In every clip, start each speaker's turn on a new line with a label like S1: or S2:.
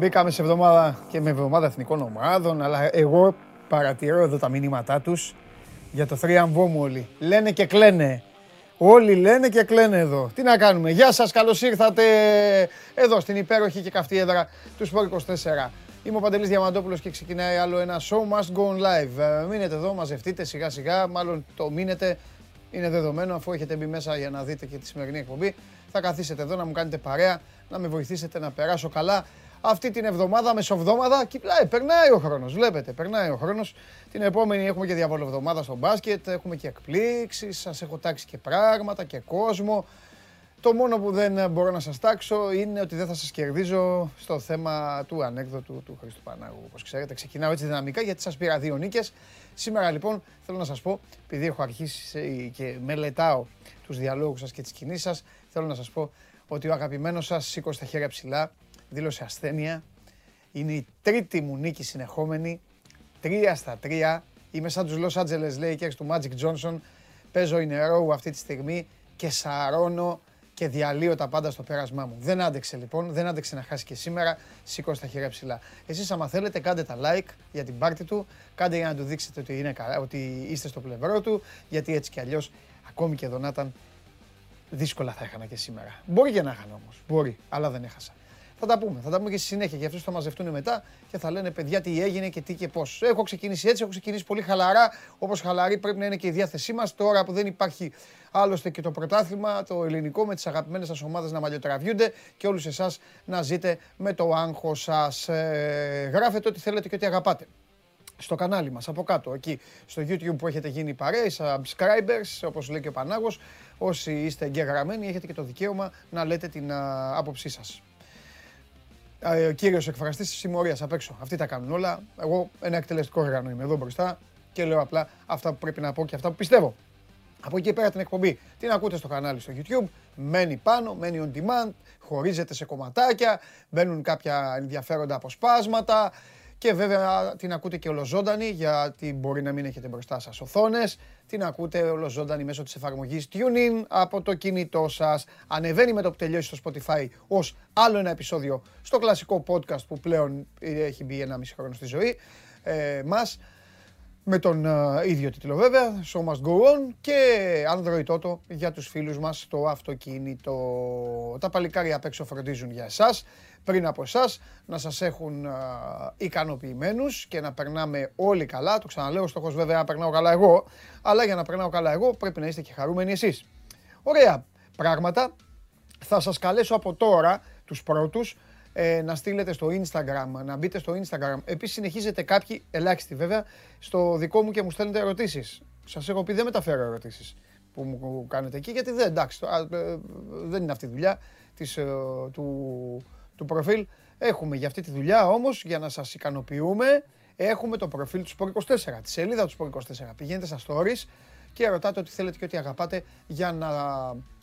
S1: Μπήκαμε. ε. Μπήκαμε σε εβδομάδα και με εβδομάδα εθνικών ομάδων, αλλά εγώ παρατηρώ εδώ τα μηνύματά τους για το θρίαμβό μου όλοι. Λένε και κλαίνε. Όλοι λένε και κλαίνε εδώ. Τι να κάνουμε. Γεια σας, καλώς ήρθατε εδώ στην υπέροχη και καυτή έδρα του Σπορ 24. Είμαι ο Παντελής Διαμαντόπουλος και ξεκινάει άλλο ένα show must go on live. Ε, Μείνετε εδώ, μαζευτείτε σιγά σιγά, μάλλον το μείνετε. Είναι δεδομένο αφού έχετε μπει μέσα για να δείτε και τη σημερινή εκπομπή. Θα καθίσετε εδώ να μου κάνετε παρέα, να με βοηθήσετε να περάσω καλά αυτή την εβδομάδα, μεσοβδόμαδα. Κυπλάει, περνάει ο χρόνος. Βλέπετε, περνάει ο χρόνος. Την επόμενη έχουμε και διαβολοβδομάδα στο μπάσκετ. Έχουμε και εκπλήξεις. Σας έχω τάξει και πράγματα και κόσμο. Το μόνο που δεν μπορώ να σας τάξω είναι ότι δεν θα σας κερδίζω στο θέμα του ανέκδοτου του Χρήστου Πανάγου. Όπως ξέρετε, ξεκινάω έτσι δυναμικά γιατί σας πήρα δύο νίκες. Σήμερα λοιπόν θέλω να σας πω, επειδή έχω αρχίσει και μελετάω τους διαλόγους σας και τις κινήσεις σας, θέλω να σας πω ότι ο αγαπημένος σας σήκωσε τα χέρια ψηλά, δήλωσε ασθένεια. Είναι η τρίτη μου νίκη συνεχόμενη, τρία στα τρία. Είμαι σαν τους Los Angeles Lakers του Magic Johnson. Παίζω in a row αυτή τη στιγμή και σαρώνω και διαλύω τα πάντα στο πέρασμά μου. Δεν άντεξε λοιπόν, δεν άντεξε να χάσει και σήμερα. Σήκωσε τα χέρια ψηλά. Εσείς άμα θέλετε κάντε τα like για την πάρτη του, κάντε για να του δείξετε ότι, είναι καλά, ότι είστε στο πλευρό του, γιατί έτσι κι αλλιώς ακόμη και εδώ να ήταν δύσκολα θα έχανα και σήμερα. Μπορεί και να έχανα όμως, μπορεί, αλλά δεν έχασα. Θα τα πούμε, θα τα πούμε και στη συνέχεια. Και αυτού θα μαζευτούν μετά και θα λένε παιδιά τι έγινε και τι και πώς. Έχω ξεκινήσει έτσι, έχω ξεκινήσει πολύ χαλαρά. Όπως χαλαρή πρέπει να είναι και η διάθεσή μας. Τώρα που δεν υπάρχει άλλωστε και το πρωτάθλημα, το ελληνικό με τις αγαπημένες σας ομάδες να μαλλιοτραβιούνται και όλους εσάς να ζείτε με το άγχος σας. Ε, γράφετε ό,τι θέλετε και ό,τι αγαπάτε στο κανάλι μας από κάτω εκεί στο YouTube που έχετε γίνει παρέα, οι subscribers όπως λέει και ο Πανάγος όσοι είστε εγγεγραμμένοι έχετε και το δικαίωμα να λέτε την α, άποψή σας ε, ο κύριος εκφραστής της συμμορίας απ' έξω. Αυτοί τα κάνουν όλα. Εγώ ένα εκτελεστικό όργανο είμαι εδώ μπροστά και λέω απλά αυτά που πρέπει να πω και αυτά που πιστεύω. Από εκεί πέρα την εκπομπή την ακούτε στο κανάλι στο YouTube, μένει πάνω, μένει on demand, χωρίζεται σε κομματάκια, μπαίνουν κάποια ενδιαφέροντα αποσπάσματα και βέβαια την ακούτε και ολοζώντανη γιατί μπορεί να μην έχετε μπροστά σας οθόνες. Την ακούτε ολοζώντανη μέσω της εφαρμογής TuneIn από το κινητό σας. Ανεβαίνει με το που τελειώσει στο Spotify ως άλλο ένα επεισόδιο στο κλασικό podcast που πλέον έχει μπει ένα μισή χρόνο στη ζωή ε, μας με τον ε, ίδιο τίτλο βέβαια, Show Must Go On και Android Auto για τους φίλους μας στο αυτοκίνητο. Τα παλικάρια απ' έξω φροντίζουν για εσάς, πριν από εσάς, να σας έχουν ε, ικανοποιημένους και να περνάμε όλοι καλά. Το ξαναλέω, ο στόχος βέβαια να περνάω καλά εγώ, αλλά για να περνάω καλά εγώ πρέπει να είστε και χαρούμενοι εσείς. Ωραία πράγματα. Θα σας καλέσω από τώρα τους πρώτους ε, να στείλετε στο Instagram, να μπείτε στο Instagram. Επίσης συνεχίζετε κάποιοι, ελάχιστοι βέβαια, στο δικό μου και μου στέλνετε ερωτήσεις. Σας έχω πει δεν μεταφέρω ερωτήσεις που μου κάνετε εκεί, γιατί δεν, εντάξει, ε, δεν είναι αυτή η δουλειά της, ε, του, του προφίλ. Έχουμε για αυτή τη δουλειά όμως, για να σας ικανοποιούμε, έχουμε το προφίλ του Sport 24, τη σελίδα του Sport 24. Πηγαίνετε στα stories και ρωτάτε ό,τι θέλετε και ό,τι αγαπάτε για να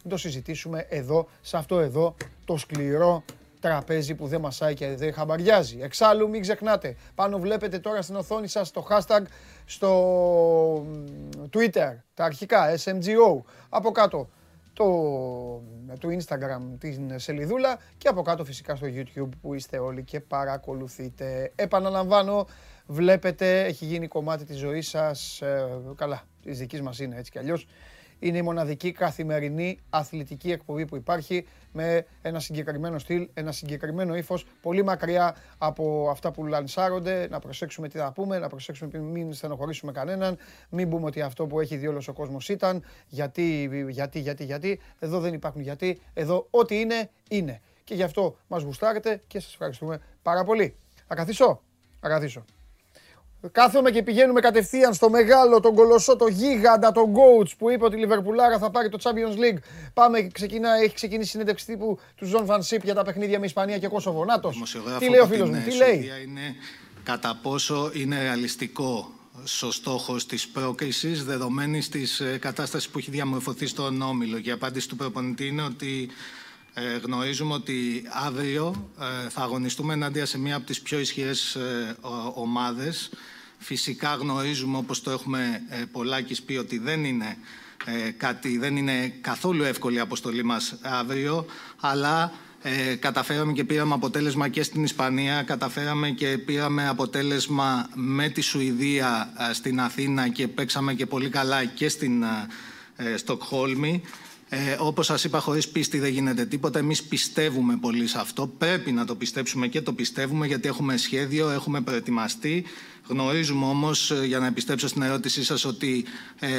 S1: το συζητήσουμε εδώ, σε αυτό εδώ, το σκληρό τραπέζι που δεν μασάει και δεν χαμπαριάζει. Εξάλλου μην ξεχνάτε, πάνω βλέπετε τώρα στην οθόνη σας το hashtag στο Twitter, τα αρχικά SMGO, από κάτω το, το Instagram την σελίδουλα και από κάτω φυσικά στο YouTube που είστε όλοι και παρακολουθείτε. Επαναλαμβάνω, βλέπετε, έχει γίνει κομμάτι της ζωής σας, ε, καλά, της δικής μας είναι έτσι κι αλλιώς, είναι η μοναδική καθημερινή αθλητική εκπομπή που υπάρχει με ένα συγκεκριμένο στυλ, ένα συγκεκριμένο ύφος, πολύ μακριά από αυτά που λανσάρονται. Να προσέξουμε τι θα πούμε, να προσέξουμε μην στενοχωρήσουμε κανέναν, μην πούμε ότι αυτό που έχει δει όλος ο κόσμος ήταν. Γιατί, γιατί, γιατί, γιατί. Εδώ δεν υπάρχουν γιατί. Εδώ ό,τι είναι, είναι. Και γι' αυτό μας γουστάρετε και σας ευχαριστούμε πάρα πολύ. Θα καθίσω. Θα καθίσω. Κάθομαι και πηγαίνουμε κατευθείαν στο μεγάλο, τον κολοσσό, το γίγαντα, τον coach που είπε ότι η Λιβερπουλάρα θα πάρει το Champions League. Πάμε, ξεκινά, έχει ξεκινήσει η συνέντευξη τύπου του Ζων Φανσίπ για τα παιχνίδια με Ισπανία και Κόσοβο. Νάτος, τι λέει ο φίλος μου, τι λέει;
S2: Είναι κατά πόσο είναι ρεαλιστικό ο στόχο της πρόκρισης δεδομένης της κατάστασης που έχει διαμορφωθεί στον Όμιλο. Και η απάντηση του προπονητή είναι ότι ε, γνωρίζουμε ότι αύριο ε, θα αγωνιστούμε ενάντια σε μία από τις πιο ισχυρές ε, ομάδες. Φυσικά γνωρίζουμε, όπως το έχουμε ε, πολλάκις πει, ότι δεν είναι, ε, κάτι, δεν είναι καθόλου εύκολη η αποστολή μας αύριο, αλλά Ε, καταφέραμε και πήραμε αποτέλεσμα και στην Ισπανία, καταφέραμε και πήραμε αποτέλεσμα με τη Σουηδία στην Αθήνα και παίξαμε και πολύ καλά και στην ε, Στοκχόλμη. Ε, Όπως σας είπα, χωρίς πίστη δεν γίνεται τίποτα. Εμείς πιστεύουμε πολύ σε αυτό. Πρέπει να το πιστέψουμε και το πιστεύουμε γιατί έχουμε σχέδιο, έχουμε προετοιμαστεί. Γνωρίζουμε όμως, ε, για να επιστρέψω στην ερώτησή σας, ότι ε,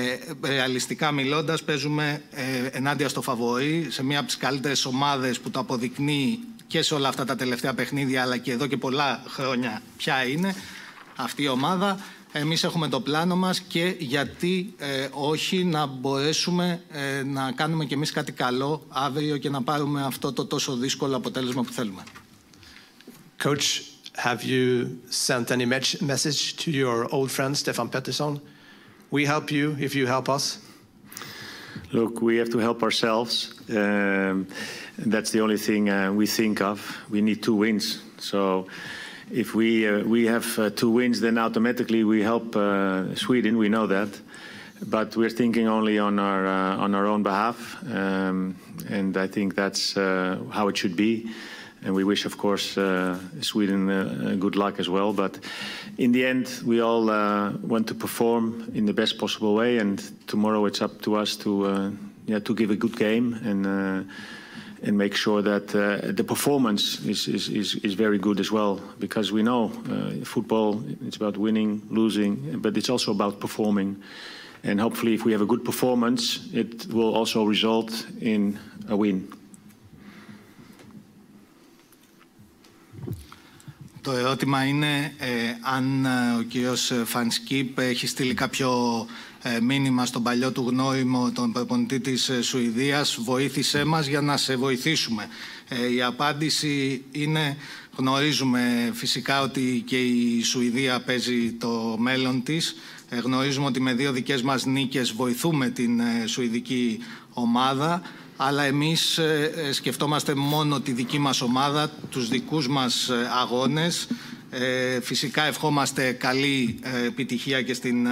S2: ρεαλιστικά μιλώντας, παίζουμε ε, ενάντια στο φαβορή σε μία από τις καλύτερες ομάδες που το αποδεικνύει και σε όλα αυτά τα τελευταία παιχνίδια, αλλά και εδώ και πολλά χρόνια ποια είναι αυτή η ομάδα. Εμείς έχουμε το πλάνο μας και γιατί ε, όχι να μπορέσουμε ε, να κάνουμε κι εμείς κάτι καλό αύριο και να πάρουμε αυτό το τόσο δύσκολο αποτέλεσμα που θέλουμε.
S3: Coach, have you sent any message to your old friend Stefan Pettersson? We help you if you help us.
S4: Look, we have to help ourselves. Um, that's the only thing uh, we think of. We need two wins. So if we uh, we have uh, two wins, then automatically we help uh, Sweden. We know that, but we're thinking only on our on our own behalf, um, and I think that's how it should be. And we wish, of course, uh, Sweden uh, good luck as well. But in the end, we all uh, want to perform in the best possible way, and tomorrow it's up to us to yeah to give a good game and and make sure that uh, the performance is, is, is, is, very good as well. Because we know uh, football, it's about winning, losing, but it's also about performing. And hopefully, if we have a good performance, it will also result in a win.
S2: Το ερώτημα είναι ε, αν ο κύριος Φανσκίπ έχει στείλει κάποιο μήνυμα στον παλιό του γνώριμο, τον προπονητή της Σουηδίας, βοήθησέ μας για να σε βοηθήσουμε. Η απάντηση είναι, γνωρίζουμε φυσικά ότι και η Σουηδία παίζει το μέλλον της. Γνωρίζουμε ότι με δύο δικές μας νίκες βοηθούμε την Σουηδική ομάδα αλλά εμείς σκεφτόμαστε μόνο τη δική μας ομάδα, τους δικούς μας αγώνες. Φυσικά ευχόμαστε καλή επιτυχία και στην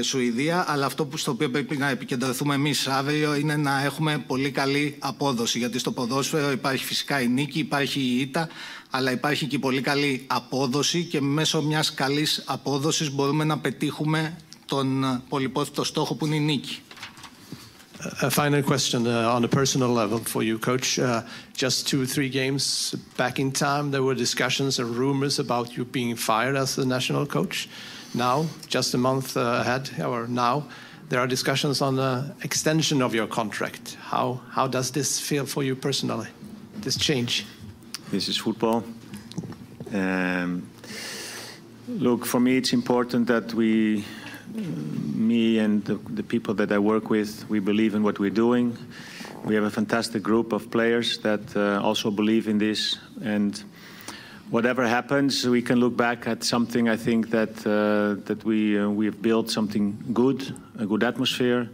S2: Σουηδία, αλλά αυτό που στο οποίο πρέπει να επικεντρωθούμε εμείς αύριο είναι να έχουμε πολύ καλή απόδοση, γιατί στο ποδόσφαιρο υπάρχει φυσικά η νίκη, υπάρχει η ήττα, αλλά υπάρχει και πολύ καλή απόδοση και μέσω μιας καλής απόδοσης μπορούμε να πετύχουμε τον πολυπόθητο στόχο που είναι η νίκη.
S3: A final question uh, on a personal level for you, Coach. Uh, just two, three games back in time, there were discussions and rumors about you being fired as the national coach. Now, just a month uh, ahead, or now, there are discussions on the extension of your contract. How, how does this feel for you personally, this change?
S4: This is football. Um, look, for me, it's important that we, me and the, the people that I work with, we believe in what we're doing. We have a fantastic group of players that uh, also believe in this. And whatever happens, we can look back at something. I think that uh, that we uh, we have built something good, a good atmosphere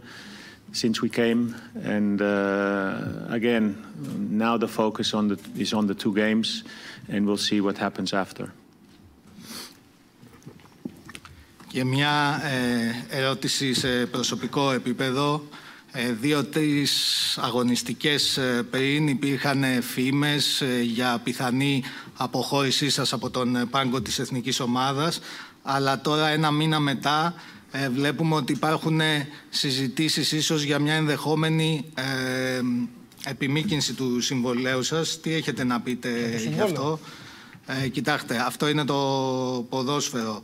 S4: since we came. And uh, again, now the focus on the is on the two games, and we'll see what happens after.
S2: Και μια ε, ερώτηση σε προσωπικό επίπεδο. Δύο-τρεις αγωνιστικές πριν υπήρχαν φήμες για πιθανή αποχώρησή σας από τον πάγκο της εθνικής ομάδας αλλά τώρα ένα μήνα μετά βλέπουμε ότι υπάρχουν συζητήσεις ίσως για μια ενδεχόμενη ε, επιμήκυνση του συμβολέου σας. Τι έχετε να πείτε γι' αυτό; Ε, κοιτάξτε, αυτό είναι το ποδόσφαιρο.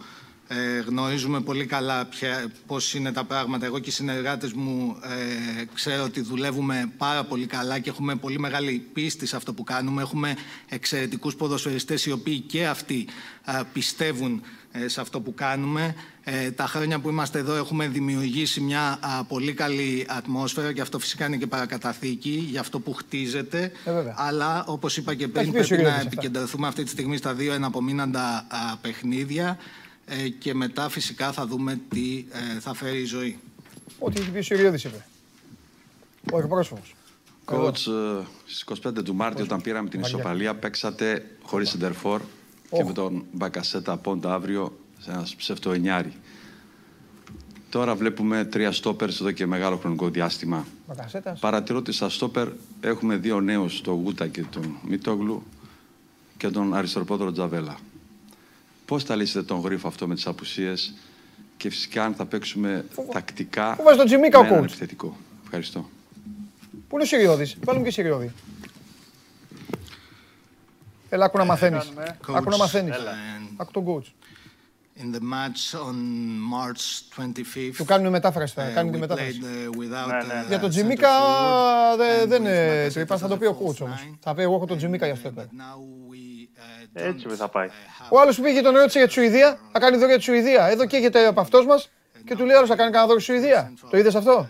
S2: Ε, γνωρίζουμε πολύ καλά ποια, πώς είναι τα πράγματα. Εγώ και οι συνεργάτες μου ε, ξέρω ότι δουλεύουμε πάρα πολύ καλά και έχουμε πολύ μεγάλη πίστη σε αυτό που κάνουμε. Έχουμε εξαιρετικούς ποδοσφαιριστές οι οποίοι και αυτοί ε, πιστεύουν σε αυτό που κάνουμε. τα χρόνια που είμαστε εδώ έχουμε δημιουργήσει μια πολύ καλή ατμόσφαιρα και αυτό φυσικά είναι και παρακαταθήκη για αυτό που χτίζεται. αλλά όπως είπα και πριν πρέπει να επικεντρωθούμε αυτή τη στιγμή στα δύο εναπομείναντα παιχνίδια και μετά φυσικά θα δούμε τι θα φέρει η ζωή.
S1: Ό,τι έχει πει ο Σιριώδης είπε. Ο εκπρόσωπος.
S5: Coach, στις 25 του Μάρτιου όταν πήραμε την ισοπαλία παίξατε χωρίς σεντερφόρ και με τον Μπακασέτα Πόντα αύριο σε ένας ψευτοενιάρι. Τώρα βλέπουμε τρία στόπερ εδώ και μεγάλο χρονικό διάστημα.
S1: Μπακασέτας.
S5: Παρατηρώ ότι στα στόπερ έχουμε δύο νέους, τον Γούτα και τον Μητόγλου και τον αριστεροπόδρο Τζαβέλα. Πώς θα λύσετε τον γρίφο αυτό με τις απουσίες και φυσικά αν θα παίξουμε τακτικά
S1: Πού βάζει τον Τζιμίκα ο
S5: με έναν
S1: coach?
S5: επιθετικό. Ευχαριστώ.
S1: Πού είναι ο Σιριώδης. Βάλουμε και Σιριώδη. Έλα, άκου να μαθαίνεις. Άκου να
S2: Coach,
S1: μαθαίνεις.
S2: and
S1: Άκου τον coach.
S2: In the match on March 25th,
S1: Του κάνουμε μετάφραση, θα
S2: uh,
S1: κάνει τη
S2: we
S1: μετάφραση.
S2: played uh, without
S6: Ναι, ναι.
S2: uh,
S1: Για τον
S2: center
S1: Τζιμίκα
S2: forward
S1: δε-
S2: and
S1: δεν
S2: with
S1: είναι.
S2: Bakasetas
S1: Το είπα, θα το
S2: as
S1: πει ο
S2: a false
S1: coach όμως.
S2: nine.
S1: Θα πει εγώ έχω τον Τζιμίκα για
S2: Uh,
S6: Έτσι
S2: don't,
S6: θα πάει.
S2: uh, have
S1: Ο άλλος που πήγε και τον ρώτησε για τη Σουηδία, θα κάνει δώρο για τη Σουηδία. Εδώ καίγεται από αυτός μας και του λέει άλλος θα κάνει κανένα δώρο στη Σουηδία. Το είδες αυτό;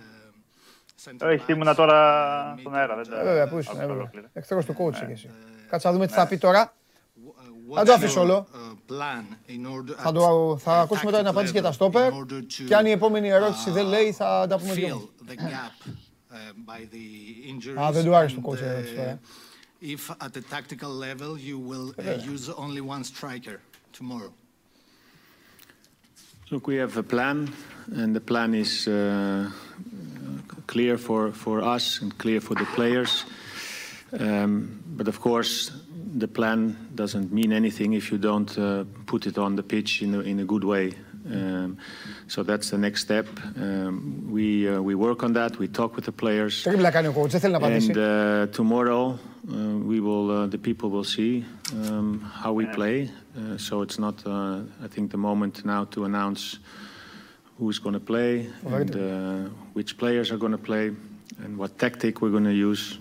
S2: center
S6: Όχι,
S2: backs,
S6: ήμουνα τώρα
S2: uh,
S6: στον αέρα. Δεν τα...
S1: Ε, Βέβαια, πού ήσουν,
S6: άκουσα
S1: ε, βέβαια.
S6: ολόκληρα.
S1: Εχθρός του coach είσαι εσύ. Κάτσε να δούμε τι θα πει τώρα.
S2: Uh,
S1: Θα το
S2: what's
S1: αφήσω
S2: your,
S1: όλο.
S2: uh, plan in order
S1: Θα,
S2: at
S1: το, θα
S2: a
S1: ακούσουμε τώρα την
S2: tactical
S1: απάντηση για τα
S2: level
S1: στόπερ
S2: in order to,
S1: και αν η επόμενη ερώτηση
S2: uh,
S1: δεν λέει θα τα πούμε
S2: fill
S1: δυο.
S2: the gap uh, by the injuries.
S1: Α, δεν του άρεσε το
S2: and, if at the tactical level you will uh, use only one striker tomorrow?
S4: Look, we have a plan, and the plan is uh, clear for, for us and clear for the players. Um, but of course, the plan doesn't mean anything if you don't uh, put it on the pitch in a, in a good way. Um, so that's the next step. Um, we uh, we work on that. We talk with the players. And uh, tomorrow uh, we will uh, the people will see um, how we play. Uh, so it's not uh, I think the moment now to announce who's going to play and which players are going to play and what tactic we're going to use.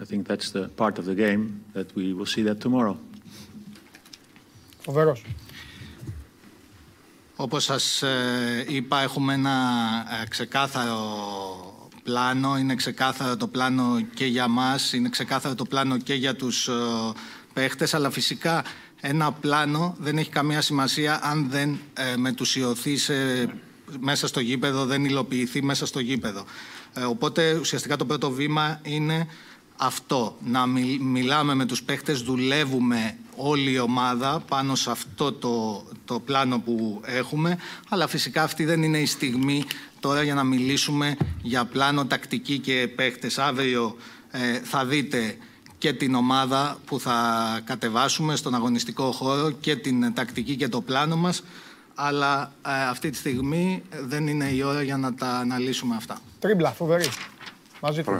S4: I think that's the part of the game that we will see that tomorrow.
S1: Overos.
S2: Όπως σας ε, είπα, έχουμε ένα ε, ξεκάθαρο πλάνο. Είναι ξεκάθαρο το πλάνο και για μας, είναι ξεκάθαρο το πλάνο και για τους ε, παίχτες, αλλά φυσικά ένα πλάνο δεν έχει καμία σημασία αν δεν ε, μετουσιωθεί σε- μέσα στο γήπεδο, δεν υλοποιηθεί μέσα στο γήπεδο. Ε, οπότε ουσιαστικά το πρώτο βήμα είναι αυτό, να μιλ- μιλάμε με τους παίχτες, δουλεύουμε όλη η ομάδα πάνω σε αυτό το, το πλάνο που έχουμε, αλλά φυσικά αυτή δεν είναι η στιγμή τώρα για να μιλήσουμε για πλάνο τακτική και παίχτες. Αύριο ε, θα δείτε και την ομάδα που θα κατεβάσουμε στον αγωνιστικό χώρο και την τακτική και το πλάνο μας, αλλά ε, αυτή τη στιγμή δεν είναι η ώρα για να τα αναλύσουμε αυτά.
S1: Τρίμπλα, φοβερή. Μαζί του.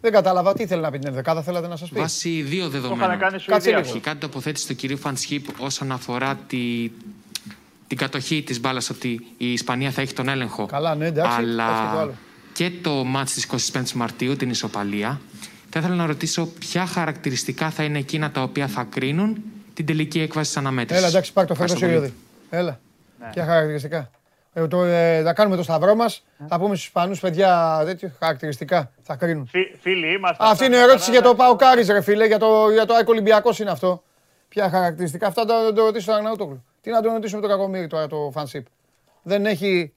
S5: Παρακαλώ.
S6: Ναι.
S1: Δεν κατάλαβα τι ήθελε να πει την ενδεκάδα, θέλατε να σας πει;
S7: Βάσει δύο
S6: Το είχαν
S7: δεδομένων.
S6: κάνει σου
S1: Κάτσε
S6: ιδέα.
S1: λίγο.
S7: Αρχικά την τοποθέτηση του κυρίου Φανσχίπ όσον αφορά τη, την κατοχή της μπάλας ότι η Ισπανία θα έχει τον έλεγχο.
S1: Καλά, ναι, εντάξει, έτσι και το
S7: Αλλά
S1: άλλο.
S7: και το μάτς της 25 Μαρτίου, την ισοπαλία. Θα ήθελα να ρωτήσω ποια χαρακτηριστικά θα είναι εκείνα τα οποία θα κρίνουν την τελική έκβαση της αναμέτρησης.
S1: Έλα, εντάξει, πάρ' το φέρω το Σιριώδη. Έλα. Ποια χαρακτηριστικά. Ε, το, ε, θα κάνουμε το σταυρό μας. Θα πούμε στους Ισπανούς παιδιά τέτοιο χαρακτηριστικά. Θα κρίνουν.
S6: Φι- Φίλοι είμαστε.
S1: Αυτή είναι η ερώτηση για το Πάο Κάρι, ρε φίλε, για το, για το Άικο Ολυμπιακός είναι αυτό. Ποια χαρακτηριστικά. Αυτά θα το ρωτήσω στον Αγναούτογλου. Τι να τον ρωτήσουμε τον Κακομίρι τώρα το φανσίπ. Δεν έχει,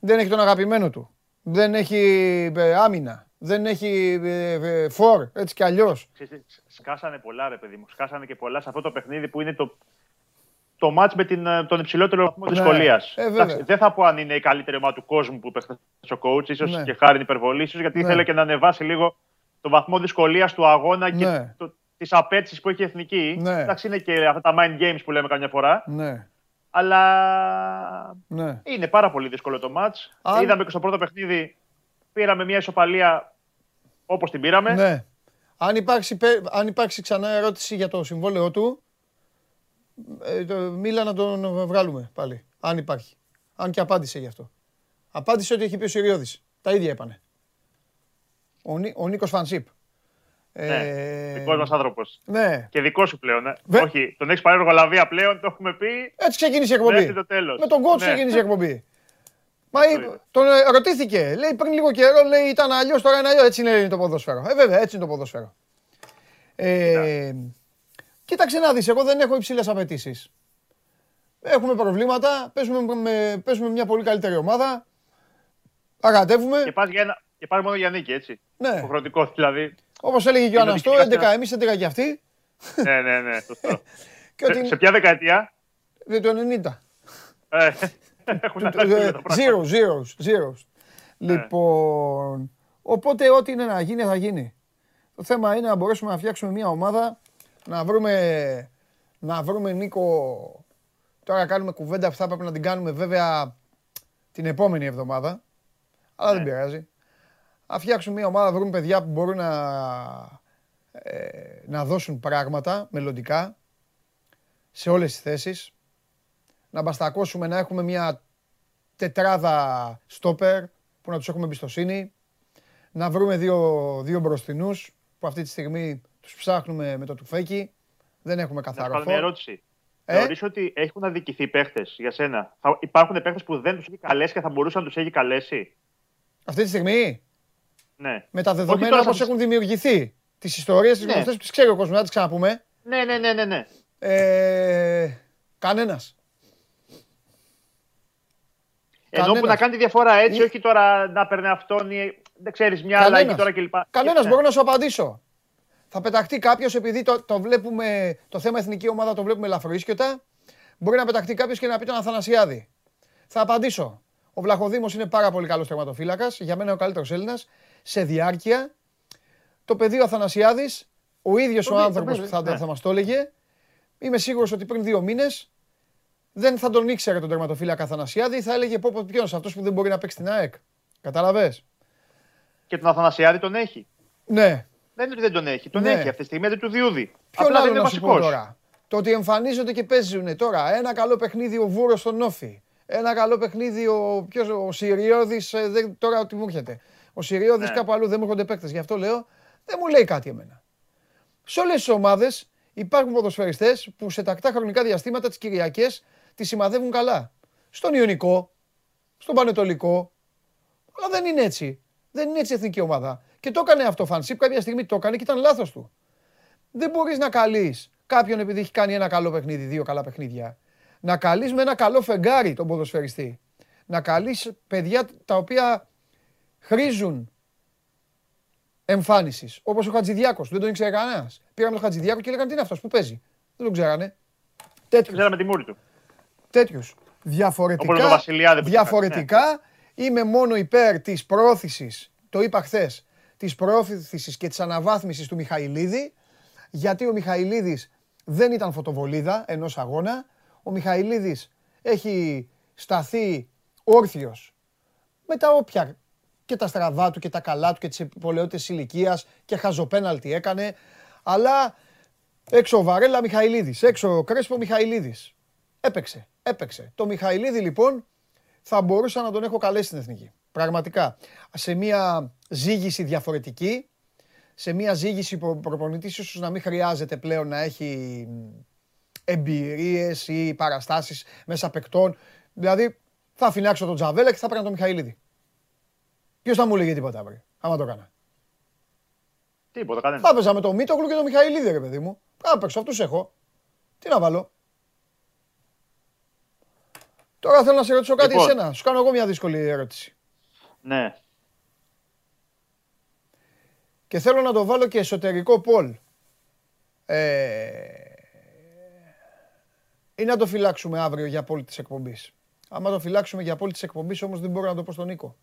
S1: δεν έχει τον αγαπημένο του. Δεν έχει ε, άμυνα. Δεν έχει ε, ε, φορ, έτσι κι αλλιώς.
S6: Ξέρεις τι, Σκάσανε πολλά, ρε παιδί μου. Σκάσανε και πολλά σε αυτό το παιχνίδι που είναι το, το μάτς με την, ε, τον υψηλότερο βαθμό
S1: Ναι.
S6: δυσκολίας.
S1: Ε, βέβαια.
S6: δεν θα πω αν είναι η καλύτερη ομάδα του κόσμου που παίχνει ο coach, ίσως
S1: Ναι.
S6: και χάρη υπερβολή, ίσως γιατί
S1: Ναι.
S6: ήθελε και να ανεβάσει λίγο το βαθμό δυσκολίας του αγώνα και
S1: Ναι.
S6: το, τις απέτηση που έχει η εθνική.
S1: Ναι.
S6: Εντάξει, είναι και αυτά τα mind games που λέμε καμιά φορά.
S1: Ναι,
S6: Αλλά
S1: ναι.
S6: είναι πάρα πολύ δύσκολο το μάτς.
S1: Αν-
S6: Είδαμε και στο πρώτο παιχνίδι πήραμε μια ισοπαλία όπως την πήραμε.
S1: Ναι. Αν υπάρξει, πε- αν υπάρξει ξανά ερώτηση για το συμβόλαιό του, ε, το, μίλα να τον βγάλουμε πάλι. Αν υπάρχει. Αν και απάντησε γι' αυτό. Απάντησε ότι έχει πει ο Σιριώδης. Τα ίδια είπανε. Ο, Νί- ο Νίκος Φανσίπ.
S6: Ναι,
S1: Ε,
S6: δικός μας άνθρωπος.
S1: ναι.
S6: Και δικός σου πλέον. Ε.
S1: Βε-
S6: Όχι, τον έχεις πάρει εργολαβία πλέον, το έχουμε πει.
S1: Έτσι ξεκίνησε η εκπομπή.
S6: Μέχρι το τέλος.
S1: Με τον coach
S6: Ναι.
S1: ξεκίνησε η εκπομπή. Μα είπε- τον ε, ρωτήθηκε. Λέει πριν λίγο καιρό, λέει ήταν αλλιώς, τώρα είναι αλλιώς. Έτσι είναι το ποδόσφαιρο. Ε, βέβαια, έτσι είναι το ποδόσφαιρο. Ε, κοίταξε να δεις, εγώ δεν έχω υψηλές απαιτήσεις. Έχουμε προβλήματα, παίζουμε, με, παίζουμε μια πολύ καλύτερη ομάδα. Αγατεύουμε.
S6: Και πας, για ένα, και πας μόνο για νίκη, έτσι.
S1: Ναι.
S6: Υποχρεωτικό δηλαδή.
S1: Όπως έλεγε και ο
S6: Είναι
S1: Αναστό,
S6: ότι
S1: 11 εμείς, 11 κι αυτοί.
S6: ναι, ναι, ναι, σωστό.
S1: Και ότι
S6: σε, σε ποια δεκαετία,
S1: είναι το 90.
S6: Ε, Έχουν αλλάξει
S1: Ε,
S6: τα πράγματα.
S1: Zeros, zeros, zeros. Λοιπόν, οπότε ό,τι είναι να γίνει θα γίνει. Το θέμα είναι να μπορέσουμε να φτιάξουμε μια ομάδα, να βρούμε, να βρούμε Νίκο, τώρα κάνουμε κουβέντα που θα πρέπει να την κάνουμε βέβαια την επόμενη εβδομάδα, αλλά δεν
S6: Ναι.
S1: πειράζει. Να φτιάξουμε μια ομάδα, βρούμε παιδιά που μπορούν να, ε, να δώσουν πράγματα μελλοντικά σε όλες τις θέσεις. Να μπαστακώσουμε να έχουμε μια τετράδα στόπερ που να τους έχουμε εμπιστοσύνη. Να βρούμε δύο, δύο μπροστινούς που αυτή τη στιγμή τους ψάχνουμε με το τουφέκι. Δεν έχουμε
S6: Να σου
S1: καθαρό
S6: κάνω μια
S1: φόρ.
S6: ερώτηση.
S1: Ε;
S6: Θεωρείς ότι έχουν αδικηθεί παίχτες για σένα; Θα υπάρχουν παίχτες που δεν τους έχει καλέσει και θα μπορούσαν να τους έχει καλέσει;
S1: Αυτή τη στιγμή;
S6: Ναι.
S1: με τα
S6: Όχι
S1: δεδομένα
S6: τώρα
S1: όπως
S6: σαν-
S1: έχουν δημιουργηθεί. Τις ιστορίες, τις
S6: Ναι.
S1: γνωστές που τις ξέρει ο κόσμος, να τις ξαναπούμε.
S6: Ναι, ναι, ναι, ναι. ναι.
S1: Ε, κανένας.
S6: Ενώ που
S1: Κανένας.
S6: να κάνει τη διαφορά έτσι,
S1: Ή-
S6: όχι τώρα να παίρνει αυτόν ή δεν ξέρεις μια αλλαγή τώρα κλπ.
S1: Κανένας,
S6: Ναι.
S1: μπορώ να σου απαντήσω. Θα πεταχτεί κάποιος επειδή το, το βλέπουμε, το θέμα εθνική ομάδα το βλέπουμε ελαφροίσκετα. Μπορεί να πεταχτεί κάποιος και να πει τον Αθανασιάδη. Θα απαντήσω. Ο Βλαχοδήμος είναι πάρα πολύ καλός τερματοφύλακας. Για μένα ο καλύτερος Έλληνας. Σε διάρκεια. Το παιδί ο Αθανασιάδης, ο ίδιος
S6: Το
S1: ο
S6: παιδί,
S1: άνθρωπο
S6: το
S1: που
S6: παιδί,
S1: θα,
S6: ναι.
S1: θα μας το έλεγε, είμαι σίγουρος ότι πριν δύο μήνες δεν θα τον ήξερε τον τερματοφύλακα Αθανασιάδη. Θα έλεγε πω, πω ποιο αυτός που δεν μπορεί να παίξει την ΑΕΚ. Κατάλαβες;
S6: Και τον Αθανασιάδη τον έχει.
S1: Ναι,
S6: Δεν είναι ότι δεν τον έχει. Τον
S1: Ναι.
S6: έχει αυτή τη στιγμή, δεν του διούδει.
S1: Ποιον
S6: Απλά δεν
S1: άλλο
S6: είναι
S1: να σου πω
S6: βασικός.
S1: τώρα; Το ότι εμφανίζονται και παίζουν τώρα. Ένα καλό παιχνίδι ο Βούρος στον Όφη. Ένα καλό παιχνίδι ο, ποιος, ο Συριώδης, ε, δεν, τώρα τι μου έρχεται. Ο Συριώδης
S6: Ναι.
S1: κάπου αλλού δεν μου έρχονται παίκτες. Γι' αυτό λέω, δεν μου λέει κάτι εμένα. Σε όλες τις ομάδες υπάρχουν ποδοσφαιριστές που σε τακτά χρονικά διαστήματα τις Κυριακές τις σημαδεύουν καλά. Στον Ιωνικό, στον Πανετολικό, αλλά δεν είναι έτσι. Δεν είναι έτσι η εθνική ομάδα. Και το έκανε αυτό ο Φανσίπ, κάποια στιγμή το έκανε και ήταν λάθος του. Δεν μπορείς να καλείς κάποιον επειδή έχει κάνει ένα καλό παιχνίδι, δύο καλά παιχνίδια. Να καλείς με ένα καλό φεγγάρι τον ποδοσφαιριστή. Να καλείς παιδιά τα οποία χρήζουν εμφάνισης. Όπως ο Χατζηδιάκος. Δεν τον ήξερε κανένας. Πήραμε τον Χατζηδιάκο και λέγανε τι είναι αυτός που παίζει. Δεν τον ξέρανε.
S6: Δεν
S1: Τέτοιους.
S6: ξέραμε τη μούρη του.
S1: Τέτοιους.
S6: Όπως
S1: Διαφορετικά,
S6: τον Βασιλιάδη που
S1: διαφορετικά είμαι μόνο υπέρ της πρόθεσης, το είπα χθες, της πρόθεσης και της αναβάθμισης του Μιχαηλίδη, γιατί ο Μιχαηλίδης δεν ήταν φωτοβολίδα ενός αγώνα. Ο Μιχαηλίδης έχει σταθεί όρθιος με τα όποια και τα στραβά του και τα καλά του και τις πολαιότητες ηλικίας και χαζοπέναλτι έκανε. Αλλά έξω ο Βαρέλα Μιχαηλίδης, έξω ο Κρέσπο Μιχαηλίδης. Έπαιξε, έπαιξε. Το Μιχαηλίδη λοιπόν θα μπορούσα να τον έχω καλέσει στην εθνική. Πραγματικά. Σε μια ζήγηση διαφορετική, σε μια ζήγηση που ο προπονητής ίσως να μην χρειάζεται πλέον να έχει εμπειρίες ή παραστάσεις μέσα παικτών. Δηλαδή θα φυλάξω τον Τζαβέλα και θα έπαιρνα τον Μιχαηλίδη. Ποιος θα μου λέγε τίποτα αύριο, άμα το έκανα.
S6: Τίποτα, κανένα.
S1: Θα έπαιζα με τον Μίτογλου και τον Μιχαηλίδη, ρε παιδί μου. Θα παίξω, αυτούς έχω. Τι να βάλω. Τώρα θέλω να σε ρωτήσω κάτι
S6: Λοιπόν.
S1: εσένα. Σου κάνω εγώ μια δύσκολη ερώτηση.
S6: Ναι.
S1: Και θέλω να το βάλω και εσωτερικό πολ. Ε, ή να το φυλάξουμε αύριο για πόλη της εκπομπής. Άμα το φυλάξουμε για πόλη της εκπομπής όμως δεν μπορώ να το πω στον Νίκο.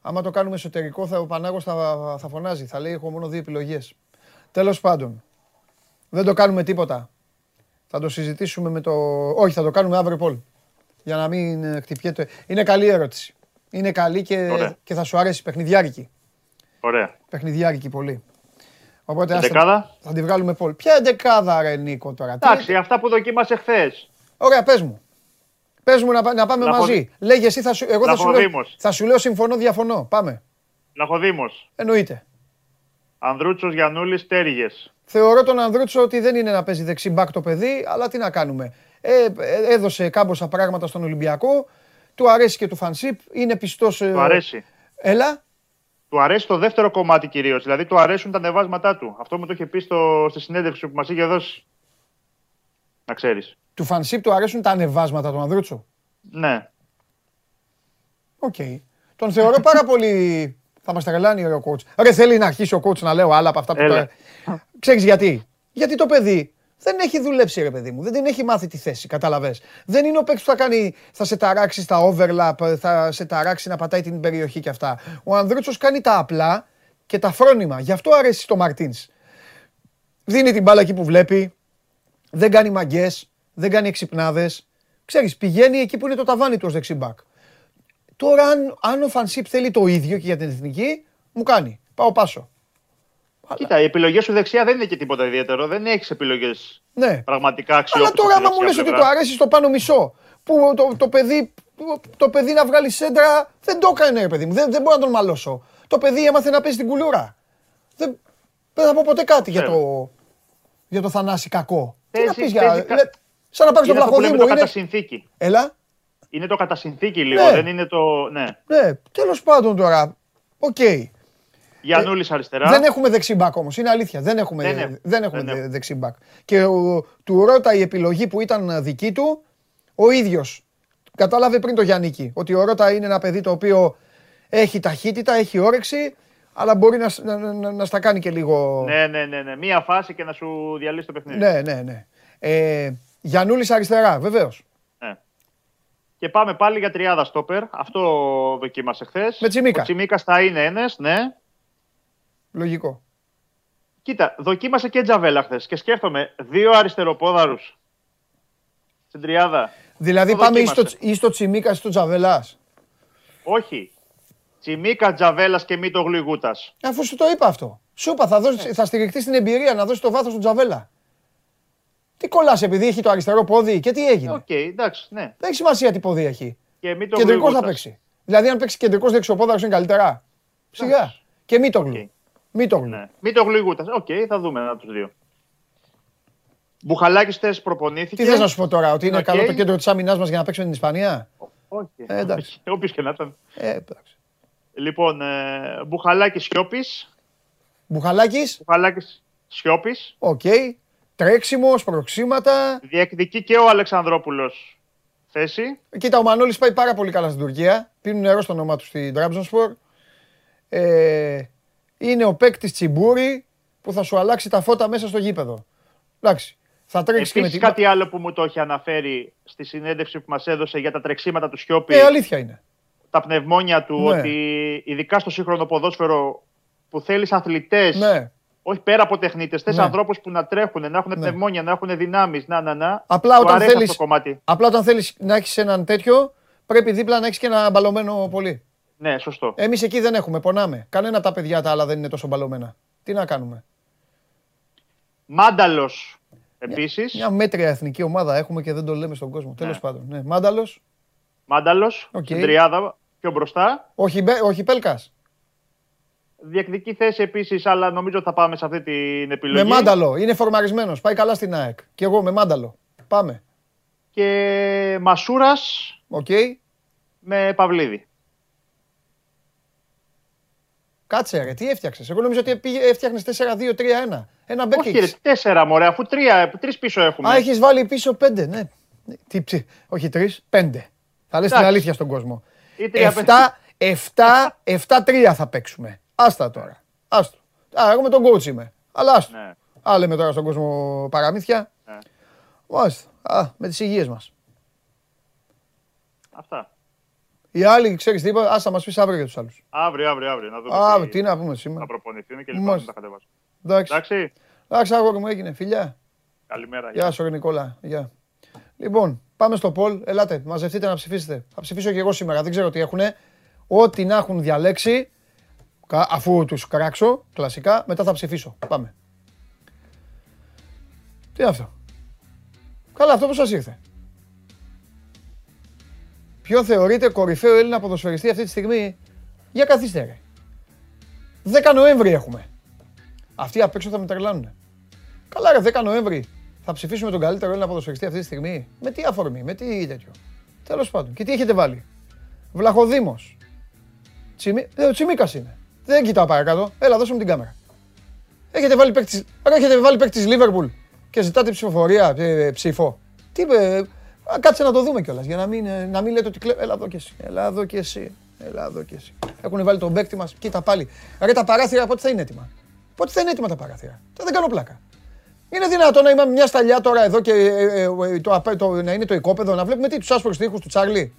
S1: Άμα το κάνουμε εσωτερικό θα, ο Πανάγος θα, θα φωνάζει. Θα λέει έχω μόνο δύο επιλογές. Τέλος πάντων. Δεν το κάνουμε τίποτα. Θα το συζητήσουμε με το... Όχι, θα το κάνουμε αύριο πόλ. Για να μην ε, χτυπιέται. Είναι καλή ερώτηση. Είναι καλή και,
S6: Ωραία.
S1: και θα σου αρέσει. Παιχνιδιάρικη.
S6: Ωραία.
S1: Παιχνιδιάρικη πολύ. Οπότε άστα-
S6: Εντεκάδα.
S1: θα τη βγάλουμε πόλη. Ποια εντεκάδα ρε Νίκο τώρα; τι-
S6: Εντάξει, αυτά που δοκίμασε χθες.
S1: Ωραία, πες μου. Πες μου να, πά- να πάμε
S6: Λαχο-
S1: μαζί. Λέγε εσύ, θα σου, εγώ θα σου, λέω,
S6: Λαχοδήμος.
S1: θα σου λέω συμφωνώ, διαφωνώ. Πάμε.
S6: Λαχοδήμο.
S1: Εννοείται.
S6: Ανδρούτσος Γιανούλη Τέργες.
S1: Θεωρώ τον Ανδρούτσο ότι δεν είναι να παίζει δεξί μπακ το παιδί, αλλά τι να κάνουμε. Ε, ε, έδωσε κάμποσα πράγματα στον Ολυμπιακό. Του αρέσει και του φανσίπ. Είναι πιστός... ε,
S6: Του αρέσει.
S1: Έλα.
S6: Του αρέσει το δεύτερο κομμάτι κυρίως. Δηλαδή του αρέσουν τα ανεβάσματά του. Αυτό μου το είχε πει στο, στη συνέντευξη που μας είχε δώσει. Να ξέρεις.
S1: Του φανσίπ του αρέσουν τα ανεβάσματα του Ανδρούτσου.
S6: Ναι.
S1: Οκ. Τον θεωρώ πάρα πολύ. Θα μας τρελάνει ο coach. Ρε, θέλει να αρχίσει ο coach να λέω άλλα από αυτά που
S6: Έλα.
S1: τώρα. Ξέρεις γιατί; Γιατί το παιδί δεν έχει δουλέψει ρε παιδί μου. Δεν την έχει μάθει τη θέση, κατάλαβες. Δεν είναι ο παίκτης που θα, κάνει, θα σε ταράξει στα overlap, θα σε ταράξει να πατάει την περιοχή και αυτά. Ο Ανδρούτσος κάνει τα απλά και τα φρόνημα. Γι' αυτό αρέσει στο Μαρτίνς. Δίνει την μπάλα εκεί που βλέπει, δεν κάνει μαγκές, δεν κάνει εξυπνάδες. Ξέρεις, πηγαίνει εκεί που είναι το ταβάνι του ως δεξιμπάκ. Τώρα αν, αν ο Φανσίπ θέλει το ίδιο και για την εθνική, μου κάνει. Πάω πάσο.
S6: Κοίτα, η επιλογή σου δεξιά δεν είναι και τίποτα ιδιαίτερο. Δεν έχεις επιλογές
S1: Ναι.
S6: πραγματικά αξιόπιστε.
S1: Αλλά τώρα, άμα μου λες ότι το αρέσει στο πάνω μισό, που το, το, παιδί, το παιδί να βγάλει σέντρα, δεν το έκανε, ρε παιδί μου. Δεν, δεν μπορώ να τον μαλώσω. Το παιδί έμαθε να παίζει την κουλούρα. Δεν, δεν θα πω ποτέ κάτι για
S6: Ναι.
S1: το, για το Θανάση κακό. Τι
S6: Παίζει-
S1: να πεις για...
S6: παίζει κα-
S1: λε- σαν να πάρεις τον
S6: Είναι αυτό που λέμε
S1: Βλαχοδήμο.
S6: το
S1: Είναι...
S6: κατά συνθήκη.
S1: Έλα.
S6: Είναι το κατά συνθήκη λίγο.
S1: Ναι.
S6: Δεν είναι το. Ναι.
S1: Ναι, τέλος πάντων τώρα. Οκ.
S6: Γιαννούλη αριστερά.
S1: Δεν έχουμε δεξί μπακ όμως. Είναι αλήθεια. Δεν έχουμε,
S6: Δεν
S1: δεν
S6: έχουμε.
S1: έχουμε
S6: Δεν
S1: δε-
S6: έχουμε.
S1: δεξί μπακ. Και ο, του Ρότα η επιλογή που ήταν δική του, ο ίδιος κατάλαβε πριν το Γιάννικη ότι ο Ρότα είναι ένα παιδί το οποίο έχει ταχύτητα, έχει όρεξη, αλλά μπορεί να, σ- να, να, να στα κάνει και λίγο.
S6: Ναι, ναι, ναι, ναι. Μία φάση και να σου διαλύσει το παιχνίδι.
S1: ναι, ναι. ναι. Ε, Γιαννούλης αριστερά, βεβαίως.
S6: Ναι. Και πάμε πάλι για τριάδα στόπερ. Αυτό δοκίμασε χθες.
S1: Με Τσιμίκα.
S6: Ο Τσιμίκας θα είναι ένας, ναι.
S1: Λογικό.
S6: Κοίτα, δοκίμασε και Τζαβέλα χθες και σκέφτομαι δύο αριστεροπόδαρους στην τριάδα.
S1: Δηλαδή
S6: Το
S1: πάμε ή
S6: δοκίμασε.
S1: στο, ή στο Τσιμίκας ή στο Τζαβέλα.
S6: Όχι. Τσιμίκα, Τζαβέλας και μη το γλυγούτας.
S1: Αφού σου το είπα αυτό. Σου είπα, θα, δώσεις, θα στηριχτεί στην εμπειρία να δώσει το βάθος του Τζαβέλα. Τι κολλάς επειδή έχει το αριστερό πόδι και τι έγινε;
S6: Οκ, εντάξει, ναι.
S1: Δεν έχει σημασία τι πόδι έχει.
S6: Και Μήτογλου,
S1: Κεντρικός θα
S6: Γούτας.
S1: παίξει. Δηλαδή, αν παίξει κεντρικός δεξιοπόδαρος είναι καλύτερα. Σιγά.
S6: Εντάξει.
S1: Και μη το γλου.
S6: Οκ.
S1: Μη το γλου.
S6: Ναι. Μη το γλυγούτα. Οκ, θα δούμε ένα από τους δύο. Μπουχαλάκης χθες προπονήθηκε.
S1: Τι θες να σου πω τώρα, ότι είναι
S6: Οκ.
S1: καλό το κέντρο της άμυνάς μας για να παίξουμε την Ισπανία;
S6: Όχι.
S1: Ε, εντάξει.
S6: Όποιος και να ήταν.
S1: Ε, εντάξει.
S6: Λοιπόν, ε, Μπουχαλάκης Σιώπης.
S1: Μπουχαλάκης,
S6: Μπουχαλάκης Σιώπης.
S1: οκ. Τρέξιμος, σπροξήματα.
S6: Διεκδικεί και ο Αλεξανδρόπουλος θέση.
S1: Κοίτα, ο Μανώλης πάει πάρα πολύ καλά στην Τουρκία. Πίνουν νερό στο όνομά του στην Τραμπζονσπορ. Ε, είναι ο παίκτης Τσιμπούρη που θα σου αλλάξει τα φώτα μέσα στο γήπεδο. Εντάξει. Θα τρέξεις και με
S6: Επίση,
S1: την.
S6: κάτι άλλο που μου το έχει αναφέρει στη συνέντευξη που μας έδωσε για τα τρεξίματα του Σιώπη,
S1: Ε, αλήθεια είναι.
S6: τα πνευμόνια του,
S1: Ναι.
S6: ότι ειδικά στο σύγχρονο ποδόσφαιρο που θέλεις αθλητές,
S1: Ναι.
S6: όχι πέρα από τεχνίτες, θες
S1: Ναι.
S6: ανθρώπους που να τρέχουν, να έχουν πνευμόνια, να έχουν δυνάμεις, να, να, να.
S1: Απλά
S6: Του
S1: όταν
S6: αρέσει
S1: θέλεις,
S6: αυτό το κομμάτι.
S1: απλά όταν θέλεις να έχεις έναν τέτοιο, πρέπει δίπλα να έχεις και ένα μπαλωμένο πολύ.
S6: Ναι, σωστό.
S1: Εμείς εκεί δεν έχουμε, πονάμε. Κανένα από τα παιδιά τα άλλα δεν είναι τόσο μπαλωμένα. Τι να κάνουμε;
S6: Μάνταλος επίσης.
S1: Μια μέτρια εθνική ομάδα έχουμε και δεν το λέμε στον κόσμο. Τέλος πάντων. Ναι. Μάνταλος,
S6: Μάνταλος,
S1: Οκ.
S6: στην τριάδα πιο μπροστά.
S1: όχι, Μπε- όχι Πέλκας.
S6: Διεκδικεί θέση επίσης, αλλά νομίζω θα πάμε σε αυτή την επιλογή.
S1: Με Μάνταλο. Είναι φορμαρισμένος. Πάει καλά στην ΑΕΚ. Και εγώ με Μάνταλο. Πάμε.
S6: Και Μασούρας
S1: Οκ.
S6: με Παυλίδη.
S1: Κάτσε ρε, τι έφτιαξες; Εγώ νομίζω ότι πήγε- έφτιαχνες 4-2-3-1. Ένα μπακ
S6: Όχι, ρε,
S1: έχεις.
S6: τέσσερα μωρέ, αφού τρία, τρεις πίσω έχουμε.
S1: Α, έχεις βάλει πίσω πέντε, ναι. Τι, ψι- όχι τρεις, πέντε. Θα λες την
S6: Εντάξει.
S1: αλήθεια στον κόσμο.
S6: Ή τρία,
S1: Εφτά, εφτά, εφτά τρία θα παίξουμε. Άστα τώρα. Άστο. Α, εγώ με τον coach είμαι. Αλλά άστο.
S6: Ναι.
S1: Α, λέμε τώρα στον κόσμο παραμύθια.
S6: Ναι.
S1: Μάλιστα. Α, με τις υγείες μας.
S6: Αυτά.
S1: Οι άλλοι, ξέρεις τι είπα, άστα μας πεις αύριο για τους άλλους.
S6: Αύριο, αύριο, αύριο. Να δούμε
S1: Α, τι να πούμε σήμερα.
S6: θα προπονηθούν και λοιπά.
S1: Μάλιστα.
S6: Θα τα κατεβάσω.
S1: Εντάξει.
S6: Εντάξει.
S1: Εντάξει, αγόρι μου έγινε. Φιλιά.
S6: Καλημέρα.
S1: Γεια σου, ρε Νικόλα. Γεια. Λοιπόν, πάμε στο poll. Ελάτε, μαζευτείτε να ψηφίσετε. Θα ψηφίσω και εγώ σήμερα. Δεν ξέρω τι έχουν. Ό,τι να έχουν διαλέξει, κα- αφού τους κράξω, κλασικά, μετά θα ψηφίσω. Πάμε. Τι είναι αυτό; Καλά, αυτό που σας ήρθε. Ποιο θεωρείτε κορυφαίο Έλληνα ποδοσφαιριστή αυτή τη στιγμή; Για καθίστε ρε. 10 Νοέμβρη έχουμε. Αυτοί απ' έξω θα με τρελάνουν. Καλά, ρε, 10 Νοέμβρη θα ψηφίσουμε τον καλύτερο Έλληνα ποδοσφαιριστή αυτή τη στιγμή; Με τι αφορμή, με τι τέτοιο. Τέλος πάντων. Και τι έχετε βάλει; Βλαχοδήμος. Τσιμί... Ε, ο Τσιμίκας είναι. Δεν κοιτάω παρακάτω. Έλα, δώσε μου την κάμερα. Έχετε βάλει παίκτης, Άρα έχετε βάλει παίκτης της Λίβερπουλ και ζητάτε ψηφοφορία, ε, ψήφο. Τι είπε, α, κάτσε να το δούμε κιόλας για να μην, ε, να μην λέτε ότι κλέβει. Έλα εδώ κι εσύ. Έλα εδώ κι εσύ. Έλα εδώ κι εσύ. Έχουν βάλει τον παίκτη μας. Κοίτα πάλι. Ρε τα παράθυρα πότε θα είναι έτοιμα; Πότε θα είναι έτοιμα τα παράθυρα; Τα δεν κάνω πλάκα. Είναι δυνατόν να είμαι μια σταλιά τώρα εδώ και ε, ε, ε, το, το, να είναι το οικόπεδο, να βλέπουμε τι, τους άσπρους τείχου του Τσάρλι.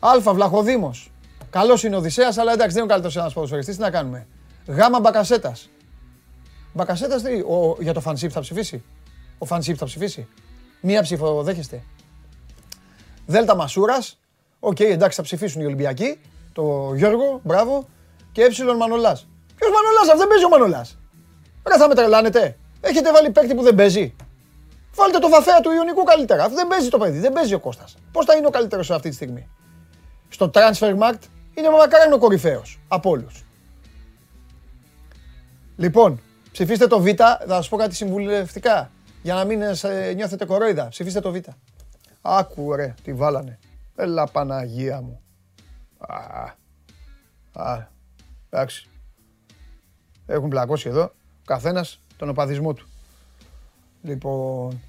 S1: Άλφα, Βλαχοδήμος. Καλός είναι ο Οδυσσέας, αλλά εντάξει δεν είναι ο καλύτερος ένας ποδοσφαιριστής. Τι να κάνουμε; Γάμα Μπακασέτας. Μπακασέτας για το φανσίπ θα ψηφίσει; Ο φανσίπ θα ψηφίσει; Μία ψήφο δέχεστε. Δέλτα Μασούρας. OK, okay, εντάξει θα ψηφίσουν οι Ολυμπιακοί. Το Γιώργο, μπράβο. Και έψιλον Μανολάς. Ποιος Μανολάς, αυτό δεν παίζει ο Μανολάς. Ρε θα με τρελάνετε. Έχετε βάλει παίκτη που δεν παίζει. Βάλτε το Βαθέα του Ιωνικού καλύτερα. Δεν παίζει το παιδί, δεν παίζει ο Κώστας. Πώς θα είναι ο καλύτερος αυτή τη στιγμή; Στο transfer market είναι μακάρι ο κορυφαίος από όλους. Λοιπόν, ψηφίστε το Β. Θα σας πω κάτι συμβουλευτικά. Για να μην ε, νιώθετε κορόιδα. Ψηφίστε το Β. Άκου ρε, τι βάλανε. Έλα Παναγία μου. Α, α, εντάξει. Έχουν πλακώσει εδώ. Ο καθένας τον οπαδισμό του. Λοιπόν,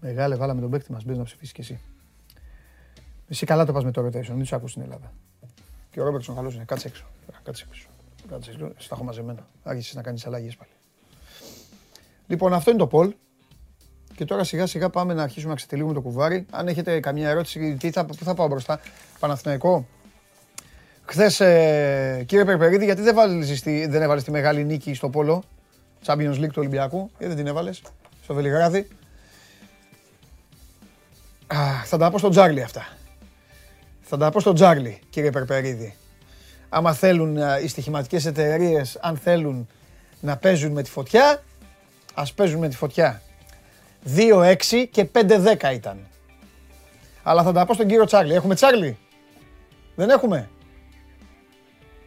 S1: μεγάλε βάλαμε τον παίκτη μας. Μπες να ψηφίσεις κι εσύ. Εσύ καλά το πας με το rotation, μην τους ακούς στην Ελλάδα. Και ο Ρόμπερτσον καλός είναι. Κάτσε έξω. Κάτσε έξω. Κάτσε έξω. Στα έχω μαζεμένα. Άρχισες να κάνεις αλλαγές πάλι. Λοιπόν, αυτό είναι το Πολ. Και τώρα σιγά σιγά πάμε να αρχίσουμε να ξετυλίγουμε το κουβάρι. Αν έχετε καμία ερώτηση, τι θα, πού θα πάω μπροστά. Παναθηναϊκό; Χθες, ε, κύριε Περπερίδη, γιατί δεν, βάλεις, δεν έβαλες τη μεγάλη νίκη στο Πόλο, Champions League του Ολυμπιακού, γιατί δεν την έβαλες στο Βελιγράδι. Α, θα τα πω στον Τζάρλι αυτά. Θα τα πω στον Τζάρλι, κύριε Περπερίδη. Άμα θέλουν ε, οι στοιχηματικές εταιρείες, αν θέλουν να παίζουν με τη φωτιά, ας παίζουν με τη φωτιά. 2-6 και 5-10 ήταν. Αλλά θα τα πω στον κύριο Τσάρλι. Έχουμε Τσάρλι; Δεν έχουμε;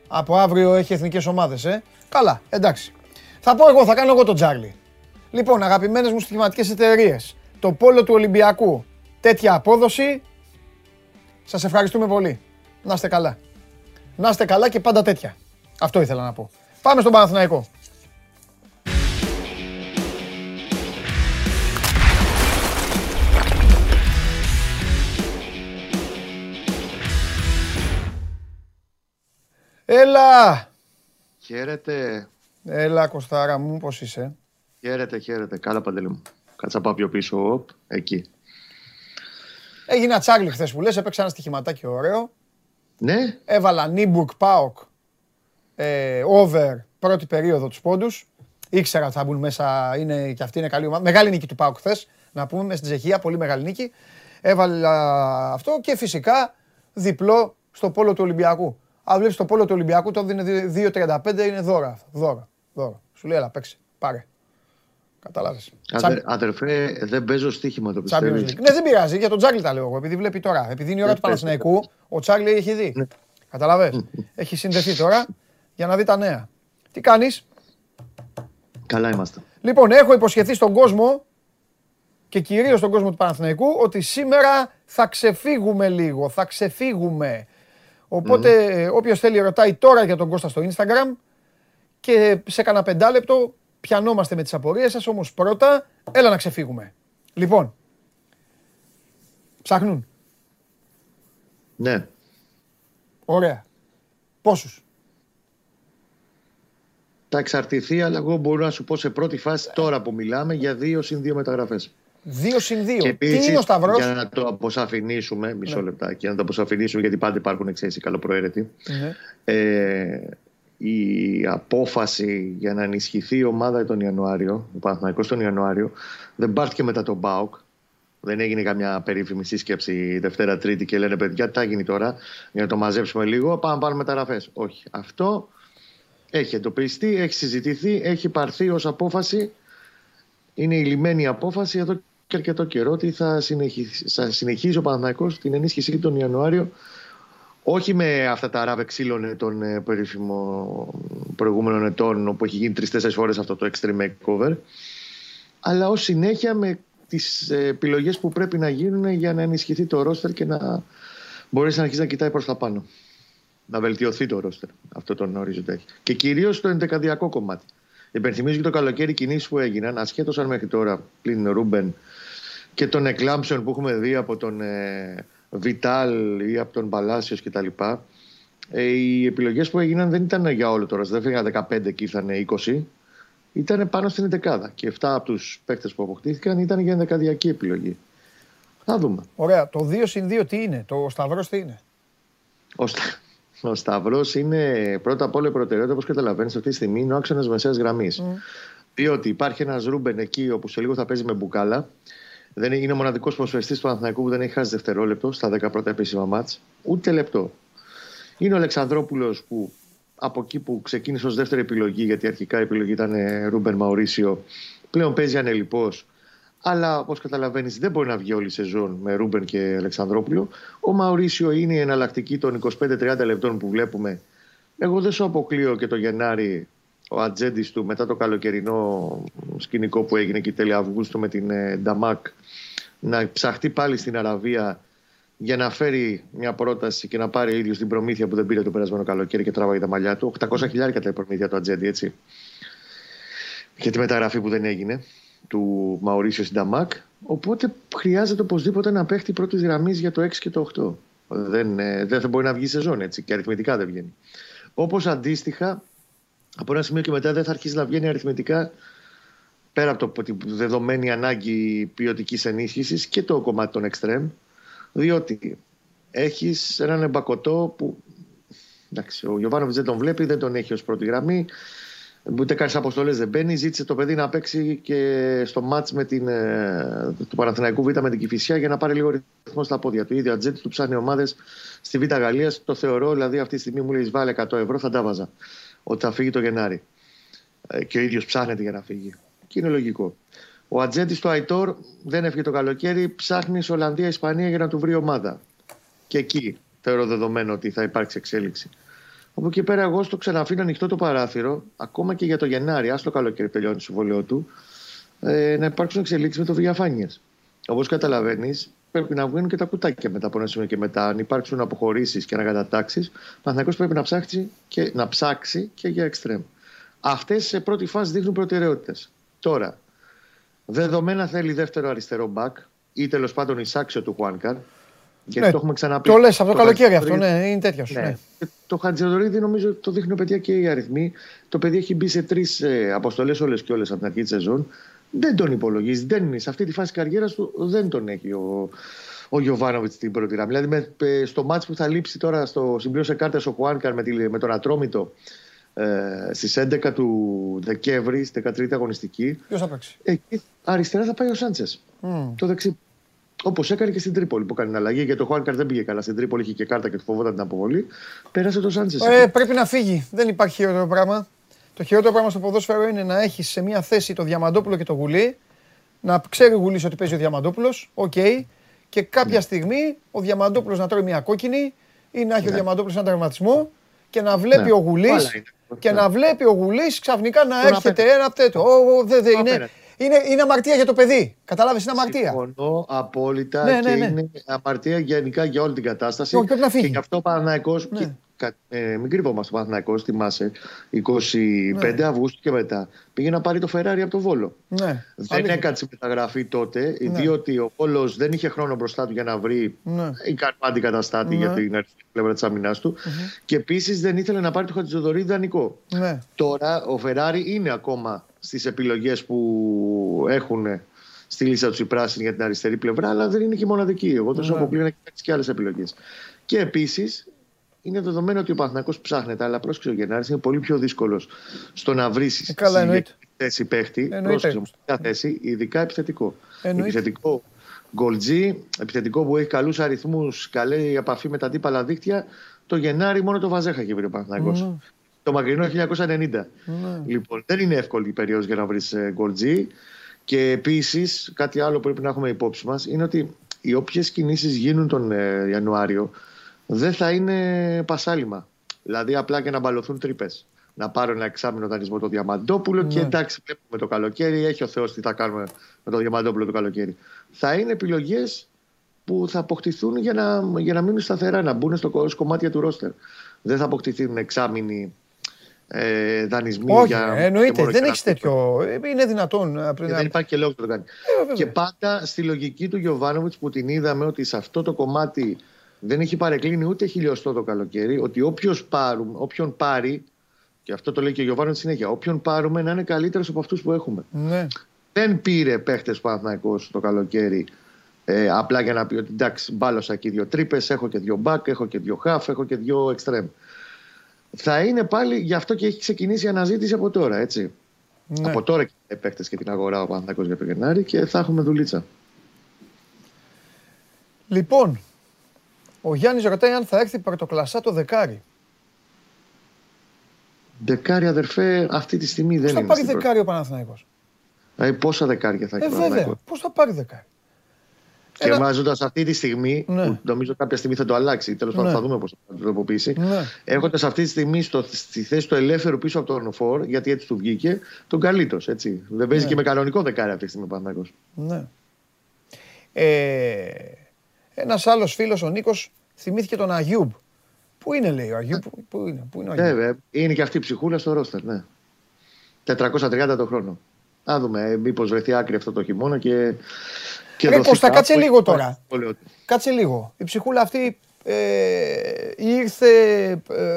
S1: Από αύριο έχει εθνικές ομάδες, ε. Καλά, εντάξει. Θα πω εγώ, θα κάνω εγώ τον Τσάρλι. Λοιπόν, αγαπημένες μου στοιχηματικές εταιρείες. Το πόλο του Ολυμπιακού. Τέτοια απόδοση. Σας ευχαριστούμε πολύ. Να είστε καλά. Να είστε καλά και πάντα τέτοια. Αυτό ήθελα να πω. Πάμε στον Παναθηναϊκό. Έλα!
S8: Χαίρετε.
S1: Έλα, Κωστάρα μου, πώς είσαι;
S8: Χαίρετε, χαίρετε. Καλά, Παντελή μου. Κάτσα πάω πιο πίσω, οπ, εκεί.
S1: Έγινα τσάγλι χθες που λες, έπαιξα ένα στοιχηματάκι ωραίο.
S8: Ναι.
S1: Έβαλα Νίμπουργκ Πάοκ, ε, over, πρώτη περίοδο τους πόντους. Ήξερα ότι θα μπουν μέσα, είναι, και αυτή είναι καλή ομάδα. Μεγάλη νίκη του Πάοκ χθες, να πούμε, στην Τσεχία, πολύ μεγάλη νίκη. Έβαλα αυτό και φυσικά διπλό στο πόλο του Ολυμπιακού. Αν βλέπεις το πόλο του Ολυμπιακού, το δίνει 2,35 είναι δώρα. Δώρα. δώρα. Σου λέει, έλα, παίξει. Πάρε. Κατάλαβε.
S8: Αδερφέ, δεν παίζω στοίχημα το πιστεύω. Ναι,
S1: δεν πειράζει. Για τον Τζάγκλι τα λέω εγώ. Επειδή βλέπει τώρα. Επειδή είναι η ώρα του Παναθηναϊκού, ο Τσάγκλι έχει δει. Ναι. Κατάλαβε. έχει συνδεθεί τώρα για να δει τα νέα. Τι κάνεις;
S8: Καλά είμαστε.
S1: Λοιπόν, έχω υποσχεθεί στον κόσμο και κυρίως στον κόσμο του Παναθηναϊκού ότι σήμερα θα ξεφύγουμε λίγο. Θα ξεφύγουμε. Οπότε mm. όποιος θέλει ρωτάει τώρα για τον Κώστα στο Instagram και σε κανένα πεντάλεπτο πιανόμαστε με τις απορίες σας, όμως πρώτα έλα να ξεφύγουμε. Λοιπόν, ψάχνουν.
S8: Ναι.
S1: Ωραία. Πόσους;
S8: Θα εξαρτηθεί, αλλά εγώ μπορώ να σου πω σε πρώτη φάση τώρα που μιλάμε για δύο συν δύο μεταγραφές.
S1: Δύο συν δύο. Τι είναι ο Σταυρός;
S8: Για να το αποσαφηνίσουμε, μισό ναι. λεπτάκι, για να το αποσαφηνίσουμε, γιατί πάντα υπάρχουν εξαιρέσει καλοπροαίρετοι. Ναι. Ε, η απόφαση για να ενισχυθεί η ομάδα τον Ιανουάριο, ο Παναθηναϊκός τον Ιανουάριο, δεν πάρθηκε μετά τον Μπάουκ. Δεν έγινε καμιά περίφημη σύσκεψη Δευτέρα Τρίτη και λένε παιδιά, τι θα γίνει τώρα για να το μαζέψουμε λίγο. Πάμε να πάρουμε μεταγραφέ. Όχι. Αυτό έχει εντοπιστεί, έχει συζητηθεί, έχει πάρθει ως απόφαση. Είναι η λιμένη απόφαση εδώ και αρκετό καιρό ότι θα συνεχίσει, θα συνεχίσει ο Παναθηναϊκός την ενίσχυσή τον Ιανουάριο όχι με αυτά τα ράβε ξύλων των ε, περίφημων προηγούμενων ετών όπου έχει γίνει τρει-τέσσερι φορές αυτό το extreme makeover αλλά ως συνέχεια με τις επιλογές που πρέπει να γίνουν για να ενισχυθεί το ρόστερ και να μπορέσει να αρχίσει να κοιτάει προς τα πάνω. Να βελτιωθεί το ρόστερ. Αυτό τον ορίζοντα έχει. Και κυρίως το ενδεκαδιακό κομμάτι. Υπενθυμίζω και το καλοκαίρι κινήσεις που έγιναν, ασχέτως αν μέχρι τώρα πλην Ρούμπεν και των εκλάμψεων που έχουμε δει από τον ε, Βιτάλ ή από τον Παλάσιος κτλ. Ε, οι επιλογές που έγιναν δεν ήταν για όλο τώρα. Δεν φύγαν 15 και ήρθαν 20. ήταν πάνω στην 11 και 7 από τους παίκτες που αποκτήθηκαν ήταν για ενδεκαδιακή επιλογή. Θα δούμε.
S1: Ωραία. Το 2 συν 2 τι είναι, το Σταυρός τι είναι;
S8: Ο, Στα... ο Σταυρός είναι πρώτα απ' όλα η προτεραιότητα, όπως καταλαβαίνεις, αυτή τη στιγμή είναι ο άξονας μεσαίας γραμμής. Mm. Διότι υπάρχει ένας Ρούμπεν εκεί όπου σε λίγο θα παίζει με μπουκάλα. Δεν είναι ο μοναδικός ποδοσφαιριστής του Παναθηναϊκού που δεν έχει χάσει δευτερόλεπτο στα 10 πρώτα επίσημα ματς. Ούτε λεπτό. Είναι ο Αλεξανδρόπουλος που από εκεί που ξεκίνησε ως δεύτερη επιλογή, γιατί αρχικά η επιλογή ήταν ε, Ρούμπεν Μαουρίσιο, πλέον παίζει ανελλιπώς. Αλλά όπως καταλαβαίνεις, δεν μπορεί να βγει όλη η σεζόν με Ρούμπεν και Αλεξανδρόπουλο. Ο Μαουρίσιο είναι η εναλλακτική των 25-30 λεπτών που βλέπουμε. Εγώ δεν σου αποκλείω και το Γενάρη ο ατζέντης του μετά το καλοκαιρινό σκηνικό που έγινε και τέλη Αυγούστου με την ε, Νταμάκ να ψαχτεί πάλι στην Αραβία για να φέρει μια πρόταση και να πάρει ο ίδιος την προμήθεια που δεν πήρε το περασμένο καλοκαίρι και τράβαγε τα μαλλιά του. 800 χιλιάρικα τα προμήθεια του Ατζέντη, έτσι. Για τη μεταγραφή που δεν έγινε του Μαωρίσιο Συνταμάκ. Οπότε χρειάζεται οπωσδήποτε να παίχτη πρώτης γραμμής για το 6 και το 8. Δεν, ε, δεν θα μπορεί να βγει σε ζώνη έτσι και αριθμητικά δεν βγαίνει. Όπως αντίστοιχα, από ένα σημείο και μετά δεν θα αρχίσει να βγαίνει αριθμητικά πέρα από το, τη δεδομένη ανάγκη ποιοτικής ενίσχυσης και το κομμάτι των εξτρέμ διότι έχεις έναν εμπακοτό που εντάξει, ο Γιωβάνοβιτς δεν τον βλέπει, δεν τον έχει ως πρώτη γραμμή. Ούτε κάνεις αποστολές δεν μπαίνει. Ζήτησε το παιδί να παίξει και στο μάτ με την, ε, του Παναθηναϊκού Β με την Κυφυσιά για να πάρει λίγο ρυθμό στα πόδια του. Ήδη ο Ατζέτη του ψάχνει ομάδες στη Β Γαλλίας. Το θεωρώ, δηλαδή αυτή τη στιγμή μου λέει βάλε 100 ευρώ, θα τα βάζα. Ότι θα φύγει το Γενάρη. Ε, και ο ίδιος ψάχνεται για να φύγει. Και είναι λογικό. Ο ατζέντη του Αϊτόρ δεν έφυγε το καλοκαίρι, ψάχνει σε Ολλανδία-Ισπανία για να του βρει ομάδα. Και εκεί θεωρώ δεδομένο ότι θα υπάρξει εξέλιξη. Από εκεί πέρα, εγώ στο ξαναφύνω ανοιχτό το παράθυρο, ακόμα και για το Γενάρη, ας το καλοκαίρι τελειώνει το συμβολέο του, ε, να υπάρξουν εξελίξεις με το Βηγιαφάνιε. Όπως καταλαβαίνεις, πρέπει να βγουν και τα κουτάκια μετά από ένα σημείο και μετά. Αν υπάρξουν αποχωρήσεις και ανακατατάξεις, ο πρέπει να ψάξει, και, να ψάξει και για εξτρέμ. Αυτές σε πρώτη φάση δείχνουν προτεραιότητες. Τώρα, Δεδομένα θέλει δεύτερο αριστερό μπακ ή τέλος πάντων εισάξιο του Χουάνκαρ. Γιατί ναι, το έχουμε ξαναπεί.
S1: Το λες από το, καλοκαίρι αυτό, ναι, είναι τέτοιος. Ναι. ναι.
S8: Το Χατζηδωρίδη νομίζω το δείχνει παιδιά και οι αριθμοί. Το παιδί έχει μπει σε τρεις ε, αποστολές όλες και όλες από την αρχή της σεζόν. Δεν τον υπολογίζεις. Δεν είναι. Σε αυτή τη φάση καριέρας του δεν τον έχει ο, ο Γιωβάνοβιτς στην πρώτη γραμμή. Δηλαδή με, στο μάτς που θα λείψει τώρα στο συμπλήρωσε κάρτες ο Χουάνκαρ με, με τον Ατρόμητο ε, στις 11 του Δεκέμβρη, στη 13η αγωνιστική.
S1: Ποιος θα παίξει;
S8: Εκεί αριστερά θα πάει ο Σάντσες. Mm. Το δεξί. Όπως έκανε και στην Τρίπολη που κάνει αλλαγή. Γιατί ο Χουάνκαρ δεν πήγε καλά στην Τρίπολη, είχε και κάρτα και του φοβόταν την αποβολή. Πέρασε το Σάντσες.
S1: Ε, πρέπει να φύγει. Δεν υπάρχει χειρότερο πράγμα. Το χειρότερο πράγμα στο ποδόσφαιρο είναι να έχεις σε μια θέση το Διαμαντόπουλο και το Γουλή. Να ξέρει ο Γουλής ότι παίζει ο Διαμαντόπουλος. OK. Okay, και κάποια ναι. στιγμή ο Διαμαντόπουλος να τρώει μια κόκκινη ή να έχει ναι. ο Διαμαντόπουλος ένα τερματισμό και να βλέπει ναι. ο Γουλής και να βλέπει ο Γουλής ξαφνικά να έρχεται ένα τέτοιο. Είναι, είναι, είναι αμαρτία για το παιδί. Κατάλαβες, είναι αμαρτία.
S8: Συμφωνώ απόλυτα ναι, ναι, και ναι. είναι αμαρτία γενικά για όλη την κατάσταση. Όχι,
S1: πρέπει να φύγει.
S8: Και γι' αυτό Παναθηναϊκό. Ναι. Ε, μην κρυβόμαστε, ο Παναθυναϊκό, θυμάσαι, 25 ναι. Αυγούστου και μετά πήγε να πάρει το Φεράρι από το Βόλο. Ναι. Δεν έκατσε μεταγραφή τότε, ναι. διότι ο Βόλος δεν είχε χρόνο μπροστά του για να βρει ναι. ικανό αντικαταστάτη ναι. για την αριστερή πλευρά της άμυνά του. Mm-hmm. Και επίσης δεν ήθελε να πάρει το Χατζηδωρή δανεικό. Ναι. Τώρα ο Φεράρι είναι ακόμα στις επιλογές που έχουν στη λίστα τους οι πράσινοι για την αριστερή πλευρά, αλλά δεν είναι και μοναδική. Εγώ δεν σου αποκλείω να κοιτάξεις και άλλες επιλογές. Και επίσης είναι δεδομένο ότι ο Παναθηναϊκός ψάχνεται, αλλά πρόσεξε ο Γενάρη είναι πολύ πιο δύσκολος στο να βρεις
S1: ε,
S8: θέση παίχτη. Πρόσεξε μια θέση, ειδικά επιθετικό. Εννοείται. Επιθετικό γκολτζή, επιθετικό που έχει καλούς αριθμούς, καλή επαφή με τα αντίπαλα δίκτυα. Το Γενάρη μόνο το Βαζέχα έχει βρει ο Παναθηναϊκός. Mm. Το μακρινό 1990. Mm. Λοιπόν, δεν είναι εύκολη η περίοδος για να βρεις ε, γκολτζή. Και επίσης, κάτι άλλο που πρέπει να έχουμε υπόψη μας είναι ότι οι όποιες κινήσεις γίνουν τον ε, Ιανουάριο δεν θα είναι πασάλιμα. Δηλαδή απλά και να μπαλωθούν τρύπες. Να πάρω ένα εξάμεινο δανεισμό το Διαμαντόπουλο και ναι. εντάξει, βλέπουμε το καλοκαίρι. Έχει ο Θεός τι θα κάνουμε με το Διαμαντόπουλο το καλοκαίρι. Θα είναι επιλογές που θα αποκτηθούν για να, για να μείνουν σταθερά, να μπουν στο κομμάτι του ρόστερ. Δεν θα αποκτηθούν εξάμεινοι ε, δανεισμοί.
S1: Όχι, για, εννοείται. Δεν έχεις τέτοιο. Είναι δυνατόν.
S8: Και δεν υπάρχει και λόγος να το κάνει. Ε, και πάντα στη λογική του Γιωβάνοβιτς που την είδαμε ότι σε αυτό το κομμάτι δεν έχει παρεκκλίνει ούτε χιλιοστό το καλοκαίρι, ότι όποιος όποιον πάρει, Και αυτό το λέει και ο Γιωβάνο συνέχεια. Όποιον πάρουμε να είναι καλύτερος από αυτούς που έχουμε.
S1: Ναι.
S8: Δεν πήρε παίχτες Παναθναϊκό το καλοκαίρι ε, απλά για να πει ότι εντάξει, μπάλωσα εκεί δύο τρύπες, έχω και δύο μπακ, έχω και δύο χαφ, έχω και δύο εξτρέμ. Θα είναι πάλι γι' αυτό και έχει ξεκινήσει η αναζήτηση από τώρα, έτσι.
S1: Ναι.
S8: Από τώρα και οι παίχτε και την αγορά ο Παναθναϊκός για το Γενάρη και θα έχουμε δουλίτσα.
S1: Λοιπόν, ο Γιάννης ρωτάει αν θα έρθει πρωτοκλασσά το δεκάρι.
S8: Δεκάρι αδερφέ, αυτή τη στιγμή
S1: Πώς
S8: δεν
S1: θα
S8: είναι.
S1: πάρει
S8: στην πρώτη.
S1: δεκάρι ο Παναθηναϊκός;
S8: Δηλαδή, πόσα δεκάρια θα έχει
S1: Ε,
S8: ο
S1: βέβαια.
S8: Παναθηναϊκός.
S1: Πώς θα πάρει δεκάρι;
S8: Και
S1: Ένα-
S8: βάζοντα αυτή τη στιγμή,
S1: Ναι.
S8: που νομίζω κάποια στιγμή θα το αλλάξει, τέλος πάντων
S1: Ναι.
S8: θα δούμε πώς θα το τροποποιήσει.
S1: Ναι.
S8: Έχοντας αυτή τη στιγμή στο, στη θέση του ελεύθερου πίσω από τον Φορ, γιατί έτσι του βγήκε, τον καλύτω. Έτσι. Δεν παίζει
S1: Ναι.
S8: και με κανονικό δεκάρι αυτή τη στιγμή ο Παναθηναϊκός.
S1: Ναι. Ε, ένας άλλος φίλος, ο Νίκος, θυμήθηκε τον Αγιούμπ. Πού είναι, λέει ο Αγιούμπ, πού, πού είναι, πού είναι ο Αγιούμπ;
S8: Βέβαια, είναι και αυτή η ψυχούλα στο ρόστερ, ναι. 430 το χρόνο. Να δούμε, μήπως βρεθεί άκρη αυτό το χειμώνα και. Και
S1: Ρε,
S8: δοθεί
S1: Κώστα,
S8: κάπου.
S1: κάτσε λίγο τώρα.
S8: Το λέω.
S1: Κάτσε λίγο. Η ψυχούλα αυτή ε, ήρθε ε,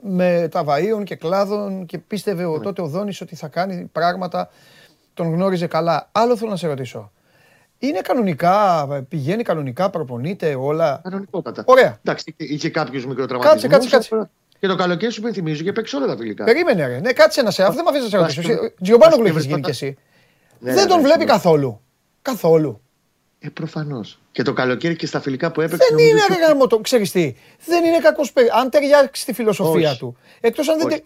S1: με τα βαΐων και κλάδων και πίστευε ο, τότε ο Δόνης ότι θα κάνει πράγματα. Τον γνώριζε καλά. Άλλο θέλω να σε ρωτήσω. Είναι κανονικά, πηγαίνει κανονικά, προπονείται όλα;
S8: Κανονικότατα.
S1: Ωραία.
S8: Εντάξει, είχε- είχε κάποιους μικροτραυματισμού.
S1: Κάτσε, κάτσε, κάτσε.
S8: Και το καλοκαίρι σου υπενθυμίζω και παίξει όλα τα φιλικά.
S1: Περίμενε, ρε. Ναι, κάτσε να σε. Αυτό δεν με αφήσει να σε ρωτήσω.
S8: Παρασκευή-
S1: Τζιομπάνογλου έχεις
S8: Παρασκευή-
S1: γίνει κι εσύ.
S8: Ναι,
S1: δεν
S8: ναι,
S1: τον
S8: ναι,
S1: βλέπει
S8: ναι.
S1: καθόλου. Καθόλου.
S8: Ε, προφανώς. Και το καλοκαίρι και στα φιλικά που έπαιξε.
S1: Δεν
S8: νομίζω
S1: είναι
S8: ότι-
S1: ρε γάμο το, ξέρεις τι. Δεν είναι κακός παίκτης. Αν ταιριάξει τη φιλοσοφία
S8: Όχι.
S1: του. Εκτός αν δεν...
S8: Όχι.
S1: τε-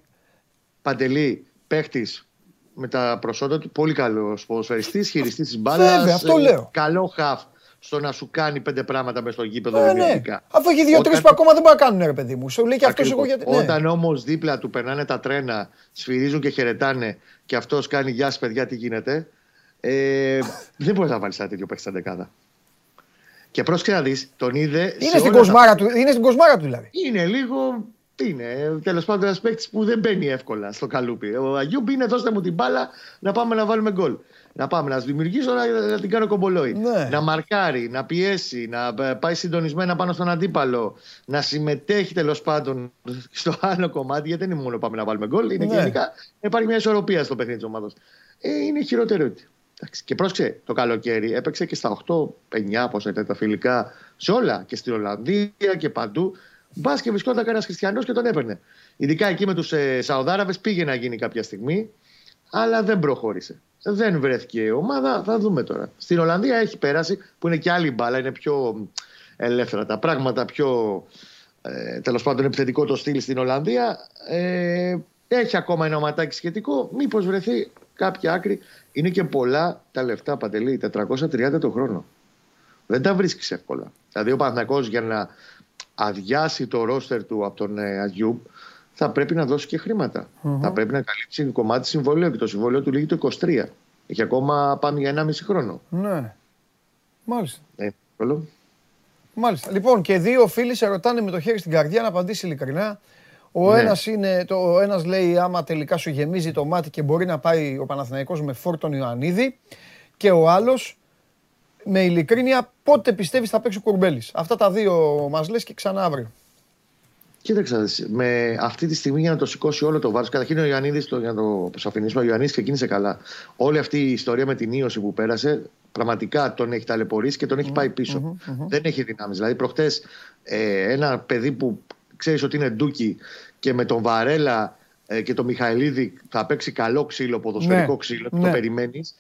S8: Παντελή, παίχτης με τα προσόντα του, πολύ καλός ποδοσφαιριστής, χειριστής της μπάλας.
S1: Βέβαια, αυτό λέω.
S8: Καλό χαφ στο να σου κάνει πέντε πράγματα μες στο γήπεδο
S1: Ε, ναι.
S8: δημιουργικά.
S1: Αφού έχει δύο-τρει
S8: Όταν-
S1: που ακόμα δεν μπορεί να κάνουν, ρε παιδί μου. Σου λέει και αυτός εγώ
S8: Ακριβώς.
S1: γιατί. Ναι.
S8: Όταν όμως δίπλα του περνάνε τα τρένα, σφυρίζουν και χαιρετάνε και αυτός κάνει γεια σας παιδιά, τι γίνεται. Ε, δεν μπορεί να βάλεις ένα τέτοιο παίχτη στα δεκάδα. Και πρόσεξε να δεις, τον είδε.
S1: Είναι
S8: σε
S1: στην,
S8: όλα τα-
S1: κοσμάρα του, είναι στην κοσμάρα του δηλαδή.
S8: Είναι λίγο. Είναι τέλος πάντων ένας παίκτης που δεν μπαίνει εύκολα στο καλούπι. Ο Αγιούμπ είναι δώστε μου την μπάλα να πάμε να βάλουμε γκολ. Να πάμε να δημιουργήσω να, να την κάνω κομπολόι.
S1: Ναι.
S8: Να μαρκάρει, να πιέσει, να ε, πάει συντονισμένα πάνω στον αντίπαλο. Να συμμετέχει τέλος πάντων στο άλλο κομμάτι. Γιατί δεν είναι μόνο πάμε να βάλουμε γκολ. Είναι
S1: Ναι.
S8: γενικά να υπάρχει μια ισορροπία στο παιχνίδι της ομάδας. Ε, είναι χειρότερο έτσι. Εντάξει, Και πρόσεξε, το καλοκαίρι έπαιξε και στα 8-9 πόσα ήταν τα φιλικά σε όλα. Και στην Ολλανδία και παντού. Μπας και βρισκόταν κανένας χριστιανός και τον έπαιρνε. Ειδικά εκεί με τους ε, Σαουδάραβες πήγε να γίνει κάποια στιγμή, αλλά δεν προχώρησε. Δεν βρέθηκε η ομάδα, θα δούμε τώρα. Στην Ολλανδία έχει πέρασει, που είναι και άλλη μπάλα, είναι πιο ελεύθερα τα πράγματα, πιο ε, τέλος πάντων επιθετικό το στυλ στην Ολλανδία. Ε, έχει ακόμα ένα ματάκι σχετικό. Μήπως βρεθεί κάποια άκρη. Είναι και πολλά τα λεφτά παντελή, 430 το χρόνο. Δεν τα βρίσκεις εύκολα. Δηλαδή ο Παναθηναϊκός για να αδειάσει το ρόστερ του από τον ε, Αγιούμπ θα πρέπει να δώσει και χρηματα Θα πρέπει να καλύψει κομμάτι συμβολέου και το συμβόλαιο του λύγει το 23. Έχει ακόμα πάμε για 1,5 χρόνο.
S1: Ναι. Μάλιστα.
S8: Ε, εύκολο.
S1: Μάλιστα. Λοιπόν, και δύο φίλοι σε ρωτάνε με το χέρι στην καρδιά να απαντήσει ειλικρινά. Ο
S8: Ναι.
S1: ένας είναι, το, ο ένας λέει άμα τελικά σου γεμίζει το μάτι και μπορεί να πάει ο Παναθηναϊκός με φόρτον Ιωαννίδη και ο άλλος με ειλικρίνεια πότε πιστεύεις θα παίξει ο Κουρμπέλης. Αυτά τα δύο μας λες και ξανά αύριο.
S8: Κοίταξε, να δεις, με αυτή τη στιγμή για να το σηκώσει όλο το βάρος. Καταρχήν ο Ιωαννίδης, το, για να το αποσαφηνίσουμε, ο Ιωαννίδης ξεκίνησε καλά. Όλη αυτή η ιστορία με την ίωση που πέρασε, πραγματικά τον έχει ταλαιπωρήσει και τον έχει πάει πίσω. Δεν έχει δυνάμεις. Δηλαδή, προχτές ε, ένα παιδί που ξέρεις ότι είναι ντούκι και με τον Βαρέλα ε, και τον Μιχαηλίδη θα παίξει καλό ξύλο, ποδοσφαιρικό
S1: Ναι,
S8: ξύλο,
S1: ναι.
S8: το περιμένεις,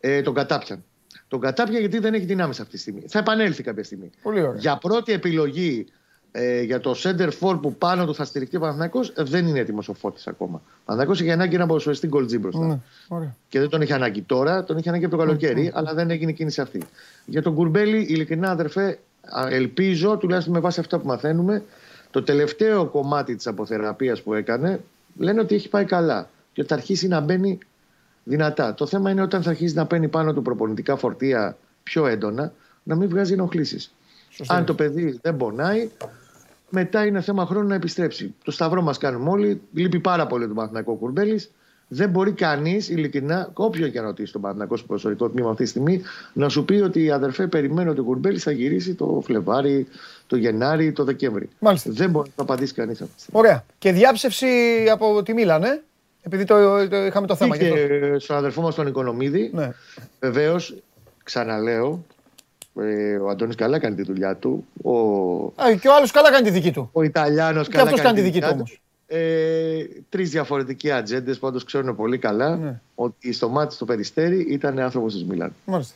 S8: ε, τον κατάπιαν. Τον κατάπια γιατί δεν έχει δυνάμεις αυτή τη στιγμή. Θα επανέλθει κάποια στιγμή.
S1: Πολύ ωραία.
S8: Για πρώτη επιλογή ε, για το center for που πάνω του θα στηριχτεί ο Παναθηναϊκός ε, δεν είναι έτοιμος ο Φώτης ακόμα. Ο Παναθηναϊκός έχει ανάγκη να ποδοσφαιριστή γκολτζή μπροστά.
S1: Ναι, ωραία.
S8: Και δεν τον έχει ανάγκη τώρα, τον έχει ανάγκη από το καλοκαίρι, αλλά δεν έγινε κίνηση αυτή. Για τον Κουρμπέλη, ειλικρινά αδερφέ, α, ελπίζω, τουλάχιστον με βάση αυτά που μαθαίνουμε, το τελευταίο κομμάτι της αποθεραπείας που έκανε, λένε ότι έχει πάει καλά. Και ότι θα αρχίσει να μπαίνει δυνατά. Το θέμα είναι όταν θα αρχίσει να παίρνει πάνω του προπονητικά φορτία πιο έντονα, να μην βγάζει ενοχλήσεις. Αν το παιδί δεν πονάει, μετά είναι θέμα χρόνου να επιστρέψει. Το σταυρό μας κάνουμε όλοι. Λείπει πάρα πολύ το Παναθηναϊκό Κουρμπέλης. Δεν μπορεί κανείς, ειλικρινά, όποιον και να ρωτήσει τον Παναθηναϊκό στο ποδοσφαιρικό τμήμα αυτή τη στιγμή, να σου πει ότι αδερφέ, περιμένω ότι ο Κουρμπέλης θα γυρίσει το Φλεβάρι, το Γενάρη ή το Δεκέμβρη.
S1: Μάλιστα.
S8: Δεν μπορεί να απαντήσει κανείς αυτό.
S1: Ωραία. Και διάψευση από τη Μίλαν, ε; Επειδή το, το, είχαμε το θέμα.
S8: Και
S1: αυτό.
S8: στον αδερφό μας τον Οικονομίδη,
S1: Ναι.
S8: βεβαίως, ξαναλέω, ε, ο Αντώνης καλά κάνει τη δουλειά του. Ο,
S1: Α, και ο άλλος καλά κάνει τη δική του.
S8: ο Ιταλιάνος
S1: Και
S8: καλά
S1: αυτός κάνει τη δική
S8: δουλειά
S1: του όμως.
S8: Ε, Τρεις διαφορετικοί ατζέντες πάντως ξέρουν πολύ καλά
S1: Ναι.
S8: ότι στο μάτι του Περιστέρη ήταν άνθρωπος της Μίλαν.
S1: Μάλιστα.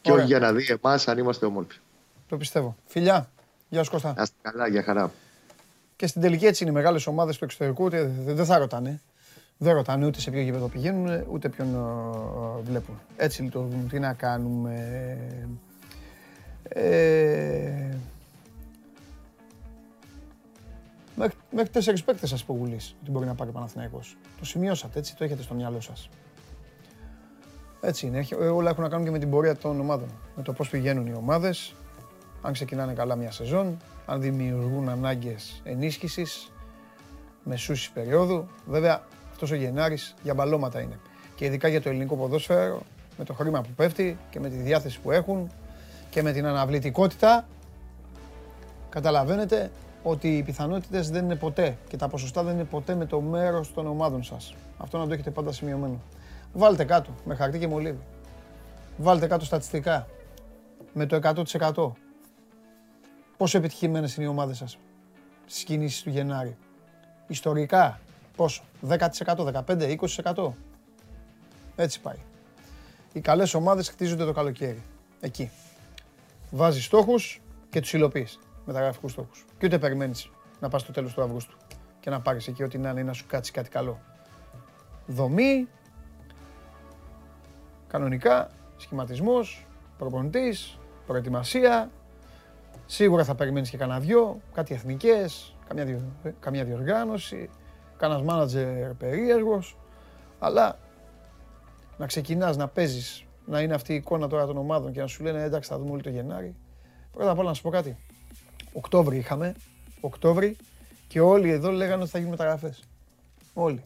S8: Και
S1: Ωραία.
S8: όχι για να δει εμάς αν είμαστε όμορφοι.
S1: Το πιστεύω. Φιλιά. Γεια σου Κώστα.
S8: Να είστε καλά, για χαρά.
S1: Και στην τελική έτσι είναι οι μεγάλες ομάδες του εξωτερικού. ούτε- Δεν δεν θα ρωτάνε. Δεν ρωτάνε ούτε σε ποιο γήπεδο πηγαίνουν, ούτε ποιον ε, βλέπουν. Έτσι λειτουργούν. Τι να κάνουμε. Ε, μέχρι, μέχρι τέσσερις παίκτες σα πω Γουλής, ότι μπορεί να πάρει ο Παναθηναϊκός. Το σημειώσατε έτσι, το έχετε στο μυαλό σας. Έτσι είναι. Έχει- ε, όλα έχουν να κάνουν και με την πορεία των ομάδων. Με το πώς πηγαίνουν οι ομάδες, αν ξεκινάνε καλά μια σεζόν, αν δημιουργούν ανάγκες ενίσχυσης, μεσούσης περίοδου. Βέβαια, αυτός ο Γενάρης για μπαλώματα είναι. Και ειδικά για το ελληνικό ποδόσφαιρο, με το χρήμα που πέφτει και με τη διάθεση που έχουν και με την αναβλητικότητα, καταλαβαίνετε ότι οι πιθανότητες δεν είναι ποτέ και τα ποσοστά δεν είναι ποτέ με το μέρος των ομάδων σας. Αυτό να το έχετε πάντα σημειωμένο. Βάλτε κάτω με χαρτί και μολύβι. Βάλτε κάτω στατιστικά με το 100%. Πόσο επιτυχημένες είναι οι ομάδες σας στις κινήσεις του Γενάρη; Ιστορικά, πόσο, 10%, 15%, 20%. Έτσι πάει. Οι καλές ομάδες χτίζονται το καλοκαίρι. Εκεί. Βάζεις στόχους και τους υλοποιείς. Μεταγραφικούς στόχους. Και ούτε περιμένεις να πας στο τέλος του Αυγούστου και να πάρεις εκεί ό,τι να είναι ή να σου κάτσει κάτι καλό. Δομή, κανονικά, σχηματισμός, προπονητής, προετοιμασία, Σίγουρα θα περιμένεις και κανένα δυο, κάτι εθνικές, καμιά, διο, ε, καμιά διοργάνωση, κανένας μάνατζερ περίεργος, αλλά να ξεκινάς να παίζεις, να είναι αυτή η εικόνα τώρα των ομάδων και να σου λένε εντάξει θα δούμε όλοι το Γενάρη. Πρώτα απ' όλα να σου πω κάτι. Οκτώβρη είχαμε, Οκτώβρη και όλοι εδώ λέγανε ότι θα γίνουν μεταγραφές. Όλοι.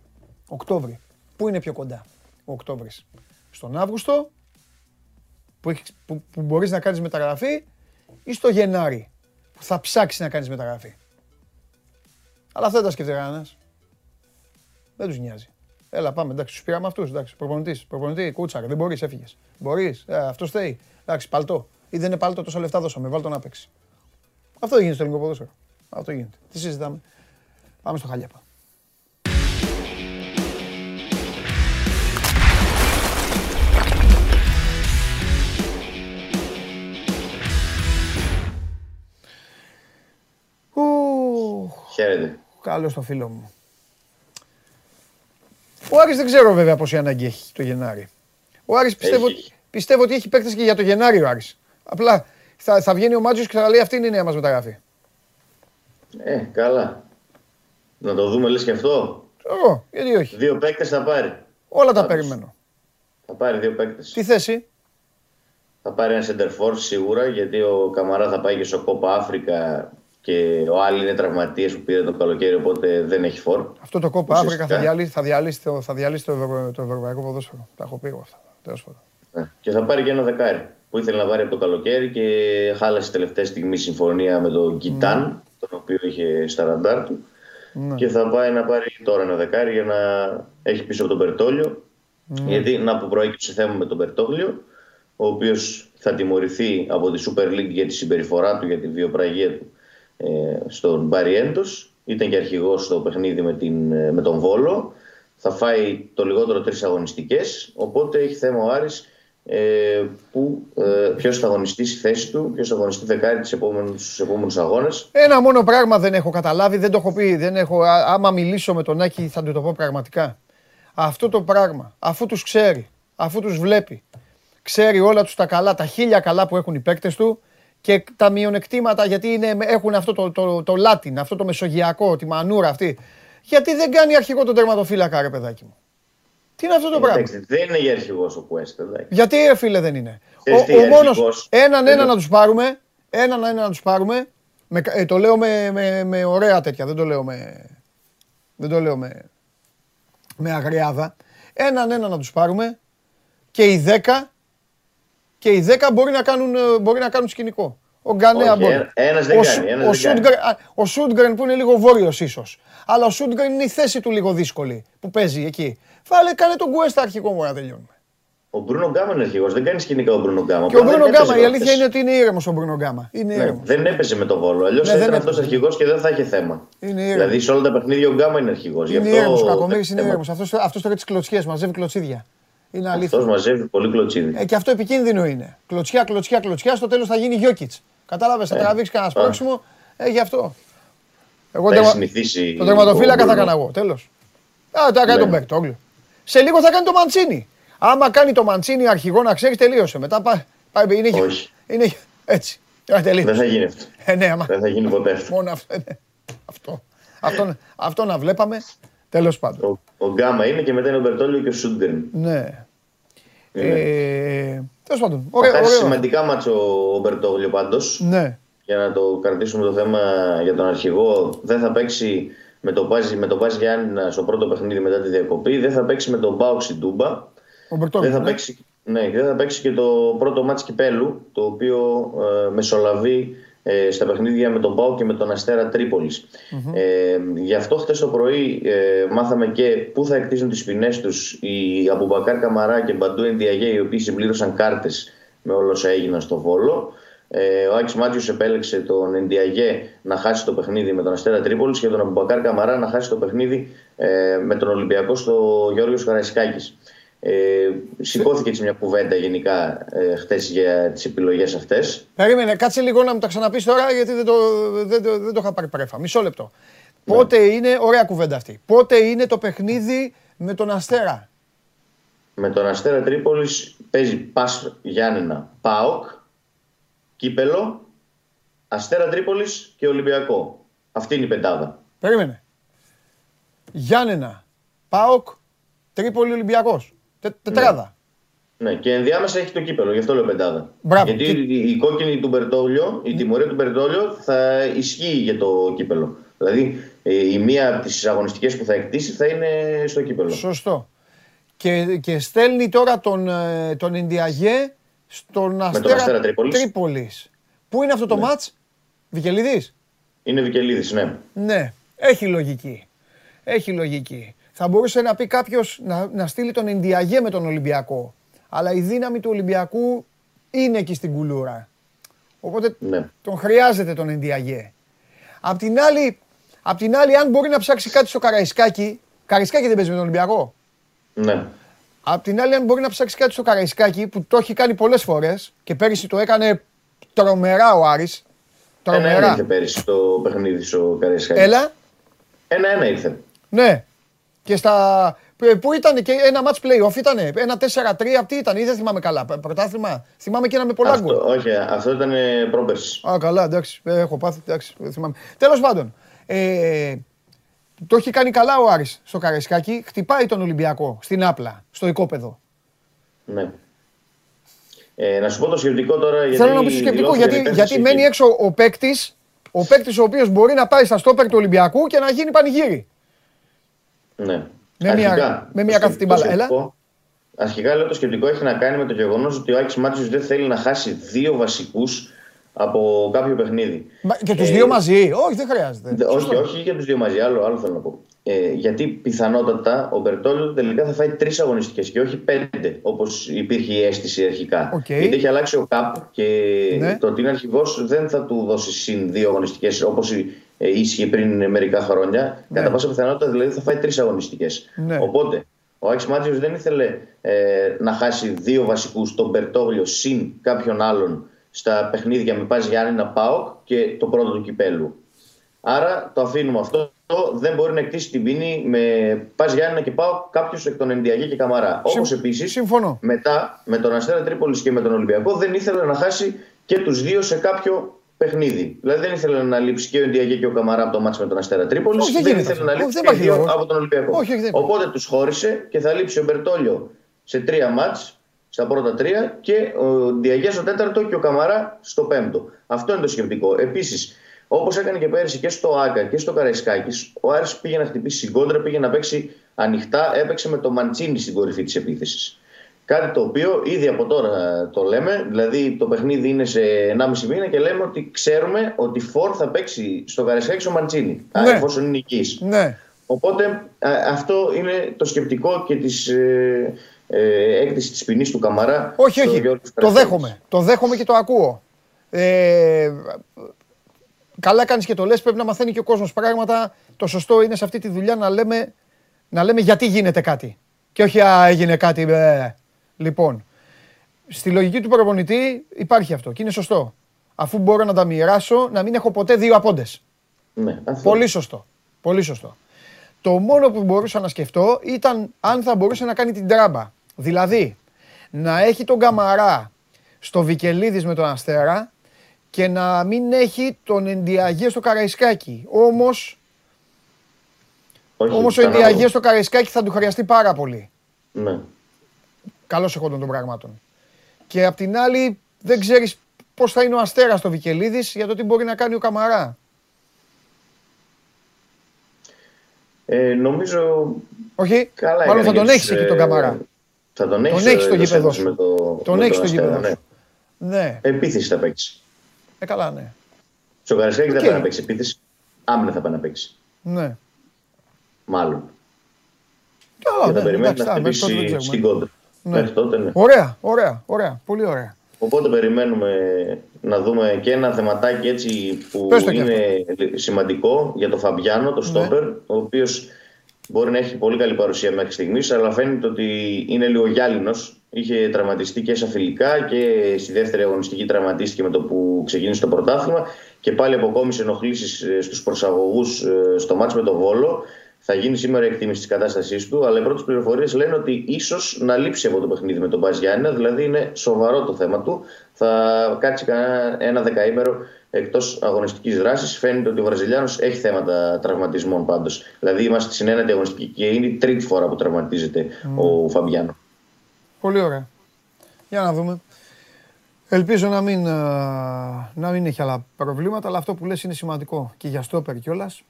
S1: Οκτώβρη. Πού είναι πιο κοντά ο Οκτώβρης; Στον Αύγουστο που, έχεις, που, που μπορείς να κάνεις μεταγραφή ή στο Γενάρη που θα ψάξει να κάνεις μεταγραφή. Αλλά αυτά δεν τα σκέφτεται κανένας. Δεν τους νοιάζει. Έλα πάμε, εντάξει, τους πήραμε αυτούς, εντάξει, προπονητής, προπονητή, κούτσαρ, δεν μπορείς, έφυγες. Μπορείς, ε, αυτός θέλει, εντάξει, παλτό. Ή δεν είναι παλτό, τόσα λεφτά δώσαμε, βάλ τον να παίξει. Αυτό γίνεται στο ελληνικό ποδόσφαιρο. Αυτό γίνεται. Τι συζητάμε. Πάμε στο Χαλιάπα.
S9: Χαίρετε.
S1: Καλώς το φίλο μου. Ο Άρης δεν ξέρω βέβαια πόση ανάγκη έχει το Γενάρη. Ο Άρης πιστεύω,
S9: Έχει.
S1: πιστεύω ότι έχει παίκτες και για το Γενάρη ο Άρης. Απλά θα, θα βγαίνει ο Μάτζιος και θα λέει αυτή είναι η νέα μας μεταγραφή.
S9: Ε, καλά. Να το δούμε λες και αυτό.
S1: Εγώ, γιατί όχι.
S9: Δύο παίκτες θα πάρει.
S1: Όλα τα
S9: Πάντως.
S1: περιμένω.
S9: Θα πάρει δύο παίκτες.
S1: Τι θέση;
S9: Θα πάρει ένα center for σίγουρα γιατί ο Καμαρά θα πάει και στο Κόπα Αφρικα και ο Άλλη είναι τραυματίες που πήρε το καλοκαίρι οπότε δεν έχει φόρ.
S1: Αυτό το κόπο
S9: Ουσιαστικά.
S1: Αφρικα θα διαλύσει, θα διαλύσει, το, θα διαλύσει το, ευρω- το ευρωπαϊκό ποδόσφαιρο. Τα έχω πει εγώ αυτά. Τέλος πάντων.
S9: Ε, Και θα πάρει και ένα δεκάρι που ήθελε να πάρει από το καλοκαίρι και χάλασε τελευταία στιγμή συμφωνία με τον Κιτάν, τον οποίο είχε στα ραντάρ του.
S1: Ναι.
S9: Και θα πάει να πάρει τώρα ένα δεκάρι για να έχει πίσω από τον Περτόλιο. Γιατί να που προέκυψε θέμα με τον Περτόλιο, ο οποίος θα τιμωρηθεί από τη Super League για τη συμπεριφορά του, για τη βιοπραγία του ε, στον Μπαριέντο. Ήταν και αρχηγός στο παιχνίδι με, την, ε, με τον Βόλο. Θα φάει το λιγότερο τρεις αγωνιστικές. Οπότε έχει θέμα ο Άρης ε, που, ε, ποιος θα αγωνιστεί στη θέση του, ποιος θα αγωνιστεί δεκάρι τους επόμενους, στους επόμενους αγώνες.
S1: Ένα μόνο πράγμα δεν έχω καταλάβει, δεν το έχω πει, δεν έχω, α- άμα μιλήσω με τον Άκη θα του το πω πραγματικά. Αυτό το πράγμα, αφού τους ξέρει, αφού τους βλέπει, ξέρει όλα τους τα καλά, τα χίλια καλά που έχουν οι παίκτες του και τα μειονεκτήματα γιατί είναι, έχουν αυτό το, το, το Λάτιν, αυτό το μεσογειακό, τη μανούρα αυτή. Γιατί δεν κάνει αρχικό τον τερματοφύλακα ρε παιδάκι μου. Τι είναι αυτό το πράγμα;
S9: Εντάξει, δεν είναι για αρχηγός ο Κουέστα. εντάξει.
S1: Γιατί ρε φίλε δεν είναι.
S9: Ξέρεις
S1: Ο,
S9: τι,
S1: ο μόνος,
S9: αρχηγός-
S1: έναν ένα
S9: δεν-
S1: να τους πάρουμε, έναν ένα να τους πάρουμε, με, κα- ε, το λέω με, με, με ωραία τέτοια, δεν το λέω με, δεν το λέω με, με αγριάδα. Έναν ένα να τους πάρουμε και οι 10 και οι 10 μπορεί να κάνουν, ε, μπορεί να κάνουν σκηνικό. Ο Γκανέα
S10: Όχι,
S1: μπορεί.
S10: ένα- ένας δεν
S1: Ο
S10: κάνει,
S1: Σου-
S10: ένας
S1: ο
S10: δεν κάνει.
S1: Σούντγκρεν- α, Ο Σούντγκρεν που είναι λίγο βόρειος ίσως. Αλλά ο Σούντγκρεν είναι η θέση του λίγο δύσκολη που παίζει εκεί. Βάλε, κάνε τον Κουέστα αρχικό μου να τελειώνουμε.
S10: Ο Μπρούνο Γκάμα είναι αρχηγός. Δεν κάνει σκηνικά ο Μπρούνο Γκάμα.
S1: Και ο
S10: Απλά
S1: Μπρούνο
S10: δεν
S1: Γκάμα,
S10: έπαιζε
S1: η αλήθεια
S10: προχτές.
S1: είναι ότι είναι ήρεμος ο Μπρούνο Γκάμα. Είναι
S10: Ναι,
S1: ήρεμος.
S10: δεν έπαιζε με τον Βόλο. Αλλιώς
S1: Ναι,
S10: θα
S1: δεν
S10: ήταν αυτός
S1: έπαιζε.
S10: αρχηγός και δεν θα είχε θέμα.
S1: Είναι ήρεμος.
S10: Δηλαδή σε όλα τα παιχνίδια ο Γκάμα είναι αρχηγός.
S1: Είναι ήρεμος. Ο Κακομοίρης είναι ήρεμος. Αυτός τώρα τις κλωτσιές μαζεύει κλωτσίδια. Είναι
S10: Αυτός
S1: αλήθεια.
S10: μαζεύει πολύ κλωτσίδι.
S1: Ε, και αυτό επικίνδυνο είναι. Κλωτσιά, κλωτσιά, κλωτσιά. Στο τέλος θα γίνει Γιώκητς. Κατάλαβες, θα
S10: Ε,
S1: τραβήξει κανένα
S10: α.
S1: σπρώξιμο. Ε, γι' αυτό. Εγώ
S10: Θα
S1: τερμα-
S10: έχει συνηθίσει.
S1: τον τερματοφύλακα
S10: ο
S1: θα
S10: Μπρούνο.
S1: έκανα εγώ. Τέλος. Α, θα κάνει
S10: Ναι.
S1: τον Μπερτόγλου. Σε λίγο θα κάνει το Μαντσίνη. Άμα κάνει το Μαντσίνη αρχηγό να ξέρεις, τελείωσε. Μετά πάει. πάει είναι,
S10: Όχι.
S1: είναι έτσι. Ε, τελείωσε.
S10: Δεν θα γίνει αυτό.
S1: Ε, ναι, άμα.
S10: Δεν θα γίνει ποτέ αυτό.
S1: Μόνο αυτό. ε, ναι. αυτό. αυτό. Αυτό να βλέπαμε. Τέλος πάντων.
S10: Ο, ο Γκάμα είναι και μετά είναι ο Μπερτόλιο και ο Σούντγκρεν.
S1: Ναι.
S10: Είναι.
S1: Ε, Τέλος πάντων.
S10: Θα
S1: Ωραίο,
S10: χάσει
S1: ωραίο.
S10: σημαντικά μάτσο ο Μπερτόγλιο πάντως.
S1: Ναι.
S10: Για να το κρατήσουμε το θέμα για τον αρχηγό, δεν θα παίξει με τον Πάζι, με τον Πάζι Γιάννηνα στο πρώτο παιχνίδι μετά τη διακοπή. Δεν θα παίξει με τον Μπάουξ Ντούμπα.
S1: Ο Μπερτόγλου.
S10: Δεν θα,
S1: ναι.
S10: παίξει, ναι, δεν θα παίξει και το πρώτο μάτς κυπέλου, το οποίο ε, μεσολαβεί ε, στα παιχνίδια με τον Πάο και με τον Αστέρα Τρίπολης. Ε, γι' αυτό χτες το πρωί ε, μάθαμε και πού θα εκτίσουν τις ποινές τους οι Αμπουμπακάρ Καμαρά και Μπαντού Εντιαγέ, οι οποίοι συμπλήρωσαν κάρτες με όλα όσα έγιναν στο Βόλο. Ε, ο Άκης Μάντζιος επέλεξε τον Εντιαγέ να χάσει το παιχνίδι με τον Αστέρα Τρίπολης και τον Αμπουμπακάρ Καμαρά να χάσει το παιχνίδι ε, με τον Ολυμπιακό στο Γιώργος Καραϊσκάκης. Ε, σηκώθηκε έτσι μια κουβέντα γενικά ε, χτες για τις επιλογές αυτές.
S1: Περίμενε, κάτσε λίγο να μου τα ξαναπείς τώρα γιατί δεν το, δεν το, δεν το είχα πάρει πρέφα. Μισό λεπτό.
S10: Ναι.
S1: Πότε είναι, ωραία κουβέντα αυτή, πότε είναι το παιχνίδι με τον Αστέρα;
S10: Με τον Αστέρα Τρίπολης παίζει Πας Γιάννενα ΠΑΟΚ, Κύπελο, Αστέρα Τρίπολης και Ολυμπιακό. Αυτή είναι η πεντάδα.
S1: Περίμενε. Γιάννενα, ΠΑΟΚ, Τρίπολη Ολυμπιακός. Τε, τετράδα.
S10: Ναι, και ενδιάμεσα έχει το κύπελο, γι' αυτό λέω πεντάδα.
S1: Μπράβο.
S10: Γιατί
S1: Και-
S10: η, η κόκκινη του Μπερτόλιο, η τιμωρία του Μπερτόλιο θα ισχύει για το κύπελο. Δηλαδή ε, η μία από τις αγωνιστικές που θα εκτίσει θα είναι στο κύπελο.
S1: Σωστό. Και, και στέλνει τώρα τον, ε, τον Ινδιαγέ στον Αστέρα,
S10: Αστέρα Τρίπολης.
S1: Τρίπολης. Πού είναι αυτό το μάτς, Βικελίδης;
S10: Είναι Βικελίδης, ναι.
S1: Ναι, έχει λογική. Έχει λογική. Θα μπορούσε να πει κάποιος να, να στείλει τον Ινδιαγέ με τον Ολυμπιακό. Αλλά η δύναμη του Ολυμπιακού είναι εκεί στην κουλούρα. Οπότε
S10: ναι.
S1: τον χρειάζεται τον Ινδιαγέ. Απ' την άλλη, απ' την άλλη, αν μπορεί να ψάξει κάτι στο Καραϊσκάκι. Καραϊσκάκι δεν παίζει με τον Ολυμπιακό.
S10: ναι.
S1: Απ' την άλλη, αν μπορεί να ψάξει κάτι στο Καραϊσκάκι που το έχει κάνει πολλές φορές και πέρυσι το έκανε τρομερά ο Άρης.
S10: Ένα-ένα
S1: Τρομερά.
S10: ήρθε πέρυσι το παιχνίδι στο Καραϊσκάκη.
S1: Έλα.
S10: Ένα-ένα ήρθε.
S1: Ναι. Και στα. Πού ήταν και ένα match playoff ήταν, ένα 4-3, τι ήταν, ή δεν θυμάμαι καλά. π- Πρωτάθλημα; Θυμάμαι και ένα με πολλά γκολ.
S10: Αυτό, όχι, αυτό ήταν ε, πρόπερση.
S1: Α, καλά, εντάξει. ε, Έχω πάθει, εντάξει. Δεν θυμάμαι. Τέλος πάντων. Ε, το έχει κάνει καλά ο Άρης στο Καραϊσκάκι. Χτυπάει τον Ολυμπιακό στην Άπλα, στο οικόπεδο.
S10: Ναι. Ε, να σου πω το σκεπτικό τώρα. Γιατί
S1: Θέλω να πει το σκεπτικό,
S10: δηλώθηκε
S1: γιατί,
S10: επέθεση
S1: γιατί μένει
S10: εκεί.
S1: έξω ο παίκτης, ο παίκτης ο οποίος μπορεί να πάει στα στόπερ του Ολυμπιακού και να γίνει πανηγύρι.
S10: Ναι.
S1: Με μια-
S10: Αρχικά,
S1: με
S10: το
S1: μια
S10: σκε-
S1: κάθετη
S10: το
S1: μπάλα.
S10: σκεπτικό- Αρχικά λέω το σκεπτικό έχει να κάνει με το γεγονός ότι ο Άκης Μάντζιος δεν θέλει να χάσει δύο βασικούς από κάποιο παιχνίδι.
S1: Μα- Και τους
S10: Ε,
S1: δύο μαζί. Όχι, δεν χρειάζεται.
S10: Δε- Όχι,
S1: Σωστό.
S10: όχι για τους δύο μαζί, άλλο, άλλο θέλω να πω. Ε, γιατί πιθανότατα ο Μπερτόλιο τελικά θα φάει τρεις αγωνιστικές και όχι πέντε, όπως υπήρχε η αίσθηση αρχικά.
S1: Οκ.
S10: Γιατί έχει αλλάξει ο ΚΑΠ και
S1: Ναι.
S10: το ότι είναι αρχηγός δεν θα του δώσει συν δύο αγωνιστικές όπως ίσχυε πριν μερικά χρόνια.
S1: Ναι.
S10: Κατά πάσα πιθανότητα δηλαδή θα φάει τρεις αγωνιστικές.
S1: Ναι.
S10: Οπότε ο Άκης Μάτζιο δεν ήθελε ε, να χάσει δύο βασικούς, τον Μπερτόγλιο συν κάποιον άλλον στα παιχνίδια με Πας Γιάννη να πάω και το πρώτο του κυπέλου. Άρα το αφήνουμε αυτό. Δεν μπορεί να εκτίσει την πίνη με Πας Γιάννη και πάω κάποιος εκ των Ενδιαγέ και Καμαρά. Όπως
S1: Συμ-
S10: επίσης
S1: συμφωνώ.
S10: μετά με τον Αστέρα Τρίπολης και με τον Ολυμπιακό δεν ήθελε να χάσει και τους δύο σε κάποιο παιχνίδι. Δηλαδή δεν ήθελε να λείψει και ο Ενδιαγέ και ο Καμαρά από το μάτσο με τον Αστέρα Τρίπολης.
S1: Όχι, δεν
S10: δεν
S1: γίνεται
S10: ήθελε
S1: αυτό.
S10: να
S1: Όχι,
S10: λείψει
S1: δεν
S10: και
S1: υπάρχει
S10: δύο
S1: λόγος.
S10: από τον Ολυμπιακό.
S1: Όχι, όχι, δεν υπάρχει.
S10: Οπότε τους χώρισε και θα λείψει ο Μπερτόλιο σε τρία μάτς στα πρώτα τρία και ο Διαγέ στο τέταρτο και ο Καμαρά στο πέμπτο. Αυτό είναι το σκεπτικό. Επίσης, όπως έκανε και πέρυσι και στο Άκα και στο Καραϊσκάκης, ο Άρης πήγε να χτυπήσει στην κόντρα, πήγε να παίξει ανοιχτά, έπαιξε με το Μαντσίνη στην κορυφή της επίθεσης. Κάτι το οποίο ήδη από τώρα το λέμε, δηλαδή το παιχνίδι είναι σε 1,5 μήνα και λέμε ότι ξέρουμε ότι Φορ θα παίξει στο Καραϊσκάκη ο Μαντσίνη,
S1: Ναι.
S10: εφόσον είναι εκεί.
S1: Ναι.
S10: Οπότε α, αυτό είναι το σκεπτικό και της ε, ε, έκθεσης της ποινής του Καμαρά.
S1: Όχι,
S10: στο
S1: όχι.
S10: Γιώργο
S1: Το
S10: Καραϊσκάκης.
S1: δέχομαι. Το δέχομαι και το ακούω. Ε, καλά κάνεις και το λες, πρέπει να μαθαίνει και ο κόσμος πράγματα. Το σωστό είναι σε αυτή τη δουλειά να λέμε, να λέμε γιατί γίνεται κάτι. Και όχι α, έγινε κάτι. ε. Λοιπόν, στη λογική του προπονητή υπάρχει αυτό και είναι σωστό. Αφού μπορώ να τα μοιράσω, να μην έχω ποτέ δύο απόντες.
S10: Ναι, αυτό.
S1: Πολύ σωστό. Πολύ σωστό. Το μόνο που μπορούσα να σκεφτώ ήταν αν θα μπορούσε να κάνει την τράμπα. Δηλαδή, να έχει τον Καμαρά στο Βικελίδης με τον Αστέρα και να μην έχει τον Ενδιαγέ στο Καραϊσκάκι. Όμως,
S10: Όχι,
S1: όμως ο
S10: ήταν
S1: Ενδιαγέ
S10: άλλο.
S1: στο Καραϊσκάκι θα του χρειαστεί πάρα πολύ.
S10: Ναι.
S1: Καλώς εχόντων των πραγμάτων. Και απ' την άλλη, δεν ξέρεις πώς θα είναι ο Αστέρας στο Βικελίδης για το τι μπορεί να κάνει ο Καμαρά.
S10: Ε, νομίζω
S1: Όχι,
S10: καλά
S1: μάλλον θα
S10: έκανε
S1: τον
S10: για
S1: έχεις
S10: τους,
S1: εκεί τον
S10: ε,
S1: Καμαρά.
S10: Θα τον
S1: Τον
S10: έχεις,
S1: έχεις
S10: ε,
S1: στο
S10: το
S1: γήπεδο
S10: Σέντος
S1: σου.
S10: με το-
S1: Τον
S10: με
S1: έχεις στο
S10: Αστέρα,
S1: γήπεδο
S10: ναι.
S1: σου. Ναι,
S10: Επίθεση θα παίξει.
S1: ε, καλά, ναι.
S10: Στο Καραϊσκάκη δεν
S1: Οκ.
S10: θα πάει να παίξει επίθεση. Άμυνα θα πάει να παίξει.
S1: Ναι.
S10: Μάλλον.
S1: Καλά,
S10: και θα
S1: ναι,
S10: περιμένει
S1: εντάξει,
S10: να
S1: τα, μέχρι τότε δεν
S10: χτυπήσει
S1: ξέρουμε.
S10: στην κόντρα.
S1: Ναι.
S10: Μέχρι τότε, ναι.
S1: Ωραία, ωραία, ωραία. Πολύ ωραία.
S10: Οπότε περιμένουμε να δούμε και ένα θεματάκι έτσι που
S1: Πες το κι
S10: είναι σημαντικό για τον Φαμπιάνο,
S1: Ναι.
S10: το στόπερ, ο οποίος μπορεί να έχει πολύ καλή παρουσία μέχρι στιγμής, αλλά φαίνεται ότι είναι λίγο γυάλινος. Είχε τραυματιστεί και σε φιλικά και στη δεύτερη αγωνιστική τραυματίστηκε με το που ξεκίνησε το πρωτάθλημα και πάλι αποκόμισε ενοχλήσεις στους προσαγωγούς στο μάτς με τον Βόλο. Θα γίνει σήμερα η εκτίμηση της κατάστασής του, αλλά οι πρώτες πληροφορίες λένε ότι ίσως να λείψει από το παιχνίδι με τον Μπας Γιάννενα, δηλαδή είναι σοβαρό το θέμα του. Θα κάτσει κανένα ένα δεκαήμερο εκτός αγωνιστικής δράσης. Φαίνεται ότι ο Βραζιλιάνος έχει θέματα τραυματισμών πάντως. Δηλαδή είμαστε στην ένατη αγωνιστική και είναι η τρίτη φορά που τραυματίζεται ο Φαμπιάνο.
S1: Πολύ ωραία. Για να δούμε. Ελπίζω να μην, α, να μην έχει άλλα προβλήματα, αλλά αυτό που λες είναι σημαντικό και για στόπερ κιόλας.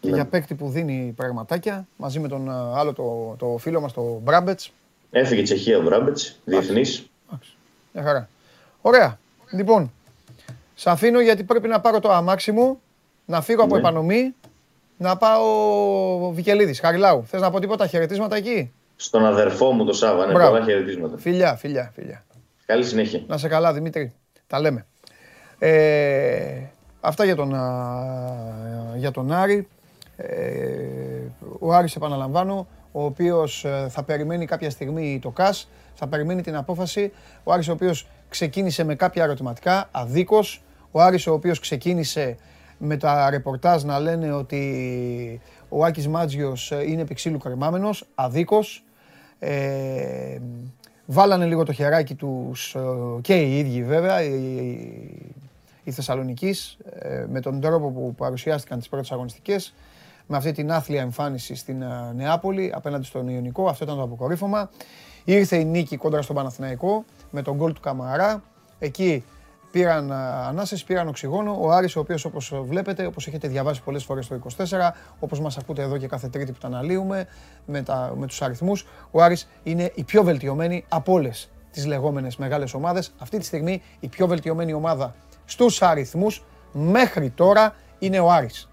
S1: Και
S10: Ναι.
S1: για παίκτη που δίνει πραγματάκια, μαζί με τον α, άλλο το, το φίλο μας, το Μπράμπετς.
S10: Έφυγε η Τσεχία ο Μπράμπετς, διεθνής.
S1: Μια χαρά. Ωραία. Λοιπόν, σε αφήνω γιατί πρέπει να πάρω το αμάξι μου, να φύγω από
S10: Ναι.
S1: επανομή, να πάω Βικελίδης, Χαριλάου. Θες να πω τίποτα χαιρετίσματα εκεί;
S10: Στον αδερφό μου το Σάβα, ναι,
S1: Μπράβο.
S10: πολλά χαιρετίσματα.
S1: Φιλιά, φιλιά, φιλιά.
S10: Καλή συνέχεια.
S1: Να σε καλά, Δημήτρη. Τα λέμε. Ε, αυτά για τον, α, για τον Άρη. Ε, ο Άρης, επαναλαμβάνω, ο οποίος ε, θα περιμένει κάποια στιγμή το ΚΑΣ, θα περιμένει την απόφαση. Ο Άρης ο οποίος ξεκίνησε με κάποια ερωτηματικά, αδίκως. Ο Άρης ο οποίος ξεκίνησε με τα ρεπορτάζ να λένε ότι ο Άκης Μάτζιος ε, είναι επί κρεμάμενος, αδίκως. Ε, βάλανε λίγο το χεράκι τους ε, και οι ίδιοι βέβαια, οι, οι Θεσσαλονικείς, ε, με τον τρόπο που παρουσιάστηκαν τις πρώτες αγωνιστικές, με αυτή την άθλια εμφάνιση στην ε, Νεάπολη απέναντι στον Ιωνικό, αυτό ήταν το αποκορύφωμα. Ήρθε η νίκη κόντρα στον Παναθηναϊκό με τον γκολ του Καμαρά. Εκεί πήραν α, ανάσες, πήραν οξυγόνο. Ο Άρης, ο οποίος όπως βλέπετε, όπως έχετε διαβάσει πολλές φορές το 24, όπως μας ακούτε εδώ και κάθε τρίτη που τα αναλύουμε με, τα, με τους αριθμούς, ο Άρης είναι η πιο βελτιωμένη από όλες τις λεγόμενες μεγάλες ομάδες. Αυτή τη στιγμή η πιο βελτιωμένη ομάδα στους αριθμούς μέχρι τώρα είναι ο Άρης.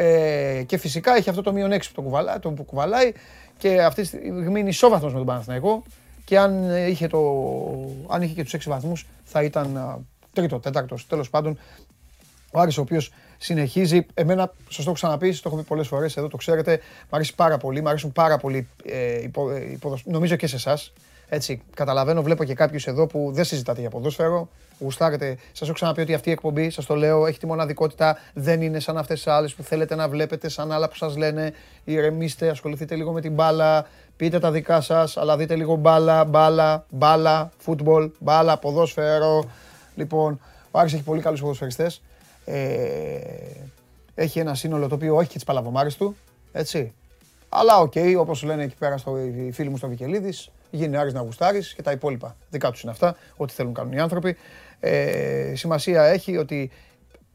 S1: Ε, και φυσικά έχει αυτό το μείον 6 που, το κουβαλά, το που κουβαλάει και αυτή τη στιγμή είναι ισόβαθμος με τον Παναθηναϊκό και αν ε, είχε, το, αν είχε και τους 6 βαθμούς θα ήταν α, τρίτο, τέταρτος, τέλος πάντων ο Άρης ο οποίος συνεχίζει, εμένα, σας το έχω ξαναπεί, σας το έχω πει πολλές φορές, εδώ το ξέρετε, μου αρέσει πάρα πολύ, μου αρέσουν πάρα πολύ, ε, υπο, ε, υποδοσ- νομίζω και σε εσάς. Έτσι, καταλαβαίνω, βλέπω και κάποιους εδώ που δεν συζητάτε για ποδόσφαιρο, γουστάρετε. Σας έχω ξαναπεί ότι αυτή η εκπομπή, σας το λέω, έχει τη μοναδικότητα, δεν είναι σαν αυτές τις άλλες που θέλετε να βλέπετε, σαν άλλα που σας λένε, ηρεμήστε, ασχοληθείτε λίγο με την μπάλα, πείτε τα δικά σας, αλλά δείτε λίγο μπάλα, μπάλα, μπάλα, φούτμπολ, μπάλα, ποδόσφαιρο. Λοιπόν, ο Άρης έχει πολύ καλούς ποδοσφαιριστές. Ε, έχει ένα σύνολο το οποίο έχει και τις παλαβομάρες του, έτσι. Αλλά οκ, όπως λένε εκεί πέρα στο, οι φίλοι μου στο Βικελίδης, γίνει Άρης να γουστάρεις και τα υπόλοιπα. Δικά τους είναι αυτά, ό,τι θέλουν κάνουν οι άνθρωποι. Ε, σημασία έχει ότι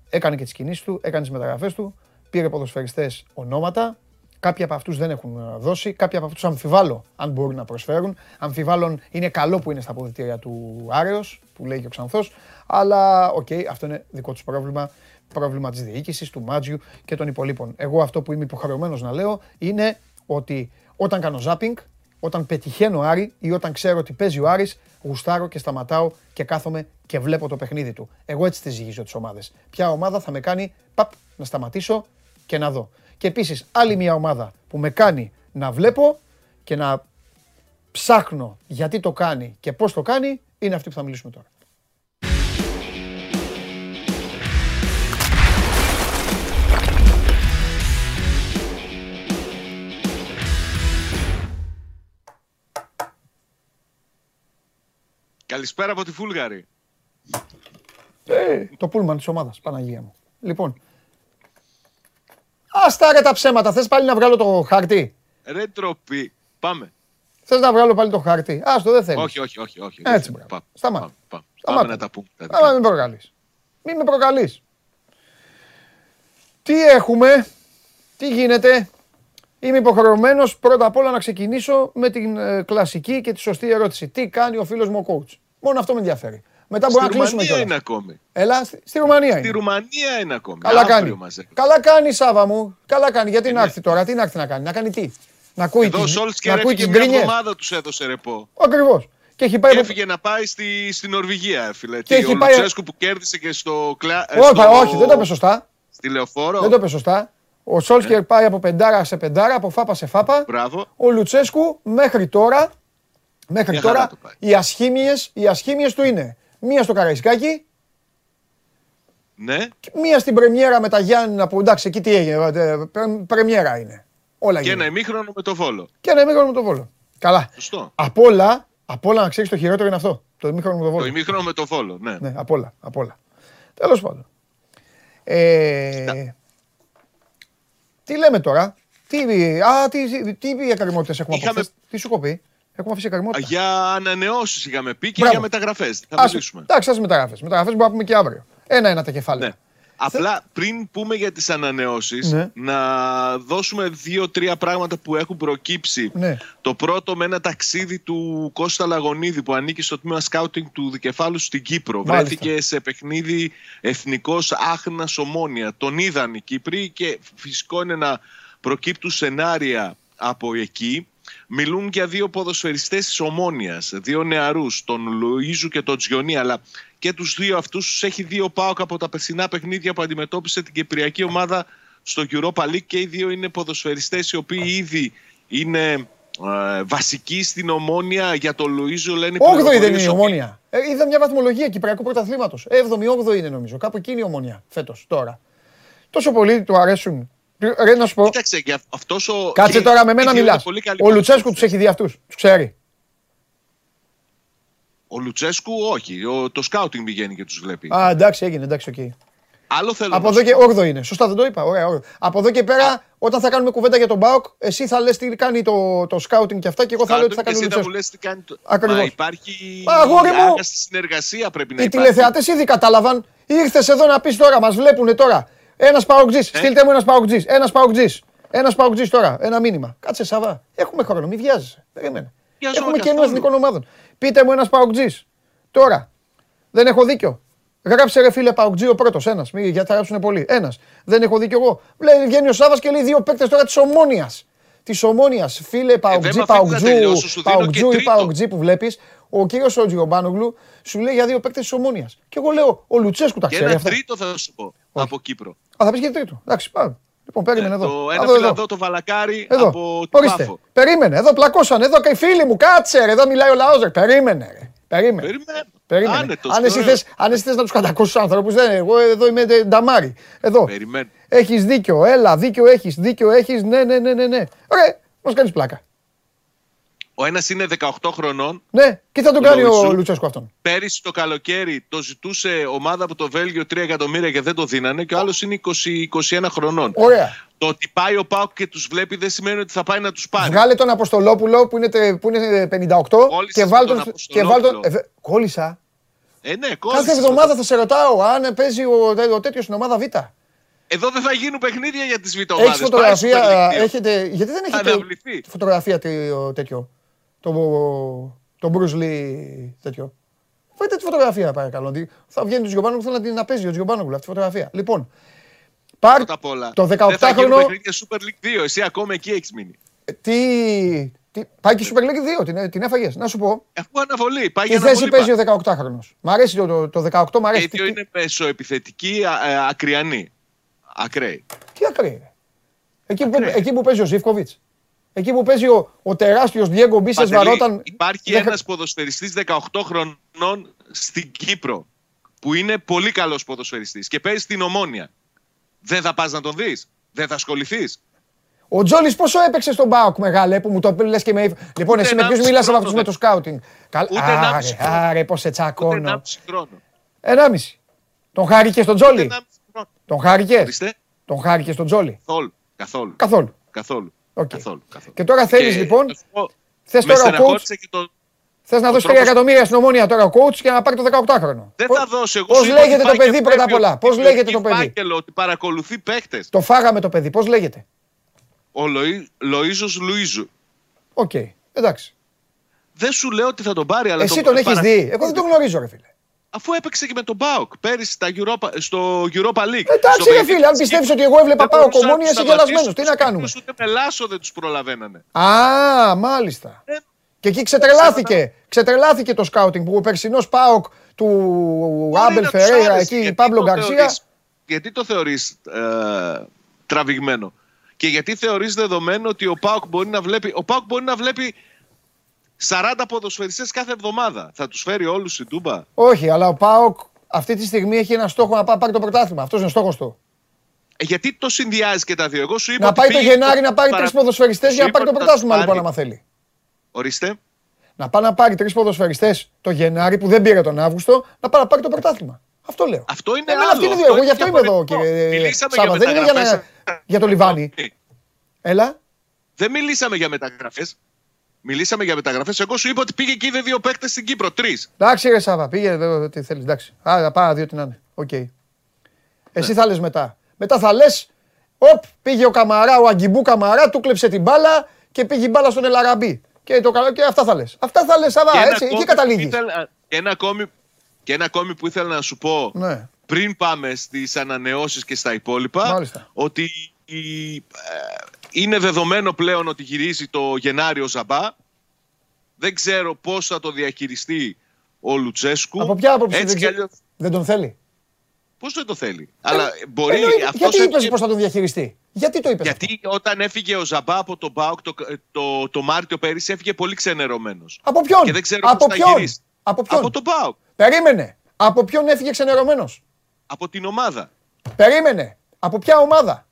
S1: έκανε και τις κινήσεις του, έκανε τις μεταγραφές του, πήρε ποδοσφαιριστές ονόματα, Κάποιοι από αυτούς δεν έχουν ε, δώσει, κάποιοι από αυτούς αμφιβάλλω αν μπορούν να προσφέρουν. Αμφιβάλλω αν είναι καλό που είναι στα αποδυτήρια του Άρεος, που λέει και ο Ξανθός. Αλλά οκ, αυτό είναι δικό τους πρόβλημα. Πρόβλημα της διοίκησης, του Μάτζιου και των υπολοίπων. Εγώ αυτό που είμαι υποχρεωμένος να λέω είναι ότι όταν κάνω ζάπινγκ, όταν πετυχαίνω Άρη ή όταν ξέρω ότι παίζει ο Άρης, γουστάρω και σταματάω και κάθομαι και βλέπω το παιχνίδι του. Εγώ έτσι τη ζυγίζω τις ομάδες. Ποια ομάδα θα με κάνει παπ, να σταματήσω και να δω. Και επίσης άλλη μια ομάδα που με κάνει να βλέπω και να ψάχνω γιατί το κάνει και πώς το κάνει είναι αυτή που θα μιλήσουμε τώρα.
S11: Καλησπέρα από τη Φούλγαρη.
S1: Ε, το πούλμαν της ομάδας, Παναγία μου. Λοιπόν, άστα ρε τα ψέματα, θες πάλι να βγάλω το χαρτί.
S11: Ρε τροπή. Πάμε.
S1: Θες να βγάλω πάλι το χαρτί. Άστο, δεν θέλεις.
S11: Όχι, όχι, όχι. όχι.
S1: Έτσι,
S11: δεν
S1: μπράβο.
S11: θέλω.
S1: Σταμάτα.
S11: Πάμε, πάμε.
S1: Σταμάτα.
S11: Πάμε να τα πούμε. τα
S1: Αλλά μην με προκαλείς. Μην με προκαλείς. Τι έχουμε, τι γίνεται; Είμαι υποχρεωμένος πρώτα απ' όλα να ξεκινήσω με την ε, κλασική και τη σωστή ερώτηση. Τι κάνει ο φίλος μου ο coach; Μόνο αυτό με ενδιαφέρει. Μετά
S11: Στη
S1: μπορούμε να κλείσουμε
S11: Ρουμανία
S1: κιόλας.
S11: είναι ακόμη.
S1: Έλα, στη, στη Ρουμανία
S11: Στη
S1: είναι.
S11: Ρουμανία είναι ακόμη.
S1: Καλά
S11: Αύριο
S1: κάνει.
S11: μαζεύει.
S1: Καλά κάνει, Σάβα μου. Καλά κάνει. Γιατί να
S11: ναι.
S1: έρθει τώρα, τι να έρθει να κάνει. Να κάνει τι; Να ακούει
S11: Εδώ ο
S1: τις,
S11: Σόλτσκερ
S1: να ακούει
S11: έφυγε
S1: τις
S11: μια
S1: γκρίνιες.
S11: εβδομάδα τους έδωσε ρεπό.
S1: Ακριβώς. Και έχει πάει...
S11: Και
S1: από-
S11: έφυγε να πάει στη, στη Νορβηγία, φίλε.
S1: Και
S11: Τι,
S1: έχει
S11: ο
S1: πάει-
S11: Λουτσέσκου που κέρδισε και στο, κλα... ε,
S1: Όχι,
S11: στο...
S1: όχι, δεν το είπε σωστά.
S11: Στη λεωφόρο.
S1: Δεν το είπε σωστά. Ο Σόλσκερ πάει από πεντάρα σε πεντάρα, από φάπα σε φάπα.
S11: Μπράβο.
S1: Ο Λουτσέσκου μέχρι τώρα, μέχρι
S11: Μια χαρά
S1: τώρα
S11: το πάει.
S1: οι ασχήμιες, οι ασχήμιες του είναι μία στο Καραϊσκάκι,
S11: Ναι.
S1: και μία στην πρεμιέρα με τα Γιάννηνα που εντάξει εκεί τι έγινε, ε, πρε- πρεμιέρα είναι. Όλα
S11: Και ένα
S1: γίνανε.
S11: ημίχρονο με το Βόλο.
S1: Και ένα ημίχρονο με το Βόλο. Καλά.
S11: Σωστό.
S1: Απ' όλα, απ' όλα να ξέρεις το χειρότερο είναι αυτό. Το ημίχρονο με το
S11: Το
S1: Βόλο.
S11: ημίχρονο με το Βόλο, ναι.
S1: Ναι, απ' όλα, απ' όλα. Τέλος πάντων. Ε, τι λέμε τώρα; Τι, α, τι, τι εκκρεμότητες έχουμε από
S11: Είχαμε-
S1: χθες. Τι σου έχω πει; Έχουμε αφήσει εκκρεμότητα.
S11: Για ανανεώσεις είχαμε πει και
S1: Μπράβο.
S11: για μεταγραφές. Θα
S1: Ας-
S11: μιλήσουμε.
S1: Εντάξει, ας μεταγραφές. Μεταγραφές μπορούμε να πούμε και αύριο. Ένα-ένα τα κεφάλαια.
S11: Ναι. Απλά πριν πούμε για τις ανανεώσεις,
S1: Ναι.
S11: να δώσουμε δύο-τρία πράγματα που έχουν προκύψει.
S1: Ναι.
S11: Το πρώτο με ένα ταξίδι του Κώστα Λαγωνίδη που ανήκει στο τμήμα σκάουτινγκ του Δικεφάλου στην Κύπρο.
S1: Μάλιστα.
S11: Βρέθηκε σε παιχνίδι εθνικός Άχνα Ομόνια. Τον είδαν οι Κύπροι και φυσικό είναι να προκύπτουν σενάρια από εκεί. Μιλούν για δύο ποδοσφαιριστές της Ομόνιας, δύο νεαρούς, τον Λουίζου και τον Τζιονί, αλλά και τους δύο αυτούς τους έχει δύο ΠΑΟΚ από τα περσινά παιχνίδια που αντιμετώπισε την Κυπριακή ομάδα στο Europa League και οι δύο είναι ποδοσφαιριστές οι οποίοι ήδη είναι ε, βασικοί στην Ομόνια για τον Λουίζο λένε
S1: Όγδοη δεν
S11: πληροφορίες
S1: είναι η
S11: ότι-
S1: ομόνια. Ε, είδα μια βαθμολογία Κυπριακού Πρωταθλήματος. 7η-8η είναι νομίζω. Κάπου εκεί είναι η ομόνια φέτος τώρα. Τόσο πολύ του αρέσουν. Ρε να σου πω.
S11: Κοίταξε, για αυτός ο...
S1: Κάτσε
S11: και
S1: τώρα με
S11: οι
S1: μένα
S11: δύο είναι
S1: μιλάς.
S11: πολύ καλοί
S1: Ο Λουτσέσκου
S11: ποδοσφαιριστές.
S1: τους έχει δει αυτούς. Τους ξέρει.
S11: Ο Λουτσέσκου όχι. Ο, το scouting πηγαίνει και τους βλέπει.
S1: Α, εντάξει, έγινε, εντάξει, οκ.
S11: Άλλο θέλω
S1: Από
S11: να
S1: εδώ
S11: σου
S1: και
S11: πω.
S1: 8 είναι. Σωστά, δεν το είπα. Ωραία, ωραία. Από εδώ και πέρα, όταν θα κάνουμε κουβέντα για τον ΠΑΟΚ, εσύ θα λες τι κάνει το, το scouting και αυτά και εγώ θα λέω τι θα
S11: Scouting
S1: κάνει ο
S11: και εσύ θα μου
S1: Λουτσέσκου.
S11: λες τι κάνει το...
S1: Ακριβώς.
S11: Μα υπάρχει
S1: Αγόρι μου.
S11: αγαστή συνεργασία πρέπει να
S1: Οι
S11: υπάρχει.
S1: τηλεθεατές ήδη κατάλαβαν. Ήρθες εδώ να πεις τώρα, μας βλέπουνε τώρα. Ένας παοκτζής,
S11: Ε.
S1: στείλτε μου ένας παοκτζής, ένας παοκτζής. Ένας παοκτζής τώρα, ένα μήνυμα. Κάτσε Σαββά. Έχουμε χρόνο, μην βιάζεσαι. Περίμενε.
S11: Βιάζομαι
S1: Έχουμε
S11: καθόλου.
S1: καινού εθνικών ομάδων. Πείτε μου ένας παοκτζής. Τώρα. Δεν έχω δίκιο. Γράψε ρε φίλε Παοκτζή ο πρώτος. Ένας. Γιατί θα γράψουν πολλοί. Ένας. Δεν έχω δίκιο εγώ. Λέει, βγαίνει ο Σάβα και λέει δύο παίκτες τώρα της ομόνοια. Της ομόνοια. Φίλε Παοκτζή,
S11: Ε, με αφήνεις να
S1: Παοκτζού,
S11: τελειώσω, σου δίνω και
S1: Παοκτζού ή
S11: τρίτο.
S1: Παοκτζή που βλέπεις. Ο κύριος Οτζιομπάνογλου σου λέει για δύο παίκτες της ομόνοια. Και εγώ λέω, ο Λουτσέσκου τα
S11: Και
S1: ξέρει
S11: ένα
S1: αυτά.
S11: τρίτο θα σου πω από Κύπρο.
S1: Α, θα πεις και τρίτο. Εντάξει, πάμε. Λοιπόν, περίμενε εδώ.
S11: Ε, Το
S1: Α,
S11: ένα
S1: εδώ, εδώ.
S11: φιλανδό το βαλακάρι
S1: Εδώ.
S11: από την
S1: Ορίστε.
S11: Πάφο.
S1: Περίμενε. Εδώ πλακώσαν. Εδώ και οι φίλοι μου. Κάτσε ρε. Εδώ μιλάει ο λαός. Περίμενε. Ρε. Περίμενε.
S11: Περίμενε.
S1: Περίμενε.
S11: Άνετος,
S1: αν, εσύ
S11: ωραίος.
S1: θες, αν εσύ θες να τους κατακούσεις ανθρώπους, δεν, εγώ εδώ είμαι ε, νταμάρι. Εδώ.
S11: Περιμένω.
S1: Έχεις δίκιο, έλα, δίκιο έχεις, δίκιο έχεις, ναι, ναι, ναι, ναι, ναι. Ωραία, μας κάνεις πλάκα.
S11: Ο ένας είναι 18 χρονών.
S1: Ναι, και θα τον
S11: Ο
S1: κάνει ο
S11: Λουτσού.
S1: Λουτσέσκο αυτόν.
S11: Πέρυσι το καλοκαίρι το ζητούσε ομάδα από το Βέλγιο 3 εκατομμύρια και δεν το δίνανε. Και ο άλλος είναι 20, 21 χρονών.
S1: Ωραία.
S11: Το ότι πάει ο Πάουκ και τους βλέπει δεν σημαίνει ότι θα πάει να τους πάρει.
S1: Βγάλε τον Αποστολόπουλο που είναι, τε- που είναι 58
S11: Κόλλησες
S1: και βάλ
S11: τον
S1: τον. Και βάλ τον
S11: Αποστολόπουλο.
S1: ε, βε- κόλλησα.
S11: Ε, ναι,
S1: Κάθε
S11: κόλλησες.
S1: εβδομάδα θα σε ρωτάω αν παίζει ο, ο τέτοιος στην ομάδα Β.
S11: Ε, Εδώ δεν θα γίνουν παιχνίδια για τις βιτομάδες.
S1: Έχεις φωτογραφία,
S11: Πάει στο Super League δύο.
S1: έχετε, γιατί δεν
S11: Θα
S1: έχετε
S11: αναβληθεί.
S1: φωτογραφία τέτοιο, τέτοιο; Το, το Bruce Lee τέτοιο. Φέρτε τη φωτογραφία παρακαλώ. ότι Θα βγαίνει ο Τζιομπάνογλου, θέλω να την να παίζει ο Τζιομπάνογλου αυτή τη φωτογραφία. Λοιπόν, πάρ
S11: Πρώτα απ' όλα.
S1: το
S11: Δεν θα γίνουν
S1: 18χρονο.
S11: παιχνίδια Super League 2. Εσύ ακόμα εκεί έχεις μείνει.
S1: Τι, τι, πάει και η Super League 2, την, την έφαγες. Να σου πω.
S11: Αφού αναβολή. Πάει
S1: Τι
S11: για
S1: θέση
S11: αναβολή.
S1: παίζει ο 18χρονο. Μ' αρέσει το, το, το 18, μ' αρέσει.
S11: Και οι δύο
S1: Τι,
S11: είναι μεσοεπιθετικοί, α- ε, ακριανοί. Ακραίοι.
S1: τι ακραίοι. ρε. Εκεί που,
S11: Ακραίοι.
S1: εκεί που παίζει ο Ζήφκοβιτς. Εκεί που παίζει ο, ο τεράστιος Διέγκο Μπίσε
S11: Παντελή,
S1: βαρόταν.
S11: Υπάρχει
S1: δεν-
S11: ένας ποδοσφαιριστής 18 χρονών στην Κύπρο που είναι πολύ καλός ποδοσφαιριστής και παίζει στην Ομόνια. Δεν θα πας να τον δεις. Δεν θα ασχοληθείς.
S1: Ο Τζόλης πόσο έπαιξε στον Μπάουκ μεγάλε που μου το λες και με. Λοιπόν, εσύ με ποιους
S11: 1,5
S1: μίλασε από
S11: χρόνο
S1: αυτού με
S11: δεν-
S1: το σκάουτινγκ; Καλ...
S11: Ούτε
S1: Άρε,
S11: 1,5 χρόνο.
S1: άρε, πώς σε
S11: Ούτε
S1: τσακώνω.
S11: 1,5 χρόνο.
S1: Ενάμιση. Τον χάρηκε στον Τζόλη;
S11: 1,5 χρόνο.
S1: Τον χάρηκε;
S11: Ορίστε.
S1: Τον χάρηκε στον Τζόλη;
S11: Καθόλου. Καθόλου.
S1: Καθόλου.
S11: Καθόλου.
S1: Οκ.
S11: Καθόλου. καθόλου.
S1: Και τώρα θέλεις
S11: Και
S1: λοιπόν.
S11: να σου πω,
S1: Θες
S11: με
S1: τώρα ο coach.
S11: στεναχώρησε και το,
S1: Θες να
S11: ο
S1: δώσει 3
S11: τρόπος-
S1: εκατομμύρια στην ομόνια τώρα ο coach και να πάρει το 18χρονο.
S11: Δεν θα δώσω εγώ.
S1: Πώς
S11: σου είπα ότι
S1: λέγεται το
S11: πάει
S1: παιδί
S11: και
S1: πρώτα απ'
S11: πρέπει
S1: όλα;
S11: ο-
S1: Πώς λέγεται το παιδί;
S11: φάκελο ότι παρακολουθεί παίχτε.
S1: Το φάγαμε το παιδί. Πώς λέγεται;
S11: Ο Λοΐ, Λοίζος Λουίζου.
S1: Οκ. Εντάξει.
S11: Δεν σου λέω ότι θα τον πάρει, αλλά
S1: Εσύ
S11: τον
S1: τον έχεις
S11: παρα-
S1: δει. Εγώ δεν τον γνωρίζω, ρε φίλε.
S11: Αφού έπαιξε και με τον Μπάουκ πέρυσι στα Europa, στο Europa League.
S1: Εντάξει,
S11: Στο
S1: ρε
S11: παιχνίδι
S1: φίλε, αν
S11: της
S1: πιστεύεις
S11: Κύπρου.
S1: ότι εγώ έβλεπα
S11: Δεν
S1: πάω
S11: μπορούσαν να
S1: κομμόνια,
S11: τους
S1: είσαι γελασμένος.
S11: σταματήσουν
S1: Τι
S11: τους
S1: να κάνουμε;
S11: Κύπρους, Ούτε με λάσο δεν τους προλαβαίνανε.
S1: Α, μάλιστα.
S11: Ε,
S1: Και εκεί ξετρελάθηκε. Ξετρελάθηκε το scouting που ο περσινός ΠΑΟΚ του
S11: Μπορεί
S1: Άμπελ
S11: να τους
S1: Φερέιρα
S11: άρεσε,
S1: εκεί,
S11: γιατί
S1: Παύλο
S11: το
S1: Γκαρσία.
S11: θεωρείς- Γιατί το θεωρείς ε, τραβηγμένο; Και γιατί θεωρείς δεδομένο ότι ο ΠΑΟΚ μπορεί να βλέπει, ο ΠΑΟΚ μπορεί να βλέπει 40 ποδοσφαιριστές κάθε εβδομάδα. Θα τους φέρει όλους η Τούμπα.
S1: Όχι, αλλά ο ΠΑΟΚ αυτή τη στιγμή έχει ένα στόχο να πάει πάρει το πρωτάθλημα. Αυτός είναι ο στόχος του.
S11: Ε, γιατί το συνδυάζει και τα δύο. Εγώ σου είπα
S1: Να
S11: ότι
S1: πάει το
S11: πήγε
S1: Γενάρη να πάρει
S11: παρα-
S1: τρει ποδοσφαιριστές
S11: Σου
S1: για να
S11: είπα
S1: πάρει το
S11: ότι θα
S1: πρωτάθλημα,
S11: τους
S1: λοιπόν,
S11: πάρει.
S1: άμα θέλει.
S11: Ορίστε.
S1: Να πάει να πάρει τρεις ποδοσφαιριστές το Γενάρη που δεν πήρε τον Αύγουστο, να πάει να πάρει το πρωτάθλημα. Αυτό λέω.
S11: Αυτό είναι
S1: Εμένα
S11: άλλο.
S1: αυτή είναι η ιδέα. Εγώ γι' αυτό είμαι εδώ,
S11: διαφορετικό.
S1: κύριε
S11: Μιλήσαμε
S1: Σάβα.
S11: για
S1: Δεν είναι για, να...
S11: μεταγραφές.
S1: για το λιβάνι. Έλα.
S11: Δεν μιλήσαμε για μεταγραφές. Μιλήσαμε για μεταγραφές. Εγώ σου είπα ότι πήγε και είδε δύο παίκτες στην Κύπρο. Τρεις.
S1: Εντάξει, ρε Σάβα, πήγε εδώ τι θέλεις. Εντάξει. Άρα πάρα δύο την άνε. Οκ.
S11: Ναι.
S1: Εσύ θα λες μετά. Μετά θα λες, οπ, πήγε ο Καμαρά, ο Αγκιμπού Καμαρά, του κλέψε την μπάλα και πήγε η μπάλα στον Ελαραμπή. Και, το, καλό- και αυτά θα λες. Αυτά θα λες, Σάβα, έτσι, εκεί καταλήγεις.
S11: Και ένα, ακόμη, και ένα ακόμη που ήθελα να σου πω
S1: Ναι.
S11: πριν πάμε στις ανανεώσεις και στα υπόλοιπα
S1: Μάλιστα.
S11: ότι η- ε, είναι δεδομένο πλέον ότι γυρίζει το Γενάριο Ζαμπά. Δεν ξέρω πώς θα το διαχειριστεί ο Λουτσέσκου.
S1: Από ποια άποψη
S11: Έτσι
S1: δεν,
S11: κι
S1: ξε-
S11: αλλιώς,
S1: δεν τον θέλει;
S11: πώς δεν το θέλει; Αλλά μπορεί
S1: Εννοείται.
S11: αυτός
S1: Γιατί είπες
S11: έφυγε-
S1: πώς θα τον διαχειριστεί; Γιατί το είπες.
S11: γιατί όταν έφυγε ο Ζαμπά από τον Μπάουκ το, το, το Μάρτιο πέρυσι έφυγε πολύ ξενερωμένος.
S1: Από ποιον;
S11: Και δεν ξέρω
S1: από
S11: πώς θα
S1: ποιον;
S11: γυρίσει.
S1: Από ποιον;
S11: Από τον Μπάουκ.
S1: Περίμενε. Από ποιον έφυγε ξενερωμένος;
S11: Από την ομάδα.
S1: Περίμενε. Από ποια ομάδα;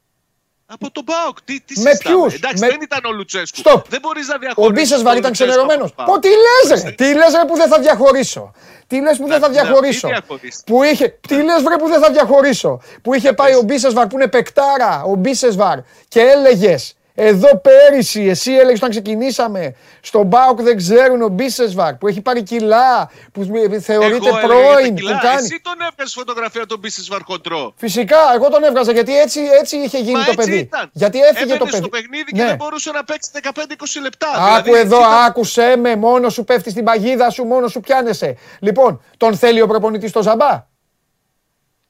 S11: Από τον Μπάουκ. Τι, τι
S1: Με
S11: συζητάμε.
S1: ποιους;
S11: Εντάξει,
S1: Με-
S11: δεν ήταν ο Λουτσέσκου.
S1: Στοπ.
S11: Δεν μπορείς να
S1: Ο
S11: διαχωρίσεις.
S1: Μπίσεσβαρ
S11: τον
S1: ήταν
S11: Λουτσέσκου
S1: ξενερωμένο.
S11: από τον
S1: Πω
S11: Πάοκ.
S1: τι λες, ρε!
S11: Ορίστε.
S1: Τι λες, ρε, που δεν θα διαχωρίσω; Τι λες που δεν θα
S11: να
S1: διαχωρήσω.
S11: μην διαχωρίσεις.
S1: Που είχε. Τι λες, βρε, που δεν θα διαχωρίσω; Που είχε πάει ο Μπίσεσβαρ που είναι παικτάρα, ο Μπίσεσβαρ και έλεγες. Εδώ πέρυσι, εσύ έλεγες όταν ξεκινήσαμε, στον Μπάουκ δεν ξέρουν ο Μπίσεσβαρ που έχει πάρει κιλά, που θεωρείται
S11: Εγώ έλεγα για τα
S1: πρώην,
S11: κιλά.
S1: που κάνει.
S11: Εσύ τον έβγαζες φωτογραφία τον Μπίσεσβαρ χοντρό.
S1: Φυσικά, εγώ τον έβγαζα γιατί έτσι, έτσι είχε γίνει
S11: Μα
S1: το
S11: έτσι
S1: παιδί.
S11: ήταν.
S1: Γιατί έφυγε
S11: Έβαινε
S1: το παιδί.
S11: στο παιχνίδι και
S1: Ναι.
S11: δεν μπορούσε να παίξει 15-20 λεπτά.
S1: Άκου
S11: Δηλαδή,
S1: εδώ,
S11: έτσι ήταν.
S1: άκουσέ με, μόνο σου πέφτει στην παγίδα σου, μόνο σου πιάνεσαι. Λοιπόν, τον θέλει ο προπονητής στο Ζαμπά;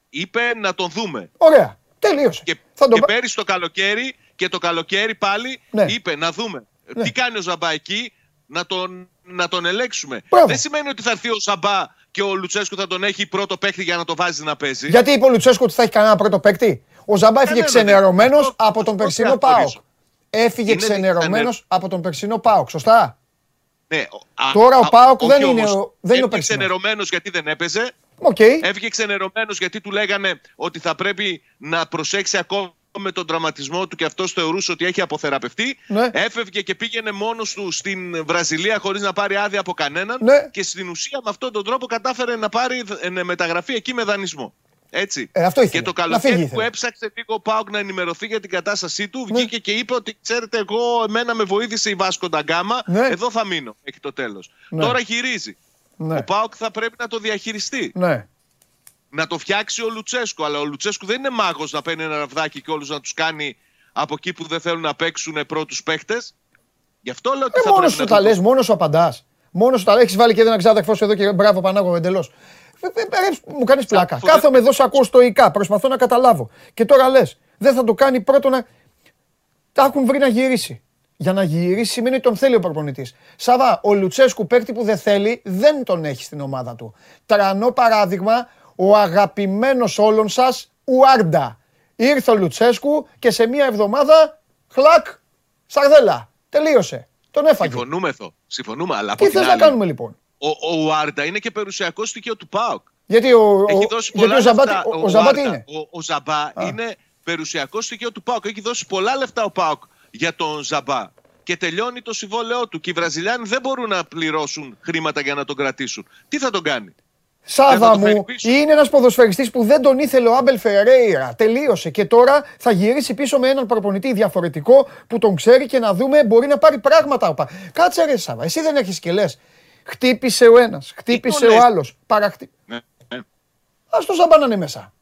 S11: Είπε να τον δούμε.
S1: Ωραία, τελείωσε.
S11: Και,
S1: Θα τον
S11: και
S1: πα-
S11: πέρυσι το καλοκαίρι και το καλοκαίρι πάλι
S1: Ναι.
S11: είπε να δούμε
S1: Ναι.
S11: τι κάνει ο Ζαμπά εκεί, να τον, να τον ελέγξουμε.
S1: Μπράβο.
S11: Δεν σημαίνει ότι θα έρθει ο Ζαμπά και ο Λουτσέσκου θα τον έχει πρώτο παίχτη για να το βάζει να παίζει.
S1: Γιατί είπε ο Λουτσέσκου ότι θα έχει κανένα πρώτο παίκτη; Ο Ζαμπά έφυγε
S11: ναι, βέβαια.
S1: ξενερωμένος
S11: Αυτό-
S1: από τον
S11: αυτό
S1: περσινό
S11: διαχωρίζω.
S1: Πάοκ. Έφυγε
S11: Είναι
S1: ξενερωμένος
S11: ξενε-
S1: από τον περσινό Πάοκ, σωστά;
S11: Ναι, ο- α-
S1: Τώρα ο
S11: α-
S1: ΠΑΟΚ
S11: όχι
S1: δεν είναι
S11: όμως.
S1: ο- δεν είναι ο
S11: Έφυγε
S1: περσινός.
S11: ξενερωμένος γιατί δεν έπαιζε.
S1: Οκ.
S11: Έφυγε ξενερωμένος γιατί του λέγανε ότι θα πρέπει να προσέξει ακόμα με τον τραυματισμό του και αυτός θεωρούσε ότι έχει αποθεραπευτεί.
S1: Ναι.
S11: Έφευγε και πήγαινε μόνος του στην Βραζιλία χωρίς να πάρει άδεια από κανέναν.
S1: Ναι.
S11: Και στην ουσία με αυτόν τον τρόπο κατάφερε να πάρει ε, ναι, μεταγραφή εκεί με δανεισμό. Έτσι.
S1: Ε, αυτό ήθελε.
S11: Και το
S1: Να φύγει
S11: καλοκαίρι
S1: ήθελε.
S11: που έψαξε λίγο ο ΠΑΟΚ να ενημερωθεί για την κατάστασή του,
S1: Ναι.
S11: βγήκε και είπε ότι ξέρετε, εγώ εμένα με βοήθησε η Βάσκο Νταγκάμα.
S1: Ναι.
S11: Εδώ θα μείνω μέχρι το τέλος.
S1: Ναι.
S11: Τώρα γυρίζει.
S1: Ναι.
S11: Ο Πάοκ θα πρέπει να το διαχειριστεί.
S1: Ναι.
S11: Να το φτιάξει ο Λουτσέσκου. Αλλά ο Λουτσέσκου δεν είναι μάγος να παίρνει ένα ραβδάκι και όλους να τους κάνει από εκεί που δεν θέλουν να παίξουν πρώτους παίχτες. Γι' αυτό λέω ότι
S1: Ε,
S11: θα
S1: μόνος
S11: πρέπει
S1: σου
S11: να
S1: τα
S11: το-
S1: λες, μόνος σου απαντάς. Μόνος σου τα λέει. Έχεις βάλει και έναν ξάδερφό σου εδώ και μπράβο Πανάγο εντελώς. Μου κάνεις πλάκα.
S11: φοβε-
S1: Κάθομαι εδώ, σε ακούω στοικά. Προσπαθώ να καταλάβω. Και τώρα λες, δεν θα το κάνει πρώτο να. Τα έχουν βρει να γυρίσει. Για να γυρίσει σημαίνει ότι τον θέλει ο προπονητής. Σαβά, ο Λουτσέσκου παίκτη που δεν θέλει, δεν τον έχει στην ομάδα του. Τρανό παράδειγμα, ο αγαπημένος όλων σας Ουάρντα. Ήρθε ο Λουτσέσκου και σε μία εβδομάδα, χλακ, σαρδέλα. Τελείωσε. Τον έφαγε.
S11: Συμφωνούμε εδώ. Συμφωνούμε, αλλά από
S1: Τι
S11: την
S1: θες να
S11: άλλη,
S1: κάνουμε λοιπόν;
S11: Ο, ο Ουάρντα είναι και περιουσιακός στοιχείο του ΠΑΟΚ.
S1: Γιατί ο,
S11: Έχει
S1: ο,
S11: δώσει
S1: γιατί
S11: πολλά
S1: ο Ζαμπάτη,
S11: λεφτά.
S1: ο, ο Ζαμπάτη
S11: Ουάρντα.
S1: είναι.
S11: Ο, ο Ζαμπά είναι περιουσιακός στοιχείο του ΠΑΟΚ. Έχει δώσει πολλά λεφτά ο ΠΑΟΚ για τον Ζαμπά. Και τελειώνει το συμβόλαιό του. Και οι Βραζιλιάνοι δεν μπορούν να πληρώσουν χρήματα για να τον κρατήσουν. Τι θα τον κάνει; Δεν
S1: Σάβα
S11: θα το φέρει
S1: μου,
S11: πίσω.
S1: είναι ένας ποδοσφαιριστής που δεν τον ήθελε ο Άμπελ Φερέιρα. Τελείωσε. Και τώρα θα γυρίσει πίσω με έναν προπονητή διαφορετικό που τον ξέρει και να δούμε μπορεί να πάρει πράγματα. ο Πα- Κάτσε ρε Σάβα, εσύ δεν έχεις και λες. Χτύπησε ο ένας, χτύπησε
S11: το
S1: ο
S11: λες;
S1: άλλος. Παραχτύ...
S11: Ναι, ναι.
S1: Ας το Ζαμπά να είναι μέσα.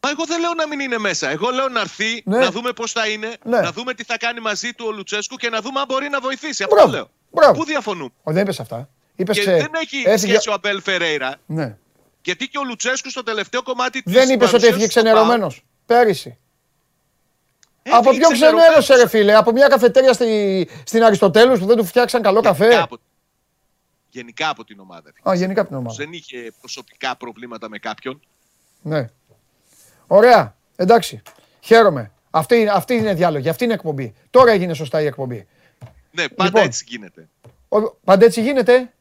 S11: Μα εγώ δεν λέω να μην είναι μέσα. Εγώ λέω να έρθει,
S1: Ναι.
S11: να δούμε πώς θα είναι,
S1: Ναι.
S11: να δούμε τι θα κάνει μαζί του ο Λουτσέσκου και να δούμε αν μπορεί να βοηθήσει. Αυτό
S1: Μπράβο,
S11: λέω.
S1: μπράβο.
S11: Πού διαφωνούμε.
S1: Ο, δεν είπες αυτά. Είπες
S11: Και
S1: ξέ-
S11: δεν έχει
S1: έφυγε-
S11: σχέση ο Αμπέλ Φερέιρα.
S1: Ναι.
S11: Γιατί και ο Λουτσέσκου στο τελευταίο κομμάτι της.
S1: Δεν είπες ότι έφυγε ξενερωμένος. Πέρυσι. Από
S11: Έφυγε
S1: ποιον
S11: ξενερωμένος.
S1: ξενέρωσε ρε φίλε, από μια καφετέρια στη, στην Αριστοτέλους που δεν του φτιάξαν καλό
S11: Γενικά
S1: καφέ.
S11: από, γενικά από την ομάδα.
S1: Α, γενικά από την ομάδα.
S11: Δεν είχε προσωπικά προβλήματα με κάποιον.
S1: Ναι. Ωραία. Εντάξει. Χαίρομαι. Αυτή, είναι- αυτή είναι διάλογη. Αυτή είναι εκπομπή. Τώρα έγινε σωστά η εκπομπή.
S11: Ναι, πάντα
S1: Λοιπόν.
S11: έτσι γίνεται.
S1: Ο, πάντα έτσι γίνεται.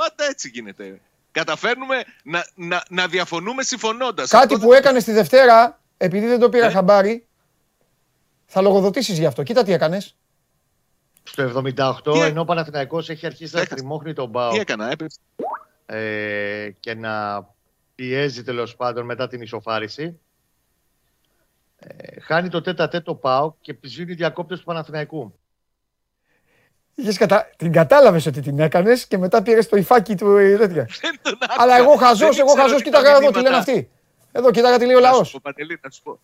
S11: Πάντα έτσι γίνεται. Καταφέρνουμε να, να, να διαφωνούμε συμφωνώντας.
S1: Κάτι που έκανε τη Δευτέρα, επειδή δεν το πήρα
S11: Ναι.
S1: χαμπάρι, θα λογοδοτήσεις γι' αυτό. Κοίτα τι έκανες.
S8: Στο 78,
S11: Τι έ-
S8: ενώ ο Παναθηναϊκός έχει αρχίσει να
S11: Έχασε.
S8: τριμώχνει τον
S11: Τι
S8: Μπάο
S11: έκανα, έπεσε.
S8: ε, και να πιέζει τέλος πάντων μετά την ισοφάριση. Ε, χάνει το τέτα τέτο ΠΑΟ και σβήνει οι διακόπτες του Παναθηναϊκού.
S1: Είχες κατα... Την κατάλαβες ότι την έκανες και μετά πήρες το υφάκι του ε, τέτοια.
S11: Δεν τον άκουγα.
S1: Αλλά εγώ χαζός,
S11: Δεν
S1: εγώ
S11: ήξερα
S1: χαζός,
S11: ότι
S1: κοίταγα
S11: τα
S1: εδώ τι
S11: μηνύματα-
S1: λένε αυτοί. Εδώ κοίταγα τι λέει ο
S11: Να σου
S1: λαός.
S11: πω, Παντελή, να σου πω.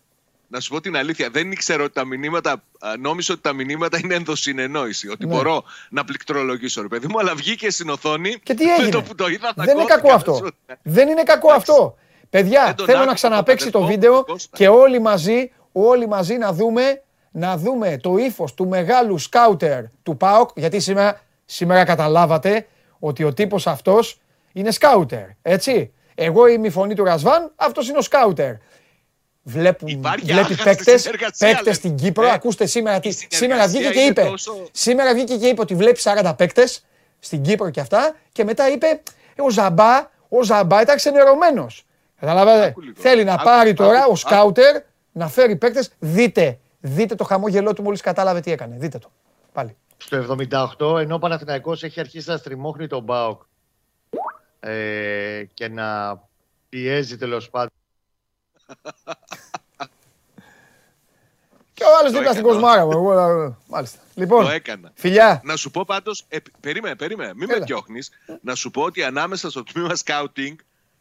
S11: Να σου πω την αλήθεια, δεν ήξερα ότι τα μηνύματα, α, νόμιζα ότι τα μηνύματα είναι ενδοσυνεννόηση. Ότι
S1: Ναι.
S11: μπορώ να πληκτρολογήσω, ρε παιδί μου, αλλά βγήκε στην οθόνη.
S1: Και τι
S11: Με
S1: έγινε;
S11: το που το είδα,
S1: Δεν είναι
S11: δακώθηκα,
S1: κακό αυτό.
S11: να σου-
S1: Δεν είναι κακό
S11: Εντάξει.
S1: αυτό. Παιδιά,
S11: Δεν τον
S1: θέλω να
S11: άκουσα
S1: ξαναπαίξει
S11: τον
S1: το
S11: αδερφό
S1: βίντεο
S11: μου, τον Κώστα.
S1: και όλοι μαζί, όλοι μαζί να δούμε, να δούμε το ύφος του μεγάλου σκάουτερ του ΠΑΟΚ, γιατί σήμερα, σήμερα καταλάβατε ότι ο τύπος αυτός είναι σκάουτερ, έτσι. Εγώ είμαι η φωνή του Ρασβάν, αυτός είναι ο σκάουτερ. Βλέπουν,
S11: Υπάρχει
S1: βλέπει
S11: άγαστη
S1: παίκτες,
S11: συνεργασία,
S1: παίκτες
S11: λέτε.
S1: στην Κύπρο.
S11: Ε,
S1: Ακούστε σήμερα τι.
S11: η
S1: Σήμερα βγήκε και
S11: συνεργασία
S1: είπε.
S11: είναι τόσο-
S1: Σήμερα βγήκε και είπε ότι βλέπει 40 παίκτες στην Κύπρο και αυτά. Και μετά είπε «Ε, ο Ζαμπά, ο Ζαμπά ήταν ξενερωμένος. Καταλάβατε;
S11: Άκου λίγο.
S1: Θέλει να
S11: Άκου,
S1: πάρει
S11: άκου,
S1: τώρα
S11: άκου.
S1: ο σκάουτερ να φέρει παίκτες. Δείτε. Δείτε το χαμόγελό του μόλις κατάλαβε τι έκανε. Δείτε το. Πάλι.
S8: Στο 78, ενώ ο Παναθηναϊκός έχει αρχίσει να στριμώχνει τον ΠΑΟΚ ε, και να πιέζει τέλος πάντων.
S1: Και ο άλλος
S11: Το
S1: δίπλα στην
S11: έκανα.
S1: κοσμάρα μου. Εγώ, ε, Μάλιστα. Λοιπόν,
S11: Το έκανα.
S1: φιλιά.
S11: Να σου πω πάντως. περίμενε, περίμενε. Μην
S1: Έλα.
S11: με διώχνεις. Να σου πω ότι ανάμεσα στο τμήμα σκάουτινγκ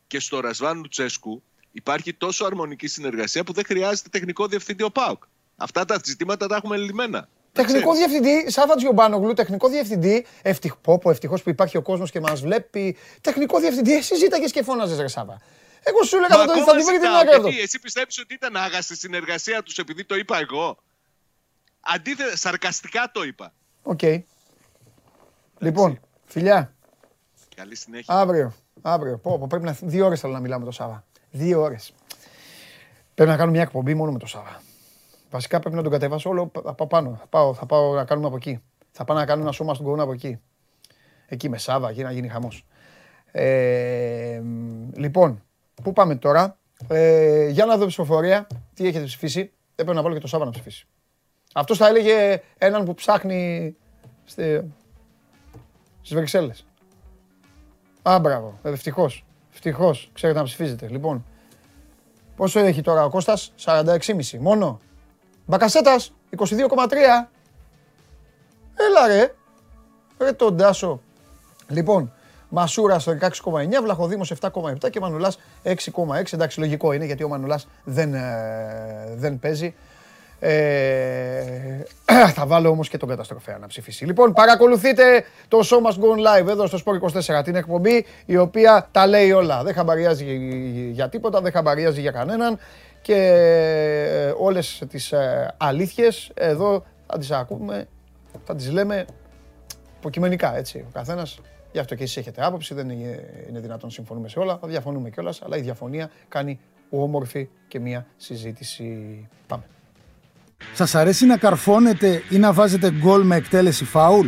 S11: και στο Ρασβάν Λουτσέσκου υπάρχει τόσο αρμονική συνεργασία που δεν χρειάζεται τεχνικό διευθυντή ο ΠΑΟΚ. Αυτά τα ζητήματα τα έχουμε λυμμένα.
S1: Τεχνικό
S11: Ξέρεις.
S1: διευθυντή, Σάββατ Γιομπάνογλου, τεχνικό διευθυντή. Ευτυχ, πω, πω, ευτυχώς που υπάρχει ο κόσμος και μας βλέπει. Τεχνικό διευθυντή, εσύ ζήταγες και φώναζες, Ρε Σάββα. Εγώ σου έλεγα
S11: Μα
S1: θα το
S11: ακόμα
S1: θα τη βρει την
S11: ζητάω,
S1: άκρη αυτό.
S11: γιατί Εσύ πιστεύεις ότι ήταν αγαστή η συνεργασία τους επειδή το είπα εγώ; Αντίθετα, σαρκαστικά το είπα.
S1: Οκ. Λοιπόν, φιλιά,
S11: Καλή συνέχεια.
S1: αύριο. Αύριο. Πω, πω, πρέπει να. Δύο ώρες θέλω να μιλάμε με το Σάβα. Δύο ώρες. Πρέπει να κάνω μια εκπομπή μόνο με το Σάβα. Βασικά πρέπει να τον κατεβάσω όλο από πάνω. Θα πάω, θα πάω να κάνουμε από εκεί. Θα πάω να κάνω ένα σώμα στον κορώνα από εκεί. Εκεί με Σάβα, εκεί να γίνει χαμός. Ε, μ, λοιπόν, πού πάμε τώρα; Ε, για να δω ψηφοφορία. Τι έχετε ψηφίσει. Έπρεπε να βάλω και το Σάβα να ψηφίσει. Αυτός θα έλεγε έναν που ψάχνει στη, στις Βρυξέλλες. Α, μπράβο. Ευτυχώς. Ευτυχώς. Ξέρετε να ψηφίζετε. Λοιπόν, πόσο έχει τώρα ο Κώστας, 46,5. Μόνο. Μπακασέτας, 22,3. Έλα ρε. Ρε τον Τάσο. Λοιπόν, Μασούρα 16,9, Βλαχοδήμος 7,7 και Μανουλάς 6,6. Εντάξει, λογικό είναι γιατί ο Μανουλάς δεν, ε, δεν παίζει. Ε, θα βάλω όμως και τον καταστροφέα να ψηφίσει. Λοιπόν, παρακολουθείτε το Show Must Go On Live εδώ στο Sport 24, την εκπομπή η οποία τα λέει όλα. Δεν χαμπαριάζει για τίποτα, δεν χαμπαριάζει για κανέναν και ε, όλες τις ε, αλήθειες εδώ θα τις ακούμε, θα τις λέμε υποκειμενικά, έτσι. Ο καθένας, γι' αυτό και εσείς έχετε άποψη, δεν είναι, είναι δυνατόν να συμφωνούμε σε όλα, θα διαφωνούμε κιόλας, αλλά η διαφωνία κάνει όμορφη και μια συζήτηση. Πάμε.
S12: Σας αρέσει να καρφώνετε ή να βάζετε γκολ με εκτέλεση φάουλ;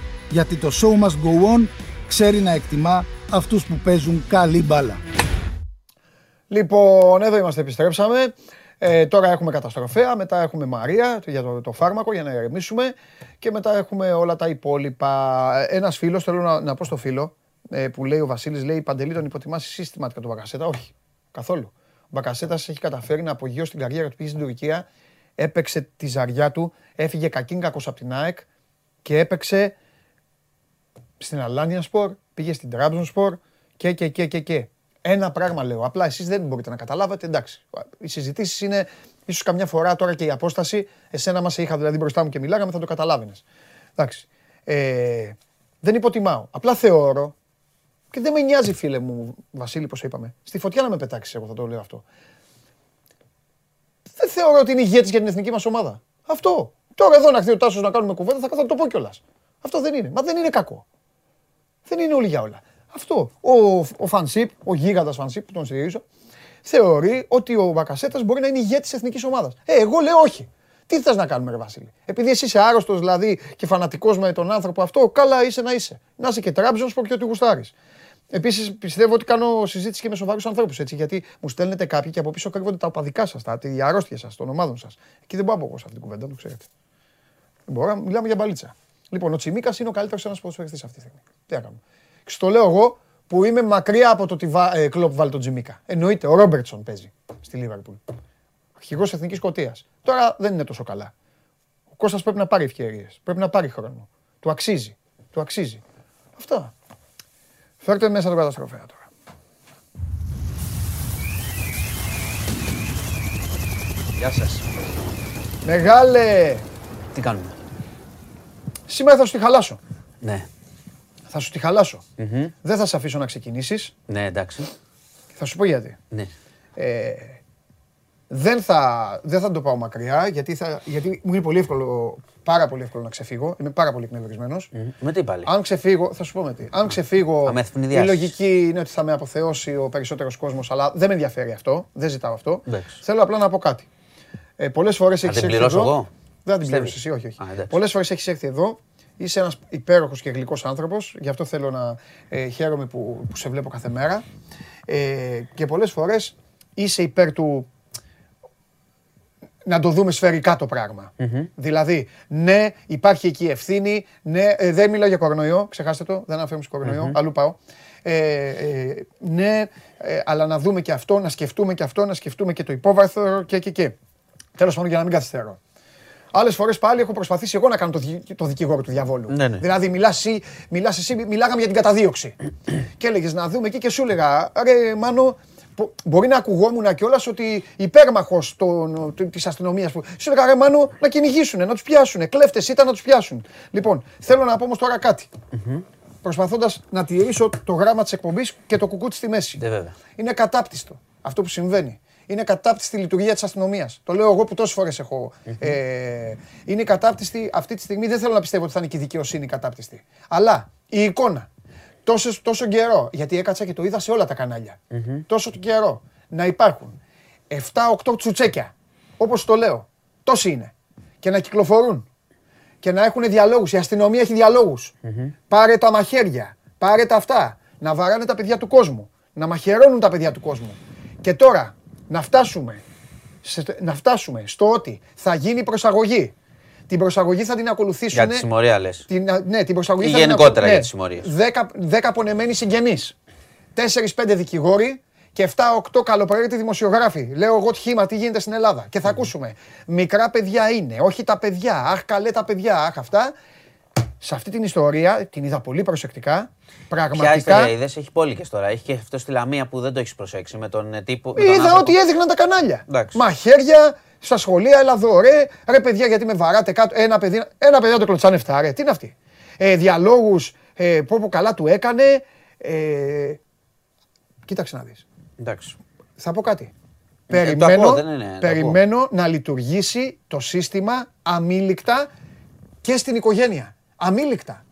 S12: Γιατί το show must go on ξέρει να εκτιμά αυτούς που παίζουν καλή μπάλα.
S1: Λοιπόν, εδώ είμαστε, επιστρέψαμε. Ε, τώρα έχουμε καταστροφέα, μετά έχουμε Μαρία για το, το φάρμακο για να ηρεμήσουμε και μετά έχουμε όλα τα υπόλοιπα. Ένας φίλος, θέλω να, να πω στο φίλο, ε, που λέει ο Βασίλης, λέει Παντελή τον υποτιμάσει συστηματικά τον Μπακασέτα. Όχι, καθόλου. Ο Μπακασέτας έχει καταφέρει να απογειώσει την καριέρα του πήγε στην Τουρκία, έπαιξε τη ζαριά του, έφυγε κακίνκακος από την ΑΕΚ και έπαιξε στην Αλάνια Σπορ, πήγε στην Τράμπζον Σπορ και, και, και, και, και. Ένα πράγμα λέω. Απλά εσείς δεν μπορείτε να καταλάβετε. Εντάξει. Οι συζητήσεις είναι ίσως καμιά φορά τώρα και η απόσταση. Εσένα μας είχα δηλαδή μπροστά μου και μιλάγαμε, θα το καταλάβαινες. Εντάξει. Ε, δεν υποτιμάω. Απλά θεωρώ και δεν με νοιάζει, φίλε μου, Βασίλη, πώς είπαμε. Στη φωτιά να με πετάξεις, εγώ θα το λέω αυτό. Δεν θεωρώ ότι είναι ηγέτης για την εθνική μας ομάδα. Αυτό. Τώρα εδώ να έρθει ο Τάσος να κάνουμε κουβέντα, θα, θα το πω κιόλας. Αυτό δεν είναι. Μα δεν είναι κακό. Δεν είναι όλοι για όλα. Αυτό. Ο, ο Φανσίπ, ο γίγαντας Φανσίπ που τον στηρίζω, θεωρεί ότι ο Μπακασέτας μπορεί να είναι ηγέτης της εθνικής ομάδας. Ε, εγώ λέω όχι. Τι θες να κάνουμε, Ρε Βασίλη; Επειδή εσύ είσαι άρρωστος δηλαδή και φανατικός με τον άνθρωπο αυτό, καλά είσαι να είσαι. Να είσαι και τράμπζον και ότι γουστάρεις. Επίσης πιστεύω ότι κάνω συζήτηση και με σοβαρούς ανθρώπους έτσι. Γιατί μου στέλνετε κάποιοι και από πίσω κρύβονται τα οπαδικά σας, τα αρρώστια σας, των ομάδων σας. Εκεί δεν μπορώ να πω εγώ σε αυτή την κουβέντα, το ξέρετε. Δεν μπορώ, μιλάμε για μπαλίτσα. Λοιπόν, ο Τσιμίκας είναι ο καλύτερος ένας ποδοσφαιριστής αυτή τη στιγμή. Τι έκανα. Στο λέω εγώ που είμαι μακριά από το ότι ε, κλοπ βάλει τον Τζιμίκα. Εννοείται, ο Ρόμπερτσον παίζει στη Λίβερπουλ. Αρχηγός Εθνικής Σκοτία. Τώρα δεν είναι τόσο καλά. Ο Κώστας πρέπει να πάρει ευκαιρίες. Πρέπει να πάρει χρόνο. Του αξίζει. Του αξίζει. Αυτά. Φέρτε μέσα τον καταστροφέα τώρα.
S13: Γεια σας.
S1: Μεγάλε!
S13: Τι κάνουμε;
S1: Σήμερα θα σου τη χαλάσω.
S13: Ναι.
S1: Θα σου τη χαλάσω. Δεν θα σε αφήσω να ξεκινήσεις.
S13: Ναι, εντάξει.
S1: Θα σου πω γιατί.
S13: Ναι.
S1: Ε, δεν, θα, δεν θα το πάω μακριά γιατί, θα, γιατί μου είναι πολύ εύκολο, πάρα πολύ εύκολο να ξεφύγω. Είμαι πάρα πολύ εκνευρισμένος.
S13: Με τι πάλι;
S1: Αν ξεφύγω, θα σου πω με τι. Αν ξεφύγω,
S13: Θα με
S1: η
S13: ευνηδιάσεις.
S1: λογική είναι ότι θα με αποθεώσει ο περισσότερος κόσμος, αλλά δεν με ενδιαφέρει αυτό. Δεν ζητάω αυτό.
S13: Εντάξει.
S1: Θέλω απλά να πω κάτι. Ε, Πολλές φορές έχεις
S13: την
S1: έρθει
S13: πληρώσω
S1: εδώ.
S13: εγώ;
S1: Δεν θα την
S13: Πιστεύεις;
S1: πληρώσει εσύ, όχι. όχι.
S13: Α, εντάξει.
S1: Πολλές φορές έχεις έρθει εδώ. Είσαι ένας υπέροχος και γλυκός άνθρωπος. Γι' αυτό θέλω να ε, χαίρομαι που, που σε βλέπω κάθε μέρα. Ε, και πολλές φορές είσαι υπέρ του να το δούμε σφαιρικά το πραγμα Δηλαδή, ναι, υπάρχει εκεί ευθύνη. Ναι, ε, δεν μιλάω για κορονοϊό, ξεχάστε το, δεν αναφέρομαι στο κορονοϊό, αλλού πάω. Ε, ε, ναι, ε, αλλά να δούμε και αυτό, να σκεφτούμε και αυτό, να σκεφτούμε και το υπόβαθρο και και και. Τέλος πάντων, για να μην καθυστερώ. Άλλες φορές πάλι έχω προσπαθήσει εγώ να κάνω το, δι- το δικηγόρο του διαβόλου.
S13: Ναι, ναι.
S1: Δηλαδή, μιλάς εσύ, μιλάς εσύ, μιλάγαμε για την καταδίωξη. και έλεγες να δούμε εκεί και σου έλεγα, ρε Μάνο, πο- μπορεί να ακουγόμουν κιόλα ότι υπέρμαχος της αστυνομίας που. Σου έλεγα, ρε Μάνο, να κυνηγήσουν, να τους πιάσουν. Κλέφτες ήταν να τους πιάσουν. Λοιπόν, θέλω να πω όμως τώρα κάτι. Προσπαθώντας να τηρήσω το γράμμα της εκπομπής και το κουκούτσι στη μέση.
S13: Ναι, βέβαια.
S1: Είναι κατάπτυστο αυτό που συμβαίνει. Είναι κατάπτυστη η λειτουργία της αστυνομίας. Το λέω εγώ που τόσες φορές έχω. Ε, είναι κατάπτυστη αυτή τη στιγμή. Δεν θέλω να πιστεύω ότι θα είναι και η δικαιοσύνη κατάπτυστη. Αλλά η εικόνα τόσο, τόσο καιρό, γιατί έκατσα και το είδα σε όλα τα κανάλια. Τόσο καιρό να υπάρχουν 7-8 τσουτσέκια, όπως το λέω. Τόσοι είναι. Και να κυκλοφορούν. Και να έχουν διαλόγους. Η αστυνομία έχει διαλόγους. Πάρε τα μαχαίρια. Πάρε τα αυτά. να βαράνε τα παιδιά του κόσμου, να μαχαιρώνουν τα παιδιά του κόσμου. Και τώρα να φτάσουμε, σε- να φτάσουμε στο ότι θα γίνει προσαγωγή. Την προσαγωγή θα την ακολουθήσουν.
S13: Για τη συμμορία λες.
S1: Την, ναι, την προσαγωγή
S13: Ή
S1: θα την
S13: γενικότερα
S1: ακολου-
S13: για
S1: ναι,
S13: τις συμμορίες.
S1: 10, 10 πονεμένοι συγγενείς. 4-5 δικηγόροι και 7-8 καλοπροαίρετοι δημοσιογράφοι. Λέω εγώ τχήμα τι γίνεται στην Ελλάδα. Και θα ακούσουμε. Μικρά παιδιά είναι, όχι τα παιδιά. Αχ, καλέ τα παιδιά, αχ, αυτά. Σε αυτή την ιστορία, την είδα πολύ προσεκτικά.
S13: Ποια
S1: Πραγματικά.
S13: ιστορία είδες, έχει πόλικε τώρα. Έχει και αυτό στη Λαμία που δεν το έχεις προσέξει με τον ε, τύπο. με τον
S1: Είδα
S13: άνθρωπο.
S1: ότι έδειχναν τα κανάλια.
S13: Εντάξει.
S1: Μαχαίρια στα σχολεία, έλα εδώ, ρε. Ρε παιδιά, γιατί με βαράτε κάτω. Ένα παιδί, ένα παιδί να το κλωτσάνε 7, ρε. Τι είναι αυτή; Ε, Διαλόγους, ε, πω πω καλά του έκανε. Ε, κοίταξε να δεις.
S13: Εντάξει.
S1: Θα πω κάτι.
S13: Ε, το
S1: Περιμένω,
S13: ακούω, δεν είναι, το
S1: περιμένω να λειτουργήσει το σύστημα αμήλικτα και στην οικογένεια. Αμήλικτα.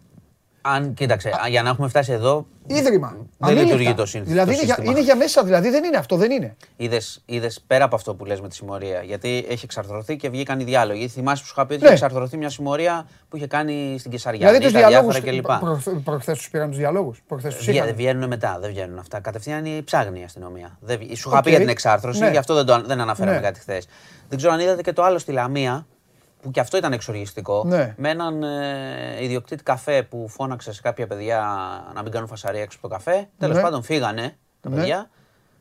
S13: Αν κοίταξε, α, για να έχουμε φτάσει εδώ.
S1: Ίδρυμα.
S13: Δεν
S1: Αμήλικτα.
S13: λειτουργεί το σύνθημα.
S1: Δηλαδή είναι για, είναι για μέσα, δηλαδή δεν είναι αυτό, δεν είναι.
S13: Είδες, είδες πέρα από αυτό που λες με τη συμμορία. Γιατί έχει εξαρθρωθεί και βγήκαν οι διάλογοι. Θυμάσαι που σου είχα πει ότι
S1: Ναι.
S13: είχε εξαρθρωθεί μια συμμορία που είχε κάνει στην Κεσαριά.
S1: Δηλαδή τους διαλόγους.
S13: κλπ.
S1: Προχθές τους πήραν τους διαλόγους; Προχθές τους
S13: Βγα-
S1: είχαν;
S13: Βγαίνουν μετά, δεν βγαίνουν αυτά. Κατευθείαν η ψάχνει η αστυνομία. Δεν, βγ- σου είχα
S1: Οκ.
S13: πει για την εξάρθρωση,
S1: Ναι.
S13: γι' αυτό δεν, το, δεν αναφέραμε
S1: Ναι.
S13: κάτι χθες. Δεν ξέρω αν είδατε και το άλλο στη Λαμία, που και αυτό ήταν εξοργιστικό.
S1: Ναι.
S13: Με έναν ε, ιδιοκτήτη καφέ που φώναξε σε κάποια παιδιά να μην κάνουν φασαρία έξω από το καφέ. Τέλος
S1: Ναι.
S13: πάντων φύγανε τα
S1: Ναι.
S13: παιδιά.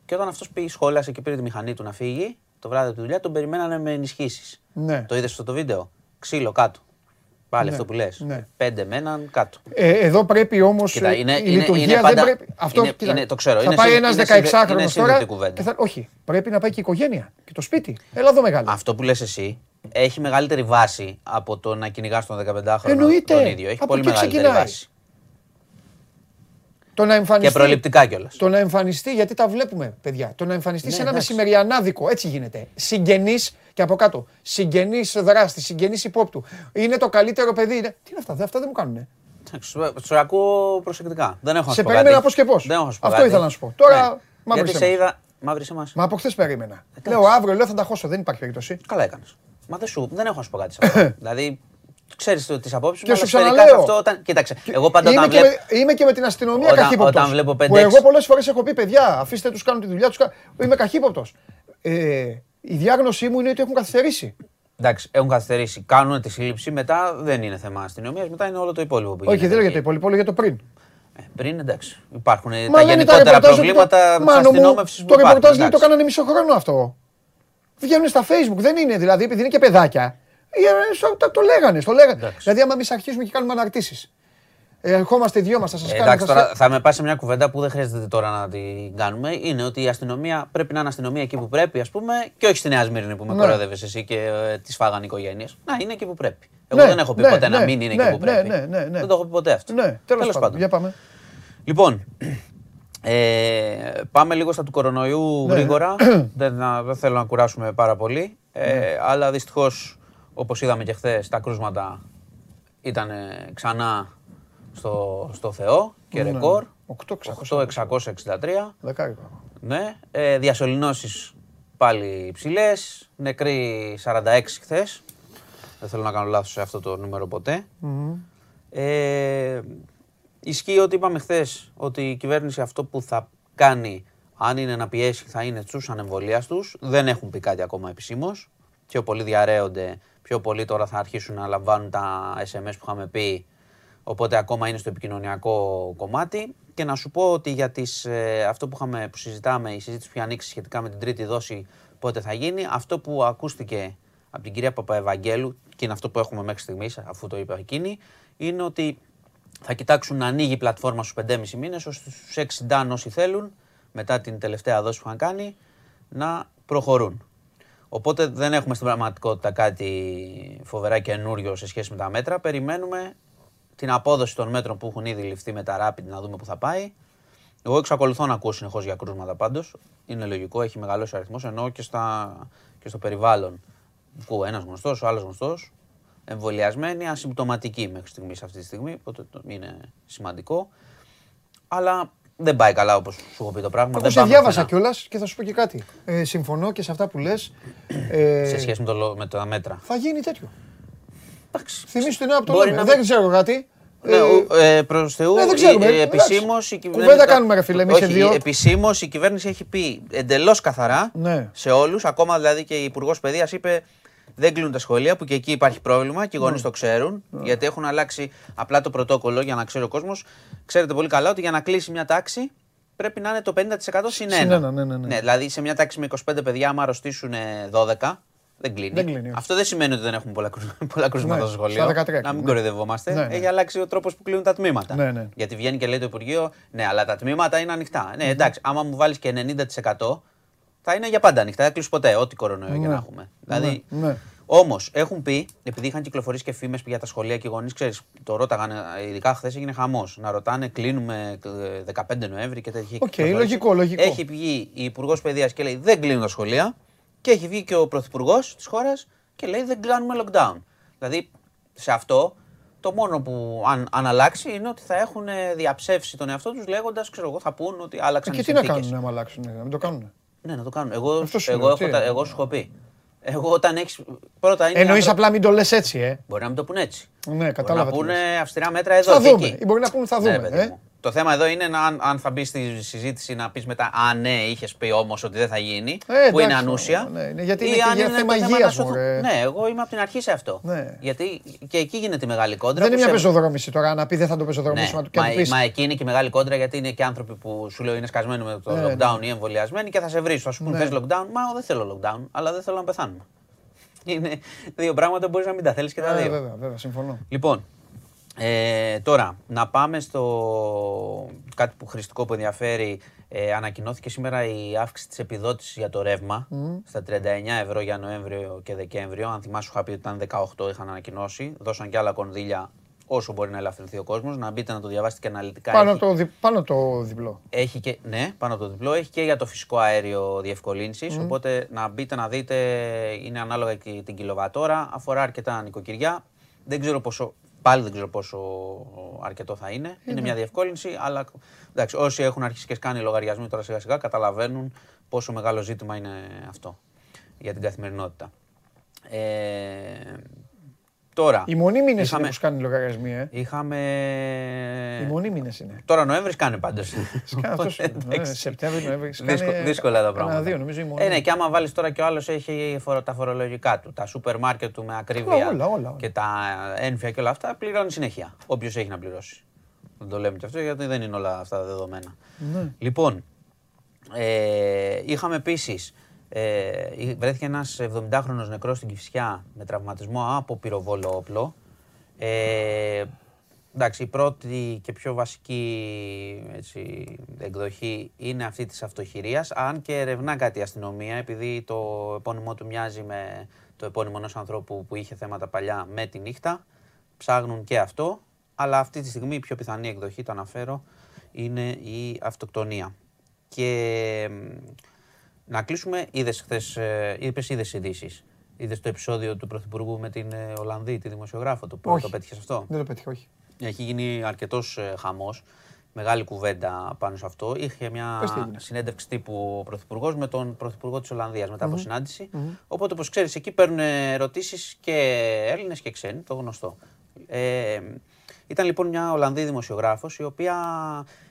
S13: Και όταν αυτός πήγε σχόλασε και πήρε τη μηχανή του να φύγει, το βράδυ από τη δουλειά, τον περιμένανε με ενισχύσεις.
S1: Ναι.
S13: Το είδες αυτό το βίντεο; Ξύλο κάτω. Πάλι
S1: Ναι.
S13: αυτό που λες.
S1: Ναι.
S13: Πέντε με έναν κάτω.
S1: Ε, εδώ πρέπει όμως
S13: Κοίτα,
S1: η
S13: είναι- είναι-
S1: λειτουργία
S13: είναι
S1: δεν
S13: πάντα-
S1: πρέπει. Αυτό
S13: είναι-
S1: κοίτα,
S13: είναι- το ξέρω,
S1: Θα
S13: είναι
S1: πάει
S13: συν-
S1: ένας
S13: είναι συν-
S1: 16χρονο
S13: είναι
S1: τώρα.
S13: σύνδετη κουβέντα.
S1: και θα- όχι, πρέπει να πάει και η οικογένεια και το σπίτι. Έλα εδώ μεγάλη.
S13: Αυτό που λες εσύ έχει μεγαλύτερη βάση από το να κυνηγάς τον 15χρονο
S1: Εννοείται.
S13: τον ίδιο. Έχει
S1: Από
S13: πολύ
S1: εκεί
S13: μεγαλύτερη
S1: ξεκινάει.
S13: βάση.
S1: Το να εμφανιστεί.
S13: Και προληπτικά κιόλας.
S1: Το να εμφανιστεί, γιατί τα βλέπουμε, παιδιά. Το να εμφανιστεί
S13: Ναι,
S1: σε ένα
S13: εντάξει.
S1: μεσημεριανάδικο, έτσι γίνεται. Συγγενή και από κάτω. Συγγενή δράστη, συγγενή υπόπτου. Είναι το καλύτερο παιδί. Είναι... Τι είναι αυτά, δε- αυτά δεν μου κάνουνε.
S13: Σου ακούω προσεκτικά. Δεν έχω να
S1: Σε
S13: σου πω
S1: περίμενα
S13: κάτι.
S1: πώς και πώς.
S13: Δεν έχω να σου πω
S1: Αυτό
S13: κάτι.
S1: ήθελα να σου πω. Τώρα,
S13: Ναι.
S1: μαύρησε
S13: Γιατί σε
S1: μας.
S13: είδα. Μαύρησε μα.
S1: Μα από χθες περίμενα. Λέω αύριο, λέω θα τα χώσω, δεν υπάρχει περίπτωση.
S13: Καλά έκανες. Μα δεν, σου, δεν έχω να σου πω κάτι σε αυτό. δηλαδή, ξέρεις τις απόψεις
S1: Και
S13: μου.
S1: σου
S13: αλλά σφαιρικά
S1: ξαναλέω.
S13: σε Αυτό, όταν, κοίταξε, εγώ πάντα
S1: είμαι,
S13: όταν
S1: και
S13: βλέπω.
S1: με, είμαι και με την αστυνομία
S13: Όταν-
S1: καχύποπτος.
S13: όταν βλέπω
S1: Που
S13: 5-6
S1: εγώ πολλές φορές έχω πει παιδιά, αφήστε τους κάνουν τη δουλειά τους. Είμαι καχύποπτος. Ε, η διάγνωσή μου είναι ότι έχουν καθυστερήσει.
S13: Εντάξει, έχουν καθυστερήσει. Κάνουν τη σύλληψη. Μετά δεν είναι θέμα αστυνομίας. Μετά είναι όλο το υπόλοιπο που
S1: Όχι,
S13: γίνεται
S1: δεν λέω για
S13: εκεί.
S1: το υπόλοιπο, λέω για το πριν.
S13: Πριν εντάξει. Υπάρχουν
S1: Μα
S13: τα
S1: δεν είναι
S13: γενικότερα
S1: ρεπορτάζ ότι
S13: προβλήματα
S1: το-
S13: της
S1: Μάνο μου,
S13: αστυνόμευσης που
S1: Το
S13: υπάρχουν.
S1: ρεπορτάζ λέει το
S13: εντάξει.
S1: κάνανε μισό χρόνο αυτό. Βγαίνουν στα facebook, δεν είναι δηλαδή, επειδή είναι και παιδάκια. ε, στο- Το, το λέγανε, το λέγανε. Δηλαδή, άμα εμείς αρχίσουμε και κάνουμε αναρτήσεις. Ε, ερχόμαστε οι δυο μας, θα σας
S13: Ε,
S1: κάνουμε.
S13: Εντάξει,
S1: θα
S13: τώρα
S1: σας-
S13: θα με πάει σε μια κουβέντα που δεν χρειάζεται τώρα να την κάνουμε. Είναι ότι η αστυνομία πρέπει να είναι αστυνομία εκεί που πρέπει, ας πούμε, και όχι στη Νέα Σμύρνη που με
S1: Ναι.
S13: κοροϊδεύε εσύ και ε, τις φάγανε οι οικογένειες. Να είναι εκεί που πρέπει. Εγώ
S1: Ναι,
S13: δεν έχω πει
S1: ναι,
S13: ποτέ να
S1: ναι,
S13: μην είναι
S1: ναι,
S13: εκεί που
S1: ναι,
S13: πρέπει.
S1: ναι, ναι, ναι.
S13: Δεν το έχω πει ποτέ αυτό.
S1: Ναι, τέλος
S13: Τέλος
S1: πάντων. Για πάμε.
S13: Λοιπόν, ε, πάμε λίγο στα του κορονοϊού
S1: Ναι.
S13: γρήγορα. δεν, να- δεν θέλω να κουράσουμε πάρα πολύ. Ε,
S1: Ναι.
S13: Αλλά δυστυχώς, όπως είδαμε και χθες, τα κρούσματα ήταν ξανά στο, στο Θεό και
S1: Ναι.
S13: ρεκόρ.
S1: 8.663.
S13: 8.663.
S1: Δεκάρι.
S13: Ναι. Ε, διασωληνώσεις πάλι υψηλές. Νεκροί 46 χθες. Δεν θέλω να κάνω λάθος σε αυτό το νούμερο ποτέ. Ε, ισχύει ότι είπαμε χθες ότι η κυβέρνηση αυτό που θα κάνει, αν είναι να πιέσει, θα είναι στους ανεμβολίαστου. Δεν έχουν πει κάτι ακόμα επισήμως. Πιο πολλοί διαρρέονται, πιο πολλοί τώρα θα αρχίσουν να λαμβάνουν τα SMS που είχαμε πει. Οπότε ακόμα είναι στο επικοινωνιακό κομμάτι. Και να σου πω ότι για τις, ε, αυτό που, είχαμε, που συζητάμε, η συζήτηση που είχε ανοίξει σχετικά με την τρίτη δόση, πότε θα γίνει, αυτό που ακούστηκε από την κυρία Παπαευαγγέλου, και είναι αυτό που έχουμε μέχρι στιγμής, αφού το είπε εκείνη, είναι ότι θα κοιτάξουν να ανοίγει η πλατφόρμα στους 5,5 μήνες, ώστε στους 6 ντάν όσοι θέλουν, μετά την τελευταία δόση που είχαν κάνει, να προχωρούν. Οπότε δεν έχουμε στην πραγματικότητα κάτι φοβερά καινούριο σε σχέση με τα μέτρα. Περιμένουμε την απόδοση των μέτρων που έχουν ήδη ληφθεί με τα Rapid να δούμε που θα πάει. Εγώ εξακολουθώ να ακούω συνεχώς για κρούσματα πάντως. Είναι λογικό, έχει μεγαλώσει ο αριθμός ενώ και, στα, και στο περιβάλλον. Ακούω ένας γνωστός, ο άλλος γνωστός. Εμβολιασμένοι, ασυμπτωματικοί μέχρι στιγμής αυτή τη στιγμή. Οπότε το- είναι σημαντικό. Αλλά δεν πάει καλά όπως σου έχω πει το πράγμα.
S1: Εγώ
S13: δεν
S1: σε
S13: πάμε
S1: διάβασα
S13: πουθενά.
S1: κιόλας και θα σου πω και κάτι. Ε, συμφωνώ και σε αυτά που λες. Ε,
S13: Σε σχέση με, το, λο- με τα μέτρα.
S1: Θα γίνει τέτοιο.
S13: Εντάξει.
S1: Θυμήσου την ώρα που το
S13: Μπορεί
S1: λέμε.
S13: να
S1: Δεν
S13: μην-
S1: ξέρω κάτι.
S13: Ναι, ε, προς Θεού,
S1: ναι, δεν ξέρουμε,
S13: επισήμως η
S1: Κουβέντα
S13: κυβέρνηση.
S1: κάνουμε, ρε φίλε, εμείς οι δύο.
S13: Επισήμως η κυβέρνηση έχει πει εντελώς καθαρά
S1: Ναι.
S13: σε όλους, ακόμα δηλαδή και η Υπουργός Παιδείας είπε δεν κλείνουν τα σχολεία που και εκεί υπάρχει πρόβλημα και οι γονείς το ξέρουν. Γιατί έχουν αλλάξει απλά το πρωτόκολλο για να ξέρει ο κόσμος. Ξέρετε πολύ καλά ότι για να κλείσει μια τάξη πρέπει να είναι το 50% συν
S1: Συν
S13: ένα.
S1: ένα, ναι, ναι, ναι.
S13: δηλαδή σε μια τάξη με 25 παιδιά, άμα αρρωστήσουν 12, δεν κλείνει.
S1: Δεν κλείνει, όχι.
S13: Αυτό δεν σημαίνει ότι δεν έχουμε πολλά, κρου- πολλά κρούσματα
S1: Ναι,
S13: στο σχολείο.
S1: στα 13,
S13: να μην
S1: ναι.
S13: κοροϊδευόμαστε.
S1: Ναι, ναι.
S13: Έχει αλλάξει ο τρόπος που κλείνουν τα τμήματα.
S1: Ναι, ναι.
S13: Γιατί βγαίνει και λέει το Υπουργείο, ναι, αλλά τα τμήματα είναι ανοιχτά. Ναι, εντάξει, άμα μου βάλεις και 90% θα είναι για πάντα ανοιχτά. Δεν κλείσει ποτέ, ό,τι κορονοϊό και
S1: Ναι.
S13: να έχουμε. Δηλαδή,
S1: Ναι, ναι.
S13: Όμως έχουν πει, επειδή είχαν κυκλοφορήσει και φήμες για τα σχολεία και οι γονείς, ξέρεις, το ρώταγαν, ειδικά χθες έγινε χαμός. Να ρωτάνε, κλείνουμε ε, 15 Νοέμβρη και τέτοια.
S1: Οκ, λογικό, λογικό.
S13: Έχει βγει η Υπουργός Παιδείας και λέει δεν κλείνουν τα σχολεία. Και έχει βγει και ο Πρωθυπουργός της χώρας και λέει δεν κάνουμε lockdown. Δηλαδή σε αυτό το μόνο που αν, αν αλλάξει είναι ότι θα έχουν ε, διαψεύσει τον εαυτό τους λέγοντας, ξέρω εγώ, θα πουν ότι άλλαξαν
S1: Και
S13: οι
S1: τι να
S13: συνθήκες.
S1: κάνουν, να αλλάξουν, να μην το κάνουν.
S13: Ναι, να το κάνουν. Εγώ,
S1: Αυτό σου
S13: εγώ,
S1: λέω,
S13: έχω,
S1: τι;
S13: τα-
S1: είναι.
S13: εγώ σου έχω πει. Εγώ όταν έχει. Πρώτα είναι.
S1: Εννοείς
S13: άνθρωποι-
S1: απλά μην το λες έτσι, ε.
S13: Μπορεί να μην το πούνε έτσι.
S1: Ναι,
S13: Μπορεί
S1: κατάλαβα.
S13: να
S1: τι
S13: πούνε
S1: λες.
S13: αυστηρά μέτρα εδώ
S1: Θα
S13: και
S1: δούμε.
S13: εκεί.
S1: Ή μπορεί να πούνε θα
S13: Ναι,
S1: δούμε.
S13: Παιδί
S1: ε.
S13: μου. Το θέμα εδώ είναι να, αν, αν θα μπεις στη συζήτηση να πεις μετά Α, ναι, είχες πει όμως ότι δεν θα γίνει.
S1: Ε,
S13: που είναι
S1: εντάξει,
S13: ανούσια.
S1: ναι, είναι γιατί
S13: ή
S1: είναι και
S13: αν
S1: για
S13: είναι
S1: θέμα
S13: το
S1: υγείας,
S13: να σου-
S1: μωρέ.
S13: Ναι, εγώ είμαι από την αρχή σε αυτό.
S1: Ναι.
S13: Γιατί και εκεί γίνεται η μεγάλη κόντρα.
S1: Δεν είναι
S13: που
S1: μια
S13: σε-
S1: πεζοδρόμηση τώρα, να πει δεν θα το
S13: ναι,
S1: πεζοδρομήσουμε και
S13: μα,
S1: να του πεις.
S13: μα εκεί είναι και η μεγάλη κόντρα γιατί είναι και άνθρωποι που σου λέω είναι σκασμένοι με το
S1: Ναι,
S13: lockdown ή εμβολιασμένοι και θα σε βρεις. Θα σου πούνε
S1: Ναι.
S13: θες lockdown; Μα εγώ δεν θέλω lockdown, αλλά δεν θέλω να πεθάνουμε. Είναι δύο πράγματα που μπορείς να μην τα θέλεις και τα δύο.
S1: Βέβαια, βέβαια, συμφωνώ.
S13: Λοιπόν, ε, τώρα να πάμε στο κάτι που χρηστικό που ενδιαφέρει. Ε, ανακοινώθηκε σήμερα η αύξηση της επιδότησης για το ρεύμα στα 39 ευρώ για Νοέμβριο και Δεκέμβριο. Αν θυμάσαι, είχα πει ότι ήταν 18, είχαν ανακοινώσει. Δώσαν και άλλα κονδύλια όσο μπορεί να ελαφρυνθεί ο κόσμος. Να μπείτε να το διαβάσετε και αναλυτικά.
S1: Πάνω
S13: Έχει-
S1: το, δι- πάνω το διπλό.
S13: έχει και, ναι, πάνω από το διπλό. Έχει και για το φυσικό αέριο διευκολύνσεις, Οπότε να μπείτε να δείτε, είναι ανάλογα και την κιλοβατόρα. Αφορά αρκετά νοικοκυριά. Δεν ξέρω πόσο, πάλι δεν ξέρω πόσο αρκετό θα είναι. Είναι μια διευκόλυνση, αλλά εντάξει, όσοι έχουν αρχίσει και σκάνει λογαριασμοί τώρα σιγά σιγά καταλαβαίνουν πόσο μεγάλο ζήτημα είναι αυτό για την καθημερινότητα. Ε, τώρα,
S1: Οι μονίμηνε είναι
S13: είχαμε-
S1: που σκάνει λογαριασμοί, ε.
S13: είχαμε...
S1: Οι μονίμηνε είναι.
S13: Τώρα Νοέμβρης κάνει πάντως.
S1: Σκάνε αυτός, ε, Σεπτέμβρη, Νοέμβρη. σκάνε
S13: δύσκολα τα
S1: κανένα
S13: πράγματα.
S1: δύο, νομίζω, οι
S13: Ε, ναι,
S1: μονίμηνες.
S13: και άμα βάλεις τώρα και ο άλλος έχει φορο- τα φορολογικά του, τα σούπερ μάρκετ του με ακρίβεια
S1: Όλα, όλα, όλα.
S13: και τα ένφια και όλα αυτά, πληρώνει συνέχεια. Όποιος έχει να πληρώσει. Δεν το λέμε και αυτό γιατί δεν είναι όλα αυτά δεδομένα.
S1: Ναι.
S13: Λοιπόν, ε, είχαμε επίσης. Ε, βρέθηκε ένας 70χρονο νεκρός στην Κυφσιά με τραυματισμό από πυροβόλο όπλο. Ε, εντάξει, η πρώτη και πιο βασική έτσι, εκδοχή είναι αυτή της αυτοχειρίας, αν και ερευνά κάτι η αστυνομία, επειδή το επώνυμό του μοιάζει με το επώνυμο ενός ανθρώπου που είχε θέματα παλιά με τη νύχτα, ψάχνουν και αυτό, αλλά αυτή τη στιγμή η πιο πιθανή εκδοχή, το αναφέρω, είναι η αυτοκτονία. Και μ, να κλείσουμε, είδες χθες, ε, είπες είδες ειδήσεις. Είδες το επεισόδιο του Πρωθυπουργού με την ε, Ολλανδή, τη δημοσιογράφο του, που
S1: Όχι.
S13: το πέτυχες αυτό;
S1: Δεν το πέτυχα, όχι.
S13: Έχει γίνει αρκετός χαμός. Μεγάλη κουβέντα πάνω σε αυτό. Είχε μια
S1: Πες τι έγινε.
S13: συνέντευξη τύπου ο Πρωθυπουργός με τον Πρωθυπουργό της Ολλανδίας μετά από συνάντηση. Οπότε, όπως ξέρεις, εκεί παίρνουν ερωτήσεις και Έλληνες και ξένοι, το γνωστό. Ε, ήταν λοιπόν μια Ολλανδή δημοσιογράφος η οποία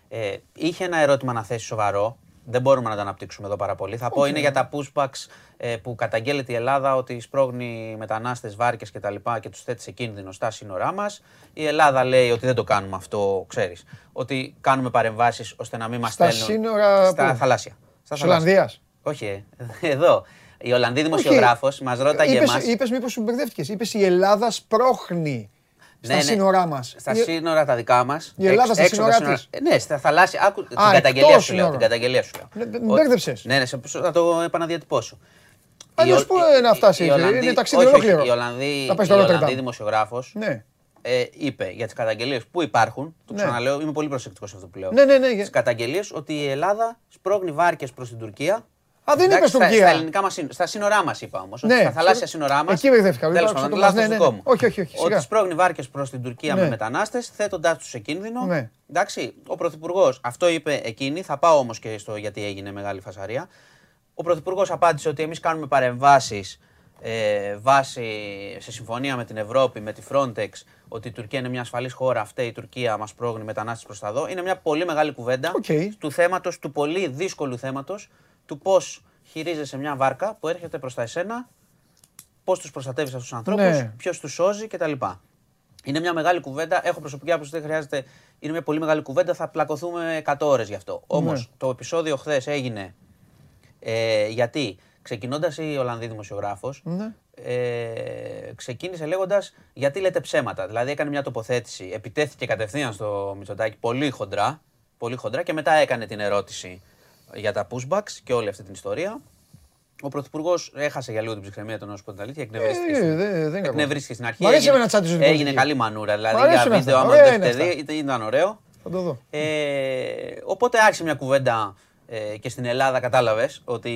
S13: ε, είχε ένα ερώτημα να θέσει σοβαρό. Δεν μπορούμε να το αναπτύξουμε εδώ πάρα πολύ. Θα πω είναι για τα pushbacks ε, που καταγγέλλεται η Ελλάδα ότι σπρώχνει μετανάστες, βάρκες και τα λοιπά και τους θέτει σε κίνδυνο στα σύνορά μας. Η Ελλάδα λέει ότι δεν το κάνουμε αυτό, ξέρεις. Ότι κάνουμε παρεμβάσεις ώστε να μην μας
S1: Στα
S13: στέλνουν...
S1: σύνορα
S13: Στα
S1: πού;
S13: θαλάσσια. Στα
S1: Της
S13: θαλάσσια.
S1: Ολλανδίας.
S13: Όχι, ε, εδώ. Η Ολλανδή δημοσιογράφος μας ρώταγε
S1: είπες,
S13: εμάς...
S1: Είπες μήπως σου μπερδεύτηκες. Είπες η Ελλάδα σπρώχνει στα
S13: Ναι, ναι.
S1: σύνορά μας.
S13: Στα
S1: Η-
S13: σύνορα τα δικά μας.
S1: Η Ελλάδα στα σύνορά της.
S13: Ναι, στα θαλάσσια. Άκου την
S1: εκτός
S13: καταγγελία σου λέω.
S1: σύνορων.
S13: Την καταγγελία σου λέω.
S1: Ναι, με
S13: Ότι-
S1: μπέρδεψες.
S13: Ναι, ναι, σε- θα το επαναδιατυπώσω.
S1: Αλλιώς
S13: Η
S1: πού
S13: Ο-
S1: να φτάσει,
S13: η Ολλανδή-
S1: είναι ταξίδι
S13: όχι, όχι,
S1: ολόκληρο.
S13: Η Ολλανδή,
S1: Να πάει
S13: η
S1: στο
S13: Ολλανδή
S1: Ρότερνταμ.
S13: δημοσιογράφος
S1: Ναι.
S13: ε, είπε για τις καταγγελίες που υπάρχουν, το
S1: Ναι.
S13: ξαναλέω, είμαι πολύ προσεκτικός σε αυτό που λέω.
S1: Ναι, ναι, ναι.
S13: Τις καταγγελίες ότι η Ελλάδα σπρώχνει βάρκες προς την Τουρκία.
S1: Α, δεν
S13: Εντάξει,
S1: είπες
S13: στα-
S1: Τουρκία.
S13: Στα, ελληνικά μας, σύν- στα σύνορά μας είπα όμως.
S1: Ναι,
S13: στα θαλάσσια
S1: στο-
S13: σύνορά μας.
S1: εκεί μπερδεύτηκα,
S13: Τέλος
S1: είπα,
S13: πάντων,
S1: στο
S13: λάθος
S1: Τομάς, ναι,
S13: δικό
S1: ναι.
S13: μου.
S1: Όχι, όχι, όχι,
S13: Ότι
S1: σιγά.
S13: σπρώχνει βάρκες προς την Τουρκία
S1: Ναι.
S13: με μετανάστες, θέτοντάς τους σε κίνδυνο.
S1: Ναι.
S13: Εντάξει, ο Πρωθυπουργός αυτό είπε εκείνη. Θα πάω όμως και στο γιατί έγινε μεγάλη φασαρία. Ο Πρωθυπουργός απάντησε ότι εμείς κάνουμε παρεμβάσεις ε, βάσει σε συμφωνία με την Ευρώπη, με τη Frontex, ότι η Τουρκία είναι μια ασφαλής χώρα, αυτή η Τουρκία μας σπρώχνει μετανάστες προς τα δω. Είναι μια πολύ μεγάλη κουβέντα
S1: Οκ.
S13: του θέματος, του πολύ δύσκολου θέματος, του πώς χειρίζεσαι μια βάρκα που έρχεται προς τα εσένα, πώς τους προστατεύεις αυτούς τους ανθρώπους,
S1: Ναι.
S13: ποιος τους σώζει κτλ. Είναι μια μεγάλη κουβέντα. Έχω προσωπική άποψη, δεν χρειάζεται. Είναι μια πολύ μεγάλη κουβέντα. Θα πλακωθούμε 100 ώρες γι' αυτό. Όμως
S1: Ναι.
S13: το επεισόδιο χθες έγινε ε, γιατί ξεκινώντας η Ολλανδή δημοσιογράφος,
S1: Ναι.
S13: ε, ξεκίνησε λέγοντας γιατί λέτε ψέματα. Δηλαδή έκανε μια τοποθέτηση, επιτέθηκε κατευθείαν στο Μητσοτάκι πολύ χοντρά, πολύ χοντρά και μετά έκανε την ερώτηση για τα pushbacks και όλη αυτή την ιστορία. Ο Πρωθυπουργός έχασε για λίγο την ψυχραιμία του, να σου πω την αλήθεια. Εκνευρίστηκε,
S1: Ε,
S13: στην-
S1: δεν- δεν είναι κακό.
S13: εκνευρίστηκε στην αρχή.
S1: Μ' αρέσει
S13: έγινε-
S1: εμένα τσάντιζο την
S13: Έγινε
S1: πολιτική.
S13: καλή μανούρα. Δηλαδή
S1: Μ'
S13: για
S1: αρέσουν
S13: βίντεο,
S1: αυτά.
S13: άμα
S1: Ωραία
S13: το
S1: είναι
S13: έχετε
S1: αυτά.
S13: δει, ήταν- ήταν ωραίο.
S1: Θα το δω.
S13: Ε, οπότε άρχισε μια κουβέντα ε, και στην Ελλάδα κατάλαβες ότι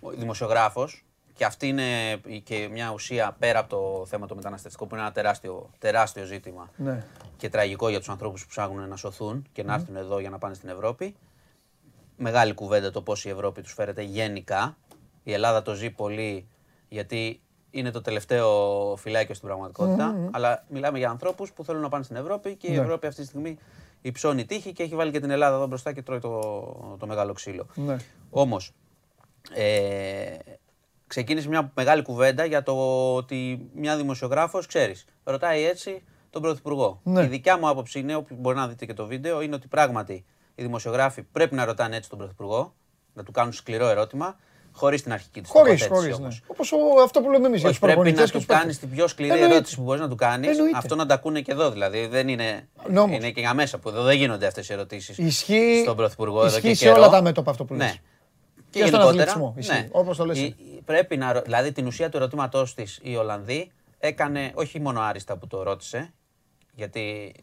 S13: ο δημοσιογράφος και αυτή είναι και μια ουσία πέρα από το θέμα το μεταναστευτικό που είναι ένα τεράστιο, τεράστιο ζήτημα
S1: Ναι.
S13: και τραγικό για τους ανθρώπους που ψάχνουν να σωθούν και να έρθουν εδώ για να πάνε στην Ευρώπη. Μεγάλη κουβέντα το πώς η Ευρώπη τους φέρεται γενικά. Η Ελλάδα το ζει πολύ γιατί είναι το τελευταίο φυλάκιο στην πραγματικότητα.
S1: Μμμ.
S13: Αλλά μιλάμε για ανθρώπους που θέλουν να πάνε στην Ευρώπη και η
S1: Ναι.
S13: Ευρώπη αυτή τη στιγμή υψώνει τύχη και έχει βάλει και την Ελλάδα εδώ μπροστά και τρώει το, το μεγάλο ξύλο.
S1: Ναι.
S13: Όμως, ε, ξεκίνησε μια μεγάλη κουβέντα για το ότι μια δημοσιογράφος, ξέρεις, ρωτάει έτσι τον Πρωθυπουργό.
S1: Ναι.
S13: Η δικιά μου άποψη είναι, όπου μπορεί να δείτε και το βίντεο, είναι ότι πράγματι οι δημοσιογράφοι πρέπει να ρωτάνε έτσι τον Πρωθυπουργό, να του κάνουν σκληρό ερώτημα, χωρίς την αρχική της
S1: Χωρίς,
S13: τοποθέτηση
S1: χωρίς. Ναι.
S13: όμως.
S1: Όπω αυτό που λέμε εμείς για
S13: Όχι,
S1: τους
S13: πρέπει
S1: προπονητές
S13: να
S1: και
S13: τους
S1: του παίκτες.
S13: κάνει την πιο σκληρή
S1: Εννοείται.
S13: ερώτηση που μπορείς να του κάνεις.
S1: Εννοείται.
S13: Αυτό να τα ακούνε και εδώ δηλαδή. Δεν είναι.
S1: Νόμος.
S13: Είναι και για μέσα που εδώ δεν γίνονται αυτές οι ερωτήσεις.
S1: Ισχύει,
S13: στον Πρωθυπουργό εδώ
S1: ισχύει
S13: και
S1: σε
S13: καιρό.
S1: όλα τα μέτωπα αυτό που λες.
S13: Ναι.
S1: Και στον
S13: γενικότερα,
S1: αθλητισμό. Ισχύει.
S13: ναι.
S1: Όπως το λες.
S13: Η- η- Πρέπει να. ρω- Δηλαδή την ουσία του ερωτήματός της η Ολλανδή έκανε όχι μόνο άριστα που το ρώτησε, γιατί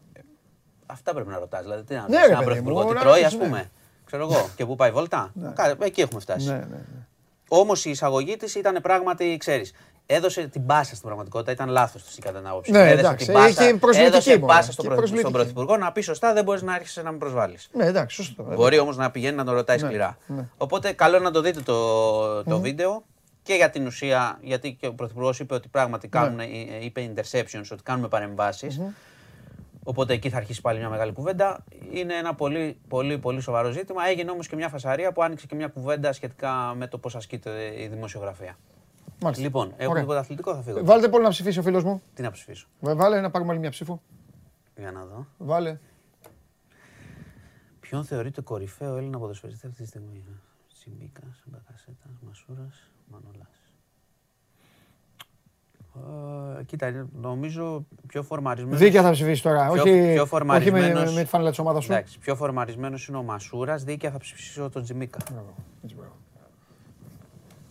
S13: αυτά πρέπει να ρωτάς. Δηλαδή τι να
S1: Ναι,
S13: ρωτάς
S1: ρε
S13: έναν
S1: παιδί μου,
S13: πρωθυπουργό, τι
S1: να
S13: τρώει, ας
S1: ρωτήσεις, ναι.
S13: πούμε. Ξέρω εγώ, και πού πάει βόλτα. Κα- Εκεί έχουμε φτάσει.
S1: Ναι, ναι, ναι.
S13: Όμως η εισαγωγή της ήταν πράγματι, ξέρεις, έδωσε την πάσα στην πραγματικότητα. Ήταν λάθος τη κατά την άποψη.
S1: Ναι,
S13: μου. Έδωσε
S1: εντάξει,
S13: την πάσα,
S1: είχε προσβλητική
S13: έδωσε
S1: μόνο,
S13: πάσα στον,
S1: και
S13: πρωθυ- στον
S1: προσβλητική.
S13: Πρωθυπουργό να πεις σωστά, δεν μπορείς να άρχισες να με προσβάλλεις.
S1: Ναι, εντάξει, σωστό.
S13: Μπορεί όμως να πηγαίνει να τον ρωτάει
S1: Ναι,
S13: σκληρά.
S1: ναι.
S13: Οπότε καλό είναι να το δείτε το, το βίντεο και για την ουσία, γιατί και ο Πρωθυπουργός είπε ότι πράγματι
S1: Ναι.
S13: κάνουν, ε, είπε interceptions, ότι κάνουμε παρεμβάσεις. Οπότε εκεί θα αρχίσει πάλι μια μεγάλη κουβέντα. Είναι ένα πολύ, πολύ, πολύ σοβαρό ζήτημα. Έγινε όμως και μια φασαρία που άνοιξε και μια κουβέντα σχετικά με το πώς ασκείται η δημοσιογραφία.
S1: Μάλιστα.
S13: Λοιπόν, έχουμε
S1: Ωραία.
S13: τίποτα αθλητικό, θα φύγω.
S1: Βάλτε πολύ να ψηφίσει ο φίλος μου.
S13: Τι να ψηφίσω;
S1: Βα- Βάλε να πάρουμε άλλη μια ψήφο.
S13: Για να δω.
S1: Βάλε.
S13: Ποιον θεωρείται κορυφαίο Έλληνα ποδοσφαιριστή αυτή τη στιγμή; Τσιμπίκας, Μπακασέτας, Μασούρας, Μανολάς. Ε, κοίτα, είναι, νομίζω πιο φορμαρισμένο.
S1: Δίκαια θα ψηφίσεις τώρα.
S13: Πιο,
S1: όχι,
S13: πιο
S1: όχι με,
S13: φορμαρισμένος-
S1: με τη φάνελα της ομάδας σου.
S13: Εντάξει, πιο φορμαρισμένος είναι ο Μασούρας. Δίκαια θα ψηφίσω τον Τζιμίκα.
S1: Μπράβο, έτσι, μπράβο.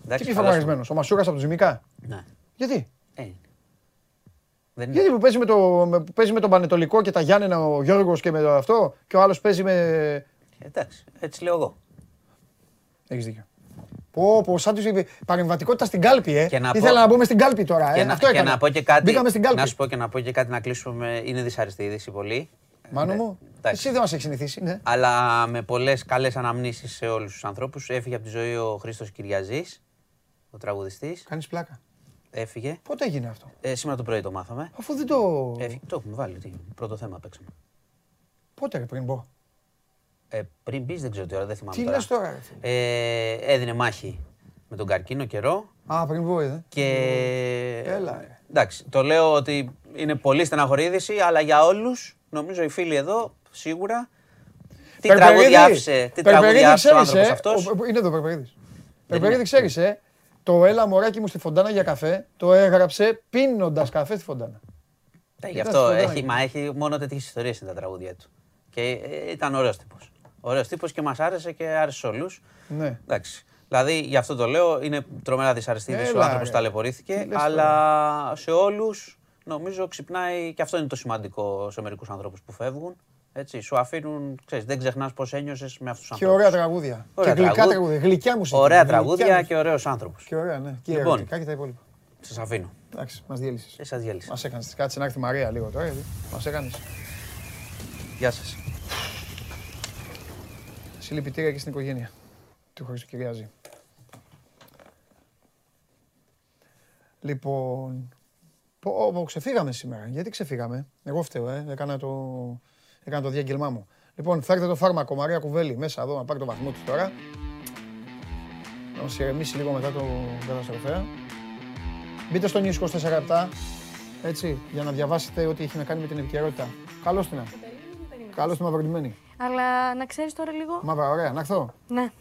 S13: Εντάξει,
S1: Τι πιο
S13: καλά
S1: φορμαρισμένος, ο Μασούρας από το Ζημικά.
S13: σου- Ναι.
S1: Γιατί;
S13: Ε, είναι. Δεν είναι.
S1: Γιατί που παίζει με, το, με, που παίζει με τον Πανετολικό και τα Γιάννενα ο Γιώργος και με το αυτό και ο άλλος παίζει με...
S13: Εντάξει, έτσι λέω εγώ.
S1: Έχεις δίκιο. Πω, πω, σαν τους είπε, παρεμβατικότητα στην κάλπη, ε.
S13: Και να
S1: Ήθελα
S13: πω-
S1: να μπούμε στην κάλπη τώρα,
S13: Και,
S1: ε.
S13: να,
S1: Αυτό
S13: και
S1: έκανα.
S13: να πω και κάτι.
S1: Μπήκαμε στην κάλπη.
S13: Να σου πω και να πω και κάτι να κλείσουμε. Είναι δυσαρεστή είδηση πολύ.
S1: Μάνο
S13: Ναι,
S1: μου,
S13: εντάξει.
S1: εσύ δεν μας έχεις συνηθίσει, ναι.
S13: Αλλά με πολλές καλές αναμνήσεις σε όλους τους ανθρώπους. Έφυγε από τη ζωή ο Χρήστος Κυριαζής, ο τραγουδιστής.
S1: Κάνεις πλάκα.
S13: Έφυγε.
S1: Πότε έγινε αυτό;
S13: Ε, σήμερα το πρωί το μάθαμε.
S1: Αφού δεν το...
S13: Έφυγε. Το έχουμε βάλει. Τι, πρώτο θέμα παίξαμε.
S1: Πότε ρε πριν πω.
S13: Ε, πριν μπει, δεν ξέρω τι ώρα, δεν θυμάμαι.
S1: Τι λες τώρα, ρε φίλε;
S13: Ε, έδινε μάχη με τον καρκίνο καιρό
S1: Α, πριν πω, ε.
S13: και.
S1: Έλα, ρε.
S13: Εντάξει, το λέω ότι είναι πολύ στεναχωρή είδηση, αλλά για όλους, νομίζω οι φίλοι εδώ σίγουρα. Τι
S1: Περπερίδης,
S13: τραγούδια άφησε, τι
S1: Περπερίδη,
S13: τραγούδια άφησε ο
S1: ξέρεις,
S13: άνθρωπος
S1: ε,
S13: αυτός.
S1: ο- Είναι εδώ ο Περπερίδης.
S13: Δεν
S1: Περπερίδη,
S13: είναι.
S1: ξέρεις, ε; Το έλα μωράκι μου στη φοντάνα για καφέ, το έγραψε πίνοντας καφέ στη φοντάνα.
S13: Γι'
S1: Ήταν
S13: αυτό
S1: σπουδαίο.
S13: έχει, μα έχει μόνο τέτοιες ιστορίες είναι τα τραγούδια του. Και ε, ήταν ωραίος τύπος. Ωραίος τύπος και μας άρεσε και άρεσε σε όλους.
S1: Ναι.
S13: Εντάξει. Δηλαδή, γι' αυτό το λέω, είναι τρομερά δυσαρεστή είδηση. Ο
S1: Έλα,
S13: άνθρωπο
S1: ρε.
S13: ταλαιπωρήθηκε.
S1: Τι λες
S13: Αλλά σε όλους, νομίζω ξυπνάει και αυτό είναι το σημαντικό σε μερικούς ανθρώπους που φεύγουν. Έτσι, σου αφήνουν, ξέρεις, δεν ξεχνάς πώς ένιωσες με αυτούς τους
S1: Και
S13: ανθρώπους.
S1: ωραία τραγούδια.
S13: Ωραία
S1: και γλυκά
S13: τραγούδια.
S1: τραγούδια. Γλυκιά μουσική.
S13: Ωραία
S1: Γλυκιά
S13: τραγούδια
S1: μουσική.
S13: και ωραίους άνθρωπου.
S1: Και ωραία, ναι. Και
S13: Λοιπόν.
S1: ερωτικά και τα υπόλοιπα.
S13: Σας αφήνω.
S1: Εντάξει, μας διέλυσες.
S13: Ε, σας διέλυσα.
S1: Μας έκανες. Κάτσε να έρθει η Μαρία λίγο τώρα. γιατί Μας έκανες.
S13: Γεια σας.
S1: Συλληπιτήρια και στην οικογένεια του Χριστοκυριάζη. Λοιπόν, πω, πω, ξεφύγαμε σήμερα. Γιατί ξεφύγαμε; Εγώ φταίω, ε. Έκανα το, έκανα το διάγγελμά μου. Λοιπόν, φέρτε το φάρμακο, Μαρία Κουβέλη, μέσα εδώ, να πάρει το βαθμό του τώρα. Να μας ηρεμήσει λίγο μετά το καταστροφέα. Μπείτε στο News 24 λεπτά, έτσι, για να διαβάσετε ό,τι έχει να κάνει με την επικαιρότητα. Καλώς την. Καλώς την μαυροντημένη.
S14: Αλλά να ξέρεις τώρα λίγο.
S1: Μαύρα, ωραία, να έρθω.
S14: Ναι.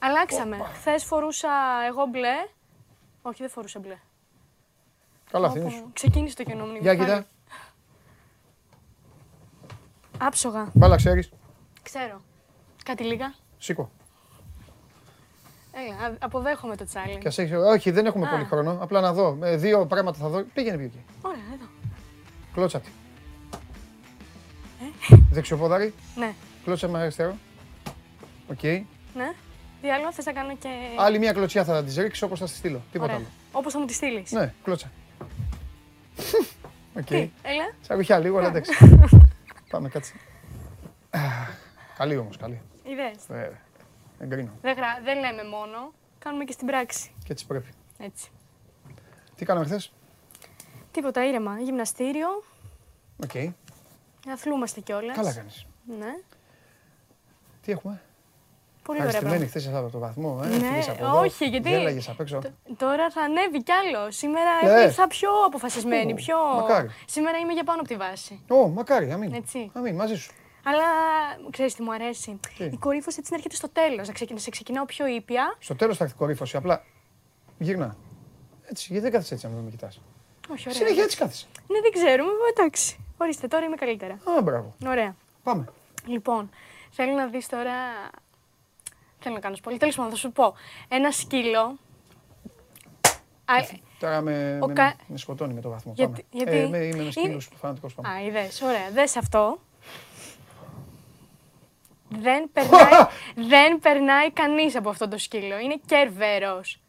S14: Αλλάξαμε. Χθες φορούσα εγώ μπλε. Όχι, δεν φορούσα μπλε.
S1: Καλά,
S14: Όπο,
S1: αυτή σου.
S14: Ξεκίνησε το κενό μου.
S1: Για κοίτα.
S14: Άψογα.
S1: Μπάλα ξέρεις.
S14: Ξέρω. Κάτι λίγα.
S1: Σήκω.
S14: Έλα, α- αποδέχομαι το τσάλι.
S1: Και ας έχεις- Όχι, δεν έχουμε
S14: Α.
S1: πολύ χρόνο. Απλά να δω. Ε, Δύο πράγματα θα δω. Πήγαινε πιο εκεί.
S14: Ωραία, εδώ.
S1: Κλώτσα τη.
S14: Ε.
S1: Δεξιοπόδαρη.
S14: Ναι.
S1: Κλώτσα με αριστερό. Οκ.
S14: Ναι. Τι άλλο, θες να κάνω και.
S1: Άλλη μια κλωτσιά θα της ρίξω όπως θα στη στείλω. Τίποτα
S14: Ωραία.
S1: άλλο.
S14: Όπως θα μου τη στείλεις.
S1: Ναι, κλώτσα. Οκ.
S14: Τι, έλα.
S1: Τσαγουχιά λίγο, αλλά εντάξει. Πάμε, κάτσε. Α, Καλή όμως, καλή.
S14: Είδε.
S1: Βέβαια. Εγκρίνω.
S14: Δεν, γρα... δεν λέμε μόνο. Κάνουμε και στην πράξη.
S1: Και έτσι πρέπει.
S14: Έτσι.
S1: Τι κάναμε χθες;
S14: Τίποτα ήρεμα. Γυμναστήριο.
S1: Οκ.
S14: Αθλούμαστε κιόλας.
S1: Καλά κάνεις.
S14: Ναι.
S1: Τι έχουμε;
S14: Πολύ ωραία
S1: Αριστημένη
S14: πράγματα.
S1: χθες από το βαθμό. Ε;
S14: Ναι,
S1: Φύγες από εδώ,
S14: όχι, γιατί-
S1: Γέλαγες απ' έξω.
S14: Τώρα θα ανέβει κι άλλο. Σήμερα
S1: Ναι.
S14: ήρθα πιο αποφασισμένη.
S1: Ω,
S14: Πιο...
S1: μακάρι.
S14: Σήμερα είμαι για πάνω από τη βάση.
S1: Ω, μακάρι, αμήν.
S14: Έτσι.
S1: Αμήν, μαζί σου.
S14: Αλλά ξέρεις τι μου αρέσει;
S1: Τι;
S14: Η κορύφωση έτσι να έρχεται στο τέλος. Να, ξεκι... να σε ξεκινάω πιο ήπια.
S1: Στο τέλος θα έρθει η κορύφωση, απλά γυρνά. Έτσι, γιατί δεν κάθεσαι έτσι να με κοιτάς.
S14: Όχι, ωραία.
S1: Συνέχεια έτσι κάθεσαι.
S14: Ναι, δεν ξέρουμε. Εντάξει. Ορίστε, τώρα είμαι καλύτερα.
S1: Α, μπράβο.
S14: Ωραία.
S1: Πάμε.
S14: Λοιπόν, θέλω να δεις τώρα... Θέλω να κάνω πολύ. Τέλος πάντων, θα σου πω. Ένα σκύλο... Α,
S1: Τώρα με,
S14: Ο
S1: με,
S14: κα-
S1: με σκοτώνει με το βαθμό.
S14: Γιατί-
S1: Πάμε.
S14: γιατί-
S1: Ε, είμαι, είμαι ένας
S14: είναι-
S1: σκύλος φανατικός. Πάμε.
S14: Α, είδες. Ωραία. Δες αυτό. Δεν περνάει, δεν περνάει κανείς από αυτό το σκύλο. Είναι κερβέρος.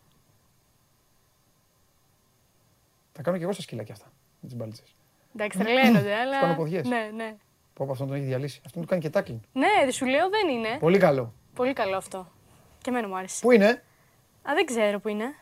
S1: Θα κάνω και εγώ στα σκυλάκια αυτά. Με τις μπάλιτσες.
S14: Εντάξει, τρελαίνονται, αλλά...
S1: Κάνω ποδιές.
S14: Ναι, ναι.
S1: Πω από αυτόν τον έχει διαλύσει. Αυτόν του κάνει και τάκλιν.
S14: Ναι, δεν σου λέω δεν είναι.
S1: Πολύ καλό.
S14: Πολύ καλό αυτό. Και εμένα μου άρεσε.
S1: Πού είναι;
S14: Α, δεν ξέρω που είναι.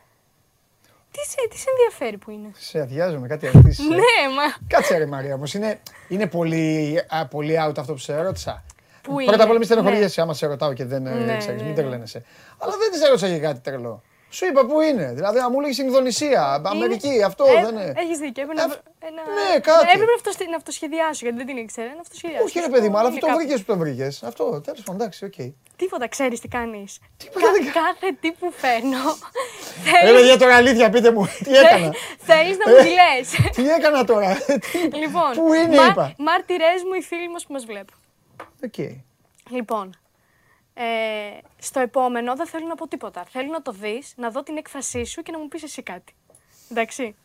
S14: Τι σε, τι σε ενδιαφέρει που είναι;
S1: Σε αδειάζω με κάτι ερωτήσεις. ε.
S14: Ναι, μα
S1: Κάτσε ρε Μαρία όμως. Είναι, είναι πολύ, α, πολύ out αυτό που σε ρώτησα.
S14: Πού
S1: Πρώτα
S14: είναι,
S1: απ' όλα μη στενοχωριέσαι άμα σε ρωτάω και δεν ε,
S14: Ναι,
S1: ξέρεις,
S14: ναι,
S1: μην
S14: ναι.
S1: τρελαίνεσαι. Αλλά δεν τη έρωτησα για κάτι τρελό. Σου είπα πού είναι; Δηλαδή, αν μου λέγεις Ινδονησία, Αμερική, αυτό
S14: Ε,
S1: δεν είναι.
S14: Έχεις δίκιο. Έπρεπε, να... ένα...
S1: ναι, κάτι.
S14: Έπρεπε να, αυτοσχε- να αυτοσχεδιάσω γιατί δεν την ήξερα. Να αυτοσχεδιάσω.
S1: Όχι ρε παιδί μου, αλλά αυτό το
S14: Κάπου.
S1: βρήκες που το βρήκες. Αυτό, τέλος πάντων, εντάξει, οκ.
S14: Τίποτα, ξέρεις τι κάνεις.
S1: Τίποτα δεν
S14: Κάθε τι που φέρνω.
S1: Έλα για τώρα αλήθεια, πείτε μου, τι έκανα.
S14: Θέλεις να μου τη λε.
S1: Τι έκανα τώρα.
S14: λοιπόν,
S1: Πού είναι,
S14: μα-
S1: είπα.
S14: Μάρτυρές μου οι φίλοι μας που μας βλέπουν.
S1: Οκ.
S14: Λοιπόν, ε, στο επόμενο δεν θέλω να πω τίποτα. Θέλω να το δεις, να δω την έκφρασή σου και να μου πεις εσύ κάτι. Εντάξει.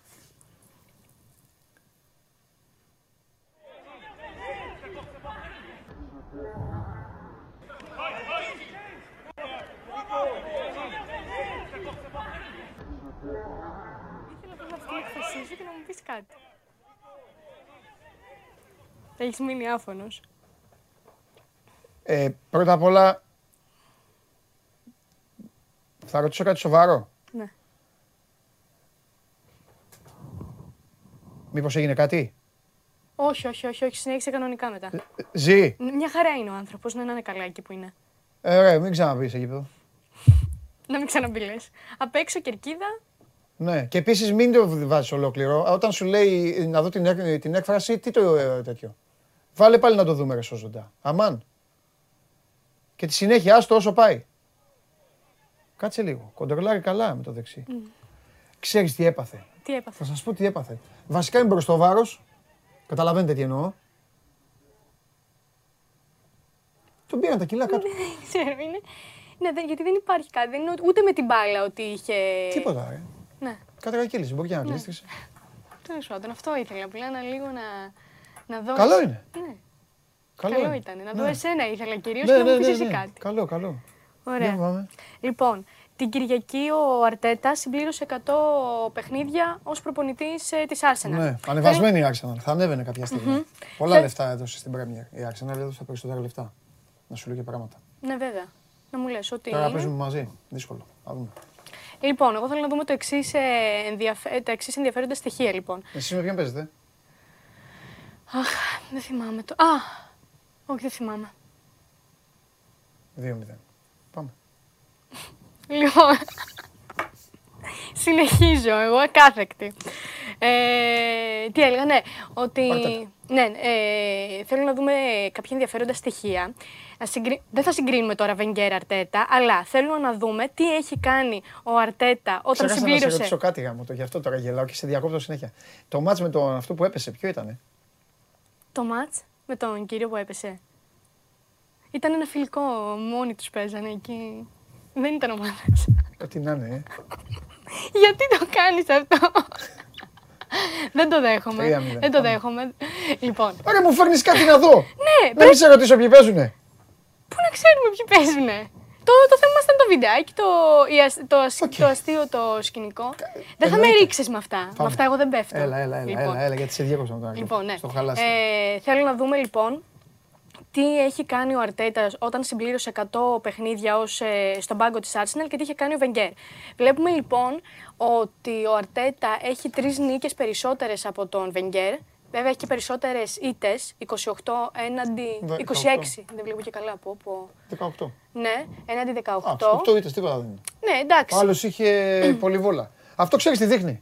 S14: Ήθελα να δω την έκφρασή σου και να μου πεις κάτι. Έχεις μείνει άφωνος.
S1: Ε, πρώτα απ' όλα, θα ρωτήσω κάτι σοβαρό.
S14: Ναι.
S1: Μήπως έγινε κάτι;
S14: Όχι, όχι, όχι, όχι. Συνέχισε κανονικά μετά.
S1: Ζει.
S14: Μια χαρά είναι ο άνθρωπος, να είναι καλά εκεί που είναι.
S1: Ε, ωραία, μην ξαναπείς εκεί πέρα.
S14: Να μην ξαναμπεί Απ' έξω κερκίδα.
S1: Ναι, και επίσης μην το βάζεις ολόκληρο. Όταν σου λέει να δω την, έκ- την έκφραση, τι το ε, τέτοιο. Βάλε πάλι να το δούμε ρε σώζοντα. Αμάν. Και τη συνέχεια, άστο όσο πάει. Κάτσε λίγο. Κοντρολάρει καλά με το δεξί. Ξέρεις τι έπαθε.
S14: Τι έπαθε;
S1: Θα σας πω τι έπαθε. Βασικά είναι μπροστό βάρος. Καταλαβαίνετε τι εννοώ. Τον πήραν τα κιλά κάτω.
S14: Δεν ξέρω, είναι. Ναι, δεν- γιατί δεν υπάρχει κάτι. Δεν είναι ούτε- ούτε με την μπάλα ότι είχε.
S1: Τίποτα, ρε.
S14: Ναι,
S1: Κατρακύλησε, μπορεί και να γλίστρισε.
S14: τέλος πάντων. Αυτό ήθελα. Απλά να λίγο να. Να δω.
S1: Καλό είναι.
S14: Ναι,
S1: Καλό,
S14: καλό
S1: είναι.
S14: ήταν. Να
S1: Ναι.
S14: δω εσένα ήθελα κυρίως
S1: Ναι,
S14: και να
S1: ναι,
S14: μου πεις
S1: ναι,
S14: εσύ
S1: ναι.
S14: κάτι.
S1: Καλό, καλό.
S14: Ωραία.
S1: Για πάμε.
S14: Λοιπόν, την Κυριακή ο Αρτέτα συμπλήρωσε 100 παιχνίδια ως προπονητής ε, της Arsenal.
S1: Ναι, ανεβασμένη η Arsenal. Θα ανέβαινε κάποια στιγμή. Πολλά
S14: Θε-
S1: λεφτά έδωσε στην Premier. Η Arsenal έδωσε τα περισσότερα λεφτά. Να σου λέω και πράγματα.
S14: Ναι, βέβαια. Να μου λες ότι
S1: Τώρα
S14: είναι.
S1: παίζουμε μαζί. Δύσκολο. Θα δούμε.
S14: Λοιπόν, εγώ θέλω να δούμε το εξής ενδιαφε... τα εξής ενδιαφέροντα στοιχεία, λοιπόν.
S1: Εσείς με ποιον παίζετε;
S14: Αχ, δεν θυμάμαι το. Α, όχι, δεν θυμάμαι.
S1: 2-0. Πάμε.
S14: Λοιπόν, συνεχίζω εγώ ακάθεκτη. Ε, τι έλεγα, ναι, ότι ναι, ε, θέλω να δούμε κάποια ενδιαφέροντα στοιχεία. Να συγκρι... Δεν θα συγκρίνουμε τώρα Βενγκέρ Αρτέτα, αλλά θέλω να δούμε τι έχει κάνει ο Αρτέτα όταν
S1: Ξέχασα να σε
S14: συμπλήρωσε.
S1: ρωτήσω κάτι γάμο το, γι' αυτό τώρα γελάω και σε διακόπτω συνέχεια. Το μάτς με τον αυτό που έπεσε, ποιο ήτανε;
S14: Το μάτς με τον κύριο που έπεσε. Ήταν ένα φιλικό, μόνοι τους παίζανε εκεί. Δεν ήταν ομάδες.
S1: Ό,τι να είναι, ε.
S14: Γιατί το κάνεις αυτό; Δεν το δέχομαι.
S1: Τρία μηδέν,
S14: Δεν το
S1: πάμε.
S14: δέχομαι. Λοιπόν,
S1: Ωραία, μου φέρνεις κάτι να δω.
S14: ναι,
S1: Να
S14: πρέπει-
S1: μην σε ρωτήσω ποιοι παίζουνε.
S14: πού να ξέρουμε ποιοι παίζουνε; Το, το θέμα μας ήταν το βιντεάκι, το, η ασ- το, ασ- το αστείο, το σκηνικό. Δεν θα με
S1: εννοείται.
S14: ρίξεις με αυτά. Με
S1: Πάμε.
S14: αυτά εγώ δεν πέφτω.
S1: Έλα, έλα, έλα,
S14: Λοιπόν.
S1: έλα, έλα, γιατί σε διέκοψα τώρα.
S14: Λοιπόν, ναι.
S1: Στο χαλάσι.
S14: Ε, θέλω να δούμε λοιπόν τι έχει κάνει ο Αρτέτας όταν συμπλήρωσε 100 παιχνίδια ως, ε, στον πάγκο της Arsenal και τι είχε κάνει ο Βενγκέρ. Βλέπουμε λοιπόν ότι ο Αρτέτα έχει τρεις νίκες περισσότερες από τον Βενγκέρ. Βέβαια έχει και περισσότερες ήττες, 28 έναντι 26.
S1: 18.
S14: Δεν βλέπω και καλά από όπου.
S1: 18.
S14: Ναι, έναντι 18.
S1: Α, στους 8 ήττες, τίποτα δεν είναι.
S14: Ναι, εντάξει.
S1: Ο άλλος είχε πολυβόλα. Αυτό ξέρεις τι δείχνει.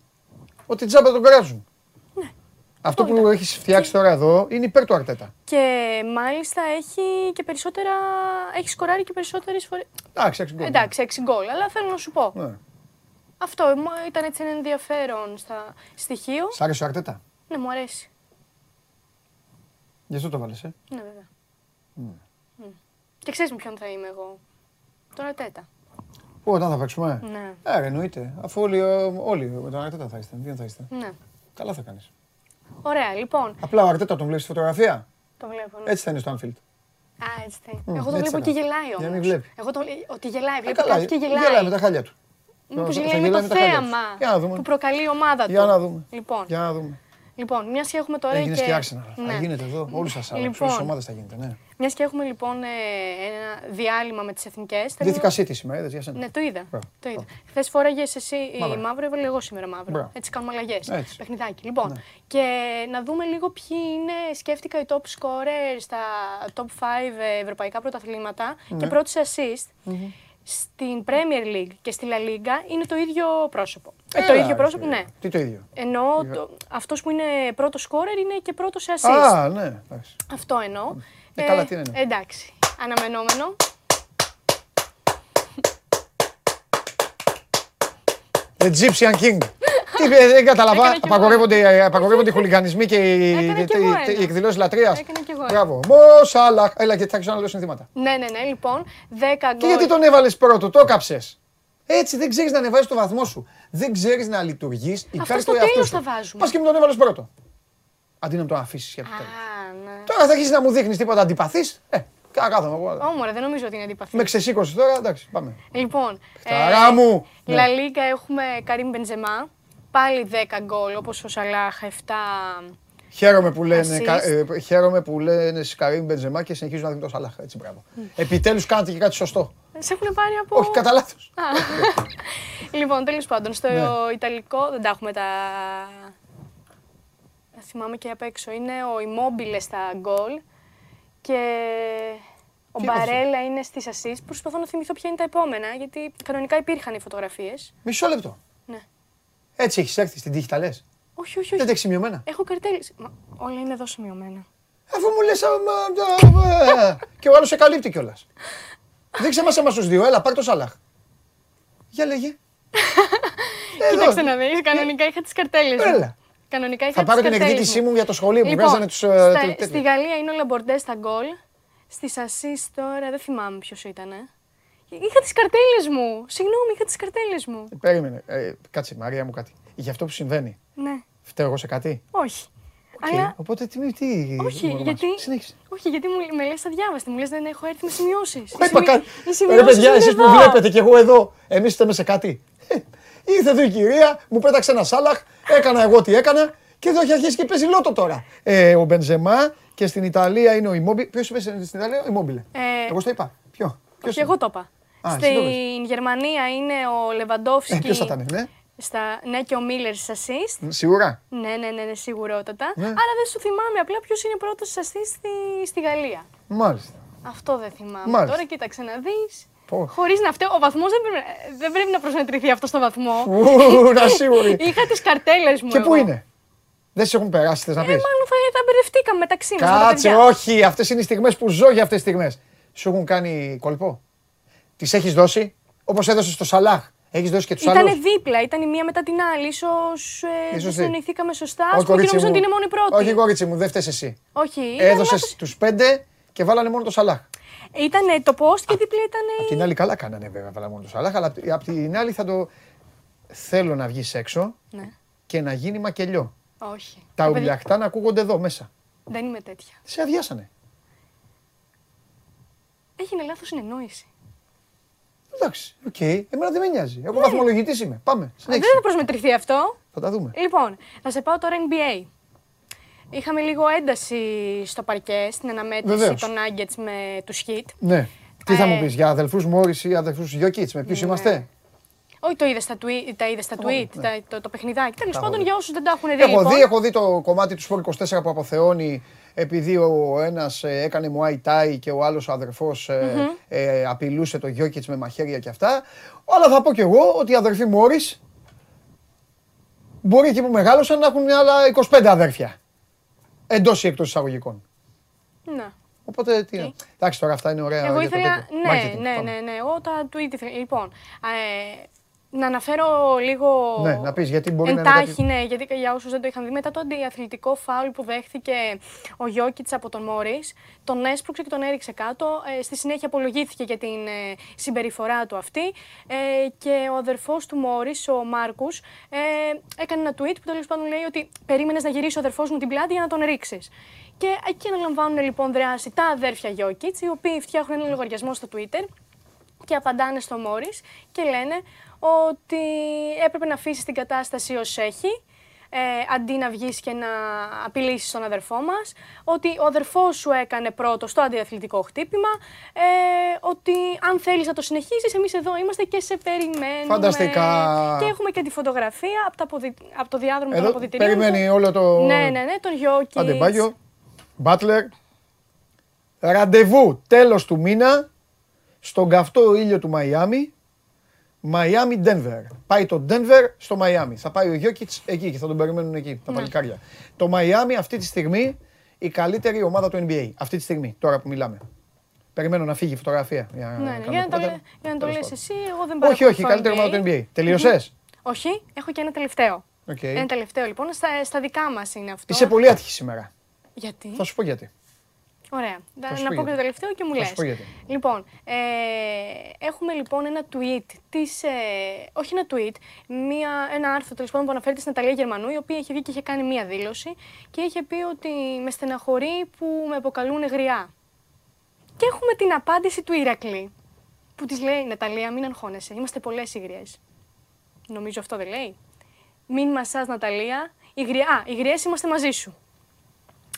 S1: Ότι τζάμπα τον κράζουν.
S14: Ναι.
S1: Αυτό που έχεις φτιάξει τώρα εδώ είναι υπέρ του Αρτέτα.
S14: Και μάλιστα έχει και περισσότερα. Έχει σκοράρει και περισσότερες φορές.
S1: Εντάξει, έξι γκολ.
S14: Εντάξει, 6 γκολ. Αλλά θέλω να σου πω.
S1: Ναι.
S14: Αυτό μου ήταν έτσι ένα ενδιαφέρον στα στοιχείο.
S1: Σ' άρεσε ο Αρτέτα;
S14: Ναι, μου αρέσει.
S1: Γι' αυτό το βάλες, ε.
S14: Ναι, βέβαια. Μμ. Και ξέρεις με ποιον θα είμαι εγώ. Τον Ατέτα.
S1: Πού, όταν θα παίξουμε;
S14: Ναι.
S1: Ε, ρε, εννοείται. Αφού όλοι, ε, όλοι με τον Αρτέτα θα είστε. Ποιον θα είστε.
S14: ναι.
S1: Καλά θα κάνεις.
S14: Ωραία, λοιπόν.
S1: Απλά ο Αρτέτα τον βλέπεις στη φωτογραφία;
S14: Το βλέπω. Ναι.
S1: Έτσι θα είναι στο Anfield.
S14: Α, έτσι θα είναι.
S1: Μμ,
S14: Εγώ το
S1: έτσι
S14: βλέπω
S1: θα
S14: ότι
S1: κάνω.
S14: γελάει
S1: Για
S14: όμω.
S1: να μην βλέπει.
S14: Εγώ το ότι γελάει.
S1: Ε,
S14: Βλέπει
S1: καλά,
S14: κάτι και γελάει.
S1: γελάει με τα χάλια του.
S14: Μήπως
S1: Θα
S14: γελάει με
S1: γελάει
S14: το
S1: με τα χάλια του.
S14: θέαμα
S1: Για να δούμε.
S14: που προκαλεί η ομάδα του.
S1: Για να δούμε.
S14: Λοιπόν,
S1: Για να δούμε.
S14: Λοιπόν μιας και έχουμε τώρα
S1: Έγινες
S14: και.
S1: και Arsenal. Θα
S14: Ναι.
S1: γίνεται εδώ. Όλους σας άλλα.
S14: Λοιπόν.
S1: Όλες τις ομάδες θα γίνεται, ναι.
S14: Μιας και έχουμε λοιπόν ε, ένα διάλειμμα με τις εθνικές.
S1: Δίθηκα City σήμερα, είδες για σένα.
S14: Ναι, το είδα.
S1: Μπράβο.
S14: Το είδα. Χθες φόραγες εσύ η
S1: Μαύρο.
S14: μαύρο, έβαλε εγώ σήμερα μαύρο.
S1: Μπράβο.
S14: Έτσι κάνουμε αλλαγές.
S1: Έτσι.
S14: Παιχνιδάκι. Λοιπόν,
S1: Ναι.
S14: και να δούμε λίγο ποιοι είναι, σκέφτηκα οι top scorer στα top 5 ευρωπαϊκά πρωταθλήματα
S1: Ναι.
S14: και πρώτη assist. Στην Premier League και στη La Liga είναι το ίδιο πρόσωπο. Ε, το
S1: Έλα,
S14: ίδιο πρόσωπο,
S1: ρε.
S14: ναι.
S1: Τι το ίδιο;
S14: Εννοώ το, αυτός που είναι πρώτος scorer είναι και πρώτος σε assist.
S1: Α, ναι. εντάξει.
S14: Αυτό εννοώ.
S1: Ε, καλά, τι είναι.
S14: Εντάξει. Αναμενόμενο.
S1: The Egyptian King. Τι, ε, δεν κατάλαβα.
S14: Έκανα κι εγώ.
S1: Απαγορεύονται, ε, απαγορεύονται οι χουλιγανισμοί και οι,
S14: Έκανα κι
S1: οι-
S14: εγώ
S1: οι
S14: ένα.
S1: εκδηλώσεις λατρείας.
S14: Έκανα κι εγώ ένα.
S1: Μπράβο. Μου Σάλαχ. Έλα και θα αρχίσω να λέω συνθήματα.
S14: Ναι, ναι, ναι. Λοιπόν, 10 γκολ.
S1: Και γιατί τον έβαλες πρώτο, το έκαψες. Έτσι δεν ξέρεις να ανεβάζει το βαθμό σου. Δεν ξέρεις να λειτουργείς υπέρ
S14: στο
S1: του εαυτού
S14: τέλος
S1: σου.
S14: τα βάζουμε.
S1: Πας και μου τον έβαλες πρώτο. Αντί να μου το αφήσεις για το τέλος.
S14: Α, ναι.
S1: Τώρα θα αρχίσεις να μου δείχνεις τίποτα αντιπαθής. Ε, κα- κάθομαι εγώ.
S14: Όμορφα, δεν νομίζω ότι είναι αντίπαθη.
S1: Με ξεσήκωσε τώρα, εντάξει, πάμε.
S14: Λοιπόν,
S1: Χαρά μου.
S14: La
S1: Ναι.
S14: Liga έχουμε Καρύμ Μπεντζεμά. Πάλι 10 γκολ, όπως ο Σαλάχ, 7.
S1: Χαίρομαι που λένε,
S14: Assist.
S1: κα- ε, χαίρομαι που λένε Σκαρίμ Μπεντζεμά και συνεχίζουν να δίνουν το Σαλάχ. Έτσι, μπράβο. Επιτέλους κάνετε και κάτι σωστό.
S14: Σε έχουν πάρει από...
S1: Όχι, κατά λάθος.
S14: Α. λοιπόν, τέλος πάντων, στο
S1: Ναι.
S14: Ιταλικό δεν τα έχουμε τα... Τα θυμάμαι και απ' έξω. Είναι ο Immobile στα γκολ και ο
S1: Τι είναι αυτό;
S14: Μπαρέλα είναι στις assist. Προσπαθώ να θυμηθώ ποια είναι τα επόμενα, γιατί κανονικά υπήρχαν οι φωτογραφίες.
S1: Μισό λεπτό.
S14: Ναι.
S1: Έτσι έχεις έρθει στην τύχη, τα λες;
S14: Όχι, όχι, όχι.
S1: Δεν τα έχεις σημειωμένα;
S14: Έχω καρτέλες. Μα, όλα είναι εδώ σημειωμένα.
S1: Αφού μου λες. Και ο άλλος σε καλύπτει κιόλας. Δείξε μας εμάς τους δύο, έλα, πάρ το Σαλάχ. Για λέγε. Εδώ.
S14: Κοίταξε να δεις, κανονικά είχα τις καρτέλες μου.
S1: Έλα.
S14: Κανονικά είχα
S1: Θα πάρω
S14: τις
S1: την
S14: καρτέλες
S1: εκδίκησή
S14: μου.
S1: μου για το σχολείο που
S14: Λοιπόν,
S1: βγάζανε τους.
S14: στα- Στη Γαλλία είναι ο Λαμπορντέ στα γκολ. Στη assist τώρα δεν θυμάμαι ποιος ήταν. Είχα τις καρτέλες μου. Συγγνώμη, είχα τις καρτέλες μου.
S1: Περίμενε. Ε, Κάτσε, Μαρία μου κάτι. Για αυτό που συμβαίνει.
S14: Ναι,
S1: Φταίω εγώ σε κάτι;
S14: όχι.
S1: Οκ,
S14: Αλλά
S1: Οπότε τι. τι
S14: όχι,
S1: μου ονομάζεις.
S14: γιατί,
S1: Συνέχισε.
S14: όχι, γιατί μου με λες αδιάβαστη. Μου λες δεν έχω έρθει με σημειώσεις.
S1: Μα είπα κάτι. Ρε παιδιά, εσείς που βλέπετε και εγώ εδώ, εμείς είστε σε κάτι. Ε, Ήρθε εδώ η κυρία, μου πέταξε ένα Σαλάχ, έκανα εγώ τι έκανα και εδώ έχει αρχίσει και παίζει λότο τώρα. Ε, ο Μπενζεμά και στην Ιταλία είναι ο Immobile. Ποιος είπε στην Ιταλία, ο Immobile.
S14: Ε,
S1: Εγώ στο είπα. Ποιο; Ποιος
S14: Όχι,
S1: είναι;
S14: εγώ το είπα.
S1: Α, εσύ το πες.
S14: Στην Γερμανία είναι ο
S1: Ε,
S14: Λεβαντόφσκι.
S1: ποιος θα ήταν, ναι;
S14: Στα... Ναι, και ο Μίλλερ στις assist.
S1: Σίγουρα.
S14: Ναι, ναι, ναι, ναι σίγουρότατα.
S1: Ναι.
S14: Άρα δεν σου θυμάμαι απλά ποιος είναι πρώτος assist στη, στη Γαλλία.
S1: Μάλιστα.
S14: Αυτό δεν θυμάμαι.
S1: Μάλιστα.
S14: Τώρα κοίταξε να δεις.
S1: Πω.
S14: Χωρίς να φταίω, ο βαθμός δεν, πρέπει, δεν πρέπει να προσμετρηθεί αυτό στο βαθμό.
S1: Ου, να σίγουρη.
S14: Είχα τις καρτέλες μου.
S1: Και πού
S14: εγώ.
S1: είναι; Δεν σε έχουν περάσει, θες να
S14: Ε,
S1: πεις;
S14: μάλλον θα, θα μπερδευτήκαμε μεταξύ μας.
S1: Κάτσε, όχι. Αυτές είναι οι στιγμές που ζω για αυτές τις στιγμές. Σου έχουν κάνει κόλπο; Τις έχεις δώσει; Όπως έδωσες στο Σαλάχ. Έχεις δώσει και τους άλλους;
S14: Ήταν δίπλα, ήταν η μία μετά την άλλη. Ίσως, ε, δεν
S1: Ίσως τι;
S14: συνοηθήκαμε σωστά.
S1: Όχι,
S14: Ας πούμε και
S1: κορίτσι
S14: νομίζω
S1: μου.
S14: ότι είναι μόνο η πρώτη.
S1: Όχι, κορίτσι μου, δεν φταίει εσύ.
S14: Όχι, ήταν
S1: Έδωσες
S14: λάθος.
S1: τους πέντε και βάλανε μόνο το Σαλάχ.
S14: Ήταν το post και δίπλα ήταν.
S1: Απ' την άλλη, καλά κάνανε βέβαια, βάλανε μόνος το Σαλάχ, αλλά απ' απ' την άλλη θα το. Θέλω να βγεις έξω
S14: Ναι.
S1: και να γίνει μακελιό.
S14: Όχι.
S1: Τα
S14: Το παιδί-
S1: ουλιαχτά να ακούγονται εδώ μέσα.
S14: Δεν είμαι τέτοια.
S1: Σε αδειάσανε.
S14: Έγινε λάθος συνεννόηση.
S1: Εντάξει, οκ. Εμένα δεν με νοιάζει. Εγώ
S14: Ναι.
S1: βαθμολογητής είμαι. Πάμε.
S14: Δεν
S1: Συνέχισε.
S14: θα προσμετρηθεί αυτό.
S1: Θα τα δούμε.
S14: Λοιπόν, θα σε πάω τώρα NBA. Είχαμε λίγο ένταση στο παρκέ στην αναμέτρηση
S1: Βεβαίως.
S14: των Nuggets με τους Heat.
S1: Ναι. Τι θα
S14: Ε,
S1: μου πεις για αδελφούς Μόρις ή αδελφούς Γιόκιτς, με ποιους
S14: Ναι.
S1: είμαστε;
S14: Όχι, το είδες στα tweet, τα είδες στα tweet, τα- το, το παιχνιδάκι. Τέλος
S1: Τα
S14: πάντων,
S1: έχω
S14: για όσους δεν τα έχουν δει.
S1: Έχω
S14: λοιπόν,
S1: δει, έχω δει το κομμάτι του Σπορ 24 που αποθεώνει επειδή ο ένας έκανε Muay Thai και ο άλλος αδερφός
S14: Μμμ.
S1: ε, απειλούσε το Γιώκητς με μαχαίρια και αυτά. Αλλά θα πω κι εγώ ότι οι αδερφοί Μόρις μπορεί εκεί που μεγάλωσαν να έχουν άλλα 25 αδέρφια. Εντός ή εκτός εισαγωγικών.
S14: Ναι.
S1: Οπότε τι. να- Εντάξει, τώρα αυτά είναι ωραία.
S14: Εγώ
S1: για το
S14: ήθελα.
S1: τέτοιο.
S14: Ναι,
S1: Marketing,
S14: ναι,
S1: πάμε.
S14: ναι, ναι. Εγώ τα tweet ήθελα. Λοιπόν, ε, να αναφέρω λίγο.
S1: Ναι, να πεις, γιατί μπορεί να είναι
S14: εντάχει,
S1: κάτι-
S14: ναι, γιατί για όσους δεν το είχαν δει, μετά το αντιαθλητικό φάουλ που δέχθηκε ο Γιώκητς από τον Μόρις, τον έσπρωξε και τον έριξε κάτω. Ε, στη συνέχεια απολογήθηκε για την ε, συμπεριφορά του αυτή. Ε, και ο αδερφός του Μόρις, ο Μάρκους, ε, έκανε ένα tweet που τέλος πάντων λέει ότι περίμενες να γυρίσει ο αδερφός μου την πλάτη για να τον ρίξεις. Και εκεί αναλαμβάνουν λοιπόν δράση τα αδέρφια Γιώκητς, οι οποίοι φτιάχνουν ένα λογαριασμό στο Twitter και απαντάνε στο Μόρις και λένε ότι έπρεπε να αφήσει την κατάσταση ως έχει, ε, αντί να βγεις και να απειλήσεις τον αδερφό μας, ότι ο αδερφός σου έκανε πρώτο στο αντιαθλητικό χτύπημα, ε, ότι αν θέλεις να το συνεχίσεις, εμείς εδώ είμαστε και σε περιμένουμε.
S1: Φανταστικά.
S14: Και έχουμε και τη φωτογραφία από, τα αποδη... από το διάδρομο των
S1: Εδώ
S14: αποδητηρίων.
S1: περιμένει
S14: του.
S1: όλο το.
S14: Ναι, ναι, ναι, τον Γιώκητ.
S1: Αντεμπάγιο, Μπάτλερ. Ραντεβού τέλος του μήνα στον καυτό ήλιο του Μαϊάμι. Μαϊάμι Ντένβερ. Πάει το Ντένβερ στο Μαϊάμι. Θα πάει ο Γιόκιτς εκεί και θα τον περιμένουν εκεί τα
S14: Ναι.
S1: παλικάρια. Το Μαϊάμι αυτή τη στιγμή η καλύτερη ομάδα του NBA. Αυτή τη στιγμή, τώρα που μιλάμε. Περιμένω να φύγει η φωτογραφία. Για να,
S14: Ναι, ναι,
S1: κάνουμε
S14: για να το,
S1: κουβέντα.
S14: λέ- για να το
S1: Τέλος
S14: λες
S1: πάντων.
S14: εσύ, εγώ δεν
S1: Όχι, όχι, η
S14: παρακολουθώ
S1: καλύτερη ομάδα του NBA. Τελείωσες;
S14: Όχι, έχω και ένα τελευταίο.
S1: Οκ.
S14: Ένα τελευταίο λοιπόν, στα, στα δικά μας είναι αυτό.
S1: Είσαι πολύ άτυχη σήμερα.
S14: Γιατί;
S1: Θα σου πω γιατί.
S14: Ωραία.
S1: Θα
S14: Να
S1: σου
S14: πω
S1: πω
S14: και το
S1: γιατί.
S14: τελευταίο και μου
S1: Θα
S14: λες.
S1: σου πω γιατί.
S14: Λοιπόν, ε, έχουμε λοιπόν ένα tweet της, ε, όχι ένα tweet, μία, ένα άρθρο τέλος πάντων που αναφέρεται στην Ναταλία Γερμανού, η οποία είχε βγει και είχε κάνει μία δήλωση και είχε πει ότι με στεναχωρεί που με αποκαλούν γριά. Και έχουμε την απάντηση του Ηρακλή, που της λέει Ναταλία, μην αγχώνεσαι, είμαστε πολλές υγριές. Νομίζω αυτό δεν λέει. Μην μασάς Ναταλία, οι γριά, α, οι γριές είμαστε μαζί σου.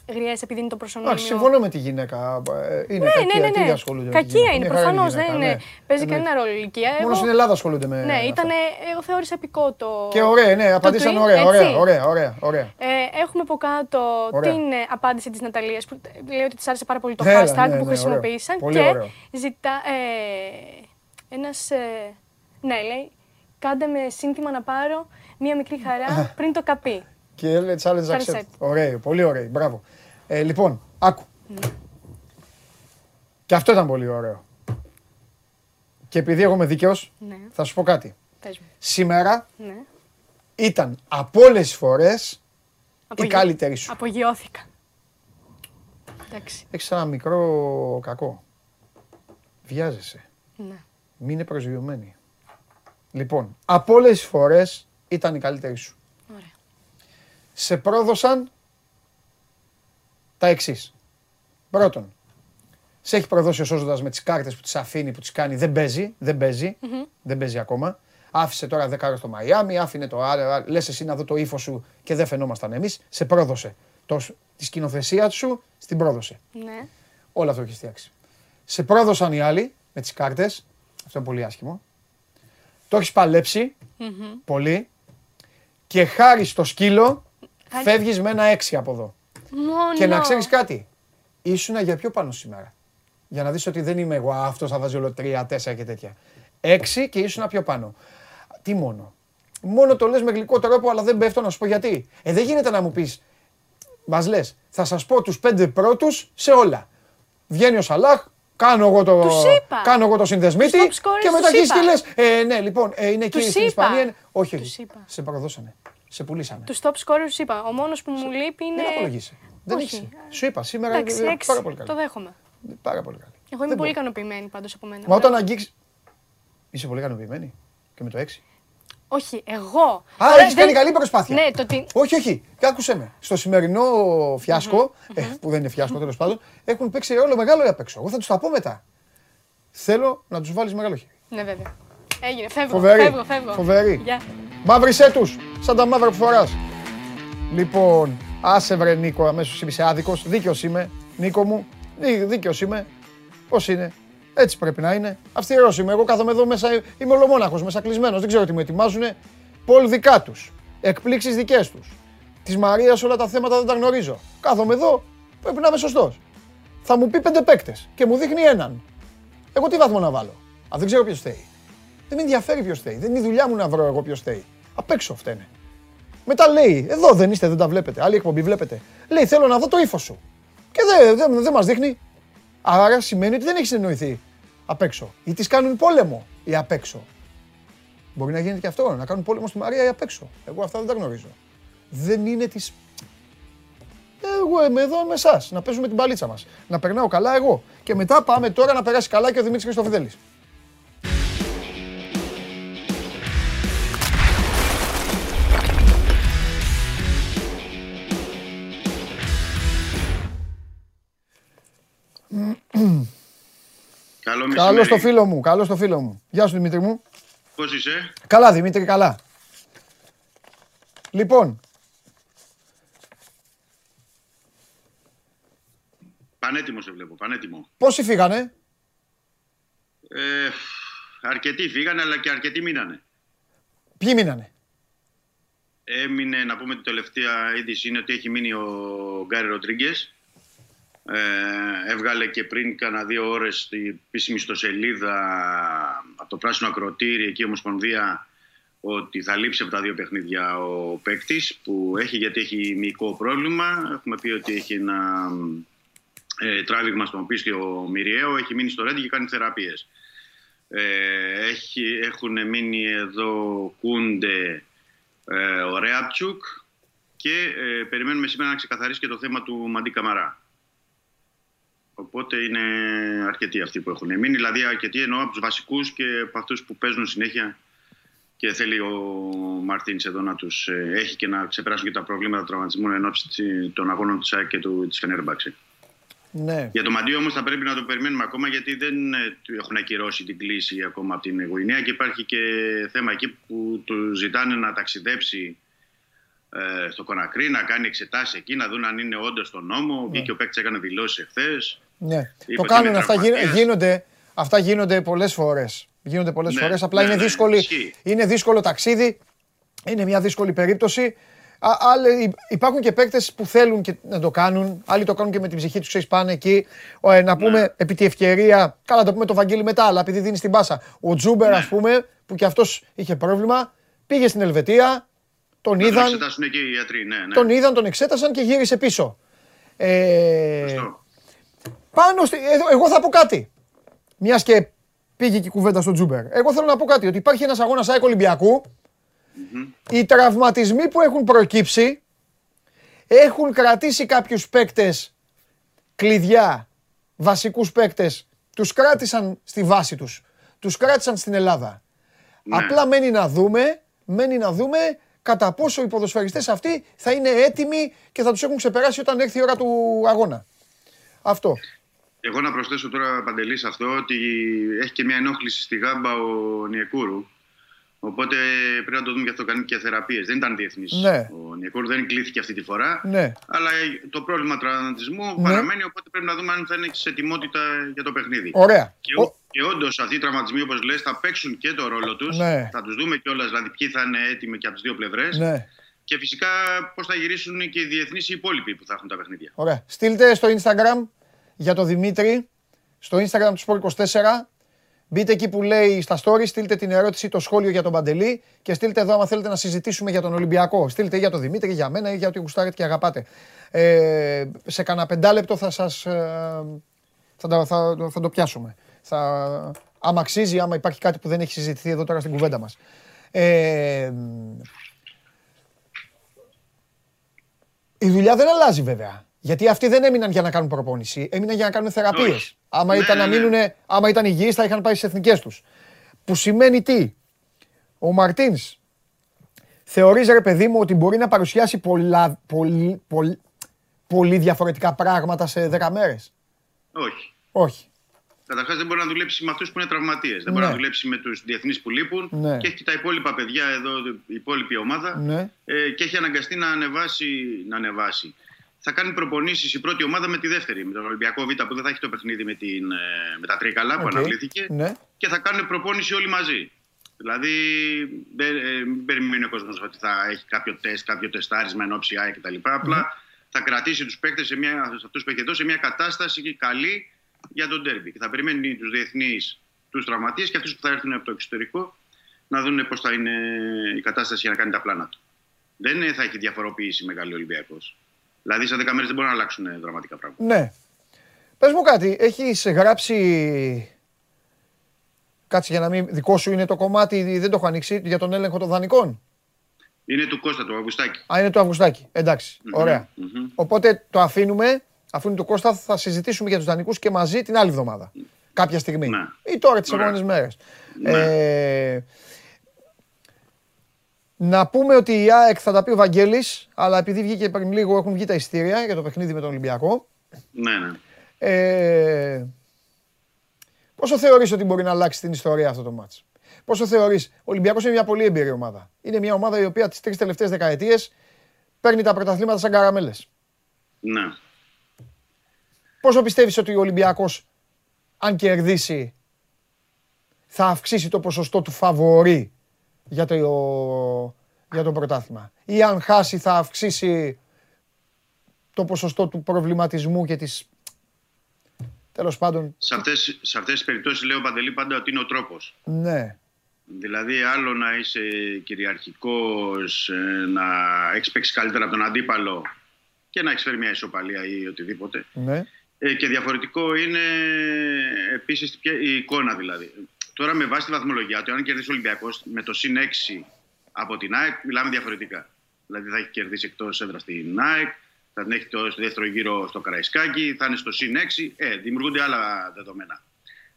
S14: Γριές επειδή είναι το προσωνύμιο.
S1: Εντάξει, συμφωνώ με τη γυναίκα. Ε, Είναι
S14: Ναι,
S1: κακία.
S14: ναι, ναι,
S1: Τι
S14: ναι.
S1: ασχολούνται με τη
S14: Κακία
S1: γυναίκα.
S14: είναι,
S1: Μια χαρά
S14: προφανώς.
S1: γυναίκα,
S14: Δεν
S1: ναι.
S14: είναι. Παίζει
S1: Εννοείται.
S14: κανένα ρόλο η ηλικία.
S1: Μόνο
S14: Εγώ-
S1: στην Ελλάδα ασχολούνται με.
S14: Ναι,
S1: αυτά.
S14: ήταν. Εγώ θεώρησα επικό το.
S1: Και ωραία, ναι,
S14: το
S1: απαντήσαν
S14: tweet,
S1: ωραία, ωραία,
S14: έτσι.
S1: ωραία, ωραία, ωραία.
S14: Ε, έχουμε από κάτω
S1: Ωραία.
S14: την ε, απάντηση της Ναταλίας που ε, λέει ότι της άρεσε πάρα πολύ το
S1: Έλα,
S14: hashtag
S1: ναι,
S14: που
S1: ναι,
S14: χρησιμοποίησαν
S1: ωραίο. Πολύ
S14: και
S1: ωραίο.
S14: ζητά ε, ένας, ε, ναι λέει, κάντε με σύνθημα να πάρω μία μικρή χαρά πριν το καπί.
S1: Και έλεγε challenge
S14: Challenge
S1: accept.
S14: accept.
S1: Ωραία, πολύ ωραία, μπράβο. Ε, λοιπόν, άκου. Και αυτό ήταν πολύ ωραίο. Και επειδή εγώ είμαι δίκαιος,
S14: Ναι,
S1: θα σου πω κάτι.
S14: πες μου.
S1: Σήμερα
S14: Ναι.
S1: ήταν από όλες τις φορές η
S14: Απογει-
S1: καλύτερη σου.
S14: Απογειώθηκα. Εντάξει.
S1: Έχεις ένα μικρό κακό. Βιάζεσαι.
S14: Ναι.
S1: Μην είναι προσγειωμένη. Λοιπόν, από όλες τις φορές ήταν η καλύτερη σου.
S14: Ωραία.
S1: Σε πρόδωσαν τα εξής. Πρώτον, σε έχει προδώσει ο Σόζοντας με τις κάρτες που τις αφήνει, που τις κάνει. Δεν παίζει, δεν παίζει,
S14: Μμμ.
S1: δεν παίζει ακόμα. Άφησε τώρα 10 ώρε στο Μαϊάμι, άφηνε το άλλο. Λες εσύ να δω το ύφος σου και δεν φαινόμασταν εμείς. Σε πρόδωσε. Το, τη σκηνοθεσία σου στην πρόδωσε.
S14: Ναι.
S1: Όλο αυτό έχεις φτιάξει. Σε πρόδωσαν οι άλλοι με τις κάρτες. Αυτό είναι πολύ άσχημο. Το έχεις παλέψει πολύ και χάρη στο σκύλο
S14: Χάρη-
S1: φεύγεις με ένα έξι από εδώ.
S14: Μόνο.
S1: Και να ξέρεις κάτι. Ήσουνα για πιο πάνω σήμερα. Για να δεις ότι δεν είμαι εγώ, αυτό θα βάζει όλο τρία, τέσσερα και τέτοια. Έξι και ήσουνα πιο πάνω. Τι μόνο. Μόνο το λες με γλυκό τρόπο, αλλά δεν πέφτω να σου πω γιατί. Ε, δεν γίνεται να μου πεις, μας λες, θα σας πω τους πέντε πρώτους σε όλα. Βγαίνει ο Σαλάχ, κάνω εγώ το,
S14: Τους είπα.
S1: κάνω εγώ το συνδεσμίτη
S14: Τους top scorers
S1: και μετά
S14: τους
S1: αρχίζεις και
S14: είπα.
S1: λες, ε, ναι, λοιπόν, ε, είναι εκεί
S14: Τους
S1: στην
S14: είπα.
S1: Ισπανία. είναι- Όχι,
S14: Τους
S1: όχι.
S14: είπα.
S1: Σε παραδώσανε. Σε πουλήσανε.
S14: Τους top scorers είπα. Ο μόνος που μου λείπει είναι.
S1: Δεν απολογείσαι. Δεν
S14: Όχι.
S1: έχεις. Σου είπα, σήμερα
S14: Εντάξει,
S1: είναι
S14: έξι.
S1: πάρα πολύ καλή.
S14: Το δέχομαι.
S1: Πάρα πολύ καλή.
S14: Εγώ είμαι
S1: Δεν
S14: πολύ
S1: μπορώ.
S14: ικανοποιημένη πάντως από μένα.
S1: Μα όταν
S14: Μπράβο.
S1: αγγίξει. Είσαι πολύ ικανοποιημένη; Και με το 6.
S14: Όχι, εγώ.
S1: Α,
S14: Τώρα
S1: έχεις
S14: δεν-
S1: κάνει καλή προσπάθεια.
S14: Ναι, το ότι.
S1: Όχι, όχι. Και άκουσε με. Στο σημερινό φιάσκο, ε, που δεν είναι φιάσκο τέλος πάντων, έχουν παίξει ρόλο μεγάλο απ' έξω. Εγώ θα τους τα πω μετά. Θέλω να τους βάλεις μεγάλο χέρι.
S14: Ναι, βέβαια. Έγινε, φεύγω.
S1: Φοβερή.
S14: Φεύγω, φεύγω.
S1: Φοβερή.
S14: Γεια.
S1: Μαύρησέ τους, σαν τα μαύρα που φοράς. Λοιπόν, άσε βρε Νίκο, αμέσως είμαι είσαι άδικος. Δίκαιος είμαι, Νίκο μου. Δίκαιος είμαι. Πώς είναι; Έτσι πρέπει να είναι. Αυστηρός είμαι. Εγώ κάθομαι εδώ μέσα, είμαι ολομόναχος, μέσα κλεισμένος. Δεν ξέρω τι μου ετοιμάζουν. Πολ δικά τους. Εκπλήξεις δικές τους. Της Μαρίας όλα τα θέματα δεν τα γνωρίζω. Κάθομαι εδώ, πρέπει να είμαι σωστός. Θα μου πει πέντε παίκτες και μου δείχνει έναν. Εγώ τι βαθμό να βάλω; Α, δεν ξέρω ποιος θέλει. Δεν με ενδιαφέρει ποιος θέλει. Δεν είναι η δουλειά μου να βρω εγώ ποιος θέλει. Απ' έξω φταίνε. Μετά λέει, εδώ δεν είστε, δεν τα βλέπετε. Άλλη εκπομπή βλέπετε. Λέει, θέλω να δω το ύφος σου. Και δεν δεν δεν μας δείχνει. Άρα σημαίνει ότι δεν έχεις συνεννοηθεί απ' έξω. Ή τη κάνουν πόλεμο οι απ' έξω. Μπορεί να γίνεται και αυτό, να κάνουν πόλεμο στη Μαρία ή απ' έξω. Εγώ αυτά δεν τα γνωρίζω. Δεν είναι τη. Εγώ είμαι εδώ με εσάς, να παίζουμε την παλίτσα μας. Να περνάω καλά εγώ. Και μετά πάμε τώρα να περάσει καλά και ο Δημήτρης Χριστοφιδέλης.
S9: Καλό
S1: Καλό
S9: μεσημέρι.
S1: στο φίλο μου, καλό στο φίλο μου. Γεια σου Δημήτρη μου.
S9: Πώς είσαι;
S1: Καλά Δημήτρη, καλά. Λοιπόν,
S9: Πανέτοιμο σε βλέπω, πανέτοιμο.
S1: πόσοι φύγανε;
S9: Ε, αρκετοί φύγανε, αλλά και αρκετοί μείνανε.
S1: Ποιοι μείνανε;
S9: Έμεινε, να πούμε, την τελευταία είδηση είναι ότι έχει μείνει ο Γκάρι Ροντρίγκες. Ε, έβγαλε και πριν κάνα δύο ώρες στην επίσημη ιστοσελίδα από το Πράσινο Ακροτήρι, εκεί η Ομοσπονδία, ότι θα λείψει από τα δύο παιχνίδια ο παίκτης που έχει γιατί έχει μυϊκό πρόβλημα. Έχουμε πει ότι έχει ένα ε, τράβηγμα στον πίστιο Μυριαίο, έχει μείνει στο Ρέντι και κάνει θεραπείες. Ε, έχει, έχουν μείνει εδώ Κούντε, ε, ο Ρέαπτσουκ και ε, περιμένουμε σήμερα να ξεκαθαρίσει και το θέμα του Μαντί Καμαρά. Οπότε είναι αρκετοί αυτοί που έχουν μείνει, δηλαδή αρκετοί εννοώ από τους βασικούς και από αυτούς που παίζουν συνέχεια και θέλει ο Μαρτίνς εδώ να τους ε, έχει και να ξεπεράσουν και τα προβλήματα τραυματισμού εν ώψη των αγώνων της ΑΕΚ και του, της Φενέρμπαξης.
S1: Ναι.
S9: Για το Μαντίο όμως θα πρέπει να το περιμένουμε ακόμα γιατί δεν ε, του έχουν ακυρώσει την κλίση ακόμα από την Γουινέα και υπάρχει και θέμα εκεί που του ζητάνε να ταξιδέψει ε, στο Κονακρί, να κάνει εξετάσεις εκεί, να δουν αν είναι όντως στο νόμο.
S1: Ναι.
S9: Βγήκε ο παίκτης, έκανε δηλώσεις εχθές.
S1: Ναι.
S9: Είπε
S1: Το
S9: ότι
S1: κάνουν
S9: είναι
S1: αυτά, γι-
S9: τραυματίας.
S1: γίνονται, αυτά γίνονται πολλές φορές. Γίνονται πολλές
S9: Ναι,
S1: φορές, απλά
S9: ναι,
S1: είναι,
S9: ναι,
S1: δύσκολη,
S9: ισχύει.
S1: είναι δύσκολο ταξίδι, είναι μια δύσκολη περίπτωση. Α, άλλοι- υπάρχουν και παίκτες που θέλουν και να το κάνουν. Άλλοι το κάνουν και με την ψυχή τους, ξέρεις, πάνε εκεί. Ο, ε, να πούμε
S9: Ναι.
S1: επί τη ευκαιρία, καλά να το πούμε το Βαγγέλη μετά, αλλά επειδή δίνει την πάσα. Ο Τζούμπερ,
S9: Ναι.
S1: ας πούμε, που κι αυτός είχε πρόβλημα, πήγε στην Ελβετία, τον
S9: Να τον
S1: είδαν,
S9: εξετάσουν εκεί οι γιατροί. Ναι, ναι.
S1: τον είδαν, τον εξέτασαν και γύρισε πίσω. Ε,
S9: Σωστό.
S1: Πάνω στη, εδώ- εγώ θα πω κάτι. Μιας και πήγε και η κουβέντα στο Τζούμπερ. Εγώ θέλω να πω κάτι. Ότι υπάρχει ένας αγώνας ΑΕΚ Ολυμπιακού. Οι τραυματισμοί που έχουν προκύψει έχουν κρατήσει κάποιους παίκτες κλειδιά, βασικούς παίκτες. Τους κράτησαν στη βάση τους. Τους κράτησαν στην Ελλάδα.
S9: Ναι.
S1: Απλά μένει να δούμε, μένει να δούμε κατά πόσο οι ποδοσφαιριστές αυτοί θα είναι έτοιμοι και θα τους έχουν ξεπεράσει όταν έρθει η ώρα του αγώνα. Αυτό.
S9: Εγώ να προσθέσω τώρα παντελής σε αυτό ότι έχει και μια ενόχληση στη γάμπα ο Νιεκούρου. Οπότε πρέπει να το δούμε και αυτό κάνει και θεραπείες. Δεν ήταν διεθνής.
S1: Ναι.
S9: Ο Νιεκούρου δεν κλείθηκε αυτή τη φορά.
S1: Ναι.
S9: Αλλά το πρόβλημα τραυματισμού
S1: Ναι.
S9: παραμένει. Οπότε πρέπει να δούμε αν θα είναι σε ετοιμότητα για το παιχνίδι.
S1: Ωραία.
S9: Και ό- Και όντως αυτοί οι τραυματισμοί, όπως λες, θα παίξουν και το ρόλο τους.
S1: Ναι.
S9: Θα τους δούμε κιόλας, δηλαδή ποιοι θα είναι έτοιμοι και από τις δύο πλευρές.
S1: Ναι.
S9: Και φυσικά πώς θα γυρίσουν και οι διεθνείς οι υπόλοιποι που θα έχουν τα παιχνίδια.
S1: Ωραία. Στείλτε στο Instagram για το Δημήτρη, στο Instagram του Sport24. Μπείτε εκεί που λέει στα story, στείλτε την ερώτηση, το σχόλιο για τον Παντελή και στείλτε εδώ άμα θέλετε να συζητήσουμε για τον Ολυμπιακό. Στείλτε για τον Δημήτρη, για μένα ή για ό,τι γουστάρετε και αγαπάτε. Ε, σε κανένα πεντάλεπτο θα σας, ε, θα, τα- θα, θα το πιάσουμε. Θα, άμα αξίζει, άμα υπάρχει κάτι που δεν έχει συζητηθεί εδώ τώρα στην κουβέντα μας. Ε, η δουλειά δεν αλλάζει βέβαια. Γιατί αυτοί δεν έμειναν για να κάνουν προπόνηση, έμειναν για να κάνουν θεραπείες.
S9: Όχι.
S1: Άμα,
S9: Ναι,
S1: ήταν να
S9: ναι, ναι.
S1: μείνουνε, άμα ήταν υγιείς θα είχαν πάει στις εθνικές τους. Που σημαίνει τι; Ο Μαρτίνς θεωρείς ρε παιδί μου ότι μπορεί να παρουσιάσει πολλά, πολύ, πολύ, πολύ διαφορετικά πράγματα σε 10 μέρες;
S9: Όχι.
S1: Όχι.
S9: Καταρχάς δεν μπορεί να δουλέψει με αυτούς που είναι τραυματίες. Δεν μπορεί
S1: Ναι.
S9: να δουλέψει με τους διεθνείς που λείπουν.
S1: Ναι.
S9: Και έχει και τα υπόλοιπα παιδιά εδώ, η υπόλοιπη ομάδα.
S1: Ναι.
S9: Ε, και έχει αναγκαστεί να ανεβάσει, να ανεβάσει. Θα κάνει προπονήσεις η πρώτη ομάδα με τη δεύτερη. Με τον Ολυμπιακό Β που δεν θα έχει το παιχνίδι με, την, ε, με τα Τρίκαλα που
S1: Οκ.
S9: αναβλήθηκε.
S1: Ναι.
S9: Και θα κάνουν προπόνηση όλοι μαζί. Δηλαδή, δεν ε, μην περιμένει ο κόσμος ότι θα έχει κάποιο τεστ, κάποιο τεστάρισμα εν ώψη ΑΕΚ κτλ. Απλά θα κρατήσει τους παίκτες, αυτούς που έχει εδώ, σε μια κατάσταση καλή για τον τέρμπι. Και θα περιμένει τους διεθνείς, τους τραυματίες και αυτούς που θα έρθουν από το εξωτερικό να δουν πώς θα είναι η κατάσταση για να κάνει τα πλάνα του. Δεν ε, θα έχει διαφοροποίηση μεγάλη Ολυμπιακός. Δηλαδή, σε 10 μέρες δεν μπορούν να αλλάξουν ε, δραματικά πράγματα.
S1: Ναι. Πες μου κάτι, έχεις γράψει... Κάτσε για να μην... Δικό σου είναι το κομμάτι, δεν το έχω ανοίξει, για τον έλεγχο των δανεικών;
S9: Είναι του Κώστα του Αυγουστάκη.
S1: Α, είναι το Αυγουστάκι. Εντάξει,
S9: Μμμ,
S1: ωραία.
S9: μμμ.
S1: Οπότε το αφήνουμε, αφού είναι του Κώστα, θα συζητήσουμε για τους δανεικούς και μαζί την άλλη εβδομάδα. Κάποια στιγμή. Ή τώρα τις
S9: Ωραία.
S1: επόμενες μέρες. Ε, να πούμε ότι η ΑΕΚ θα τα πει ο Βαγγέλης, αλλά επειδή βγήκε πριν λίγο έχουν βγει τα ειστήρια για το παιχνίδι με τον Ολυμπιακό.
S9: Ναι, ναι.
S1: Ε, πόσο θεωρείς ότι μπορεί να αλλάξει την ιστορία αυτό το μάτς; Πόσο θεωρείς, ο Ολυμπιακός είναι μια πολύ εμπειρή ομάδα. Είναι μια ομάδα η οποία τις τρεις τελευταίες δεκαετίες παίρνει τα πρωταθλήματα σαν καραμέλες.
S9: ναι.
S1: Πόσο πιστεύεις ότι ο Ολυμπιακός, αν κερδίσει, θα αυξήσει το ποσοστό του φαβορή για το, για το πρωτάθλημα. Ή αν χάσει θα αυξήσει το ποσοστό του προβληματισμού και της... Τέλος πάντων,
S9: Σε αυτές, σε αυτές τις περιπτώσεις λέω Παντελή πάντα ότι είναι ο τρόπος.
S1: ναι.
S9: Δηλαδή άλλο να είσαι κυριαρχικός, ε, να έχεις παίξει καλύτερα από τον αντίπαλο και να έχεις φέρει μια ισοπαλία ή οτιδήποτε.
S1: Ναι.
S9: Ε, και διαφορετικό είναι επίσης ποια- η εικόνα δηλαδή. Τώρα με βάση τη βαθμολογία, ότι αν κερδίσει ο Ολυμπιακός με το συν 6 από την ΑΕΚ, μιλάμε διαφορετικά. Δηλαδή θα έχει κερδίσει εκτός έδρας στην ΑΕΚ, θα την έχει το στο δεύτερο γύρο στο Καραϊσκάκι, θα είναι στο συν 6, ε, δημιουργούνται άλλα δεδομένα.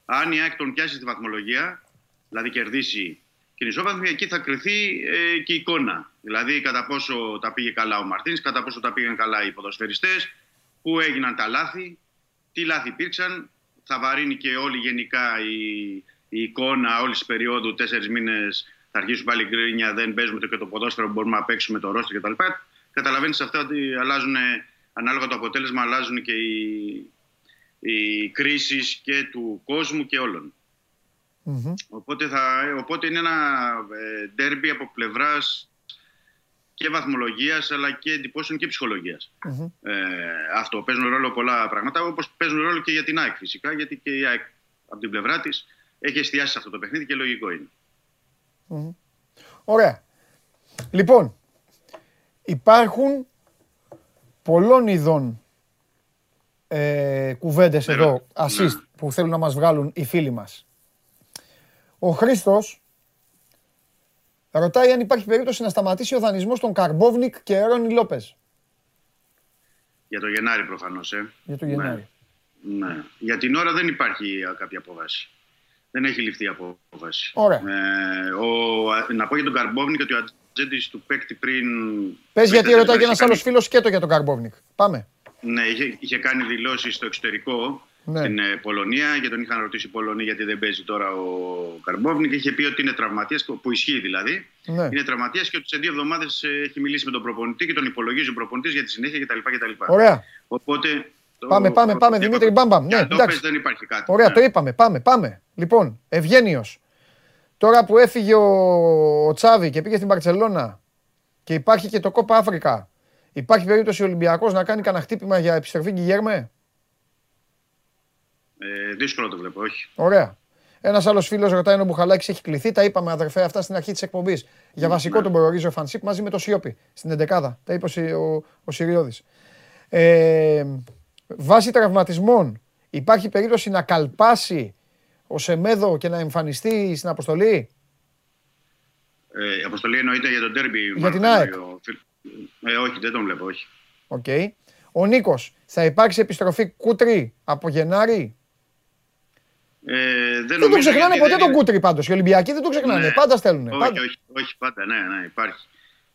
S9: Αν η ΑΕΚ τον πιάσει στη βαθμολογία, δηλαδή κερδίσει την ισόβαθμη, εκεί θα κρυθεί ε, και η εικόνα. Δηλαδή κατά πόσο τα πήγε καλά ο Μαρτίνς, κατά πόσο τα πήγαν καλά οι ποδοσφαιριστές, πού έγιναν τα λάθη, τι λάθη υπήρξαν. Θα βαρύνει και όλη γενικά η, η εικόνα όλης της περίοδου, τέσσερις μήνες θα αρχίσουν πάλι γκρίνια, δεν παίζουμε το και το ποδόσφαιρο που μπορούμε να παίξουμε το ρόστο κτλ. Καταλαβαίνεις αυτά ότι αλλάζουν, ανάλογα το αποτέλεσμα, αλλάζουν και οι, οι κρίσεις και του κόσμου και όλων. Οπότε, θα, οπότε είναι ένα ε, ντέρμπι από πλευράς και βαθμολογίας αλλά και εντυπώσεων και ψυχολογίας. Ε, αυτό παίζουν ρόλο πολλά πράγματα, όπως παίζουν ρόλο και για την ΑΕΚ φυσικά, γιατί και η ΑΕΚ από την πλευρά της έχει εστιάσει σε αυτό το παιχνίδι και λογικό είναι.
S1: Μμμ. Ωραία. Λοιπόν, υπάρχουν πολλών ειδών ε, κουβέντες εδώ, assist, που θέλουν να μας βγάλουν οι φίλοι μας. Ο Χρήστος ρωτάει αν υπάρχει περίπτωση να σταματήσει ο δανεισμός των Καρμπόβνικ και Ρόνι Λόπες
S9: Για το Γενάρη προφανώς. Ε.
S1: για το Γενάρη.
S9: Ναι. Για την ώρα δεν υπάρχει α, κάποια απόφαση. Δεν έχει ληφθεί απόφαση.
S1: Ωραία.
S9: Ε, ο, α, να πω για τον Καρμπόβνικ ότι ο ατζέντης του παίκτη πριν.
S1: Πες
S9: πριν
S1: γιατί
S9: τα
S1: ρωτάει και
S9: είχε
S1: ένας
S9: κάνει-
S1: άλλος φίλος σκέτο για τον Καρμπόβνικ. Πάμε.
S9: Ναι, είχε, είχε κάνει δηλώσεις στο εξωτερικό
S1: Ναι.
S9: στην ε, Πολωνία και τον είχαν ρωτήσει οι Πολωνοί γιατί δεν παίζει τώρα ο Καρμπόβνικ. Είχε πει ότι είναι τραυματίας, που ισχύει δηλαδή.
S1: Ναι.
S9: Είναι τραυματίας και ότι σε δύο εβδομάδες έχει μιλήσει με τον προπονητή και τον υπολογίζει ο προπονητής για τη συνέχεια κτλ. κτλ.
S1: Ωραία.
S9: Οπότε Το-
S1: Πάμε, πάμε, πάμε, Δημήτρη, μπαμ, μπαμ. Ναι,
S9: Για ντόπες
S1: εντάξει.
S9: δεν υπάρχει κάτι.
S1: Ωραία,
S9: Ναι.
S1: το είπαμε. Πάμε, πάμε. Λοιπόν, Ευγένιος. Τώρα που έφυγε ο, ο Τσάβη και πήγε στην Παρσελώνα και υπάρχει και το Κόπα Αφρικα, υπάρχει περίπτωση ο Ολυμπιακός να κάνει κανένα χτύπημα για επιστροφή Γκυγέρμε;
S9: Ε, δύσκολο το βλέπω, όχι.
S1: Ωραία. Ένας άλλος φίλος ρωτάει αν ο Μπουχαλάκης έχει κληθεί; Τα είπαμε, αδερφέ, αυτά στην αρχή της εκπομπής. Για βασικό τον προορίζει ο Φανσίπ μαζί με το Σιώπη στην 11 Τα είπε ο, Συ- ο, ο Συριώδης. Ε, βάσει τραυματισμών, υπάρχει περίπτωση να καλπάσει ο Σεμέδο και να εμφανιστεί στην αποστολή;
S9: Ε, η αποστολή εννοείται για τον ντέρμπι.
S1: Για την ΑΕΚ.
S9: Ε, όχι, δεν τον βλέπω, όχι.
S1: Οκ. Ο Νίκος, θα υπάρξει επιστροφή Κούτρη από Γενάρη;
S9: Ε, δεν
S1: Δεν τον
S9: νομίζω,
S1: ξεχνάνε
S9: γιατί
S1: ποτέ
S9: δεν
S1: τον
S9: είναι-
S1: Κούτρη πάντως. Οι Ολυμπιακοί δεν τον ξεχνάνε.
S9: Ναι.
S1: Πάντα στέλνουν.
S9: Όχι,
S1: Πάντα.
S9: όχι, όχι, πάντα, ναι, ναι, υπάρχει.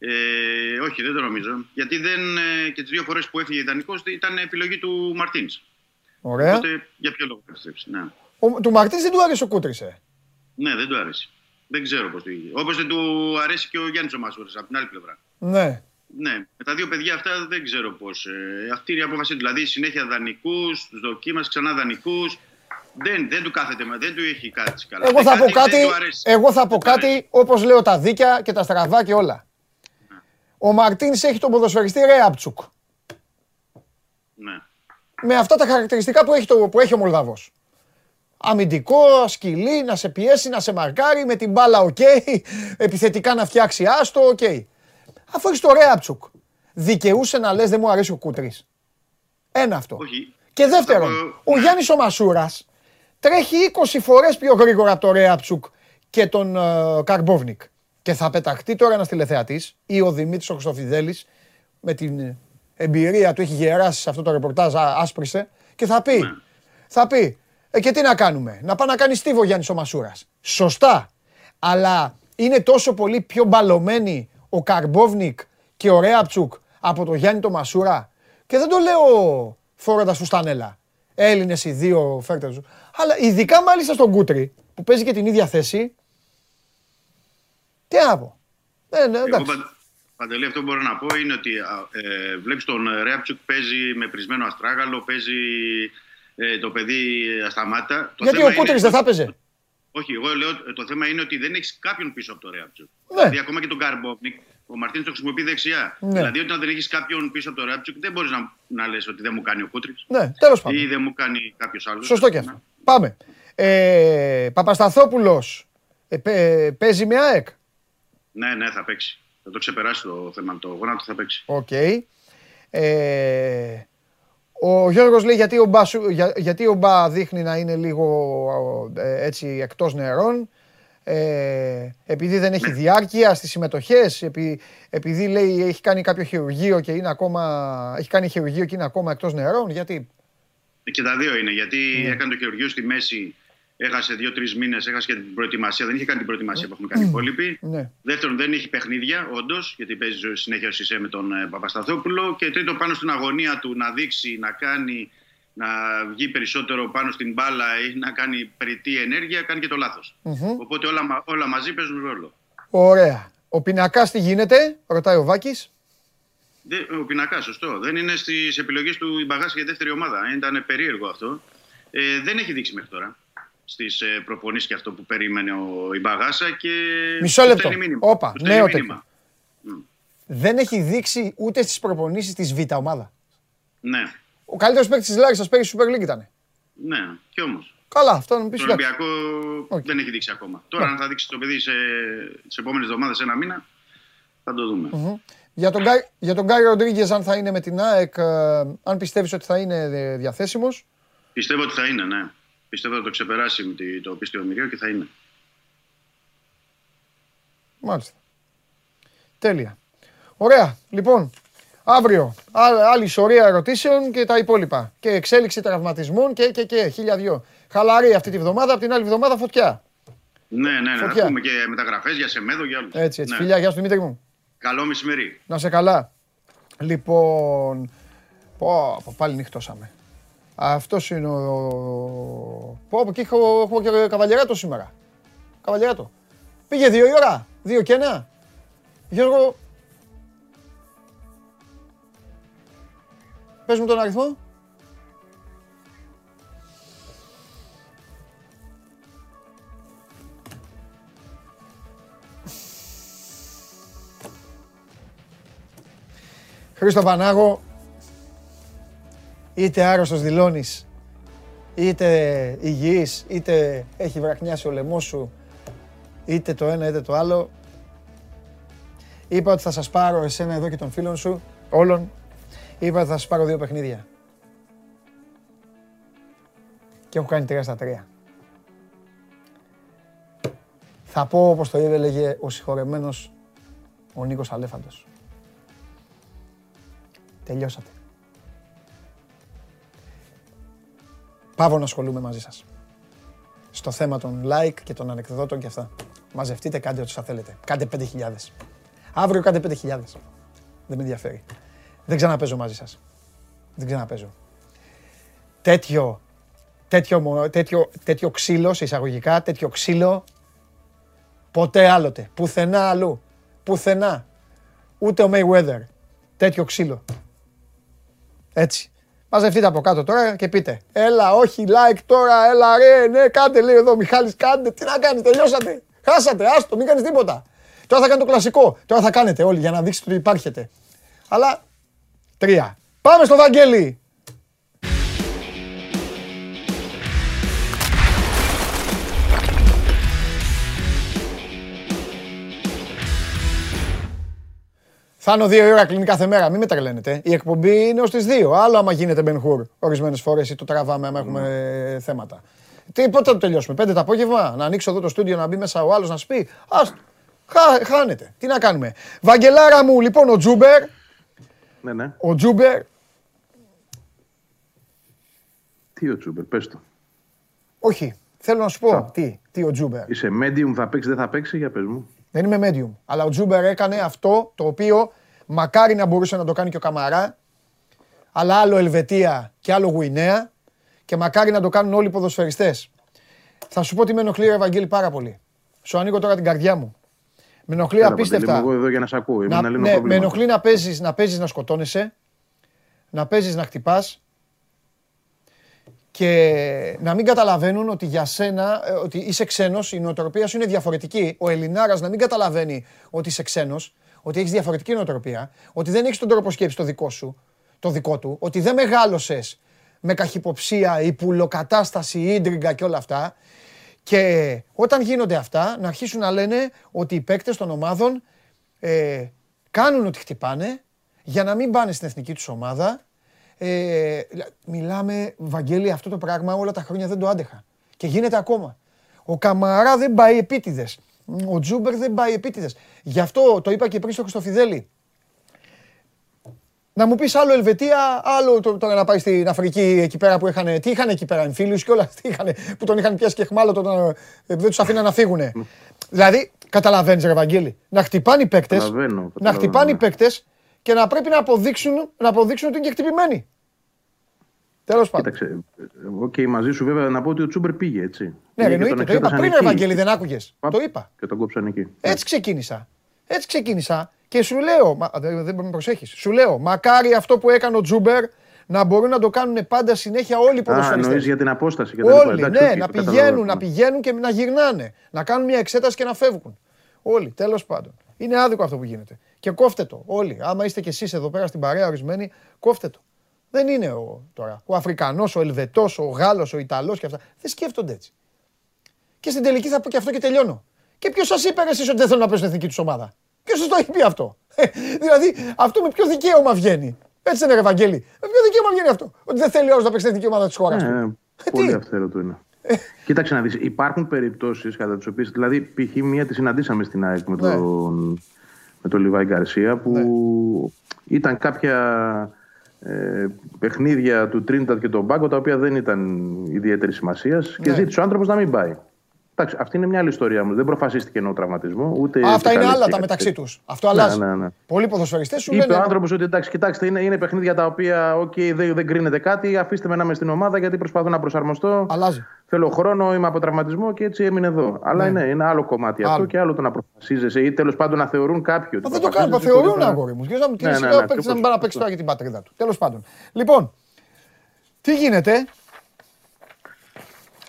S9: Ε, όχι, δεν το νομίζω. Γιατί δεν, ε, και τις δύο φορές που έφυγε ιδανικός ήταν επιλογή του Μαρτίνς.
S1: Ωραία.
S9: Οπότε για ποιο λόγο θα επιστρέψει. Ναι.
S1: Ο, του Μαρτίνς δεν του άρεσε ο Κούτρι. Ε.
S9: ναι, δεν του άρεσε. Δεν ξέρω πώς του είχε. Όπως δεν του αρέσει και ο Γιάννης ο Μασούρα από την άλλη πλευρά.
S1: Ναι.
S9: Ναι, με τα δύο παιδιά αυτά δεν ξέρω πώς. Ε, αυτή είναι η απόφαση του. Δηλαδή συνέχεια δανεικούς, τους δοκίμασε ξανά δανεικούς. Δεν, δεν του κάθεται, μα δεν του έχει κάτσει καλά.
S1: Εγώ
S9: Ε,
S1: θα πω
S9: δεν
S1: κάτι,
S9: του αρέσει.
S1: εγώ θα πω
S9: Δεν του αρέσει.
S1: κάτι όπως λέω τα δίκια και τα στραβά και όλα. Ο Μαρτίνς έχει τον ποδοσφαιριστή Ρέαμπτσιουκ.
S9: Ναι.
S1: Με αυτά τα χαρακτηριστικά που έχει, το, που έχει ο Μολδαβός. Αμυντικό, σκυλί, να σε πιέσει, να σε μαρκάρει, με την μπάλα οκ, επιθετικά να φτιάξει άστο, οκ. Αφού έχεις το Ρέαμπτσιουκ, δικαιούσαι να λες δεν μου αρέσει ο Κούτρης. Ένα αυτό.
S9: Όχι.
S1: Και δεύτερον, ο Γιάννης ο Μασούρας τρέχει 20 φορές πιο γρήγορα από το Ρέαπτσουκ και τον ε, Καρμπόβνικ. Και θα πεταχτεί τώρα ένας τηλεθεατής ή ο Δημήτρης ο Χρυστοφιδέλης με την ε, εμπειρία του έχει γεράσει σε αυτό το ρεπορτάζ, α- άσπρισε και θα πει, θα πει, ε, και τι να κάνουμε, να πάει να κάνει στίβο ο Γιάννης ο Μασούρας. Σωστά, αλλά είναι τόσο πολύ πιο μπαλωμένοι ο Καρμπόβνικ και ο Ρέαπτσουκ από το Γιάννη το Μασούρα; Και δεν το λέω φορώντας φουστανέλα. Έλληνες οι δύο φέρτε τους. Αλλά ειδικά μάλιστα στον Κούτρι που παίζει και την ίδια θέση. Τι να πω. Ε, ναι,
S9: Εγώ,
S1: εντάξει.
S9: Παν- Παντελή, αυτό που μπορώ να πω είναι ότι α, ε, βλέπεις τον ε, Ρέαπτσουκ παίζει με πρισμένο αστράγαλο, παίζει ε, το παιδί ασταμάτα. Το
S1: Γιατί
S9: θέμα
S1: ο Κούτρις
S9: είναι-
S1: δεν θα έπαιζε;
S9: Όχι, εγώ λέω ε, το θέμα είναι ότι δεν έχεις κάποιον πίσω από το Ρέαπτσουκ.
S1: Ναι.
S9: Δηλαδή, ακόμα και τον Καρμπόβνικ, ο Μαρτίνς τον χρησιμοποιεί δεξιά.
S1: Ναι.
S9: Δηλαδή, όταν δεν έχεις κάποιον πίσω από το Ρέαμπτσιουκ, δεν μπορείς να, να λες ότι δεν μου κάνει ο Κούτρης.
S1: Ναι, τέλος πάντων.
S9: Ή δεν μου κάνει κάποιος άλλος.
S1: Σωστό και αυτό. Πάμε. Ε, Παπασταθόπουλος ε, παι- παίζει με ΑΕΚ.
S9: Ναι, ναι, θα παίξει. Θα το ξεπεράσει το θέμα. Το γόνατο θα παίξει.
S1: Οκ. Ε, ο Γιώργος λέει γιατί ο, Μπα, σου- για- γιατί ο Μπα δείχνει να είναι λίγο ε, έτσι εκτός νερών. Ε, επειδή δεν έχει διάρκεια στις συμμετοχές, επει- επειδή λέει έχει κάνει κάποιο χειρουργείο και είναι ακόμα, έχει κάνει χειρουργείο και είναι ακόμα εκτός νερών, γιατί;
S9: Και τα δύο είναι. Γιατί
S1: Ναι.
S9: έκανε το χειρουργείο στη μέση, έχασε δύο-τρεις μήνες, έχασε και την προετοιμασία. Δεν είχε κάνει την προετοιμασία που έχουν κάνει οι υπόλοιποι.
S1: ναι.
S9: Δεύτερον, δεν έχει παιχνίδια, όντως, γιατί παίζει συνέχεια ο Σισε με τον ε, Παπασταθόπουλο. Και τρίτο, πάνω στην αγωνία του να δείξει, να κάνει, να βγει περισσότερο πάνω στην μπάλα ή να κάνει περιττή ενέργεια, κάνει και το λάθος.
S1: Μμμ.
S9: Οπότε όλα, μα- όλα μαζί παίζουν ρόλο.
S1: Ωραία. Ο πινακάς τι γίνεται, ρωτάει ο Βάκης.
S9: Δεν- Ο πινακάς, σωστό. Δεν είναι στις επιλογές του η Μπαγάς για δεύτερη ομάδα. Ήταν περίεργο αυτό. Ε, δεν έχει δείξει μέχρι τώρα στις ε, προπονήσει και αυτό που περίμενε ο Ιμπαγάσα και.
S1: Μισό
S9: του
S1: λεπτό.
S9: στέλνει μήνυμα.
S1: Όπα,
S9: Του στέλνει
S1: νέο
S9: μήνυμα.
S1: Δεν έχει δείξει ούτε στις προπονήσεις της Β' ομάδα.
S9: Ναι,
S1: Ο καλύτερος παίκτης της Λάρισας πέρυσι Super League ήταν.
S9: ναι, κι όμως.
S1: Καλά, αυτό να μου πεις
S9: Το
S1: εντάξει.
S9: Ολυμπιακό δεν έχει δείξει ακόμα. Τώρα, αν θα δείξει το παιδί σε, τις επόμενες εβδομάδες, ένα μήνα, θα το δούμε.
S1: Μμμ. Για τον, Γκάι, για τον Γκάι Ροντρίγκες αν θα είναι με την ΑΕΚ, ε, αν πιστεύεις ότι θα είναι ε, διαθέσιμος;
S9: Πιστεύω ότι θα είναι, ναι. Πιστεύω ότι θα το ξεπεράσει με τη- το πίστιο μοιραίο και θα είναι.
S1: Μάλιστα. Τέλεια. Ωραία. Λοιπόν, αύριο α- άλλη σωρία ερωτήσεων και τα υπόλοιπα. Και εξέλιξη τραυματισμών και, και, και χίλια δυο. Χαλαρή αυτή τη βδομάδα, από την άλλη βδομάδα φωτιά.
S9: Ναι, ναι, ναι.
S1: Φωτιά.
S9: Θα πούμε και μεταγραφές για Σεμέδο και άλλους.
S1: Έτσι, έτσι.
S9: Ναι.
S1: Φιλιά, γεια σου Δημήτρη μου.
S9: Καλό μεσημερί.
S1: Να σε καλά. Λοιπόν, πω, πω, πάλι νυχτώσαμε. Αυτός είναι ο. Πω, και έχω, και και καβαλιεράτο σήμερα. Καβαλιεράτο. Πήγε δύο η ώρα; Δύο και ένα; Γιώργο. Πες μου τον αριθμό. Χρήστο Πανάγο, είτε άρρωστος δηλώνεις, είτε υγιής, είτε έχει βραχνιάσει ο λαιμός σου, είτε το ένα είτε το άλλο. Είπα ότι θα σας πάρω εσένα εδώ και των φίλων σου, όλων. Είπα ότι θα σας πάρω δύο παιχνίδια. Και έχω κάνει τρία στα τρία. Θα πω όπως το είδε έλεγε ο συγχωρεμένος ο Νίκος Αλέφαντος. Τελειώσατε. Πάω να ασχολούμαι μαζί σας. Στο θέμα των like και των ανεκδοτών και αυτά. Μαζευτείτε, κάντε ό,τι θα θέλετε. Κάντε 5.000. Αύριο κάντε 5.000. Δεν με ενδιαφέρει. Δεν ξαναπέζω μαζί σας. Δεν ξαναπέζω. Τέτοιο, τέτοιο, τέτοιο, τέτοιο ξύλο, σε εισαγωγικά, τέτοιο ξύλο, ποτέ άλλοτε. Πουθενά αλλού. Πουθενά. Ούτε ο Mayweather. Τέτοιο ξύλο. Έτσι. Μαζευτείτε από κάτω τώρα και πείτε. Έλα, όχι, like τώρα, έλα ρε, ναι, κάντε λέει εδώ, Μιχάλης, κάντε. Τι να κάνει, τελειώσατε. Χάσατε, άστο, μην κάνεις τίποτα. Τώρα θα κάνει το κλασικό. Τώρα θα κάνετε όλοι για να δείξετε ότι υπάρχετε. Αλλά, τρία. Πάμε στο Βαγγέλη. Θα είναι δίωρο κανονικά κάθε μέρα, μην με τρελαίνετε. Η εκπομπή είναι ως τις δύο. Άλλο άμα γίνεται Μπεν Χουρ ορισμένες φορές ή το τραβάμε άμα έχουμε ε, θέματα. Τι, πότε θα το τελειώσουμε, πέντε το απόγευμα, να ανοίξω εδώ το στούντιο να μπει μέσα ο άλλος να σου πει. Άστο. Χά, χάνεται. Τι να κάνουμε. Βαγγελάρα μου, λοιπόν, ο Τζούμπερ.
S15: Ναι, ναι.
S1: Ο Τζούμπερ.
S15: Τι ο Τζούμπερ, πες το.
S1: Όχι. Θέλω να σου πω. Τι, τι ο Τζούμπερ.
S15: Είσαι medium, θα παίξεις, δεν θα παίξει, για πες μου.
S1: Δεν είμαι medium. Αλλά ο Τζούμπερ έκανε αυτό το οποίο μακάρι να μπορούσε να το κάνει και ο Καμαρά. Αλλά άλλο Ελβετία και άλλο Γουινέα. Και μακάρι να το κάνουν όλοι οι ποδοσφαιριστές. Θα σου πω τι με ενοχλεί, ρε Ευαγγέλη, πάρα πολύ. Σου ανοίγω τώρα την καρδιά μου. Με ενοχλεί
S15: Έλα,
S1: απίστευτα.
S15: Παντελή μου, Εγώ εδώ για να σε ακούω.
S1: Να,
S15: Είμαι ένα
S1: ναι,
S15: πρόβλημα.
S1: με ενοχλεί να παίζεις, να παίζεις να σκοτώνεσαι, να παίζεις να χτυπάς και να μην καταλαβαίνουν ότι για σένα, ε, ότι είσαι ξένος, η νοοτροπία σου είναι διαφορετική. Ο Ελληνάρας να μην καταλαβαίνει ότι είσαι ξένος, ότι έχεις διαφορετική νοοτροπία, ότι δεν έχεις τον τρόπο σκέψης το δικό σου, το δικό του, ότι δεν μεγάλωσες με καχυποψία, η πουλοκατάσταση, η ίντριγκα και όλα αυτά. Και όταν γίνονται αυτά, να αρχίσουν να λένε ότι οι παίκτες των ομάδων ε, κάνουν ότι χτυπάνε για να μην πάνε στην εθνική τους ομάδα. Ε, μιλάμε, Βαγγέλη, αυτό το πράγμα όλα τα χρόνια δεν το άντεχα. Και γίνεται ακόμα. Ο Καμαρά δεν πάει επίτηδες. Ο Τζούμπερ δεν πάει επίτηδες. Γι' αυτό το είπα και πριν στο Χριστοφιδέλη. Να μου πεις άλλο Ελβετία, άλλο το- τώρα να πάει στην Αφρική εκεί πέρα που είχαν. Τι είχαν εκεί πέρα, εμφύλιους και όλα. Τι είχαν, που τον είχαν πιάσει και χμάλωτο, τον, ε, δεν τους αφήναν να φύγουνε. δηλαδή, καταλαβαίνεις ρε Βαγγέλη, να χτυπάνε οι παίκτες,
S15: Καταλαβαίνω,
S1: να
S15: καταλαβαίνω,
S1: χτυπάνε οι
S15: ναι.
S1: Παίκτες και να πρέπει να αποδείξουν, να αποδείξουν ότι είναι και χτυπημένοι. Τέλος πάντων.
S15: Κοίταξε, ε, οκ, μαζί σου βέβαια να πω ότι ο Τσούμπερ πήγε έτσι.
S1: Ναι,
S15: Πήγε και
S1: εννοείται,
S15: τον
S1: το είπα
S15: εξέτασαν
S1: πριν,
S15: εκεί.
S1: ρε Βαγγέλη, δεν άκουγες.
S15: Παπ,
S1: Το είπα.
S15: Και τον κόψαν εκεί.
S1: Έτσι ξεκίνησα. Έτσι ξεκίνησα. Και σου λέω, μα, δεν, δεν με προσέχεις, σου λέω, μακάρι αυτό που έκανε ο Τζούμπερ να μπορούν να το κάνουν πάντα συνέχεια όλοι οι
S15: Α,
S1: ποδοσφαιριστές.
S15: εννοείς για την απόσταση και τα λοιπά.
S1: Όλοι,
S15: Εντάξει,
S1: ναι,
S15: οκ,
S1: να
S15: το
S1: πηγαίνουν,
S15: καταλαβαίνω.
S1: να πηγαίνουν και να γυρνάνε. Να κάνουν μια εξέταση και να φεύγουν. Όλοι, τέλος πάντων. Είναι άδικο αυτό που γίνεται. Και κόφτε το. Όλοι. Άμα είστε κι εσείς εδώ πέρα στην παρέα ορισμένοι, κόφτε το. Δεν είναι ο, τώρα, ο Αφρικανός, ο Ελβετός, ο Γάλλος, ο Ιταλός και αυτά. Δεν σκέφτονται έτσι. Και στην τελική θα πω και αυτό και τελειώνω. Και ποιος σας είπε εσείς ότι δεν θέλουν να παίζουν στην εθνική τους ομάδα; Ποιος σας το έχει πει αυτό; Ε, δηλαδή, αυτό με ποιο δικαίωμα βγαίνει; Έτσι είναι, ρε Ευαγγέλη. Με ποιο δικαίωμα βγαίνει αυτό; Ότι δεν θέλει ο άλλος να παίξει στην εθνική ομάδα της χώρας του;
S15: Ε, πολύ αυθαίρετο είναι. Κοίταξε να δεις, υπάρχουν περιπτώσεις κατά τις οποίες, δηλαδή π.χ. μία τη συναντήσαμε στην ΑΕΚ με
S1: Ναι.
S15: τον, με τον Λιβάη Γκαρσία που ήταν κάποια ε, παιχνίδια του Τρίνιτατ και τον Μπάγκο τα οποία δεν ήταν ιδιαίτερης σημασίας και
S1: Ναι.
S15: ζήτησε ο άνθρωπος να μην πάει. Εντάξει, αυτή είναι μια άλλη ιστορία μου. Δεν προφασίστηκε ενώ τραυματισμό. Ούτε
S1: Α, αυτά είναι
S15: επικαλέστηκε
S1: άλλα τα
S15: κάτι
S1: μεταξύ
S15: τέτοιο.
S1: τους. Αυτό
S15: Ναι,
S1: αλλάζει.
S15: ναι, ναι.
S1: Πολλοί ποδοσφαιριστές σου
S15: Είπε
S1: λένε.
S15: ο άνθρωπος ότι εντάξει, κοιτάξτε, είναι, είναι παιχνίδια τα οποία okay, δεν, δεν κρίνεται κάτι. Αφήστε με να είμαι στην ομάδα γιατί προσπαθώ να προσαρμοστώ.
S1: Αλλάζει.
S15: Θέλω χρόνο, είμαι από τραυματισμό και έτσι έμεινε εδώ. Αλλά είναι, είναι άλλο κομμάτι αυτό
S1: Άλλο.
S15: και άλλο το να προφασίζεσαι ή τέλος πάντων να θεωρούν κάποιοι ότι.
S1: Μα δεν το κάνουν,
S15: προφασίζεσαι
S1: θεωρούν
S15: χωρίς να-
S1: αγόρι μου. Και να μου
S15: Ναι, ναι,
S1: σιγά
S15: ναι,
S1: ο παίκτη να
S15: ακριβώς
S1: μην πάει να παίξει τώρα για την πατρίδα του. Τέλος πάντων. Λοιπόν, τι γίνεται;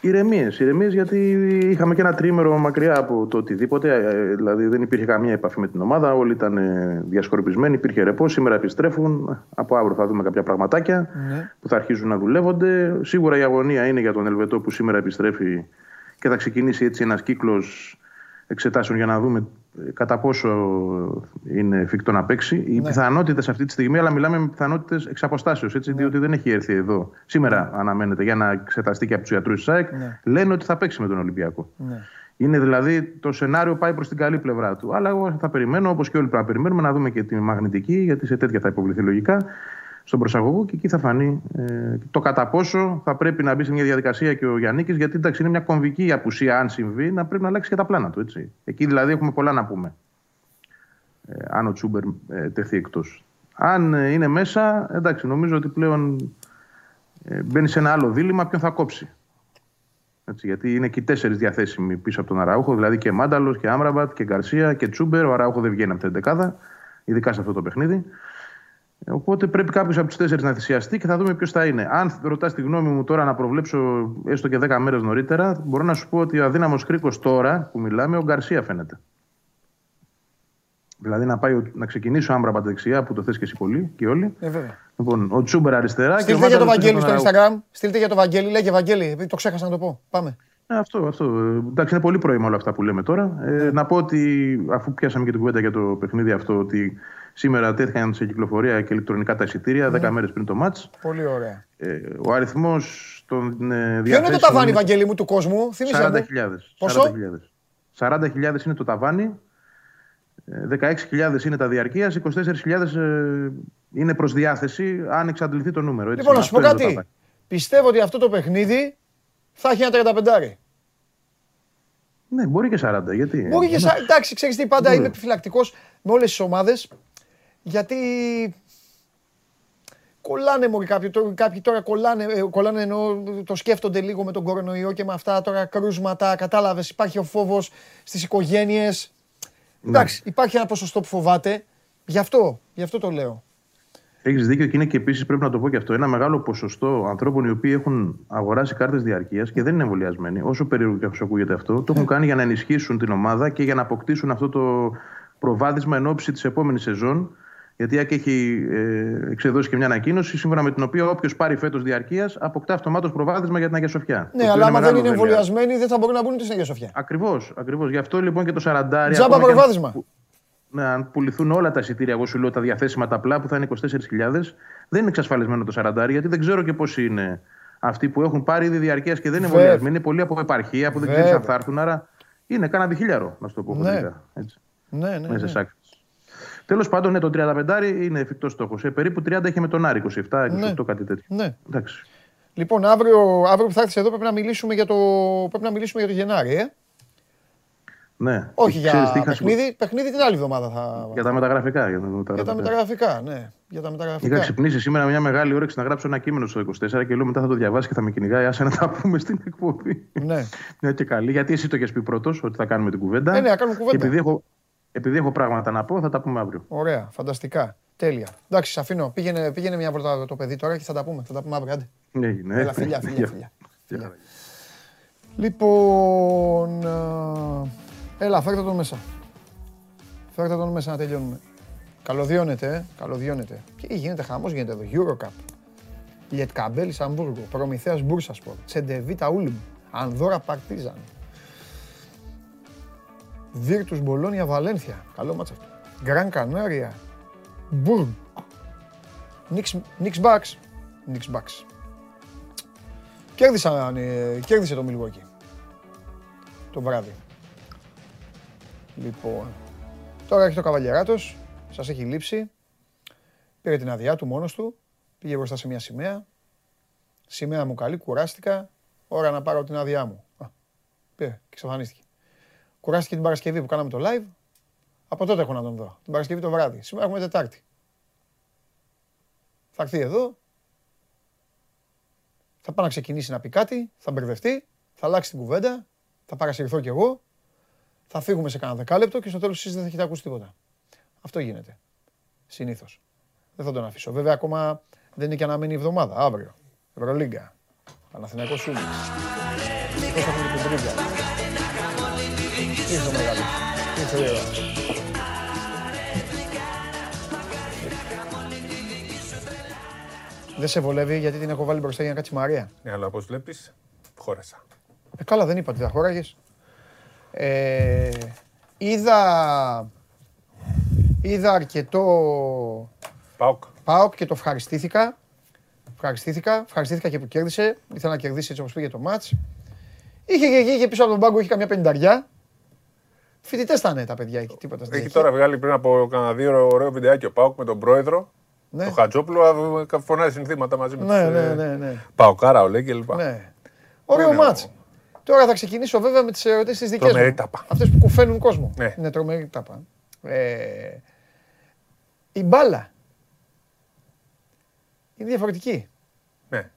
S15: Ηρεμίες, ηρεμίες γιατί είχαμε και ένα τρίμερο μακριά από το οτιδήποτε. ε, Δηλαδή δεν υπήρχε καμία επαφή με την ομάδα. Όλοι ήταν ε, διασκορπισμένοι, υπήρχε ρεπό. Σήμερα επιστρέφουν. Από αύριο θα δούμε κάποια πραγματάκια
S1: Ναι.
S15: που θα αρχίζουν να δουλεύονται. Σίγουρα η αγωνία είναι για τον Ελβετό που σήμερα επιστρέφει και θα ξεκινήσει έτσι ένας κύκλος εξετάσεων για να δούμε ε, κατά πόσο είναι εφικτό να παίξει. Οι
S1: Ναι.
S15: πιθανότητες αυτή τη στιγμή, αλλά μιλάμε με πιθανότητες εξ αποστάσεως, έτσι, διότι δεν έχει έρθει εδώ. Σήμερα αναμένεται για να εξεταστεί και από τους ιατρούς της ΑΕΚ.
S1: Ναι.
S15: Λένε ότι θα παίξει με τον Ολυμπιακό.
S1: Ναι.
S15: Είναι δηλαδή το σενάριο πάει προς την καλή πλευρά του. Αλλά εγώ θα περιμένω, όπως και όλοι πρέπει να περιμένουμε, να δούμε και τη μαγνητική, γιατί σε τέτοια θα υποβληθεί λογικά στον προσαγωγό και εκεί θα φανεί ε, το κατά πόσο θα πρέπει να μπει σε μια διαδικασία και ο Γιάννη, γιατί εντάξει, είναι μια κομβική απουσία, αν συμβεί, να πρέπει να αλλάξει και τα πλάνα του. Έτσι. Εκεί δηλαδή έχουμε πολλά να πούμε. Ε, αν ο Τσούμπερ ε, τεθεί εκτός. Αν ε, είναι μέσα, εντάξει, νομίζω ότι πλέον ε, μπαίνει σε ένα άλλο δίλημα ποιον θα κόψει. Έτσι, γιατί είναι και οι τέσσερις διαθέσιμοι πίσω από τον Αραούχο, δηλαδή και Μάνταλος και Άμραμπατ και Γκαρσία και Τσούμπερ. Ο Αραούχο δεν βγαίνει από την δεκάδα, ειδικά σε αυτό το παιχνίδι. Ε, Οπότε πρέπει κάποιος από τους τέσσερις να θυσιαστεί και θα δούμε ποιος θα είναι. Αν ρωτάς τη γνώμη μου τώρα να προβλέψω έστω και 10 μέρες νωρίτερα, μπορώ να σου πω ότι ο αδύναμος κρίκος τώρα που μιλάμε, ο Γκαρσία φαίνεται. Δηλαδή να, πάει, ο- να ξεκινήσει ο Άμραμπατ δεξιά που το θες και εσύ πολύ και όλοι.
S1: Ε, βέβαια.
S15: Λοιπόν, ο Τσούμπερ αριστερά. και ο
S1: Στείλτε για το
S15: Μάνταλος
S1: Βαγγέλη
S15: πίσω
S1: στο
S15: τον Αραούχο.
S1: Instagram. Στείλτε για το Βαγγέλη. Λέγε Βαγγέλη, επειδή το ξέχασα να το πω. Πάμε.
S15: Ε, αυτό, αυτό. Ε, Εντάξει, είναι πολύ πρωί όλα αυτά που λέμε τώρα. Ε, να πω ότι αφού πιάσαμε και την κουβέντα για το παιχνίδι αυτό, ότι σήμερα τέθηκαν σε κυκλοφορία και ηλεκτρονικά τα εισιτήρια,
S1: Ναι.
S15: 10 μέρες πριν το μάτς.
S1: Πολύ ωραία.
S15: Ε, ο αριθμός των ε,
S1: Ποιο είναι το
S15: διαθέσιμων
S1: ταβάνι, Βαγγέλη μου, του κόσμου. Θύμισε
S15: 40.000.
S1: μου. Πόσο;
S15: 40.000. 40.000 είναι το ταβάνι. ε, 16.000 είναι τα διαρκείας, 24.000 ε, είναι προς διάθεση αν εξαντληθεί το νούμερο. Έτσι.
S1: Λοιπόν, να σου πω
S15: Αυτό είναι το
S1: κάτι.
S15: ταβάνι.
S1: Πιστεύω ότι αυτό το παιχνίδι θα έχει ένα 35.
S15: Ναι, μπορεί και 40. Γιατί.
S1: Μπορεί και
S15: Ναι.
S1: σα... Εντάξει, ξέρεις τι, πάντα
S15: Μπορεί.
S1: είμαι επιφυλακτικός με όλες τις ομάδες. Γιατί κολλάνε μωρί κάποιοι, τώρα- κάποιοι τώρα κολλάνε, ε, κολλάνε ενώ το σκέφτονται λίγο με τον κορονοϊό και με αυτά τώρα κρούσματα, κατάλαβες, υπάρχει ο φόβος στις οικογένειες. Εντάξει, υπάρχει ένα ποσοστό που φοβάται, γι' αυτό, γι' αυτό το λέω.
S15: Έχεις δίκιο και είναι και επίσης πρέπει να το πω και αυτό. Ένα μεγάλο ποσοστό ανθρώπων οι οποίοι έχουν αγοράσει κάρτες διαρκείας και δεν είναι εμβολιασμένοι, όσο περίεργο και όσο ακούγεται αυτό, το έχουν κάνει για να ενισχύσουν την ομάδα και για να αποκτήσουν αυτό το προβάδισμα εν ώψη της επόμενης σεζόν. Γιατί η ΑΕΚ έχει ε, εξεδώσει και μια ανακοίνωση σύμφωνα με την οποία όποιος πάρει φέτος διαρκείας αποκτά αυτομάτως προβάδισμα για την Αγία Σοφιά.
S1: Ναι, αλλά άμα δεν είναι εμβολιασμένοι δεν θα μπορούν να μπουν ούτε στην Αγία Σοφιά.
S15: Ακριβώς, ακριβώς. Γι' αυτό λοιπόν και το 40.
S1: Τζάμπα
S15: ακόμα και αν-
S1: προβάδισμα.
S15: ναι, αν πουληθούν όλα τα εισιτήρια, εγώ σου λέω τα διαθέσιμα τα απλά που θα είναι 24.000, δεν είναι εξασφαλισμένο το 40, γιατί δεν ξέρω και πώς είναι αυτοί που έχουν πάρει ήδη διαρκείας και δεν είναι
S1: Βέβαια.
S15: εμβολιασμένοι. Είναι πολλοί από επαρχία που δεν ξέρει αν
S1: Βέβαια.
S15: θα έρθουν. Άρα είναι κάνα διχίλιαρο, να σου το πω
S1: Ναι.
S15: χοντρικά, έτσι,
S1: Ναι, ναι,
S15: μέσα
S1: ναι.
S15: σε άκρη. Τέλος πάντων, ναι, το 35 είναι εφικτός στόχος. Ε, περίπου 30 είχε με τον Άρη, 27, 28,
S1: Ναι.
S15: κάτι τέτοιο.
S1: Ναι.
S15: Εντάξει.
S1: Λοιπόν, αύριο, αύριο που θα έρθεις εδώ πρέπει να μιλήσουμε για το, πρέπει να μιλήσουμε για το Γενάρη, ε.
S15: Ναι.
S1: Όχι
S15: Ξέρεις
S1: για
S15: τι είχα
S1: παιχνίδι, παιχνίδι την άλλη εβδομάδα θα...
S15: Για τα μεταγραφικά. Για τα
S1: Για τα
S15: μεταγραφικά.
S1: μεταγραφικά, ναι. Για τα
S15: Είχα
S1: μεταγραφικά.
S15: ξυπνήσει σήμερα μια μεγάλη όρεξη να γράψω ένα κείμενο στο 24 και λέω μετά θα το διαβάσει και θα με κυνηγάει. Άσε να τα πούμε στην εκπομπή.
S1: Ναι.
S15: Μια και καλή. Γιατί εσύ το έχεις πει πρώτος ότι θα κάνουμε την κουβέντα.
S1: Ε, ναι, να κάνουμε κουβέντα.
S15: Και επειδή έχω, επειδή έχω πράγματα να πω, θα τα πούμε αύριο.
S1: Ωραία, φανταστικά. Τέλεια. Εντάξει, σε αφήνω. Πήγαινε, πήγαινε μια βόλτα το παιδί τώρα και θα τα πούμε. Θα τα πούμε αύριο. Άντε.
S15: Έγινε.
S1: Έλα, φιλιά, φιλιά,
S15: Γεια.
S1: φιλιά.
S15: Γεια.
S1: Λοιπόν, α, έλα, φέρτε τον μέσα. Φέρτε τον μέσα να τελειώνουμε. Καλωδιώνεται, ε. Καλωδιώνεται. Και γίνεται χαμός, γίνεται εδώ. Eurocup. Λιετκαμπέλις Αμβούργο. Προμηθέας Μπούρσασπορ. Τσεντεβίτα Ούλμ. Ανδόρα Παρτίζαν. Βίρτους Μπολόνια Βαλένθια. Καλό ματς αυτό. Γκραν Κανάρια. Μπουργκ. Νίξ Μπαξ. Νίξ Μπαξ. Κέρδισαν, ε, κέρδισε το Milwaukee. Το βράδυ. Λοιπόν. Τώρα έχει το Καβαλιεράτος. Σας έχει λείψει. Πήρε την αδειά του μόνος του. Πήγε μπροστά σε μια σημαία. Σημαία μου καλή, κουράστηκα. Ώρα να πάρω την άδειά μου. Α, πήρε και εξαφανίστηκε. Κουράστηκε την Παρασκευή που κάναμε το live. Από τότε έχω να τον δω. Την Παρασκευή το βράδυ. Σήμερα έχουμε Τετάρτη. Θα έρθει εδώ. Θα πάει να ξεκινήσει να πει κάτι. Θα μπερδευτεί. Θα αλλάξει την κουβέντα. Θα παρασυρθώ κι εγώ. Θα φύγουμε σε κανένα δεκάλεπτο και στο τέλος εσείς δεν θα έχετε ακούσει τίποτα. Αυτό γίνεται. Συνήθως. Δεν θα τον αφήσω. Βέβαια ακόμα δεν είναι και αναμένη η εβδομάδα. Αύριο. Ευρωλίγκα. Παναθηναϊκός Σούλης. Ήρθε ο μεγάλος. Ήρθε η ώρα. Δεν σε βολεύει γιατί την έχω βάλει μπροστά για να κάτσει η Μαρία;
S16: Ναι, αλλά όπως βλέπεις, χώρασα.
S1: Ε, καλά, δεν είπα ότι θα χώραγες. Ε, είδα, είδα αρκετό
S16: Πάοκ.
S1: ΠΑΟΚ και το ευχαριστήθηκα. Ευχαριστήθηκα, ευχαριστήθηκα και που κέρδισε. Ήθελα να κερδίσει έτσι όπως πήγε το μάτς. Είχε και εκεί, είχε πίσω από τον πάγκο, είχε καμιά πενταριά. Φοιτητές ήταν τα παιδιά εκεί, τίποτα. στην
S16: Έχει
S1: αρχή.
S16: τώρα βγάλει πριν από κανένα δύο ώρες ωραίο βιντεάκι ο Πάοκ με τον πρόεδρο.
S1: Ναι.
S16: Το Χατζόπουλο α, φωνάζει συνθήματα μαζί με
S1: Ναι,
S16: τους,
S1: ναι,
S16: ε,
S1: ναι, ναι.
S16: Παοκάρα, ολέ και λοιπά.
S1: Ναι. Ωραίο
S16: Είναι
S1: μάτς. Τώρα θα ξεκινήσω βέβαια με τις ερωτήσεις τις δικές
S16: Τρομερή
S1: μου.
S16: τάπα.
S1: Αυτές που κουφαίνουν κόσμο.
S16: Ναι.
S1: Είναι τρομερή τάπα. Ε, η μπάλα είναι διαφορετική.
S16: Ναι.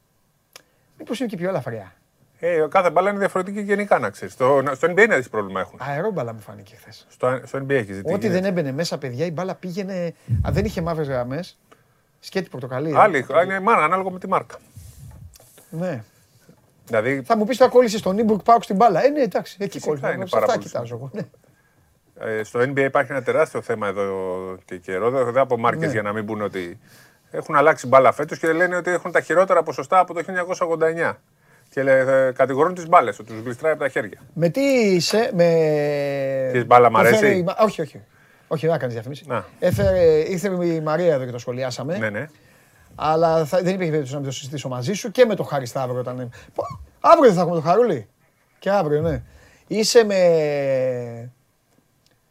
S1: Μήπως είναι και πιο ελαφριά.
S16: Ε, κάθε μπάλα είναι διαφορετική γενικά να ξέρεις. Στο, στο NBA είναι τι πρόβλημα έχουν.
S1: Αερόμπαλα μου φάνηκε χθες.
S16: Στο, στο NBA έχει ζητήσει.
S1: Ό,τι δεν έμπαινε μέσα, παιδιά, η μπάλα πήγαινε. Αν δεν είχε μαύρες γραμμές, σκέτη πορτοκαλί. ε.
S16: Άλλη, είναι μάνα, ανάλογα με τη μάρκα.
S1: Ναι.
S16: Δηλαδή,
S1: Θα μου πεις τώρα κόλλησε στον Νίμπουργκ πάω στην μπάλα. Ε, ναι, εντάξει, εκεί
S16: Φυσικά
S1: κόλλησε.
S16: είναι
S1: Σε
S16: πάρα
S1: αυτά
S16: πολύ
S1: κοιτάζω εγώ. Ναι.
S16: ε, στο NBA υπάρχει ένα τεράστιο θέμα εδώ και καιρό. Δεν δεν από μάρκες
S1: Ναι.
S16: για να μην πούνε ότι έχουν αλλάξει μπάλα φέτος και λένε ότι έχουν τα χειρότερα ποσοστά από το 1989. Και λέ, ε, κατηγορούν τις μπάλες, ότι τους γλιστράει από τα χέρια.
S1: Με τι είσαι, με.
S16: Τις μπάλα μ' αρέσει;
S1: Έφερε η Μα- Όχι, όχι. Όχι, δεν θα κάνεις διαφήμιση.
S16: Να.
S1: Έφερε, ήρθε η Μαρία εδώ και το σχολιάσαμε.
S16: Ναι, ναι.
S1: Αλλά θα, δεν υπήρχε περίπτωση να μην το συζητήσω μαζί σου και με το Χάρη Σταύρο όταν. Πω, Αύριο δεν θα έχουμε το Χαρούλη. Και αύριο, ναι. Είσαι με.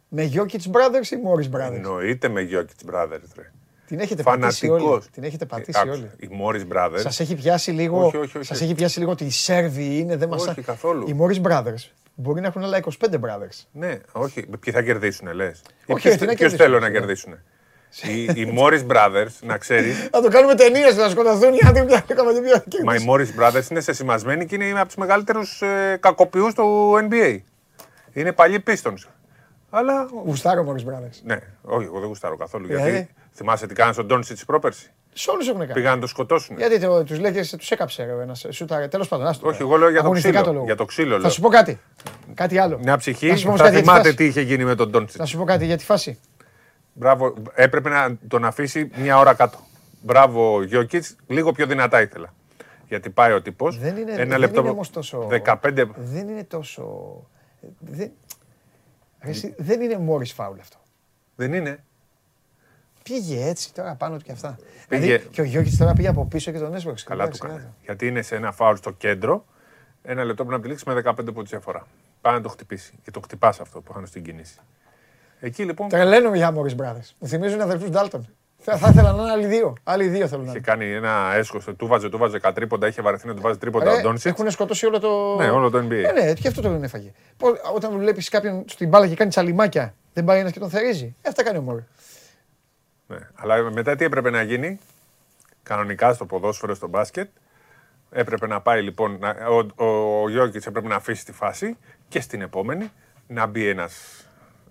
S1: Με Jokic Brothers ή Morris Brothers;
S16: Εννοείται με Jokic Brothers. Ρε.
S1: Την έχετε πατήσει όλοι.
S16: Φανατικός.
S1: Την έχετε
S16: Ε,
S1: πατήσει
S16: άκουσε,
S1: όλοι.
S16: Οι Morris Brothers.
S1: Σας έχει πιάσει λίγο,
S16: Όχι, όχι, όχι.
S1: Σας έχει πιάσει λίγο ότι οι Σέρβοι είναι, δεν μας...
S16: Όχι, καθόλου.
S1: Οι Morris Brothers μπορεί να έχουν άλλα 25 brothers.
S16: Ναι, όχι. Ποιοι θα κερδίσουν, λες;
S1: Όχι, όχι, να
S16: Ποιος
S1: κερδίσουν,
S16: θέλουν να
S1: ναι.
S16: κερδίσουν. Οι, οι Morris Brothers, να ξέρεις.
S1: Θα το κάνουμε ταινίες, να σκοτωθούν οι άντροι που θα κάνουμε την
S16: Μα οι Morris Brothers είναι σεσημασμένοι και είναι από τους μεγαλύτερους ε, κακοποιούς του NBA. Είναι παλιοί Pistons. Αλλά.
S1: Γουστάρω Morris Brothers.
S16: Ναι, όχι, εγώ δεν γουστάρω καθόλου.
S1: Γιατί;
S16: Γιατί θυμάσαι τι κάνανε στον Ντόνσιτ πρόπερση;
S1: Σε όλους έχουν κάνει.
S16: Πήγαν να το σκοτώσουν.
S1: Γιατί το, τους λέγες, τους έκαψε ρε, ο ένας σούταρε. Τέλος πάντων, άστο.
S16: Όχι, εγώ λέω για το
S1: Αγωνιστικά
S16: ξύλο.
S1: λόγο.
S16: Για το ξύλο
S1: Θα
S16: λέω.
S1: σου πω κάτι. Κάτι άλλο.
S16: Μια ψυχή
S1: Να σου πω όμως
S16: θα
S1: κάτι για τη
S16: θυμάται
S1: φάση.
S16: τι είχε γίνει με τον Ντόνσιτ.
S1: Να σου πω κάτι για τη φάση.
S16: Μπράβο, έπρεπε να τον αφήσει μια ώρα κάτω. Μπράβο, Γιώκητς, λίγο πιο δυνατά ήθελα. Γιατί πάει ο τύπος.
S1: Δεν είναι,
S16: Ένα
S1: δεν
S16: λεπτό.
S1: είναι όμως τόσο...
S16: 15.
S1: Δεν είναι τόσο... Δεν, Ρε εσύ, δεν είναι Morris φάουλ αυτό.
S16: Δεν είναι.
S1: Πήγε έτσι τώρα πάνω του και αυτά.
S16: Πήγε-
S1: Δηλαδή, και ο Γιώργης τώρα πήγε από πίσω και τον έσπρωξε.
S16: Καλά του
S1: Εντάξει,
S16: έκανε.
S1: κάτω.
S16: Γιατί είναι σε ένα φάουλ στο κέντρο. Ένα λεπτό πρέπει να επιλέξει με 15 πόντους διαφορά. Πάει να το χτυπήσει. Και το χτυπάς αυτό που είχαν στην κίνηση. Εκεί λοιπόν
S1: Τρελαίνομαι για Morris Brothers. Μου θυμίζουν αδερφούς Ντάλτον. Θα, θα ήθελα να είναι άλλοι δύο. Άλλοι δύο θέλω να
S16: είχε
S1: είναι.
S16: κάνει ένα έσχος. Του βάζε, του βάζε κατρίποντα. Είχε βαρεθεί να του βάζει τρίποντα ο
S1: Ρε,
S16: Ντόνσιτς.
S1: Έχουν σκοτώσει όλο το.
S16: Ναι, όλο το NBA.
S1: Ε, ναι, και αυτό τον έφαγε. Πώς, όταν βλέπεις κάποιον στην μπάλα και κάνει τσαλιμάκια, δεν πάει ένας και τον θερίζει. Ε, αυτά κάνει ο Μόρι.
S16: Ναι. Αλλά μετά τι έπρεπε να γίνει; Κανονικά στο ποδόσφαιρο, στο μπάσκετ. Έπρεπε να πάει λοιπόν. να- Ο, ο, ο Γιώργης έπρεπε να αφήσει τη φάση και στην επόμενη να μπει ένας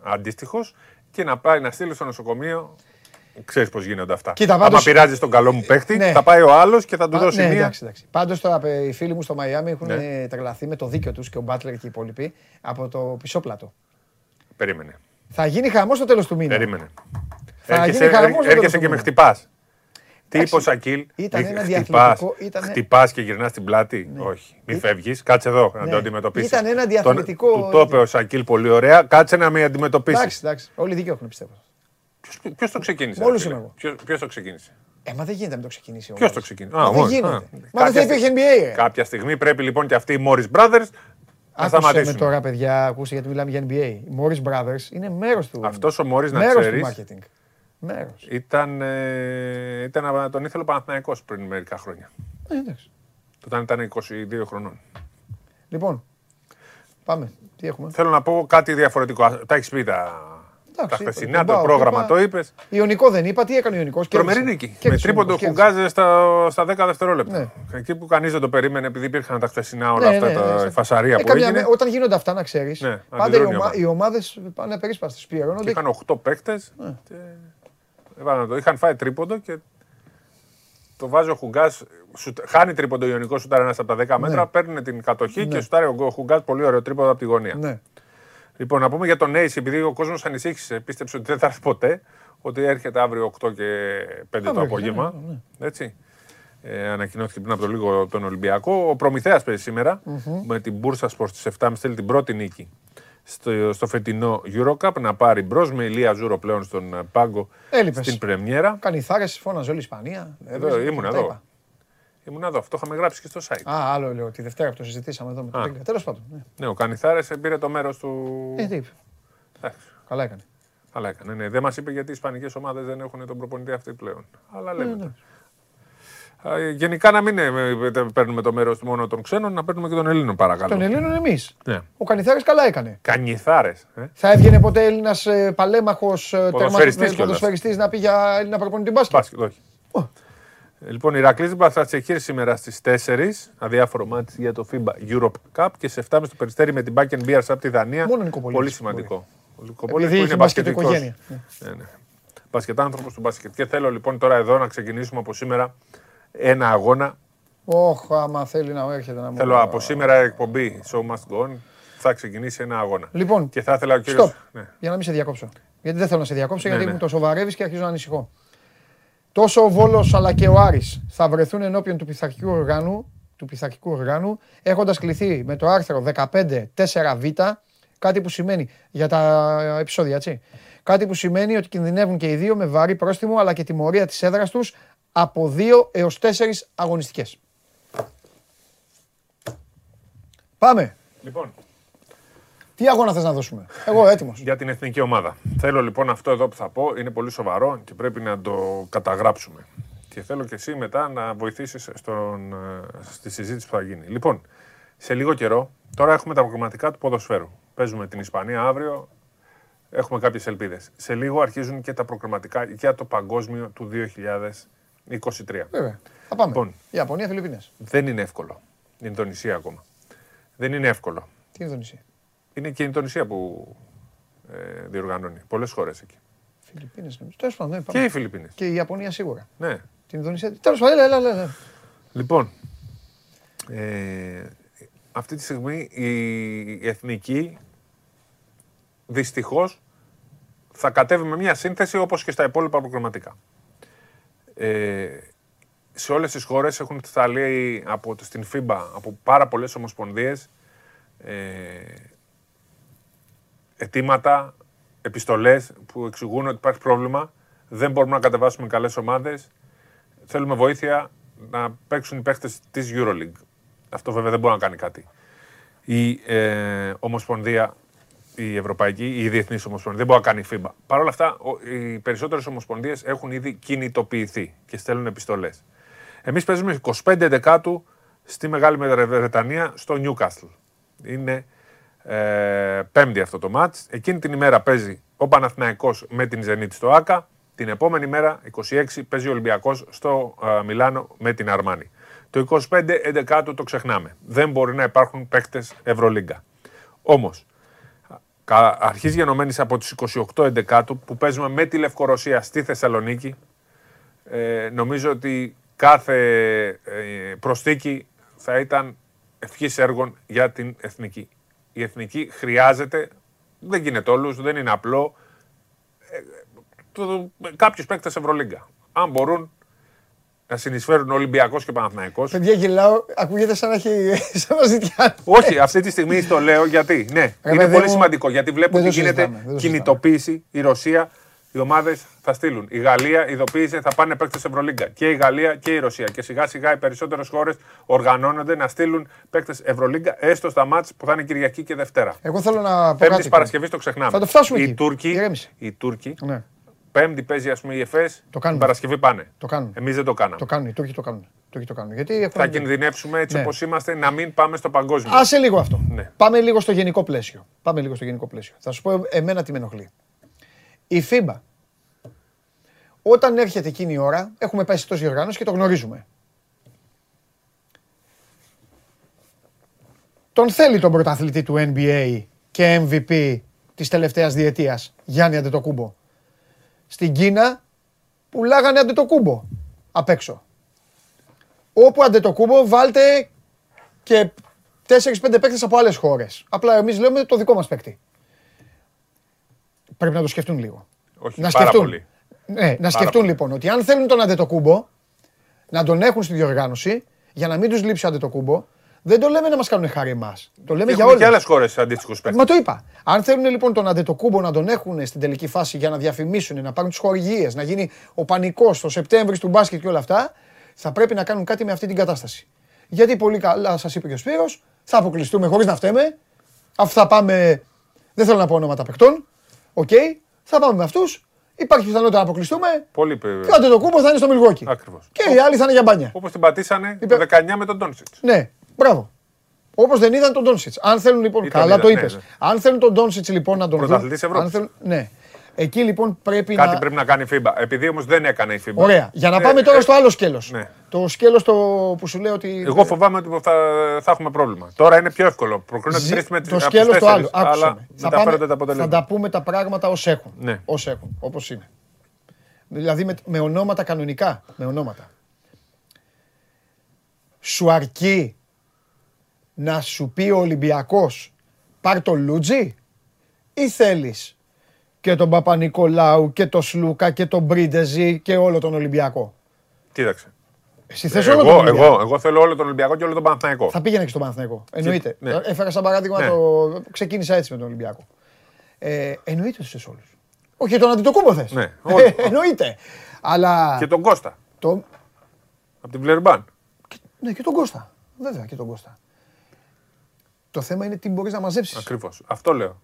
S16: αντίστοιχος και να πάει να στείλει στο νοσοκομείο. Ξέρεις πώς γίνονται αυτά.
S1: Κοίτα,
S16: Άμα
S1: πάντως-
S16: πειράζει τον καλό μου παίχτη,
S1: Ναι.
S16: θα πάει ο άλλος και θα του
S1: Α,
S16: δώσει
S1: ναι,
S16: μία.
S1: εντάξει, εντάξει. Πάντως τώρα ε, οι φίλοι μου στο Μαϊάμι έχουν
S16: Ναι.
S1: ε, τρελαθεί με το δίκιο τους και ο Μπάτλερ και οι υπόλοιποι από το πισόπλατο.
S16: Περίμενε.
S1: Θα γίνει χαμός στο τέλος του μήνα.
S16: Περίμενε.
S1: Θα
S16: Έρχεσαι,
S1: γίνει χαμός
S16: έρ-
S1: στο τέλος
S16: έρχεσαι
S1: του
S16: και με
S1: μήνα.
S16: χτυπάς. Τι είπε
S1: Εντάξει,
S16: ο Σακίλ,
S1: ήταν ένα
S16: χτυπάς,
S1: διαθλητικό- ήταν-
S16: χτυπάς και γυρνάς την πλάτη. Όχι, μην φεύγεις, κάτσε εδώ να
S1: Ναι.
S16: το αντιμετωπίσεις.
S1: Ήταν ένα
S16: Τον-
S1: διαθλητικό-
S16: Του το είπε ο Σακίλ πολύ ωραία, κάτσε να με αντιμετωπίσεις.
S1: Εντάξει, εντάξει. Όλοι δίκιο έχουν πιστεύω.
S16: Ποιος το ξεκίνησε.
S1: Με όλους
S16: ρε φίλε;
S1: είμαι εγώ.
S16: Ποιος, ποιος το ξεκίνησε;
S1: Ε, μα δεν γίνεται να το ξεκινήσει ο
S16: Ποιος
S1: Μόρις.
S16: το ξεκίνησε;
S1: Μα
S16: Α,
S1: δεν
S16: μόνος.
S1: γίνεται.
S16: Α.
S1: Μα δεν
S16: Κάποια
S1: θα υπήρχε
S16: στι-
S1: NBA. ρε.
S16: Κάποια στιγμή πρέπει λοιπόν και αυτοί οι Morris Brothers να
S1: Άκουσε με
S16: σταματήσουν.
S1: τώρα, παιδιά, ακούστε γιατί μιλάμε για NBA. Οι Morris Brothers είναι μέρος του.
S16: Αυτός ο Morris, να
S1: μέρος
S16: ξέρεις,
S1: του marketing. Μέρος.
S16: Ήταν, ε, ήταν, τον ήθελε ο Παναθηναϊκός πριν μερικά χρόνια.
S1: Ε, εντάξει.
S16: Όταν ήταν 22 χρονών.
S1: Λοιπόν, πάμε. Τι έχουμε;
S16: Θέλω να πω κάτι διαφορετικό. Α, Τα έχεις πει τα, τα
S1: είπα,
S16: χθεσινά,
S1: τον
S16: το
S1: Πάοκ,
S16: πρόγραμμα
S1: είπα.
S16: το είπες.
S1: Ιωνικό δεν είπα. Τι έκανε ο Ιωνικός;
S16: Τρομερή
S1: κέρδισε.
S16: νίκη. Με
S1: Κέρδισε ο
S16: τρίποντο
S1: Ιωνικός, κέρδισε.
S16: χουγκάζε στα, στα 10 δευτερόλεπτα.
S1: Ναι.
S16: Εκεί που κανείς δεν το περίμενε, επειδή υπήρχαν τα χθεσινά όλα
S1: Ναι,
S16: αυτά
S1: ναι,
S16: τα
S1: ναι.
S16: φασαρία
S1: Ε,
S16: που
S1: καμιά
S16: έγινε.
S1: μέ- Όταν γίνονται αυτά, να ξέρεις.
S16: Ναι,
S1: πάντα οι,
S16: αντιδρούν οι
S1: ομα...
S16: ομάδες.
S1: οι ομάδες πάνε απερίσπαστες.
S16: Και
S1: Πληρώνονται.
S16: είχαν 8 παίκτες.
S1: Ναι.
S16: Και... έβαλαν το. Είχαν φάει τρίποντο και το βάζει ο Χουγκάς. Χάνει τρίποντο Ιωνικός σουτάρ ένας από τα 10 μέτρα,
S1: Ναι.
S16: παίρνει την κατοχή
S1: Ναι.
S16: και σουτάρει ο Χουγκάς πολύ ωραίο τρίποντο από τη γωνία.
S1: Ναι.
S16: Λοιπόν, να πούμε για τον Ace, επειδή ο κόσμος ανησύχησε, πίστεψε ότι δεν θα έρθει ποτέ, ότι έρχεται αύριο 8 και 5 το
S1: Αύριο,
S16: απόγευμα.
S1: ναι, ναι.
S16: Έτσι. Ε, ανακοινώθηκε πριν από το λίγο τον Ολυμπιακό. Ο Προμηθέας παίζει σήμερα
S1: Μμμ.
S16: με την Μπούρσασπορ στις 7 θέλει την πρώτη νίκη στο, στο φετινό Eurocup να πάρει μπρος με Ηλία Ζούρο πλέον στον ε, πάγκο
S1: Έλειπες.
S16: στην Πρεμιέρα.
S1: Κανιθάρες, φώναζε όλη η Ισπανία.
S16: Εδώ,
S1: Έβριζε,
S16: ήμουν
S1: τα
S16: εδώ.
S1: είπα.
S16: Ήμουν εδώ. Αυτό είχαμε γράψει και στο site.
S1: Α, άλλο λέω. Τη Δευτέρα που το συζητήσαμε εδώ με τον
S16: Α.
S1: Τίγκα. Τέλος πάντων. ναι.
S16: Ναι, ο Κανιθάρες πήρε το μέρος του.
S1: Ε, τι είπε.
S16: Εντάξει.
S1: Καλά έκανε.
S16: Καλά έκανε. Ναι. Δεν μας είπε γιατί οι Ισπανικές ομάδες δεν έχουν τον προπονητή αυτή πλέον. Αλλά λέμε.
S1: Ναι, ναι.
S16: τώρα. Α, ε, Γενικά να μην ε, ε, παίρνουμε το μέρος μόνο των ξένων, να παίρνουμε και των Ελλήνων παρακαλώ.
S1: Τον Ελλήνων εμείς.
S16: Ναι.
S1: Ο Κανιθάρε καλά έκανε.
S16: Κανιθάρες. Ε.
S1: Θα έβγαινε ποτέ Έλληνας παλέμαχος
S16: Ποδοσφαιριστής κιόλας.
S1: ποδοσφαιριστής να πει για Έλληνα προπονητή μπάσκετ.
S16: Μπάσκετ, όχι. Ε, Λοιπόν, η Ηρακλής Μπαθατσεχήρ σήμερα στις 4, αδιάφορο μάτι για το FIBA Europe Cup και σε 7 στο Περιστέρι με την Back and Beers από τη Δανία.
S1: Μόνο Νικοπολίδης
S16: Πολύ
S1: μπορεί.
S16: σημαντικό. Ο Νικοπολίδης
S1: Επειδή
S16: που
S1: έχει
S16: είναι
S1: μπάσκετ
S16: μπασκετικός.
S1: οικογένεια.
S16: Ναι, ναι. Μπασκετάνθρωπος του μπάσκετ. Και θέλω λοιπόν τώρα εδώ να ξεκινήσουμε από σήμερα ένα αγώνα.
S1: Όχ, άμα θέλει να έρχεται να μου.
S16: Θέλω από σήμερα εκπομπή Show Must Go On. Θα ξεκινήσει ένα αγώνα.
S1: Λοιπόν,
S16: και θα ήθελα ο κύριος...
S1: Stop.
S16: Ναι.
S1: Για να μην σε διακόψω. Γιατί δεν θέλω να σε διακόψω,
S16: Ναι,
S1: γιατί
S16: ναι.
S1: μου το σοβαρεύεις και αρχίζω να ανησυχώ. Τόσο ο Βόλος αλλά και ο Άρης θα βρεθούν ενώπιον του πειθαρχικού οργάνου, του πειθαρχικού οργάνου έχοντας κληθεί με το άρθρο 15.4β, κάτι που σημαίνει για τα επεισόδια, έτσι. Κάτι που σημαίνει ότι κινδυνεύουν και οι δύο με βαρύ πρόστιμο αλλά και τιμωρία της έδρας τους από 2 έως 4 αγωνιστικές. Πάμε.
S16: Λοιπόν,
S1: Τι αγώνα θες να δώσουμε; Εγώ έτοιμος.
S16: για την εθνική ομάδα. Θέλω λοιπόν αυτό εδώ που θα πω είναι πολύ σοβαρό και πρέπει να το καταγράψουμε. Και θέλω και εσύ μετά να βοηθήσεις στον, ε, στη συζήτηση που θα γίνει. Λοιπόν, σε λίγο καιρό, τώρα έχουμε τα προγραμματικά του ποδοσφαίρου. Παίζουμε την Ισπανία αύριο, έχουμε κάποιες ελπίδες. Σε λίγο αρχίζουν και τα προγραμματικά για το παγκόσμιο του 2023.
S1: Βέβαια. Θα πάμε.
S16: Λοιπόν.
S1: Ιαπωνία, Φιλιππίνες.
S16: Δεν είναι εύκολο. Η Ινδονησία ακόμα. Δεν είναι εύκολο.
S1: Τι Ινδονησία;
S16: Είναι και η Ινδονησία που ε, διοργανώνει. Πολλές χώρες εκεί.
S1: Φιλιππίνες νομίζω. Τέλος πάντων, ναι, πάμε.
S16: Και οι Φιλιππίνες.
S1: Και η Ιαπωνία σίγουρα.
S16: Ναι.
S1: Την Ινδονησία. Τέλος πάντων, έλα, έλα, έλα.
S16: Λοιπόν, ε, αυτή τη στιγμή η εθνική δυστυχώς θα κατέβει με μια σύνθεση όπως και στα υπόλοιπα προγραμματικά. Ε, σε όλες τις χώρες έχουν σταλεί από, στην FIBA από πάρα πολλές ομοσπονδίες ε, αιτήματα, επιστολές που εξηγούν ότι υπάρχει πρόβλημα, δεν μπορούμε να κατεβάσουμε καλές ομάδες, θέλουμε βοήθεια να παίξουν οι παίχτες της EuroLeague. Αυτό βέβαια δεν μπορεί να κάνει κάτι. Η ε, Ομοσπονδία, η Ευρωπαϊκή, η Διεθνής Ομοσπονδία δεν μπορεί να κάνει η FIBA. Παρ' όλα αυτά, ο- οι περισσότερες ομοσπονδίες έχουν ήδη κινητοποιηθεί και στέλνουν επιστολές. Εμείς παίζουμε 25 Δεκάτου στη Μεγάλη Βρετανία στο Newcastle. Είναι ε, πέμπτη αυτό το μάτς. Εκείνη την ημέρα παίζει ο Παναθηναϊκός με την Ζενίτ στο ΆΚΑ. Την επόμενη μέρα, 26, παίζει ο Ολυμπιακός στο ε, Μιλάνο με την Αρμάνη. Το 25 11 το ξεχνάμε. Δεν μπορεί να υπάρχουν παίκτες Ευρωλίγκα. Όμως, κα- αρχής γενομένης από τις 28 11 που παίζουμε με τη Λευκορωσία στη Θεσσαλονίκη, ε, νομίζω ότι κάθε ε, προστίκη θα ήταν ευχής έργων για την εθνική. Η εθνική χρειάζεται, δεν γίνεται όλους, δεν είναι απλό, ε, το, κάποιους παίκτες Ευρωλίγκα. Αν μπορούν να συνεισφέρουν ο Ολυμπιακός και ο Παναθηναϊκός.
S1: Παιδιά γελάω, ακούγεται σαν να έχει σαν να ζητιάνει.
S16: Όχι, αυτή τη στιγμή το λέω γιατί. Ναι,
S1: Ρε
S16: είναι
S1: παιδί
S16: πολύ
S1: μου,
S16: σημαντικό γιατί βλέπω
S1: δεν
S16: ότι
S1: το
S16: γίνεται
S1: συζητάμε, δεν το
S16: κινητοποίηση. Η Ρωσία, οι ομάδες θα στείλουν. Η Γαλλία ειδοποίησε θα πάνε παίκτες Ευρωλίγκα. Και η Γαλλία και η Ρωσία. Και σιγά σιγά οι περισσότερες χώρες οργανώνονται να στείλουν παίκτες Ευρωλίγκα έστω στα μάτς που θα είναι Κυριακή και Δευτέρα.
S1: Εγώ θέλω να πω
S16: Πέμπτης
S1: κάτι.
S16: Παρασκευής το ξεχνάμε.
S1: Θα το φτάσουμε
S16: οι
S1: εκεί.
S16: Τούρκοι,
S1: Ηρέμησε.
S16: οι Τούρκοι
S1: Ναι.
S16: Πέμπτη παίζει ας πούμε η ΕΦΕΣ.
S1: Το
S16: Την
S1: κάνουν.
S16: Παρασκευή πάνε.
S1: Το κάνουν.
S16: Εμείς δεν το κάναμε.
S1: Το κάνουν, οι Τούρκοι το κάνουν. Οι Τούρκοι το κάνουν. Γιατί έχουν...
S16: Θα κινδυνεύσουμε έτσι
S1: Ναι.
S16: όπως είμαστε να μην πάμε στο παγκόσμιο.
S1: Άσε λίγο αυτό.
S16: Ναι.
S1: Πάμε λίγο στο γενικό πλαίσιο. Πάμε λίγο στο γενικό πλαίσιο. Θα σου πω εμένα τι με ενοχλεί. Η FIBA, όταν έρχεται εκείνη η ώρα, έχουμε πάει σε τόση οργάνωση και το γνωρίζουμε. Τον θέλει τον πρωταθλητή του NBA και MVP της τελευταίας διετίας, Γιάννη Αντετοκούμπο. Στην Κίνα πουλάγανε Αντετοκούμπο απ' έξω. Όπου αντετοκούμπο βάλτε και 4-5 παίκτες από άλλες χώρες. Απλά εμείς λέμε το δικό μας παίκτη. Πρέπει να το σκεφτούν λίγο.
S16: Όχι,
S1: να
S16: πάρα
S1: σκεφτούν.
S16: πολύ.
S1: Ναι, να σκεφτούν
S16: πολύ.
S1: λοιπόν ότι αν θέλουν τον Αντετοκούμπο να τον έχουν στη διοργάνωση για να μην τους λείψει ο Αντετοκούμπο, δεν το λέμε να μας κάνουν χάρη εμάς. Το λέμε για
S16: Έχουμε και
S1: όλους.
S16: άλλες χώρες αντίστοιχους παίκτες.
S1: Μα το είπα. Αν θέλουν λοιπόν τον Αντετοκούμπο να τον έχουν στην τελική φάση για να διαφημίσουν, να πάρουν τις χορηγίες, να γίνει ο πανικός το Σεπτέμβρη του μπάσκετ και όλα αυτά, θα πρέπει να κάνουν κάτι με αυτή την κατάσταση. Γιατί πολύ καλά σας είπε και ο Σπύρος, θα αποκλειστούμε χωρίς να φταίμε. Αφού θα πάμε. Δεν θέλω να πω ονόματα παιχτών. Οκ, θα πάμε με αυτούς. Υπάρχει πιθανότητα να αποκλειστούμε.
S16: Πολύ
S1: Και ο Αντετοκούμπο θα είναι στο Μιλγουόκι.
S16: Ακριβώς.
S1: Και οι άλλοι θα είναι για μπάνια.
S16: Όπως την πατήσανε το 19 με τον Τόνσιτ.
S1: Ναι, μπράβο. Όπως δεν είδαν τον Ντόνσιτς. Αν θέλουν λοιπόν.
S16: Ήταν,
S1: καλά
S16: είδα,
S1: το
S16: ναι,
S1: είπες.
S16: ναι.
S1: Αν θέλουν τον Ντόνσιτς λοιπόν να τον δουν.
S16: Πρωταθλητής Ευρώπης.
S1: αν θέλουν- Ναι. Εκεί λοιπόν πρέπει
S16: Κάτι
S1: να.
S16: πρέπει να κάνει η FIBA. Επειδή όμως δεν έκανε η FIBA.
S1: Ωραία. Για να
S16: Ε,
S1: πάμε τώρα
S16: ε,
S1: στο άλλο σκέλος.
S16: ναι.
S1: Το σκέλος το που σου λέω ότι.
S16: Εγώ φοβάμαι ότι θα, θα έχουμε πρόβλημα. Τώρα είναι πιο εύκολο. Προκρίνονται
S1: Ζη-
S16: τρεις με τις-
S1: το
S16: από
S1: σκέλος
S16: τις
S1: το άλλο.
S16: τέσσερις,
S1: Άκουσα
S16: Αλλά
S1: με. Θα,
S16: μεταφέρονται
S1: πάμε-
S16: τα
S1: θα
S16: αποτελέσματα.
S1: τα πούμε τα πράγματα ως έχουν.
S16: Ναι.
S1: Ως έχουν. Όπως είναι. Δηλαδή με, με ονόματα κανονικά. Με ονόματα. Σου αρκεί να σου πει ο Ολυμπιακός πάρ το Λούτζι ή θέλεις και τον Παπα-Νικολάου και τον Σλούκα και τον Μπρίντεζι και όλο τον Ολυμπιακό;
S16: Κοίταξε.
S1: Εσύ θες όλο τον
S16: εγώ,
S1: Ολυμπιακό;
S16: εγώ, εγώ θέλω όλο τον Ολυμπιακό και όλο τον Παναθηναϊκό.
S1: Θα πήγαινε και στον Παναθηναϊκό. Εννοείται.
S16: ναι.
S1: Έφερα σαν παράδειγμα
S16: Ναι.
S1: το. Ξεκίνησα έτσι με τον Ολυμπιακό. Ε, εννοείται ότι θες όλους. Όχι, τον Αντιτοκούμπο θες.
S16: Ναι,
S1: Ε,
S16: όλοι.
S1: εννοείται. Αλλά.
S16: Και τον Κώστα.
S1: Το...
S16: Από την Βλερμπάν.
S1: Ναι, και τον Κώστα. Βέβαια και τον Κώστα. Το θέμα είναι τι μπορείς να μαζέψεις.
S16: Ακριβώς. Αυτό λέω.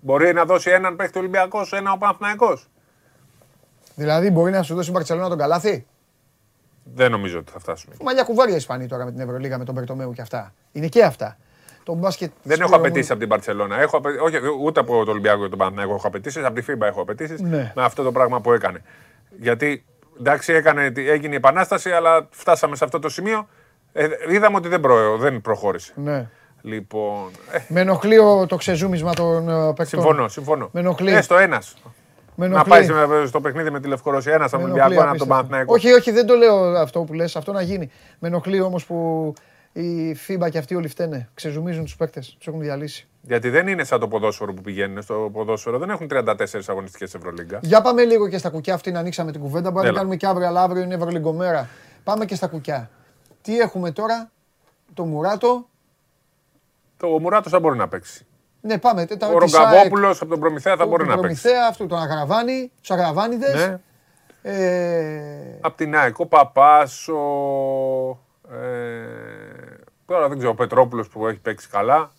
S16: Μπορεί να δώσει έναν παίχτη Ολυμπιακός, ένα ο Παναθηναϊκός.
S1: Δηλαδή, μπορεί να σου δώσει η Μπαρσελόνα τον καλάθι;
S16: Δεν νομίζω ότι θα φτάσουμε.
S1: Μαλλιά κουβάρια οι Ισπανοί τώρα με την Ευρωλίγα, με τον Περτομέου και αυτά. Είναι και αυτά. Το μπάσκετ.
S16: Δεν έχω
S1: Σπύρο μου-
S16: απαιτήσει από την Παρσελόνα. Έχω, απαι- όχι, ούτε από τον Ολυμπιακό και τον Παναθηναϊκό έχω απαιτήσει. Από τη FIBA έχω απαιτήσει
S1: Ναι.
S16: με αυτό το πράγμα που έκανε. Γιατί εντάξει, έκανε, έγινε η επανάσταση, αλλά φτάσαμε σε αυτό το σημείο. Ε, είδαμε ότι δεν, προ, δεν προχώρησε.
S1: Ναι.
S16: Λοιπόν. Ε,
S1: Με ενοχλεί ο- το ξεζούμισμα των ε, παίκτων.
S16: συμφωνώ, συμφωνώ.
S1: Με ενοχλεί.
S16: Έστω ένας.
S1: Με
S16: Να
S1: ενοχλεί.
S16: πάει σε- στο παιχνίδι με τη Λευκορωσία ένας από
S1: Με
S16: τον
S1: ενοχλεί
S16: Ολυμπιακό, ένα από τον
S1: απίστευτα.
S16: Παναθηναϊκό.
S1: Όχι, όχι, δεν το λέω αυτό που λες, αυτό να γίνει. Με ενοχλεί όμως που η FIBA και αυτοί όλοι φταίνε. Ξεζουμίζουν τους παίκτες, τους έχουν διαλύσει.
S16: Γιατί δεν είναι σαν το ποδόσφαιρο που πηγαίνουν. Στο ποδόσφαιρο δεν έχουν 34 αγωνιστικές Ευρωλίγκα.
S1: Για πάμε λίγο και στα κουκιά αυτήν, ανοίξαμε την κουβέντα. Μπορεί να
S16: Έλα.
S1: την κάνουμε και αύριο, αλλά αύριο είναι Ευρωλιγκομέρα. Πάμε και στα κουκιά. Τι έχουμε τώρα, το Μουράτο.
S16: Το ο Μουράτος θα μπορεί να παίξει.
S1: Ναι, πάμε. Τα,
S16: Ο
S1: τη ΣΑΕΚ,
S16: Ρογκαβόπουλο από τον Προμηθέα θα
S1: τον
S16: μπορεί να παίξει.
S1: Προμηθέα, αυτού, τον Αγραβάνη, τους Αγραβάνιδες.
S16: Ναι.
S1: Ε,
S16: Απ' την ΑΕΚ, ο Παπάς, ο... Ε, τώρα δεν ξέρω, ο Πετρόπουλος που έχει παίξει καλά.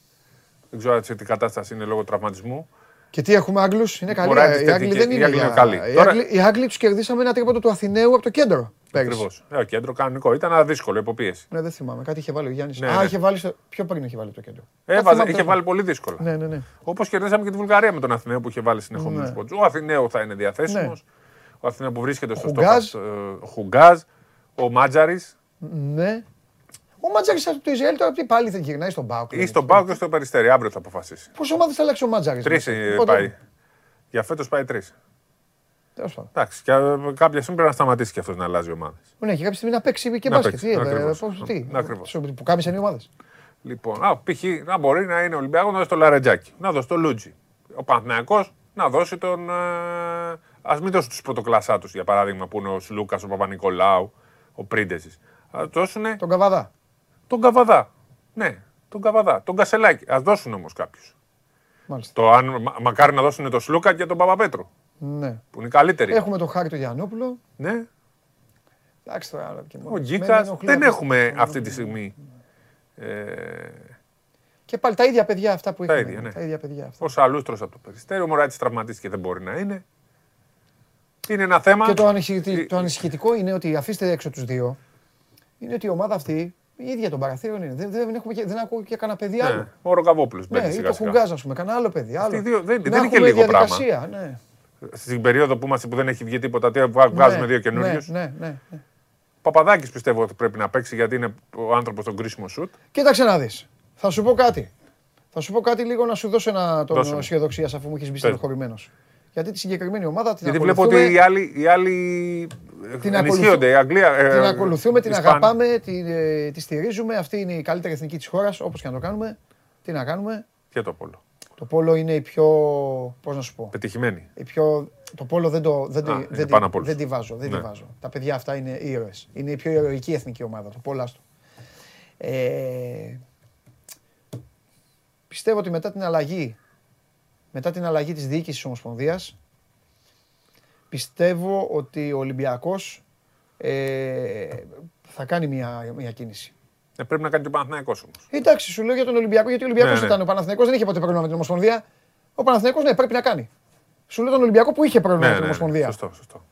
S16: Δεν ξέρω σε τι κατάσταση είναι λόγω τραυματισμού.
S1: και τι έχουμε Άγγλους, είναι καλοί.
S16: Μπορεί να είναι
S1: Οι Άγγλοι
S16: θετική.
S1: δεν
S16: Οι
S1: είναι
S16: Άγγλοι
S1: για...
S16: είναι καλοί.
S1: Οι
S16: Τώρα-
S1: Άγγλοι, οι Άγγλοι τους κερδίσαμε ένα τρίποντο του Αθηναίου από το κέντρο. Πέρυσι.
S16: Ακριβώς. Ε, κέντρο κανονικό. Ήταν ένα δύσκολο, υποπίεση.
S1: Ναι, δεν θυμάμαι. Κάτι είχε βάλει ο Γιάννης.
S16: Ναι,
S1: Α,
S16: ναι.
S1: είχε βάλει στο... Πιο πριν είχε βάλει το κέντρο. Α,
S16: Έβαζε,
S1: θυμάμαι,
S16: είχε
S1: τέλος
S16: βάλει
S1: πάντων.
S16: πολύ δύσκολα.
S1: Ναι, ναι, ναι.
S16: Όπως κερδίσαμε και τη Βουλγαρία με τον Αθηναίο που είχε βάλει συνεχόμενου
S1: Ναι.
S16: πόντου. Ο Αθηναίο θα είναι διαθέσιμος.
S1: Ναι.
S16: Ο Αθηναίο που βρίσκεται στο
S1: Χουγκάζ.
S16: στόχο. Ο Χουγκάζ. Ο Μάτζαρης.
S1: Ναι. Ο Μάτζαρης από το Ισραήλ τώρα τι πάλι δεν γυρνάει στον Πάοκ.
S16: Ή στον Πάο και στο Περιστέρι. Αύριο θα αποφασίσει.
S1: Πόσε ομάδες θα αλλάξει ο Μάτζαρης.
S16: Τρεις πάει. Για φέτος πάει τρεις.
S1: Τέλος πάντων.
S16: Εντάξει, και ε, κάποια στιγμή πρέπει να σταματήσει και αυτός να αλλάζει ομάδες.
S1: Ναι, και κάποια στιγμή να παίξει και
S16: Να
S1: μπάσκετ.
S16: παίξει,
S1: Τι, ε,
S16: ακριβώς.
S1: πώς- τι,
S16: Ακριβώς.
S1: σου- Που κάμισαν οι ομάδες.
S16: Λοιπόν, α, π.χ. να μπορεί να είναι Ολυμπιακός να δώσει το Λαρετζάκι, να δώσει το Λούτζι. Ο Παναθηναϊκός να δώσει τον. Α μην δώσει τους πρωτοκλασσά τους, για παράδειγμα, που είναι ο Σλούκας, ο Παπα-Νικολάου, ο Πρίντεζη. Α δώσουν
S1: Τον Καβαδά.
S16: τον Καβαδά. Ναι, τον Καβαδά. Τον Κασελάκη. Α δώσουν όμως κάποιους.
S1: Μάλιστα.
S16: Το αν, μα- μακάρι να δώσουν τον Σλούκα και τον Παπαπέτρου,
S1: Ναι.
S16: που είναι καλύτεροι.
S1: Έχουμε τον Χάρη τον Γιαννόπουλο.
S16: Ναι.
S1: Εντάξει τώρα. άλλο και μόνο.
S16: Ο
S1: Με
S16: Γκίκας
S1: ενοχλεί
S16: δεν
S1: αυτό.
S16: έχουμε αυτή τη στιγμή. Ε,
S1: Και πάλι τα ίδια παιδιά αυτά που
S16: Τα
S1: είχαμε.
S16: ίδια, ναι.
S1: Τα ίδια παιδιά αυτά.
S16: Ο Σαλούστρο από το Περιστέριο, ο Μωράτη τραυματίστηκε δεν μπορεί να είναι. Είναι ένα θέμα.
S1: Και το, ανησυχητικό, το ανησυχητικό είναι ότι αφήστε έξω τους δύο. Είναι ότι η ομάδα αυτή η ίδια των παραθύρων είναι. Δεν, δεν, έχουμε και, δεν ακούω και κανένα παιδί άλλο.
S16: Ναι, ο Ροκαβόπουλος
S1: Ναι,
S16: μπαίνει
S1: ή
S16: σιγά
S1: το
S16: σιγά.
S1: Χουγκάζ, ας πούμε, κανένα άλλο παιδί.
S16: Αυτοί
S1: Άλλο.
S16: οι δύο δεν-
S1: Να
S16: δεν είναι και
S1: έχουμε
S16: λίγο πράγμα.
S1: διαδικασία, Ναι.
S16: Στην περίοδο που, είμαστε, που δεν έχει βγει τίποτα, τι βά- βγάζουμε
S1: Ναι,
S16: δύο καινούριους.
S1: Ναι, ναι, ναι, ναι.
S16: Παπαδάκης πιστεύω ότι πρέπει να παίξει γιατί είναι ο άνθρωπος στον κρίσιμο σουτ.
S1: Κοίταξε να δεις. Θα σου πω κάτι. Θα σου πω κάτι λίγο να σου δώσω ένα
S16: Δώσε
S1: τον
S16: μου.
S1: αισιοδοξία αφού μου έχεις μπει
S16: Πες.
S1: στενοχωρημένος. Γιατί τη συγκεκριμένη ομάδα την
S16: Γιατί βλέπω
S1: ακολουθούμε-
S16: ότι οι άλλοι, οι άλλοι
S1: Την
S16: ενισχύονται. Η Αγγλία, ε,
S1: την ακολουθούμε, την
S16: Ισπανία.
S1: αγαπάμε, την, ε, τη στηρίζουμε. Αυτή είναι η καλύτερη εθνική της χώρας, όπως και να το κάνουμε. Τι να κάνουμε;
S16: Και το πόλο.
S1: Το πόλο είναι η πιο, πώς να σου πω,
S16: Πετυχημένη.
S1: η πιο, το πόλο δεν, το, δεν,
S16: Α,
S1: τη-
S16: είναι
S1: δεν, τη-
S16: πάνω απ' όλους.
S1: δεν τη βάζω. Δεν τη
S16: Ναι.
S1: βάζω. Τα παιδιά αυτά είναι ήρωες. Είναι η πιο ηρωική εθνική ομάδα, το πόλο άστο. Ε, πιστεύω ότι μετά την αλλαγή, μετά την αλλαγή της διοίκησης της Ομοσπονδίας, πιστεύω ότι ο Ολυμπιακός ε, θα κάνει μια, μια κίνηση.
S16: Ε, πρέπει να κάνει και ο Παναθηναϊκός όμως.
S1: Εντάξει, σου λέω για τον Ολυμπιακό, γιατί ο Ολυμπιακός
S16: Ναι, ναι.
S1: ήταν. Ο Παναθηναϊκός δεν είχε ποτέ πρόβλημα με την Ομοσπονδία. Ο Παναθηναϊκός ναι, πρέπει να κάνει. Σου λέω τον Ολυμπιακό που είχε πρόβλημα
S16: Ναι,
S1: με την
S16: ναι, ναι,
S1: Ομοσπονδία.
S16: σωστό, σωστό.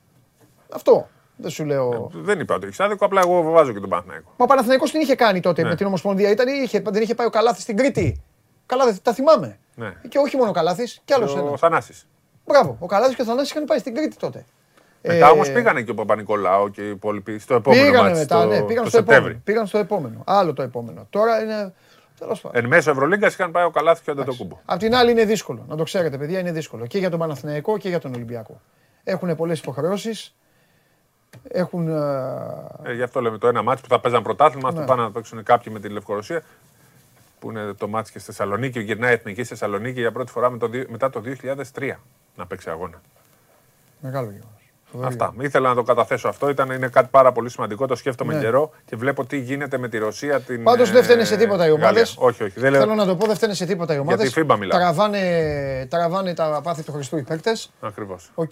S1: Αυτό. Δεν σου λέω.
S16: Δεν είπα ότι έχεις άδικο, απλά εγώ βάζω και τον Παναθηναϊκό.
S1: Μα ο Παναθηναϊκός την είχε κάνει τότε
S16: Ναι.
S1: με την Ομοσπονδία. Ήταν, είχε, δεν είχε πάει ο Καλάθης στην Κρήτη. Καλάθη, τα θυμάμαι.
S16: Ναι.
S1: Και όχι μόνο ο Καλάθης, κι άλλος
S16: Και Ο
S1: ένας.
S16: Θανάσης.
S1: Μπράβο. Ο Καλάθης και ο Θανάσης είχαν πάει στην Κρήτη τότε.
S16: Μετά
S1: Ε,
S16: όμως πήγανε και ο Παπα-Νικολάου και οι υπόλοιποι στο επόμενο
S1: Πήγανε
S16: μάτς,
S1: μετά,
S16: το,
S1: ναι, πήγαν
S16: το
S1: στο
S16: Σεπτέμβρη.
S1: επόμενο. Πήγαν στο επόμενο. Άλλο το επόμενο. Τώρα είναι. Τέλος πάντων.
S16: Εν μέσω Ευρωλίγκας είχαν πάει ο Καλάθης και ο Αντετοκούμπο.
S1: Απ' την άλλη είναι δύσκολο. Να το ξέρετε, παιδιά, είναι δύσκολο. Και για τον Παναθηναϊκό και για τον Ολυμπιακό. Έχουν πολλές υποχρεώσεις. Έχουν. ε,
S16: Ε, γι' αυτό λέμε το ένα μάτς που θα παίζαν πρωτάθλημα,
S1: Ναι.
S16: στο πάνε να παίξουν κάποιοι με τη Λευκορωσία. Που είναι το μάτς και στη Θεσσαλονίκη. Γυρνάει η εθνική στη Θεσσαλονίκη για πρώτη φορά με το, δι- μετά το 2003 να παίξει αγώνα.
S1: Μεγάλο γεγονός.
S16: Αυτά. Ήθελα να το καταθέσω αυτό. Ήταν, είναι κάτι πάρα πολύ σημαντικό. Το σκέφτομαι
S1: Ναι.
S16: καιρό και βλέπω τι γίνεται με τη Ρωσία. Την,
S1: Πάντως δεν φταίνε σε
S16: ε,
S1: τίποτα οι
S16: Γαλλία.
S1: ομάδες.
S16: Όχι, όχι. Δεν λέω...
S1: Θέλω να το πω, δεν φταίνε σε τίποτα οι ομάδες.
S16: τη FIBA μιλάω.
S1: Τραβάνε, τραβάνε τα πάθη του Χριστού οι παίκτες.
S16: Ακριβώς.
S1: Οκ.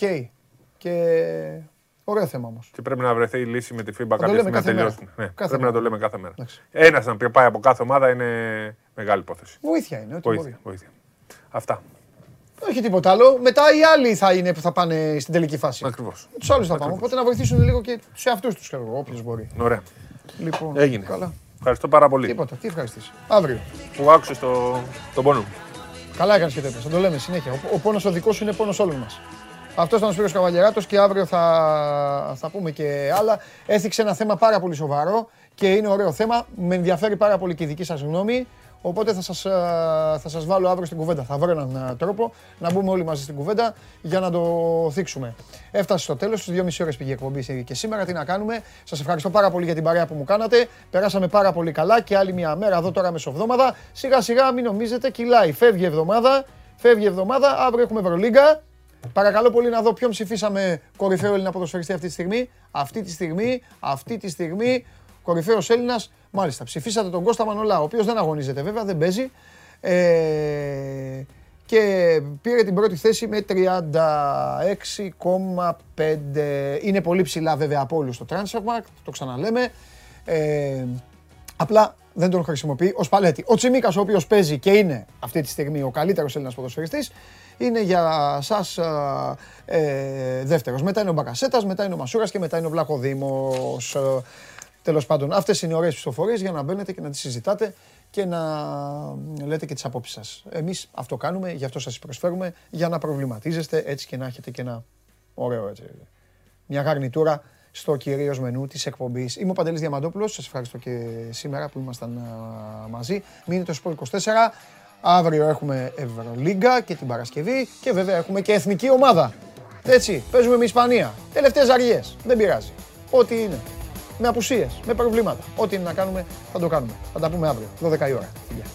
S1: Και ωραίο θέμα όμως.
S16: Και πρέπει να βρεθεί η λύση με τη FIBA
S1: το
S16: κάποια
S1: λέμε
S16: στιγμή να
S1: κάθε μέρα.
S16: τελειώσουν. Ναι,
S1: Κάθε
S16: πρέπει
S1: μέρα.
S16: να το λέμε κάθε μέρα. Ένας να πάει από κάθε ομάδα είναι μεγάλη υπόθεση.
S1: Βοήθεια είναι. Ό,τι
S16: Βοήθεια,
S1: μπορεί.
S16: βοήθεια. Αυτά.
S1: Όχι τίποτα άλλο. Μετά οι άλλοι θα είναι που θα πάνε στην τελική φάση.
S16: Ακριβώς.
S1: Τους άλλους θα πάμε. Οπότε να βοηθήσουν λίγο και τους εαυτούς τους, ξέρω εγώ, όποιος μπορεί.
S16: Ωραία.
S1: Λοιπόν,
S16: Έγινε.
S1: Καλά.
S16: Ευχαριστώ πάρα πολύ.
S1: Τίποτα. Τι ευχαριστήσει. Αύριο.
S16: Που άκουσες το, τον πόνο μου.
S1: Καλά έκανες και το είπες, Θα το λέμε συνέχεια. Ο, ο πόνος ο δικός σου είναι πόνος όλων μας. Αυτός ήταν ο Σπύρος Καβαλιαράτος και αύριο θα, θα πούμε και άλλα. Έθιξε ένα θέμα πάρα πολύ σοβαρό και είναι ωραίο θέμα. Με ενδιαφέρει πάρα πολύ και η δική σας γνώμη. Οπότε θα σας, ε, θα σας βάλω αύριο στην κουβέντα. Θα βρω έναν ε, τρόπο να μπούμε όλοι μαζί στην κουβέντα για να το θίξουμε. Έφτασε στο τέλος, στις 2,5 ώρες πήγε η εκπομπή και σήμερα. Τι να κάνουμε; Σας ευχαριστώ πάρα πολύ για την παρέα που μου κάνατε. Περάσαμε πάρα πολύ καλά και άλλη μια μέρα εδώ τώρα μεσοβδόμαδα. Σιγά σιγά μην νομίζετε, κυλάει. Φεύγει η εβδομάδα. Φεύγει η εβδομάδα. Αύριο έχουμε Ευρωλίγκα. Παρακαλώ πολύ να δω ποιον ψηφίσαμε κορυφαίο Έλληνα ποδοσφαιριστή αυτή τη στιγμή. Αυτή τη στιγμή, αυτή τη στιγμή, κορυφαίος Έλληνας. Μάλιστα, ψηφίσατε τον Κώστα Μανολά, ο οποίος δεν αγωνίζεται βέβαια, δεν παίζει. Ε, και πήρε την πρώτη θέση με 36,5. Είναι πολύ ψηλά βέβαια από όλους στο Transfermarkt, το ξαναλέμε. Ε, απλά δεν τον χρησιμοποιεί ω παλέτη. Ο Τσιμίκας, ο οποίος παίζει και είναι αυτή τη στιγμή ο καλύτερος Έλληνας ποδοσφαιριστής, είναι για σας ε, δεύτερος. Μετά είναι ο Μπακασέτας, μετά είναι ο Μασούρας και μετά είναι ο Βλαχοδήμος. Ε, τέλος πάντων, αυτές είναι οι ωραίες ψηφοφορίες για να μπαίνετε και να τις συζητάτε και να λέτε και τις απόψεις σας. Εμείς αυτό κάνουμε, γι' αυτό σας προσφέρουμε, για να προβληματίζεστε έτσι και να έχετε και ένα ωραίο έτσι, μια γαρνιτούρα στο κυρίως μενού της εκπομπής. Είμαι ο Παντελής Διαμαντόπουλος, σας ευχαριστώ και σήμερα που ήμασταν α, μαζί. Μείνετε στο Sport 24. Αύριο έχουμε Ευρωλίγκα και την Παρασκευή και βέβαια έχουμε και εθνική ομάδα. Έτσι, παίζουμε με Ισπανία. Τελευταίες αργίες. Δεν πειράζει. Ό,τι είναι. Με απουσίες, με προβλήματα. Ό,τι είναι να κάνουμε, θα το κάνουμε. Θα τα πούμε αύριο, 12 η ώρα. Φιλιά.